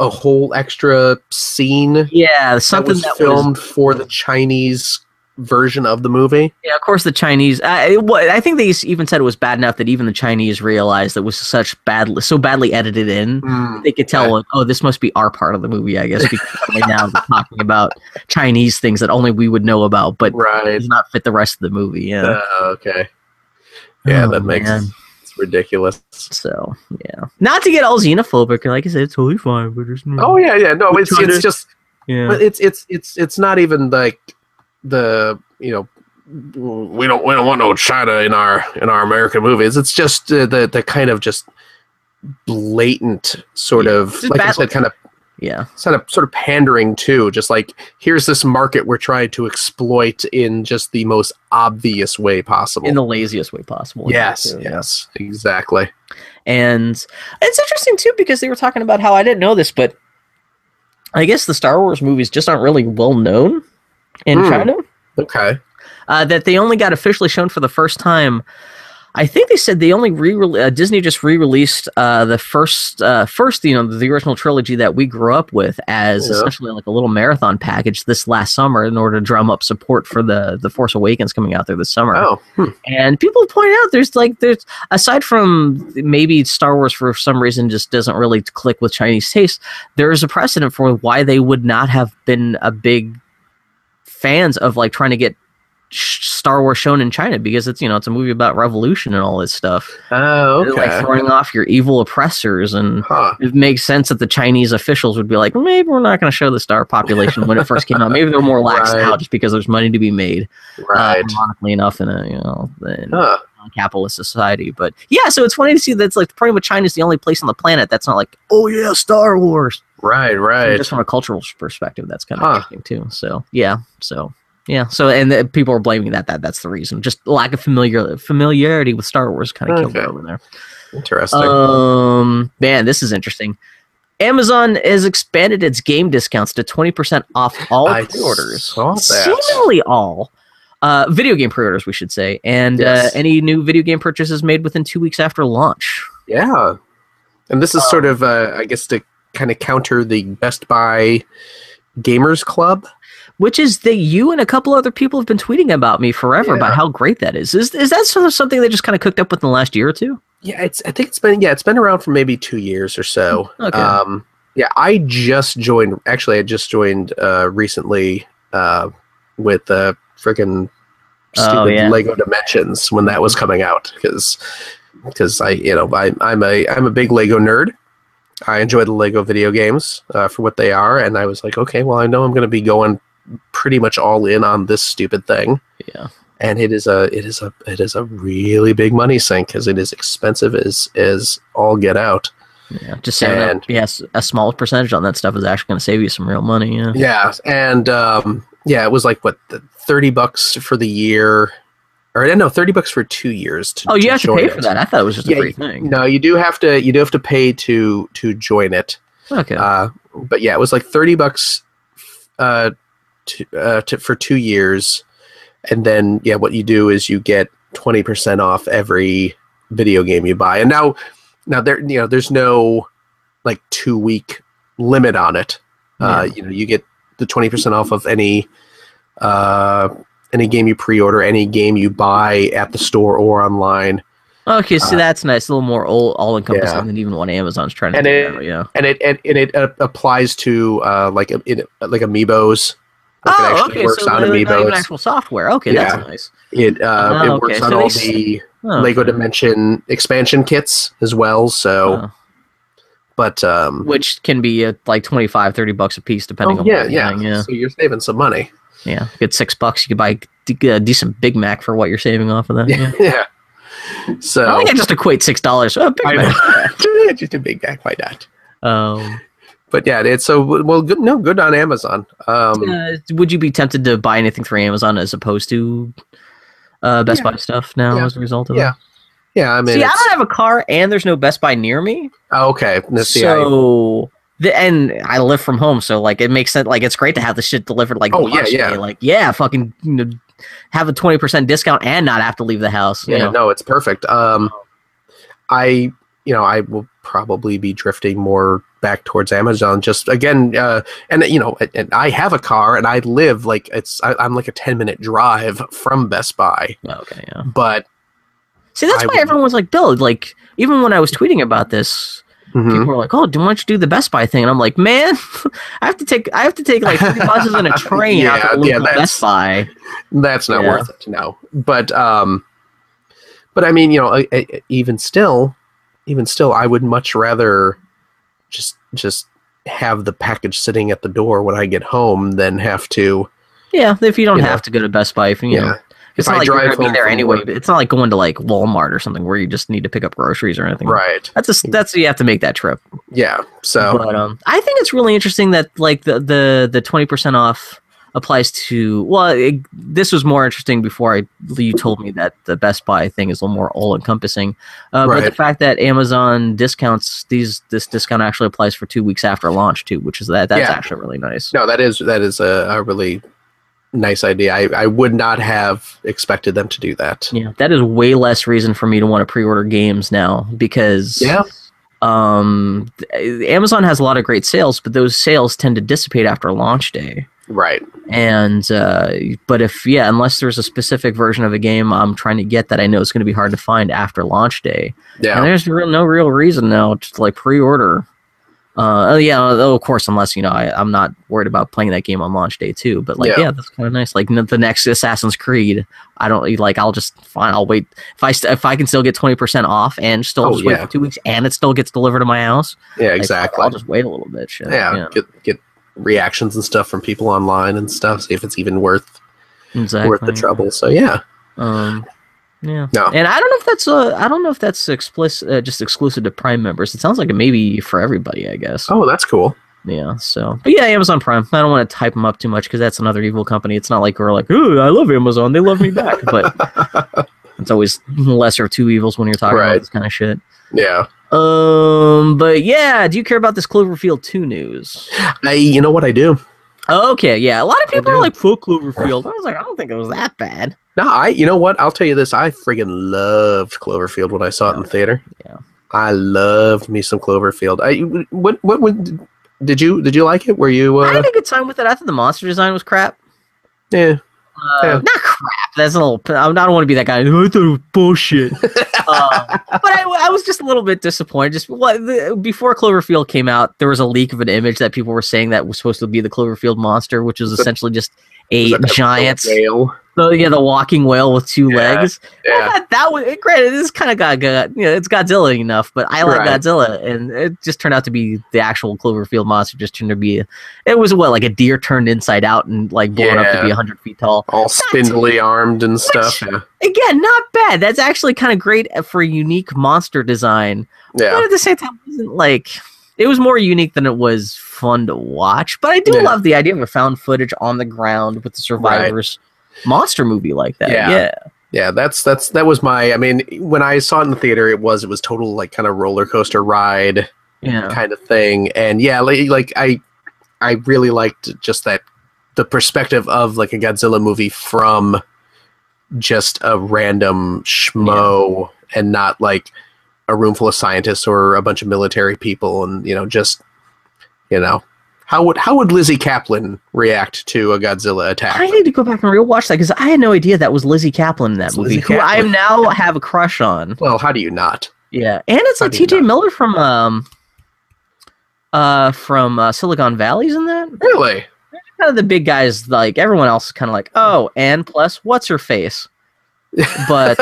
Speaker 1: a whole extra scene
Speaker 2: Yeah,
Speaker 1: that
Speaker 2: something
Speaker 1: was
Speaker 2: that, was.
Speaker 1: filmed for the Chinese version of the movie.
Speaker 2: Yeah, of course, the Chinese. I, it I think they even said it was bad enough that even the Chinese realized it was such badly, so badly edited in. They could tell,
Speaker 1: Okay.
Speaker 2: like, oh, this must be our part of the movie, I guess, because right now they're [laughs] talking about Chinese things that only we would know about, but
Speaker 1: Right.
Speaker 2: does not fit the rest of the movie. Yeah.
Speaker 1: Uh, okay. Yeah,
Speaker 2: Oh,
Speaker 1: that makes
Speaker 2: man.
Speaker 1: It's ridiculous.
Speaker 2: So yeah, not to get all xenophobic. Like I said, it's totally fine, but there's no.
Speaker 1: Oh yeah, yeah. No, it's it's just
Speaker 2: yeah.
Speaker 1: but it's it's it's it's not even like the you know we don't we don't want no China in our in our American movies. It's just uh, the the kind of just blatant sort of
Speaker 2: Just
Speaker 1: like I said, kind of
Speaker 2: yeah.
Speaker 1: sort of sort of pandering too. Just like here's this market we're trying to exploit in just the most obvious way possible.
Speaker 2: In the laziest way possible.
Speaker 1: yes,
Speaker 2: too,
Speaker 1: yes, exactly.
Speaker 2: And it's interesting too because they were talking about how I didn't know this, but I guess the Star Wars movies just aren't really well known in
Speaker 1: Hmm.
Speaker 2: China.
Speaker 1: Okay.
Speaker 2: Uh, that they only got officially shown for the first time. I think they said they only re uh, Disney just re-released uh, the first uh, first you know the original trilogy that we grew up with as
Speaker 1: Yeah.
Speaker 2: essentially like a little marathon package this last summer in order to drum up support for the the Force Awakens coming out there this summer.
Speaker 1: Oh, hmm.
Speaker 2: And people point out there's like there's aside from maybe Star Wars for some reason just doesn't really click with Chinese taste, there is a precedent for why they would not have been a big fans of like trying to get Star Wars shown in China because it's you know it's a movie about revolution and all this stuff.
Speaker 1: oh, okay.
Speaker 2: Like throwing off your evil oppressors and
Speaker 1: huh.
Speaker 2: it makes sense that the Chinese officials would be like, maybe we're not going to show the star population when it first came out. Maybe they're more lax [laughs]
Speaker 1: Right.
Speaker 2: now just because there's money to be made. uh,
Speaker 1: Right.
Speaker 2: ironically enough, in a you know in
Speaker 1: huh.
Speaker 2: capitalist society. But yeah, so it's funny to see that's like pretty much China's the only place on the planet that's not like, oh yeah, Star Wars.
Speaker 1: Right.
Speaker 2: So
Speaker 1: Right.
Speaker 2: Just from a cultural perspective, that's kind of
Speaker 1: Huh.
Speaker 2: interesting too. So yeah, so yeah, so and the, people are blaming that that that's the reason. Just lack of familiar familiarity with Star Wars kind of killed it over there.
Speaker 1: Interesting.
Speaker 2: Um, man, this is interesting. Amazon has expanded its game discounts to 20% off all
Speaker 1: I
Speaker 2: pre-orders.
Speaker 1: saw that.
Speaker 2: Seemingly all. Uh, video game pre-orders, we should say, and
Speaker 1: Yes.
Speaker 2: uh, any new video game purchases made within two weeks after launch.
Speaker 1: Yeah. And this is
Speaker 2: Um,
Speaker 1: sort of, uh, I guess, to kind of counter the Best Buy Gamers Club.
Speaker 2: Which is that you and a couple other people have been tweeting about me forever about how great that is. Is is that sort of something they just kind of cooked up with in the last year or two?
Speaker 1: Yeah, it's. I think it's been. Yeah, it's been around for maybe two years or so.
Speaker 2: Okay.
Speaker 1: Um, yeah, I just joined. Actually, I just joined uh, recently uh, with uh, freaking
Speaker 2: Oh,
Speaker 1: stupid
Speaker 2: yeah.
Speaker 1: Lego Dimensions when that was coming out because because I you know I I'm a I'm a big Lego nerd. I enjoy the Lego video games uh, for what they are, and I was like, okay, well, I know I'm going to be going pretty much all in on this stupid thing
Speaker 2: Yeah.
Speaker 1: and it is a it is a it is a really big money sink because it is expensive as as all get out.
Speaker 2: Yeah. Just saying
Speaker 1: And-
Speaker 2: that yes, a small percentage on that stuff is actually going to save you some real money. Yeah.
Speaker 1: Yeah, and um, yeah, it was like what thirty bucks for the year, or no, thirty bucks for two years. To,
Speaker 2: Oh, you have to pay
Speaker 1: it.
Speaker 2: for that. I thought it was just a
Speaker 1: Yeah,
Speaker 2: free thing.
Speaker 1: No, you do have to. You do have to pay to to join it.
Speaker 2: Okay.
Speaker 1: Uh, but yeah, it was like thirty bucks, uh, uh, to, for two years, and then yeah, what you do is you get twenty percent off every video game you buy. And now, now there, you know, there's no like two week limit on it. Uh, you know, you get the twenty percent off of any, uh, any game you pre-order, any game you buy at the store or online.
Speaker 2: Okay, see
Speaker 1: Uh,
Speaker 2: that's nice. A little more all all encompassing
Speaker 1: yeah.
Speaker 2: than even what Amazon's trying to
Speaker 1: And
Speaker 2: do.
Speaker 1: it-
Speaker 2: now, yeah.
Speaker 1: and it and, and it uh, applies to uh, like it, like amiibos.
Speaker 2: Oh, okay.
Speaker 1: works
Speaker 2: So
Speaker 1: on
Speaker 2: even
Speaker 1: amiibos.
Speaker 2: actual software. Okay,
Speaker 1: Yeah.
Speaker 2: that's nice.
Speaker 1: It uh,
Speaker 2: Oh,
Speaker 1: it works
Speaker 2: So
Speaker 1: on
Speaker 2: they
Speaker 1: all the
Speaker 2: Oh,
Speaker 1: Lego
Speaker 2: okay.
Speaker 1: Dimension expansion kits as well. So
Speaker 2: Oh.
Speaker 1: but um,
Speaker 2: which can be uh, like 25 30 bucks a piece depending
Speaker 1: oh,
Speaker 2: on
Speaker 1: yeah,
Speaker 2: what you're
Speaker 1: yeah,
Speaker 2: getting, yeah
Speaker 1: So you're saving some money.
Speaker 2: yeah get six bucks you could buy a decent big mac for what you're saving off of that yeah, [laughs]
Speaker 1: Yeah. So
Speaker 2: i think i just equate six dollars oh, big mac [laughs]
Speaker 1: just a big back. Why not?
Speaker 2: um,
Speaker 1: But yeah, it's so well. Good, no, good on Amazon. Um,
Speaker 2: uh, would you be tempted to buy anything through amazon as opposed to uh, best
Speaker 1: Yeah.
Speaker 2: buy stuff now
Speaker 1: Yeah.
Speaker 2: as a result of
Speaker 1: Yeah. yeah. I mean,
Speaker 2: see i don't have a car and there's no best buy near me
Speaker 1: oh, okay. Let's
Speaker 2: so the, and I live from home, so like it makes sense. Like it's great to have the shit delivered. Like
Speaker 1: Oh, yeah, yeah.
Speaker 2: day. Like yeah, fucking you know, have a twenty percent discount and not have to leave the house. You
Speaker 1: yeah,
Speaker 2: know?
Speaker 1: no, it's perfect. Um, I, you know, I will probably be drifting more back towards Amazon. Just again, uh, and you know, and, and I have a car, and I live like it's. I, I'm like a ten minute drive from Best Buy,
Speaker 2: Okay, yeah.
Speaker 1: but
Speaker 2: See, that's
Speaker 1: I
Speaker 2: why
Speaker 1: would-
Speaker 2: everyone was like, Bill. Like even when I was tweeting about this,
Speaker 1: mhm.
Speaker 2: people were like, "Oh, do why don't you do the Best Buy thing?" And I'm like, "Man, [laughs] I have to take I have to take like three [laughs] buses and a train out to
Speaker 1: yeah, that's-
Speaker 2: Best Buy."
Speaker 1: that's not
Speaker 2: Yeah.
Speaker 1: worth it. No, but um, but I mean, you know, I, I, even still, even still, I would much rather just just have the package sitting at the door when I get home than have to.
Speaker 2: Yeah, if you don't
Speaker 1: You
Speaker 2: have
Speaker 1: know.
Speaker 2: to go to Best Buy, if you,
Speaker 1: Yeah.
Speaker 2: know, it's
Speaker 1: If
Speaker 2: not
Speaker 1: I
Speaker 2: like you're be there anyway.
Speaker 1: work-
Speaker 2: it's not like going to like Walmart or something where you just need to pick up groceries or anything.
Speaker 1: Right.
Speaker 2: That's a, that's you have to make that trip.
Speaker 1: Yeah. So
Speaker 2: But um, I think it's really interesting that like the the the twenty percent off applies to. Well, it, this was more interesting before I you told me that the Best Buy thing is a little more all encompassing. Uh, But the fact that Amazon discounts these this discount actually applies for two weeks after launch too, which is that that's
Speaker 1: Yeah.
Speaker 2: actually really nice.
Speaker 1: no, that is that is a, a really nice idea. I, I would not have expected them to do that.
Speaker 2: Yeah, that is way less reason for me to want to pre-order games now because
Speaker 1: Yeah.
Speaker 2: um, Amazon has a lot of great sales, but those sales tend to dissipate after launch day.
Speaker 1: Right.
Speaker 2: and uh, but if yeah unless there's a specific version of a game i'm trying to get that i know it's going to be hard to find after launch day and
Speaker 1: Yeah.
Speaker 2: there's real, no real reason now to like pre-order uh oh, yeah oh, of course unless you know I, i'm not worried about playing that game on launch day too but like
Speaker 1: Yeah.
Speaker 2: yeah, that's kind of nice like n- the next assassin's creed i don't like i'll just fine i'll wait if i st- if i can still get 20% off and still
Speaker 1: Oh,
Speaker 2: just wait
Speaker 1: yeah.
Speaker 2: for two weeks and it still gets delivered to my house
Speaker 1: Yeah.
Speaker 2: like,
Speaker 1: Exactly.
Speaker 2: i'll just wait a little bit shit.
Speaker 1: yeah. Get get reactions and stuff from people online and stuff. See if it's even worth
Speaker 2: exactly
Speaker 1: worth the trouble. So yeah.
Speaker 2: Um, yeah.
Speaker 1: No.
Speaker 2: And I don't know if that's uh, I don't know if that's explicit, uh, just exclusive to Prime members. It sounds like it may be for everybody. I guess.
Speaker 1: Oh, that's cool.
Speaker 2: Yeah. So, but yeah, Amazon Prime. I don't want to type them up too much because that's another evil company. It's not like we're like, oh, I love Amazon. They love me back. But [laughs] it's always lesser of two evils when you're talking
Speaker 1: Right.
Speaker 2: about this kind of shit.
Speaker 1: Yeah.
Speaker 2: Um. But yeah, do you care about this Cloverfield two news?
Speaker 1: I. You know what I do.
Speaker 2: Okay. Yeah. A lot of people are like, fuck Cloverfield. I was like, I don't think it was that bad.
Speaker 1: No, I. You know what? I'll tell you this. I friggin' loved Cloverfield when I saw it in the theater.
Speaker 2: Yeah.
Speaker 1: I loved me some Cloverfield. I. What? What? would did you? Did you like it? Were you?
Speaker 2: Uh, I
Speaker 1: Uh,
Speaker 2: had a good time with it. I thought the monster design was crap.
Speaker 1: yeah.
Speaker 2: Uh,
Speaker 1: Yeah.
Speaker 2: Not crap. That's a little. I don't want to be that guy. I thought it was bullshit. [laughs] um, but I, I was just a little bit disappointed. Just what the, before Cloverfield came out, there was a leak of an image that people were saying that was supposed to be the Cloverfield monster, which was essentially just a
Speaker 1: Was that that
Speaker 2: giant,
Speaker 1: whale?
Speaker 2: The, yeah, the walking whale with two
Speaker 1: Yeah,
Speaker 2: legs.
Speaker 1: Yeah.
Speaker 2: that was granted. This kind of got, got you know, it's Godzilla enough, but I like
Speaker 1: Right.
Speaker 2: Godzilla, and it just turned out to be the actual Cloverfield monster. Just turned to be, it was what like a deer turned inside out and like blown up to
Speaker 1: Yeah.
Speaker 2: be hundred feet tall.
Speaker 1: All spindly armed and stuff. Yeah.
Speaker 2: again, not bad. That's actually kind of great uh, for a unique monster design. Yeah, But
Speaker 1: Yeah.
Speaker 2: at the same time, it wasn't like it was more unique than it was fun to watch. But I do
Speaker 1: Yeah.
Speaker 2: love the idea of a found footage on the ground with the survivors monster movie like that.
Speaker 1: Yeah.
Speaker 2: Yeah.
Speaker 1: Yeah, that's that's that was my. I mean, when I saw it in the theater, it was it was total like kind of roller coaster ride
Speaker 2: Yeah.
Speaker 1: kind of thing, and yeah, like, like I I really liked just that the perspective of like a Godzilla movie from just a random schmo and not like a room full of scientists or a bunch of military people, and you know just you know how would how would Lizzy Caplan react to a Godzilla attack?
Speaker 2: I need to go back and rewatch that because I had no idea that was Lizzy Caplan in that
Speaker 1: It's
Speaker 2: movie,
Speaker 1: Lizzy
Speaker 2: who I
Speaker 1: Caplan.
Speaker 2: now have a crush on.
Speaker 1: well, how do you not?
Speaker 2: Yeah, and it's
Speaker 1: How
Speaker 2: like T.J. Miller from um, uh, from uh, Silicon Valley's in that.
Speaker 1: Really?
Speaker 2: kind of the big guys like everyone else is kind of like oh and plus what's her face but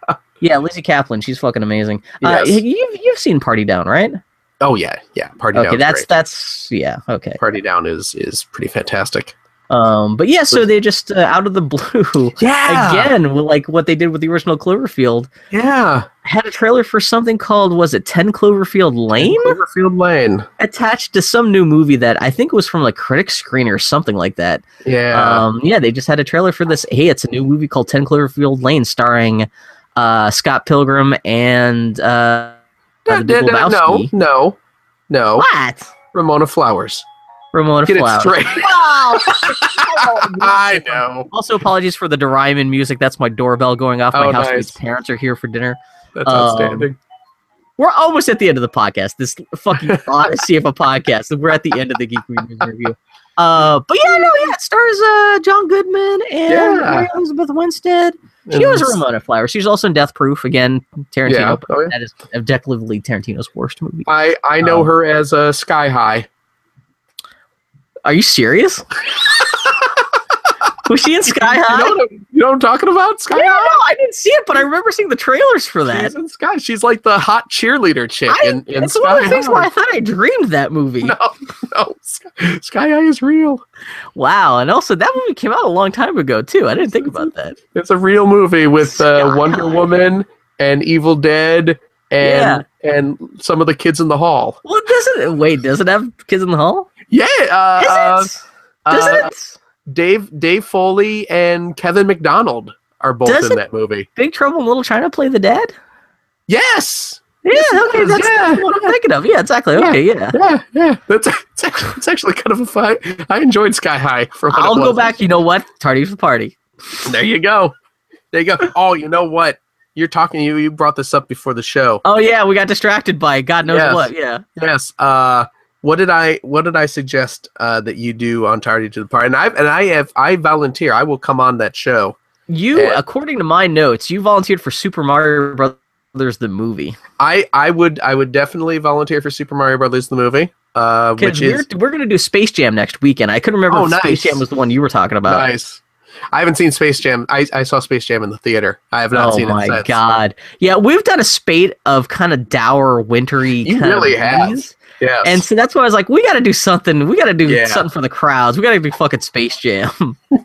Speaker 2: [laughs] yeah lizzy caplan she's fucking amazing uh, you've, you've seen party down right
Speaker 1: Oh yeah, yeah. Party
Speaker 2: Okay,
Speaker 1: down.
Speaker 2: that's that's yeah. Okay.
Speaker 1: Party down is is pretty fantastic.
Speaker 2: Um, but yeah, so they just uh, out of the blue [laughs]
Speaker 1: Yeah.
Speaker 2: again, like what they did with the original Cloverfield,
Speaker 1: Yeah.
Speaker 2: had a trailer for something called was it Ten Cloverfield Lane
Speaker 1: Cloverfield Lane.
Speaker 2: attached to some new movie that I think was from like Critic Screen or something like that.
Speaker 1: Yeah.
Speaker 2: Um, yeah, they just had a trailer for this. Hey, it's a new movie called Ten Cloverfield Lane, starring uh, Scott Pilgrim and uh,
Speaker 1: Da-
Speaker 2: the Big
Speaker 1: da- no, no, no.
Speaker 2: what?
Speaker 1: Ramona Flowers.
Speaker 2: Ramona
Speaker 1: Get
Speaker 2: Flowers.
Speaker 1: it straight. [laughs]
Speaker 2: Wow. [laughs]
Speaker 1: I know.
Speaker 2: Also, apologies for the Doraemon music. That's my doorbell going off. My
Speaker 1: Oh,
Speaker 2: housemate's
Speaker 1: nice.
Speaker 2: parents are here for dinner.
Speaker 1: That's
Speaker 2: Um,
Speaker 1: outstanding.
Speaker 2: We're almost at the end of the podcast. This fucking [laughs] odyssey of a podcast. We're at the end of the Geek Reviews review. Uh, but yeah, no, yeah, it stars uh, John Goodman and
Speaker 1: Yeah.
Speaker 2: Mary Elizabeth Winstead. She was a Ramona Flowers. She's also in Death Proof. Again, Tarantino.
Speaker 1: Yeah. Oh, yeah.
Speaker 2: That is objectively Tarantino's worst movie.
Speaker 1: I I know
Speaker 2: Um,
Speaker 1: her as uh, Sky High.
Speaker 2: Are you serious? [laughs] was she in Sky
Speaker 1: You
Speaker 2: High?
Speaker 1: know, what, you know what I'm talking about? Sky
Speaker 2: Yeah, no, I didn't see it, but I remember seeing the trailers for that.
Speaker 1: She's in Sky. She's like the hot cheerleader chick
Speaker 2: I,
Speaker 1: in, in Sky
Speaker 2: one of the things
Speaker 1: High.
Speaker 2: why I thought I dreamed that movie.
Speaker 1: No, no. Sky, High is real.
Speaker 2: Wow, and also that movie came out a long time ago too. I didn't think about that.
Speaker 1: It's a real movie with uh, Wonder
Speaker 2: High.
Speaker 1: Woman and Evil Dead and and some of the kids in the hall.
Speaker 2: Well, doesn't it? Wait, does it have Kids in the Hall?
Speaker 1: Yeah, uh, uh,
Speaker 2: Is it? Doesn't
Speaker 1: uh,
Speaker 2: it?
Speaker 1: Dave Dave Foley and Kevin McDonald are both
Speaker 2: Does
Speaker 1: in that movie.
Speaker 2: Big Trouble in Little China play the dad?
Speaker 1: Yes.
Speaker 2: Yeah,
Speaker 1: Yes,
Speaker 2: okay, that's,
Speaker 1: yeah,
Speaker 2: that's what I'm thinking of. Yeah, exactly. Okay, yeah.
Speaker 1: Yeah, yeah. That's it's actually, it's actually kind of a fun. I enjoyed Sky High for what it
Speaker 2: I'll go back. You know what? Tardy for the party.
Speaker 1: There you go. There you go. Oh, you know what? You're talking. You you brought this up before the show.
Speaker 2: Oh yeah, we got distracted by God knows
Speaker 1: Yes.
Speaker 2: what. Yeah.
Speaker 1: Yes. Uh, what did I what did I suggest uh, that you do on Tardy to the Party? And I and I have I volunteer. I will come on that show.
Speaker 2: You,
Speaker 1: Yeah.
Speaker 2: according to my notes, you volunteered for Super Mario Brothers the movie.
Speaker 1: I I would I would definitely volunteer for Super Mario Brothers the movie. Uh, which
Speaker 2: we're,
Speaker 1: is
Speaker 2: we're gonna do Space Jam next weekend. I couldn't remember
Speaker 1: Oh,
Speaker 2: if
Speaker 1: nice.
Speaker 2: Space Jam was the one you were talking about.
Speaker 1: nice. I haven't seen Space Jam. I, I saw Space Jam in the theater. I have not
Speaker 2: oh
Speaker 1: seen
Speaker 2: my
Speaker 1: it since.
Speaker 2: god! Yeah, we've done a spate of kind of dour, wintry.
Speaker 1: You
Speaker 2: kind
Speaker 1: really
Speaker 2: of
Speaker 1: have. Yes.
Speaker 2: And so that's why I was like, we got to do something. We got to do
Speaker 1: Yeah.
Speaker 2: something for the crowds. We got to do fucking Space Jam. [laughs]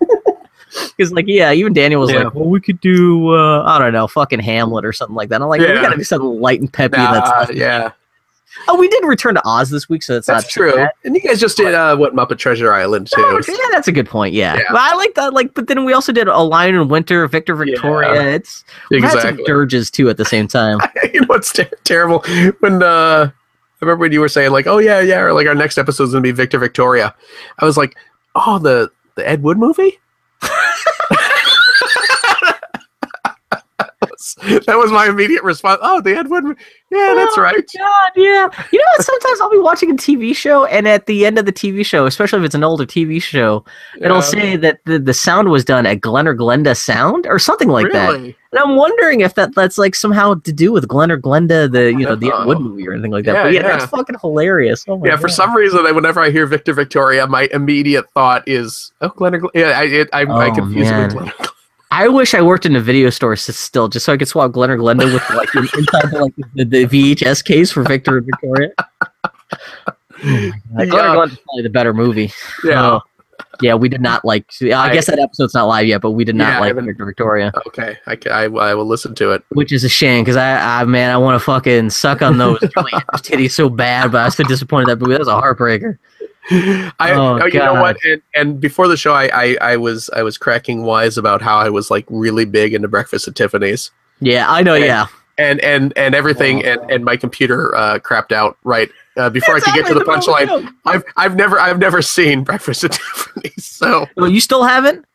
Speaker 2: Because like, yeah, even Daniel was
Speaker 1: Yeah.
Speaker 2: like, well, we could do, uh, I don't know, fucking Hamlet or something like that. I'm like, we got to do something light and peppy.
Speaker 1: Nah,
Speaker 2: that's
Speaker 1: yeah, [laughs]
Speaker 2: oh, we did Return to Oz this week, so that's,
Speaker 1: that's
Speaker 2: not
Speaker 1: true.
Speaker 2: Bad.
Speaker 1: And you guys just did uh, what Muppet Treasure Island too.
Speaker 2: Oh, yeah, that's a good point. Yeah.
Speaker 1: Yeah.
Speaker 2: but I like that. Like, but then we also did A Lion in Winter, Victor Victoria. It's we've had some
Speaker 1: exactly.
Speaker 2: dirges too at the same time. [laughs]
Speaker 1: you know what's ter- terrible when uh, remember when you were saying like, oh yeah, yeah, or like our next episode is gonna be Victor Victoria. I was like, oh the the Ed Wood movie. [laughs] that was my immediate response. Oh, the Ed Wood. mo- Yeah, that's
Speaker 2: Oh,
Speaker 1: right.
Speaker 2: God, yeah. You know? Sometimes I'll be watching a TV show, and at the end of the TV show, especially if it's an older TV show, it'll say that the, the sound was done at Glen or Glenda Sound or something like that. And I'm wondering if that that's like somehow to do with Glen or Glenda, the you know the Ed uh-huh.
Speaker 1: Wood
Speaker 2: movie or anything like that.
Speaker 1: Yeah,
Speaker 2: but yeah,
Speaker 1: yeah.
Speaker 2: that's fucking hilarious. Oh my
Speaker 1: Yeah, for some reason, whenever I hear Victor Victoria, my immediate thought is, oh, Glenn. or Glenn. Yeah, I it, I, I
Speaker 2: Oh,
Speaker 1: confuse it
Speaker 2: man.
Speaker 1: with Glenn. Or Glenn.
Speaker 2: I wish I worked in a video store still, just so I could swap Glen or Glenda with like the- [laughs] inside the, like the, the VHS case for Victor and Victoria. [laughs] Oh my God. Glen or Glenda's probably the better movie.
Speaker 1: Yeah.
Speaker 2: Oh. yeah, we did not like. I,
Speaker 1: I-
Speaker 2: guess that episode's not live yet, but we did not
Speaker 1: I
Speaker 2: like Victor Victoria,
Speaker 1: Okay, I, ca- I, I will listen to it.
Speaker 2: which is a shame because I, I, man, I want to fucking suck on those Julie titties so bad, but I was so disappointed in that movie. That was a heartbreaker.
Speaker 1: I,
Speaker 2: Oh,
Speaker 1: oh, you know what? And, and before the show, I, I, I was I was cracking wise about how I was like really big into Breakfast at Tiffany's
Speaker 2: Yeah, I know.
Speaker 1: Okay.
Speaker 2: Yeah,
Speaker 1: and and and everything, and, and my computer uh, crapped out right uh, before I could get to the
Speaker 2: Exactly,
Speaker 1: punchline. I've I've never I've never seen [laughs] Breakfast at Tiffany's, so
Speaker 2: Well, you still haven't?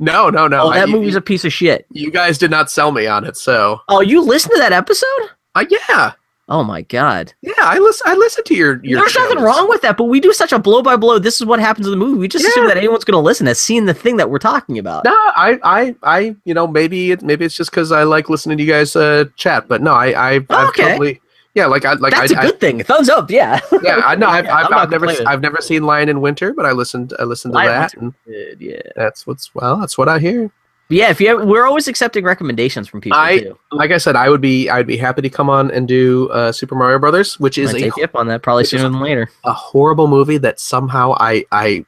Speaker 1: no no no.
Speaker 2: oh, that
Speaker 1: I-
Speaker 2: movie's a piece of shit.
Speaker 1: you guys did not sell me on it, so
Speaker 2: Oh, you listened to that episode?
Speaker 1: uh, yeah
Speaker 2: Oh my god.
Speaker 1: yeah I listen I listened to your your.
Speaker 2: There's nothing wrong with that, but we do such a blow by blow. This is what happens in the movie. We just assume that anyone's going to listen has seen the thing that we're talking about.
Speaker 1: No, I, I, I, you know, maybe it, maybe it's just because I like listening to you guys uh, chat, but no, I, I, I've
Speaker 2: Okay.
Speaker 1: totally, yeah, like I, like
Speaker 2: That's
Speaker 1: I,
Speaker 2: a good thing. Thumbs up. Yeah.
Speaker 1: I, yeah, I know, I've, [laughs]
Speaker 2: Yeah,
Speaker 1: I've, I've never. I've never seen Lion in Winter, but I listened, I listened to
Speaker 2: Lion
Speaker 1: that, and
Speaker 2: yeah.
Speaker 1: that's what's well, that's what I hear.
Speaker 2: Yeah, if you have, we're always accepting recommendations from people
Speaker 1: I-
Speaker 2: too.
Speaker 1: Like I said, I would be I'd be happy to come on and do uh, Super Mario Brothers, which is a,
Speaker 2: take you up on that probably sooner than later.
Speaker 1: a horrible movie that somehow I I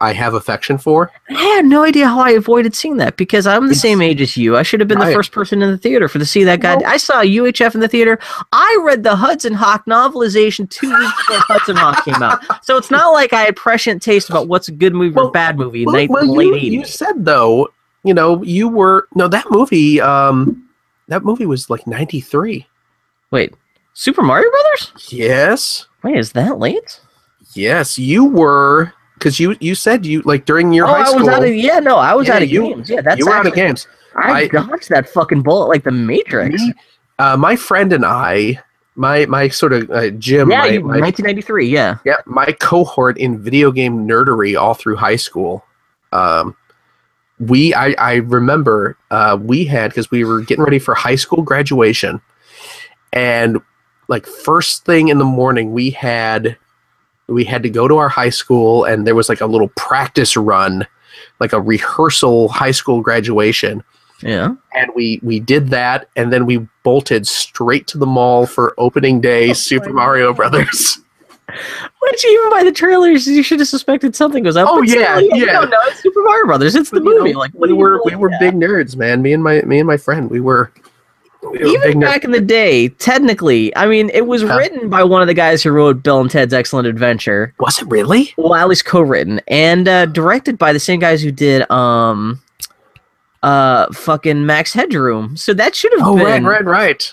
Speaker 1: I have affection for.
Speaker 2: I had no idea how I avoided seeing that because I'm the same age as you. I should have been the first person in the theater for to see that guy. I saw UHF in the theater. I read the Hudson Hawk novelization two weeks before [laughs] Hudson Hawk came out. So it's not like I had prescient taste about what's a good movie or
Speaker 1: Well-
Speaker 2: bad movie in
Speaker 1: Well,
Speaker 2: late,
Speaker 1: well,
Speaker 2: late
Speaker 1: you,
Speaker 2: 80s.
Speaker 1: you said though, you know, you were no that movie. Um, that movie was like ninety three.
Speaker 2: Wait, Super Mario Brothers?
Speaker 1: Yes,
Speaker 2: Wait, is that late?
Speaker 1: yes, you were because you you said you like during your
Speaker 2: oh,
Speaker 1: high
Speaker 2: I
Speaker 1: school.
Speaker 2: was out of yeah, no, I was
Speaker 1: Yeah,
Speaker 2: out of
Speaker 1: you-
Speaker 2: games. Yeah, that's
Speaker 1: you were out of games.
Speaker 2: I,
Speaker 1: I-
Speaker 2: dodged that fucking bullet like the Matrix.
Speaker 1: Me, uh, my friend and I, my my sort of uh, Jim,
Speaker 2: yeah,
Speaker 1: my,
Speaker 2: you,
Speaker 1: my
Speaker 2: 1993. Yeah.
Speaker 1: Yeah, my cohort in video game nerdery all through high school. Um, we, I, I remember uh, we had because we were getting ready for high school graduation, and like first thing in the morning, we had we had to go to our high school, and there was like a little practice run, like a rehearsal high school graduation,
Speaker 2: Yeah.
Speaker 1: and we we did that, and then we bolted straight to the mall for opening day
Speaker 2: Oh
Speaker 1: Super Mario
Speaker 2: God.
Speaker 1: Brothers. [laughs]
Speaker 2: Which even by the trailers, you should have suspected something was up.
Speaker 1: Oh, yeah,
Speaker 2: you
Speaker 1: yeah.
Speaker 2: don't. It's Super Mario Brothers. It's the
Speaker 1: But, you know,
Speaker 2: movie. like
Speaker 1: we were we were big nerds, man. Me and my me and my friend, we were, we were
Speaker 2: Even
Speaker 1: nerds.
Speaker 2: back in the day, technically, I mean, it was
Speaker 1: Huh?
Speaker 2: written by one of the guys who wrote Bill and Ted's Excellent Adventure.
Speaker 1: Was it really?
Speaker 2: Well, at least co-written and uh, directed by the same guys who did um, uh, fucking Max Headroom. So that should have been
Speaker 1: Oh, right, right, right.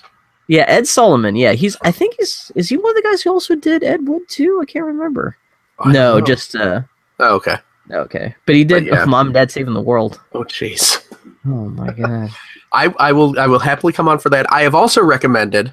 Speaker 2: Yeah, Ed Solomon. Yeah, he's. I think he's. Is he one of the guys who also did Ed Wood too? I can't remember.
Speaker 1: I
Speaker 2: no, just uh,
Speaker 1: oh, okay.
Speaker 2: okay. But he did
Speaker 1: But yeah.
Speaker 2: Mom and Dad Saving the World.
Speaker 1: Oh, jeez.
Speaker 2: Oh my [laughs] god.
Speaker 1: I I will I will happily come on for that. I have also recommended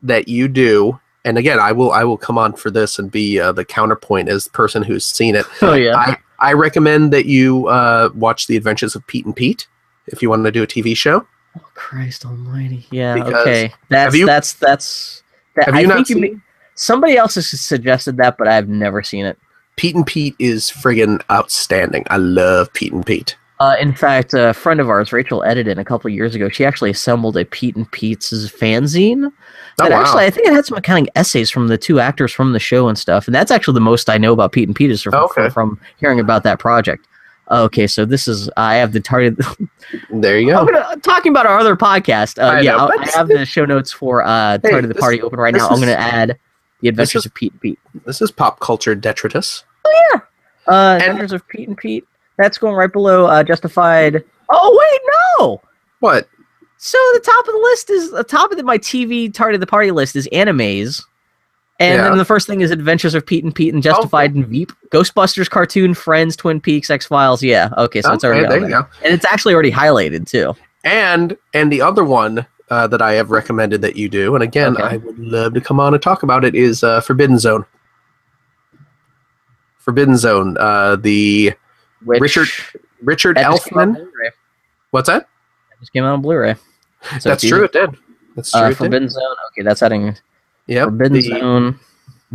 Speaker 1: that you do, and again, I will I will come on for this and be uh, the counterpoint as the person who's seen it.
Speaker 2: Oh yeah.
Speaker 1: I I recommend that you uh, watch the Adventures of Pete and Pete if you want to do a TV show.
Speaker 2: Oh, Christ Almighty! Yeah.
Speaker 1: Because-
Speaker 2: okay. That's
Speaker 1: you-
Speaker 2: that's that's. That,
Speaker 1: Have
Speaker 2: I
Speaker 1: you not
Speaker 2: think you
Speaker 1: seen-
Speaker 2: may- somebody else has suggested that, but I've never seen it.
Speaker 1: Pete and Pete is friggin' outstanding. I love Pete and Pete.
Speaker 2: Uh, in fact, a friend of ours, Rachel Edidin, a couple of years ago, she actually assembled a Pete and Pete's fanzine.
Speaker 1: Oh wow!
Speaker 2: actually, I think it had some kind of essays from the two actors from the show and stuff. And that's actually the most I know about Pete and Pete is from,
Speaker 1: Okay.
Speaker 2: from hearing about that project. Okay, so this is I have the target. [laughs]
Speaker 1: there you
Speaker 2: I'm
Speaker 1: go.
Speaker 2: gonna, talking about our other podcast. Uh,
Speaker 1: I
Speaker 2: yeah,
Speaker 1: know,
Speaker 2: I have the show notes for uh,
Speaker 1: Hey,
Speaker 2: Target the
Speaker 1: this-
Speaker 2: Party open right now. I'm going to add the Adventures
Speaker 1: is-
Speaker 2: of Pete and Pete.
Speaker 1: This is pop culture detritus.
Speaker 2: Oh yeah, uh,
Speaker 1: And-
Speaker 2: Adventures of Pete and Pete. That's going right below uh, Justified. Oh wait, no.
Speaker 1: What?
Speaker 2: So the top of the list is the top of the, my TV Target of the Party list is animes. And
Speaker 1: Yeah.
Speaker 2: then the first thing is Adventures of Pete and Pete and Justified and Veep, Ghostbusters cartoon, Friends, Twin Peaks, X Files. Yeah, okay, so it's already
Speaker 1: there
Speaker 2: on
Speaker 1: you
Speaker 2: there.
Speaker 1: go.
Speaker 2: and it's actually already highlighted too.
Speaker 1: And and the other one uh, that I have recommended that you do, and again,
Speaker 2: Okay.
Speaker 1: I would love to come on and talk about it, is uh, Forbidden Zone. Forbidden Zone. Uh, the
Speaker 2: Which
Speaker 1: Richard Richard
Speaker 2: that just came out on
Speaker 1: Elfman. What's that?
Speaker 2: That just came out on Blu-ray. So
Speaker 1: That's true. It did. That's true.
Speaker 2: Uh,
Speaker 1: it did.
Speaker 2: Forbidden Zone. Okay, that's adding
Speaker 1: Yep.
Speaker 2: Forbidden
Speaker 1: the-
Speaker 2: Zone.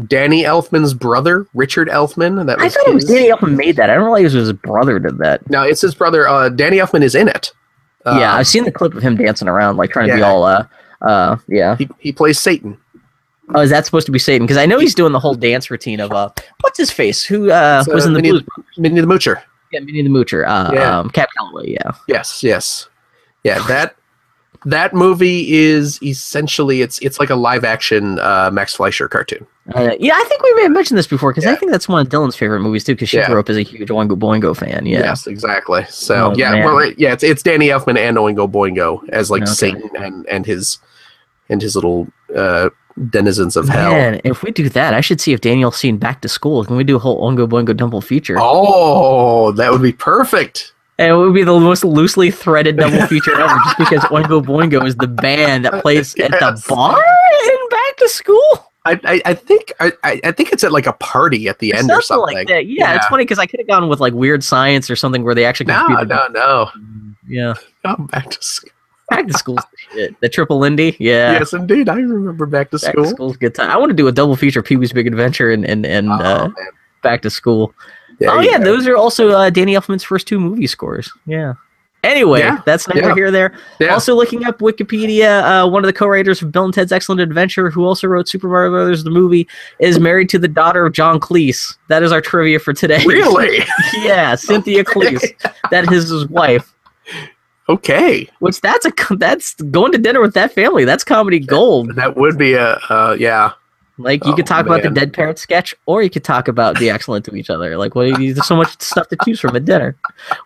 Speaker 1: Danny Elfman's brother, Richard Elfman. That
Speaker 2: I thought it was Danny Elfman made that. I don't realize it was his brother did that.
Speaker 1: No, it's his brother. Uh, Danny Elfman is in it.
Speaker 2: yeah,
Speaker 1: Um,
Speaker 2: I've seen the clip of him dancing around, like trying to be all, uh, uh, yeah.
Speaker 1: he, he plays Satan.
Speaker 2: Oh, is that supposed to be Satan? Because I know he's doing the whole dance routine of, uh, what's his face? Who uh, was
Speaker 1: uh,
Speaker 2: in the
Speaker 1: Minnie-? Minnie the Moocher.
Speaker 2: Yeah, Minnie the Moocher. Uh,
Speaker 1: Yeah.
Speaker 2: um, Cab Calloway. Yeah.
Speaker 1: Yes, yes, yeah. That that movie is essentially it's it's like a live action uh, Max Fleischer cartoon.
Speaker 2: Uh, yeah, I think we may have mentioned this before because I think that's one of Dylan's favorite movies too. Because she
Speaker 1: Yeah.
Speaker 2: grew up as a huge Oingo Boingo fan. Yeah.
Speaker 1: Yes, exactly. So
Speaker 2: Oh,
Speaker 1: yeah,
Speaker 2: man.
Speaker 1: well, yeah, it's it's Danny Elfman and Oingo Boingo as like
Speaker 2: Okay.
Speaker 1: Satan and and his and his little uh, denizens of hell.
Speaker 2: Man, if we do that, I should see if Daniel's seen Back to School. Can we do a whole Oingo Boingo double feature?
Speaker 1: Oh, that would be perfect.
Speaker 2: And it would be the most loosely threaded double [laughs] feature ever, just because Oingo Boingo is the band that plays at the bar in Back to School.
Speaker 1: I, I, I think I, I think it's at like a party at the end or something.
Speaker 2: like that. Yeah, it's funny because I could have gone with like weird science or something where they actually
Speaker 1: No, no, no.
Speaker 2: Yeah,
Speaker 1: Come back to school.
Speaker 2: Back to School's the shit. The Triple Lindy. Yeah.
Speaker 1: Yes, indeed. I remember back to
Speaker 2: Back
Speaker 1: school.
Speaker 2: to School's a good time. I want to do a double feature Pee Wee's Big Adventure and and, and
Speaker 1: Oh,
Speaker 2: uh. Back to School.
Speaker 1: There
Speaker 2: oh yeah,
Speaker 1: go.
Speaker 2: those are also uh, Danny Elfman's first two movie scores. Yeah. Anyway,
Speaker 1: Yeah,
Speaker 2: that's neither
Speaker 1: yeah.
Speaker 2: here there.
Speaker 1: Yeah.
Speaker 2: Also, looking up Wikipedia, uh, one of the co-writers of Bill and Ted's Excellent Adventure, who also wrote Super Mario Brothers the movie, is married to the daughter of John Cleese. That is our trivia for today.
Speaker 1: really? [laughs]
Speaker 2: yeah, Cynthia [laughs] Cleese. That is his wife.
Speaker 1: okay.
Speaker 2: Which that's a that's going to dinner with that family. That's comedy gold.
Speaker 1: That would be a uh, yeah.
Speaker 2: Like you
Speaker 1: Oh,
Speaker 2: could talk about the dead parrot sketch, or you could talk about the excellent to each other. Like, what? You, there's so much stuff to choose from at dinner.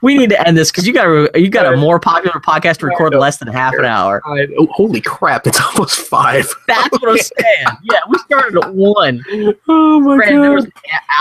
Speaker 2: We need to end this because you got a you got a more popular podcast to record in less than half an hour.
Speaker 1: Oh, holy crap! It's [laughs] almost five.
Speaker 2: That's what I'm saying. Yeah, we started at one. [laughs]
Speaker 1: Oh my
Speaker 2: Granted, there was an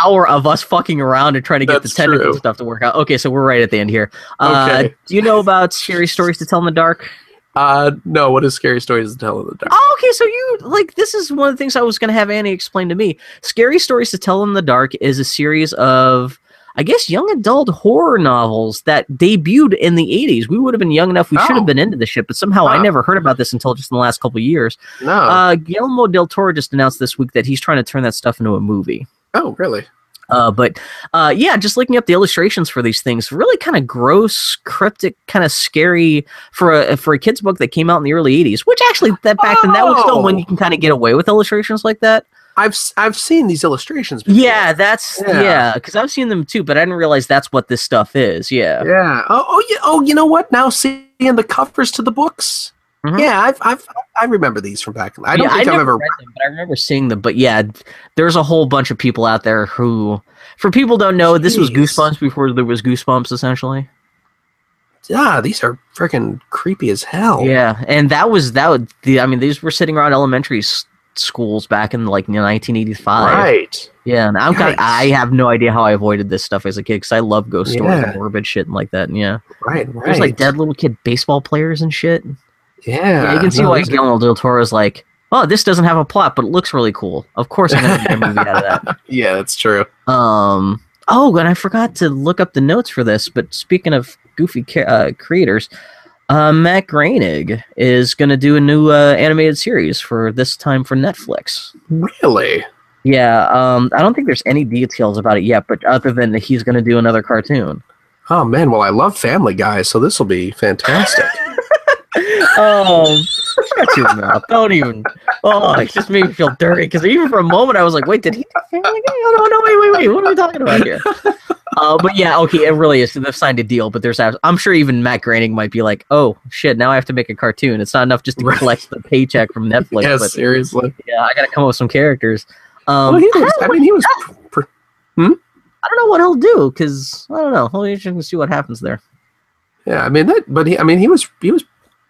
Speaker 2: hour of us fucking around and trying to get
Speaker 1: That's
Speaker 2: the technical
Speaker 1: true.
Speaker 2: stuff to work out. Okay, so we're right at the end here. Uh,
Speaker 1: Okay.
Speaker 2: Do you know about scary stories to tell in the dark?
Speaker 1: Uh, no. What is scary stories to tell in the dark?
Speaker 2: Oh, okay. So you like this is one of the things I was going to have Annie explain to me. Scary Stories to Tell in the Dark is a series of, I guess, young adult horror novels that debuted in the '80s. We would have been young enough; we should
Speaker 1: Oh.
Speaker 2: have been into this shit. But somehow I never heard about this until just in the last couple of years.
Speaker 1: No.
Speaker 2: Uh, Guillermo del Toro just announced this week that he's trying to turn that stuff into a movie.
Speaker 1: oh, really?
Speaker 2: Uh, but uh, yeah, just looking up the illustrations for these things, really kind of gross, cryptic, kind of scary for a for a kids book that came out in the early '80s. Which actually, that back then, that was still when
Speaker 1: Oh.
Speaker 2: you can kind of get away with illustrations like that.
Speaker 1: I've I've seen these illustrations. Before.
Speaker 2: Yeah, that's
Speaker 1: Yeah.
Speaker 2: yeah, because I've seen them too, but I didn't realize that's what this stuff is. Yeah,
Speaker 1: Yeah. Oh, oh, yeah. Oh, you know what? Now seeing the covers to the books.
Speaker 2: Mhm.
Speaker 1: Yeah, I've, I've I remember these from back. I don't
Speaker 2: Yeah,
Speaker 1: think I've ever.
Speaker 2: read them, but I remember seeing them. But yeah, there's a whole bunch of people out there who, for people don't know, this was Goosebumps before there was Goosebumps, essentially.
Speaker 1: Yeah, these are freaking creepy as hell.
Speaker 2: Yeah, and that was that. would- The I mean, these were sitting around elementary s- schools back in like 1985.
Speaker 1: Right.
Speaker 2: Yeah, and I'm kind I have no idea how I avoided this stuff as a kid because I love ghost stories
Speaker 1: Yeah.
Speaker 2: and morbid shit and like that. And yeah,
Speaker 1: Right. Right.
Speaker 2: there's like dead little kid baseball players and shit.
Speaker 1: Yeah.
Speaker 2: Yeah, you can see
Speaker 1: no,
Speaker 2: why Guillermo del Toro is like, oh, this doesn't have a plot, but it looks really cool. Of course, I'm gonna make a movie out of that. [laughs]
Speaker 1: Yeah, that's true.
Speaker 2: Um. Oh, and I forgot to look up the notes for this. But speaking of goofy uh, creators, uh, Matt Groening is going to do a new uh, animated series for this time for Netflix.
Speaker 1: Really.
Speaker 2: Yeah. Um. I don't think there's any details about it yet, but other than that, he's going to do another cartoon.
Speaker 1: Oh man. Well, I love Family Guy, so this will be fantastic. [laughs]
Speaker 2: Oh, shut your mouth! Don't even. Oh, it just made me feel dirty because even for a moment I was like, "Wait, did he?" Family Oh no, no, wait, wait, wait! What are we talking about here? [laughs] Uh, but yeah, okay, it really is. They've signed a deal, but there's. I'm sure even Matt Groening might be like, "Oh shit, now I have to make a cartoon. It's not enough just to collect the paycheck from Netflix,
Speaker 1: yeah,
Speaker 2: but
Speaker 1: seriously.
Speaker 2: yeah, I got to come up with some characters." Um,
Speaker 1: well, he
Speaker 2: I,
Speaker 1: was,
Speaker 2: don't
Speaker 1: I mean, he was. pr-
Speaker 2: I don't know what he'll do because I don't know. Be interested to see what happens there.
Speaker 1: Yeah, I mean that, but he, I mean, he was he was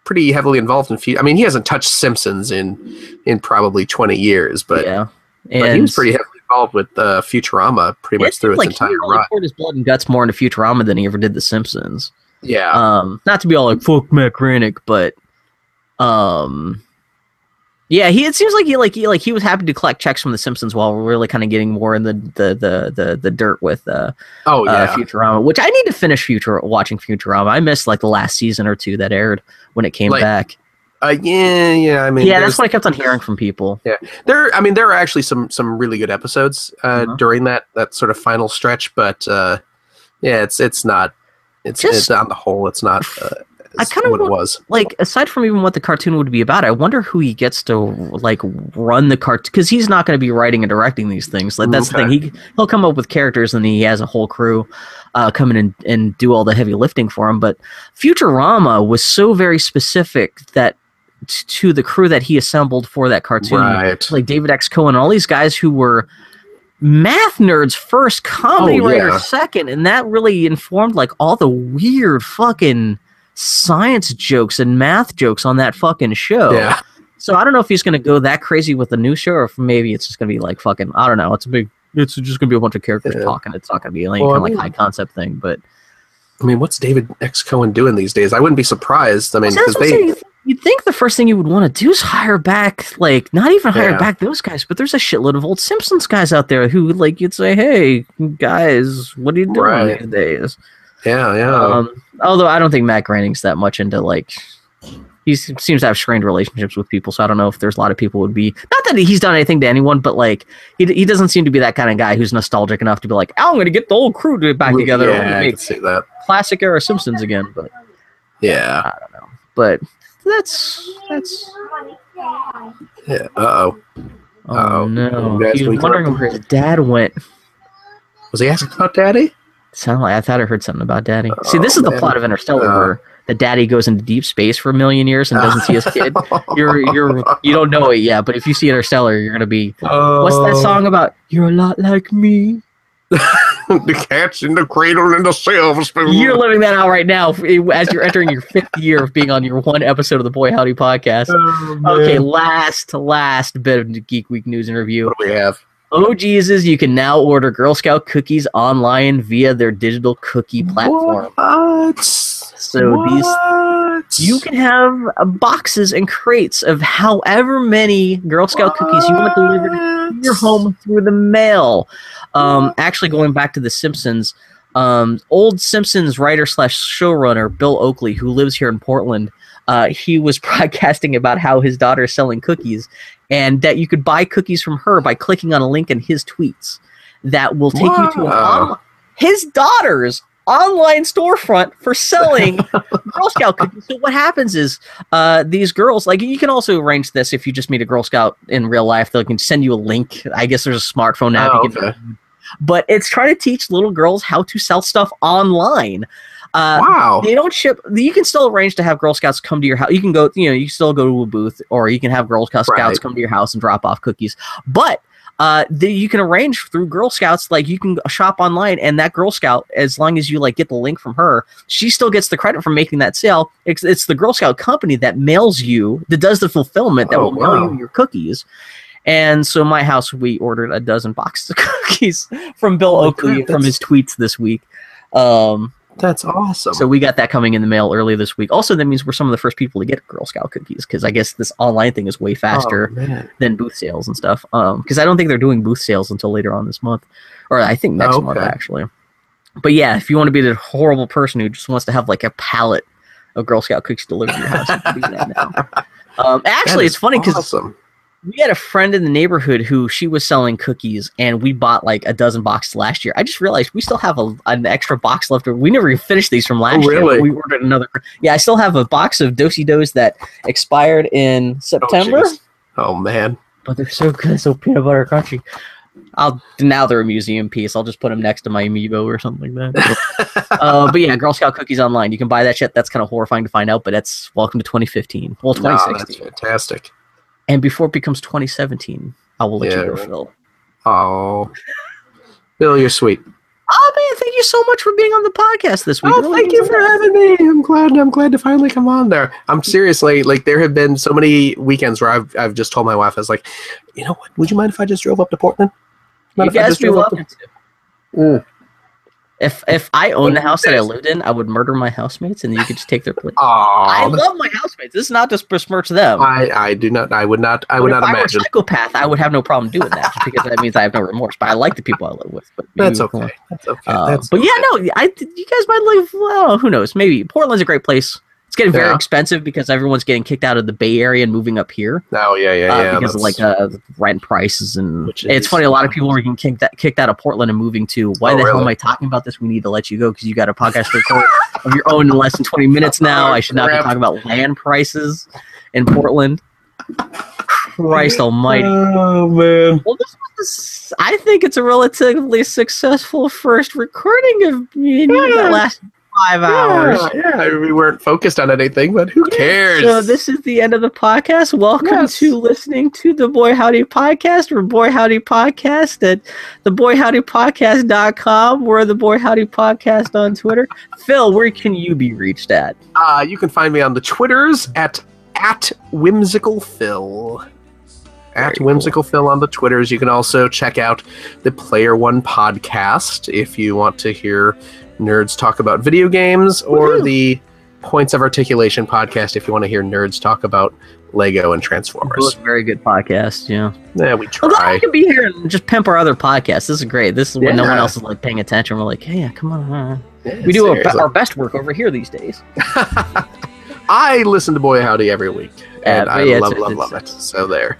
Speaker 1: pretty heavily involved in. Fe- I mean, he hasn't touched Simpsons in in probably twenty years, but,
Speaker 2: yeah,
Speaker 1: but he was pretty heavily involved with uh, Futurama pretty much through its
Speaker 2: like
Speaker 1: entire
Speaker 2: he really
Speaker 1: run.
Speaker 2: poured his blood and guts more into Futurama than he ever did The Simpsons.
Speaker 1: Yeah,
Speaker 2: Um, not to be all like fuck Matt Groening, but um, yeah, he. It seems like he like he like he was happy to collect checks from The Simpsons while we're really kind of getting more in the the the the, the dirt with uh,
Speaker 1: oh
Speaker 2: uh,
Speaker 1: yeah,
Speaker 2: Futurama, which I need to finish Future watching Futurama. I missed like the last season or two that aired when it came
Speaker 1: Like,
Speaker 2: back.
Speaker 1: uh, yeah, yeah. I mean,
Speaker 2: yeah, that's what I kept on hearing from people.
Speaker 1: Yeah, there. I mean, there are actually some some really good episodes uh,
Speaker 2: Uh-huh.
Speaker 1: during that that sort of final stretch, but uh, yeah, it's it's not. It's,
Speaker 2: Just-
Speaker 1: it's on the whole, it's not. Uh,
Speaker 2: I kinda
Speaker 1: what it was.
Speaker 2: like aside from even what the cartoon would be about, I wonder who he gets to like run the cartoon because he's not going to be writing and directing these things. Like that's the thing. He he'll come up with characters and he has a whole crew uh, come in and, and do all the heavy lifting for him. But Futurama was so very specific that t- to the crew that he assembled for that cartoon,
Speaker 1: Right.
Speaker 2: like David X. Cohen, all these guys who were math nerds first, comedy
Speaker 1: Oh, yeah.
Speaker 2: writers second, and that really informed like all the weird fucking science jokes and math jokes on that fucking show.
Speaker 1: Yeah.
Speaker 2: So I don't know if he's gonna go that crazy with the new show, or if maybe it's just gonna be like fucking. I don't know. It's a big. It's just gonna be a bunch of characters
Speaker 1: Yeah.
Speaker 2: talking. It's not gonna be any
Speaker 1: Well,
Speaker 2: kind
Speaker 1: I
Speaker 2: of like
Speaker 1: mean-
Speaker 2: high concept thing. But
Speaker 1: I mean, what's David X Cohen doing these days? I wouldn't be surprised. I mean, because they.
Speaker 2: saying. You'd think the first thing you would want to do is hire back, like, not even hire
Speaker 1: Yeah.
Speaker 2: back those guys, but there's a shitload of old Simpsons guys out there who, like, you'd say, "Hey, guys, what are you doing
Speaker 1: Right.
Speaker 2: these days?"
Speaker 1: Yeah, yeah.
Speaker 2: Um, although I don't think Matt Groening's that much into like he seems to have strained relationships with people, so I don't know if there's a lot of people would be not that he's done anything to anyone, but like he, he doesn't seem to be that kind of guy who's nostalgic enough to be like, oh, I'm going to get the old crew to get back together
Speaker 1: Yeah,
Speaker 2: and
Speaker 1: I
Speaker 2: make
Speaker 1: can see that.
Speaker 2: classic era Simpsons again. But
Speaker 1: Yeah.
Speaker 2: I don't know, but that's that's.
Speaker 1: Yeah. Uh oh.
Speaker 2: Oh no!
Speaker 1: You guys
Speaker 2: He was wondering where his dad went.
Speaker 1: Was he asking about Daddy?
Speaker 2: Sound like I thought I heard something about Daddy. See,
Speaker 1: Oh,
Speaker 2: this is the
Speaker 1: man.
Speaker 2: plot of Interstellar,
Speaker 1: Uh.
Speaker 2: where the daddy goes into deep space for a million years and doesn't see his kid. [laughs] You're you're you don't know it yet, but if you see Interstellar, you're gonna be. What's that song about? You're a lot like me. [laughs]
Speaker 1: the cat's in the cradle and the silver spoon.
Speaker 2: You're living that out right now as you're entering your fifth year of being on your one episode of the Boy Howdy podcast.
Speaker 1: Oh.
Speaker 2: Okay, last last bit of Geek Week news interview.
Speaker 1: What do we have?
Speaker 2: Oh Jesus! You can now order Girl Scout cookies online via their digital cookie platform.
Speaker 1: What?
Speaker 2: So these you can have uh, boxes and crates of however many Girl Scout cookies you want delivered to your home through the mail. Um, actually, going back to The Simpsons, um, old Simpsons writer slash showrunner Bill Oakley, who lives here in Portland, uh, he was [laughs] broadcasting about how his daughter is selling cookies, and that you could buy cookies from her by clicking on a link in his tweets that will take you to
Speaker 1: Wow.
Speaker 2: on- his daughter's online storefront for selling [laughs] Girl Scout cookies. So what happens is uh, these girls, like you can also arrange this if you just meet a Girl Scout in real life. They can send you a link. I guess there's a smartphone now.
Speaker 1: Oh,
Speaker 2: you can,
Speaker 1: okay.
Speaker 2: But it's trying to teach little girls how to sell stuff online. Uh,
Speaker 1: Wow.
Speaker 2: They don't ship. You can still arrange to have Girl Scouts come to your house. You can go, you know, you can still go to a booth, or you can have Girl Scouts
Speaker 1: Right.
Speaker 2: come to your house and drop off cookies. But uh, the, you can arrange through Girl Scouts, like you can shop online, and that Girl Scout, as long as you like get the link from her, she still gets the credit for making that sale. It's, it's the Girl Scout company that mails you, that does the fulfillment, that
Speaker 1: Oh,
Speaker 2: will mail you your cookies. And so, my house, we ordered a dozen boxes of [laughs] cookies from Bill
Speaker 1: Oh
Speaker 2: Oakley from his tweets this week. Um,
Speaker 1: That's awesome.
Speaker 2: so we got that coming in the mail early this week. Also, that means we're some of the first people to get Girl Scout cookies because I guess this online thing is way faster
Speaker 1: Oh,
Speaker 2: than booth sales and stuff. Um, because I don't think they're doing booth sales until later on this month, or I think next
Speaker 1: Oh,
Speaker 2: month
Speaker 1: okay.
Speaker 2: actually. But yeah, if you want to be the horrible person who just wants to have like a pallet of Girl Scout cookies delivered to your house, you can do that now. [laughs] Um, actually,
Speaker 1: That
Speaker 2: it's funny because
Speaker 1: awesome.
Speaker 2: We had a friend in the neighborhood who she was selling cookies, and we bought like a dozen boxes last year. I just realized we still have a, an extra box left. We never even finished these from last year.
Speaker 1: really?
Speaker 2: but We ordered another. Yeah, I still have a box of Do-si-dos that expired in September,
Speaker 1: jeez. Oh man.
Speaker 2: but they're so good, so peanut butter crunchy. I'll now they're a museum piece. I'll just put them next to my amiibo or something like that. [laughs] uh, but yeah, Girl Scout cookies online. You can buy that shit. That's kind of horrifying to find out, but that's welcome to 2015. Well,
Speaker 1: No,
Speaker 2: 2016.
Speaker 1: that's fantastic.
Speaker 2: And before it becomes 2017, I will let
Speaker 1: Yeah.
Speaker 2: you go, Phil.
Speaker 1: Oh, Bill, you're sweet.
Speaker 2: Oh man, thank you so much for being on the podcast this week.
Speaker 1: Oh, thank you for having me. I'm glad. I'm glad to finally come on there. I'm seriously like there have been so many weekends where I've I've just told my wife I was like, you know what? Would you mind if I just drove up to Portland? Mind
Speaker 2: You
Speaker 1: if I
Speaker 2: guys
Speaker 1: just drove up
Speaker 2: to-
Speaker 1: Mm.
Speaker 2: If if I owned the house that I lived in, I would murder my housemates, and you could just take their place. I love my housemates. This is not just besmirch them.
Speaker 1: I I do not. I would not. I would
Speaker 2: But
Speaker 1: not
Speaker 2: if I were a psychopath, I would have no problem doing that because that means I have no remorse. But I like the people I live with. But
Speaker 1: That's
Speaker 2: you-
Speaker 1: okay. That's okay.
Speaker 2: Uh,
Speaker 1: That's
Speaker 2: but yeah, no, I you guys might live. Well, who knows? Maybe Portland's a great place. It's getting very
Speaker 1: Yeah.
Speaker 2: expensive because everyone's getting kicked out of the Bay Area and moving up here.
Speaker 1: Oh yeah, yeah,
Speaker 2: uh,
Speaker 1: yeah.
Speaker 2: because of like uh, rent prices and
Speaker 1: Which
Speaker 2: it's funny. A lot of people are getting kicked that kicked out of Portland and moving to. Why
Speaker 1: Oh,
Speaker 2: the hell am I talking about this? We need to let you go because you got a podcast to record of your own in less than twenty minutes now.
Speaker 1: Oh,
Speaker 2: I should not be talking about land prices in Portland. Christ Almighty!
Speaker 1: Oh man.
Speaker 2: Well, this was. I think it's a relatively successful first recording of me and you that
Speaker 1: Yeah.
Speaker 2: Five hours.
Speaker 1: Yeah, yeah, we weren't focused on anything, but who cares?
Speaker 2: So this is the end of the podcast. Welcome
Speaker 1: Yes.
Speaker 2: to listening to the Boy Howdy Podcast or Boy Howdy Podcast at the boyhowdypodcast.com. We're the Boy Howdy Podcast on Twitter. Phil, where can you be reached at?
Speaker 1: Uh, you can find me on the Twitters at at whimsical phil. At
Speaker 2: Very cool.
Speaker 1: whimsical phil on the Twitters. You can also check out the Player One podcast if you want to hear nerds talk about video games, or
Speaker 2: Woohoo.
Speaker 1: the Points of Articulation podcast if you want to hear nerds talk about Lego and Transformers.
Speaker 2: Both very good podcast, yeah.
Speaker 1: Yeah, we try.
Speaker 2: we can be here and just pimp our other podcasts. This is great. This is when no one else is like paying attention. We're like, hey, yeah, come on. uh."
Speaker 1: Yeah,
Speaker 2: We do our, our best work over here these days. [laughs]
Speaker 1: I listen to Boy Howdy every week, and I
Speaker 2: yeah,
Speaker 1: love, love, love it. So there.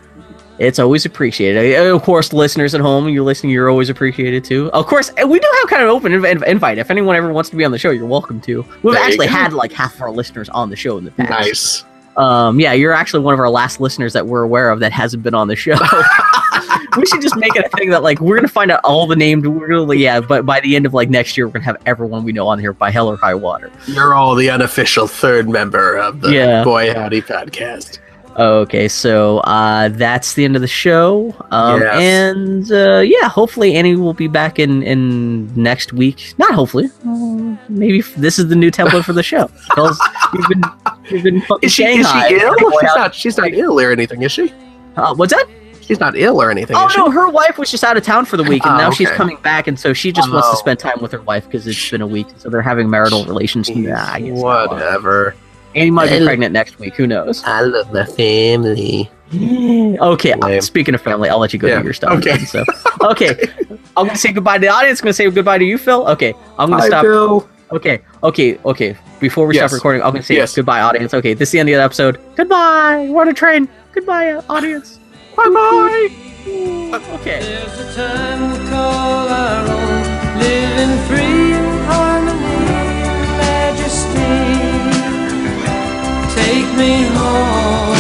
Speaker 2: It's always appreciated. Of course, listeners at home, you're listening, you're always appreciated too. Of course, we do have kind of open inv- inv- invite. If anyone ever wants to be on the show, you're welcome to. We've
Speaker 1: There
Speaker 2: actually had like half of our listeners on the show in the past.
Speaker 1: Nice.
Speaker 2: Um, yeah, you're actually one of our last listeners that we're aware of that hasn't been on the show. [laughs] [laughs] we should just make it a thing that like we're gonna find out all the named. We're gonna yeah, but by the end of like next year, we're gonna have everyone we know on here by hell or high water.
Speaker 1: You're all the unofficial third member of the
Speaker 2: Yeah.
Speaker 1: Boy Howdy podcast.
Speaker 2: Okay, so uh, that's the end of the show. Um,
Speaker 1: Yes.
Speaker 2: And uh, yeah, hopefully Annie will be back in, in next week. Not hopefully. Uh, maybe f- this is the new template for the show. [laughs] You've been, you've been fucking
Speaker 1: Is she, is she ill? [laughs] She's not, she's not ill or anything, is she?
Speaker 2: uh, what's that?
Speaker 1: She's not ill or anything.
Speaker 2: Oh no, her wife was just out of town for the week, and
Speaker 1: Oh,
Speaker 2: now she's coming back, and so she just wants to
Speaker 1: Oh.
Speaker 2: spend time with her wife because it's been a week. So they're having marital relations. Nah, I guess not.
Speaker 1: Whatever.
Speaker 2: Annie might be
Speaker 1: Well-
Speaker 2: pregnant next week. Who knows?
Speaker 1: I love my family. [gasps]
Speaker 2: Okay, uh, speaking of family, I'll let you go
Speaker 1: Yeah,
Speaker 2: do your stuff.
Speaker 1: okay.
Speaker 2: then, So, [laughs] [laughs] okay, I'm gonna say goodbye to the audience. I'm gonna say goodbye to you, Phil. Okay, I'm gonna
Speaker 1: Hi,
Speaker 2: stop.
Speaker 1: Bill.
Speaker 2: Okay, okay, okay. Before we
Speaker 1: Yes.
Speaker 2: stop recording, I'm gonna say
Speaker 1: Yes.
Speaker 2: goodbye, audience. Okay, this is the end of the episode. Goodbye. We're on a train. Goodbye, uh, audience.
Speaker 1: Bye bye.
Speaker 2: Okay.
Speaker 3: take me home.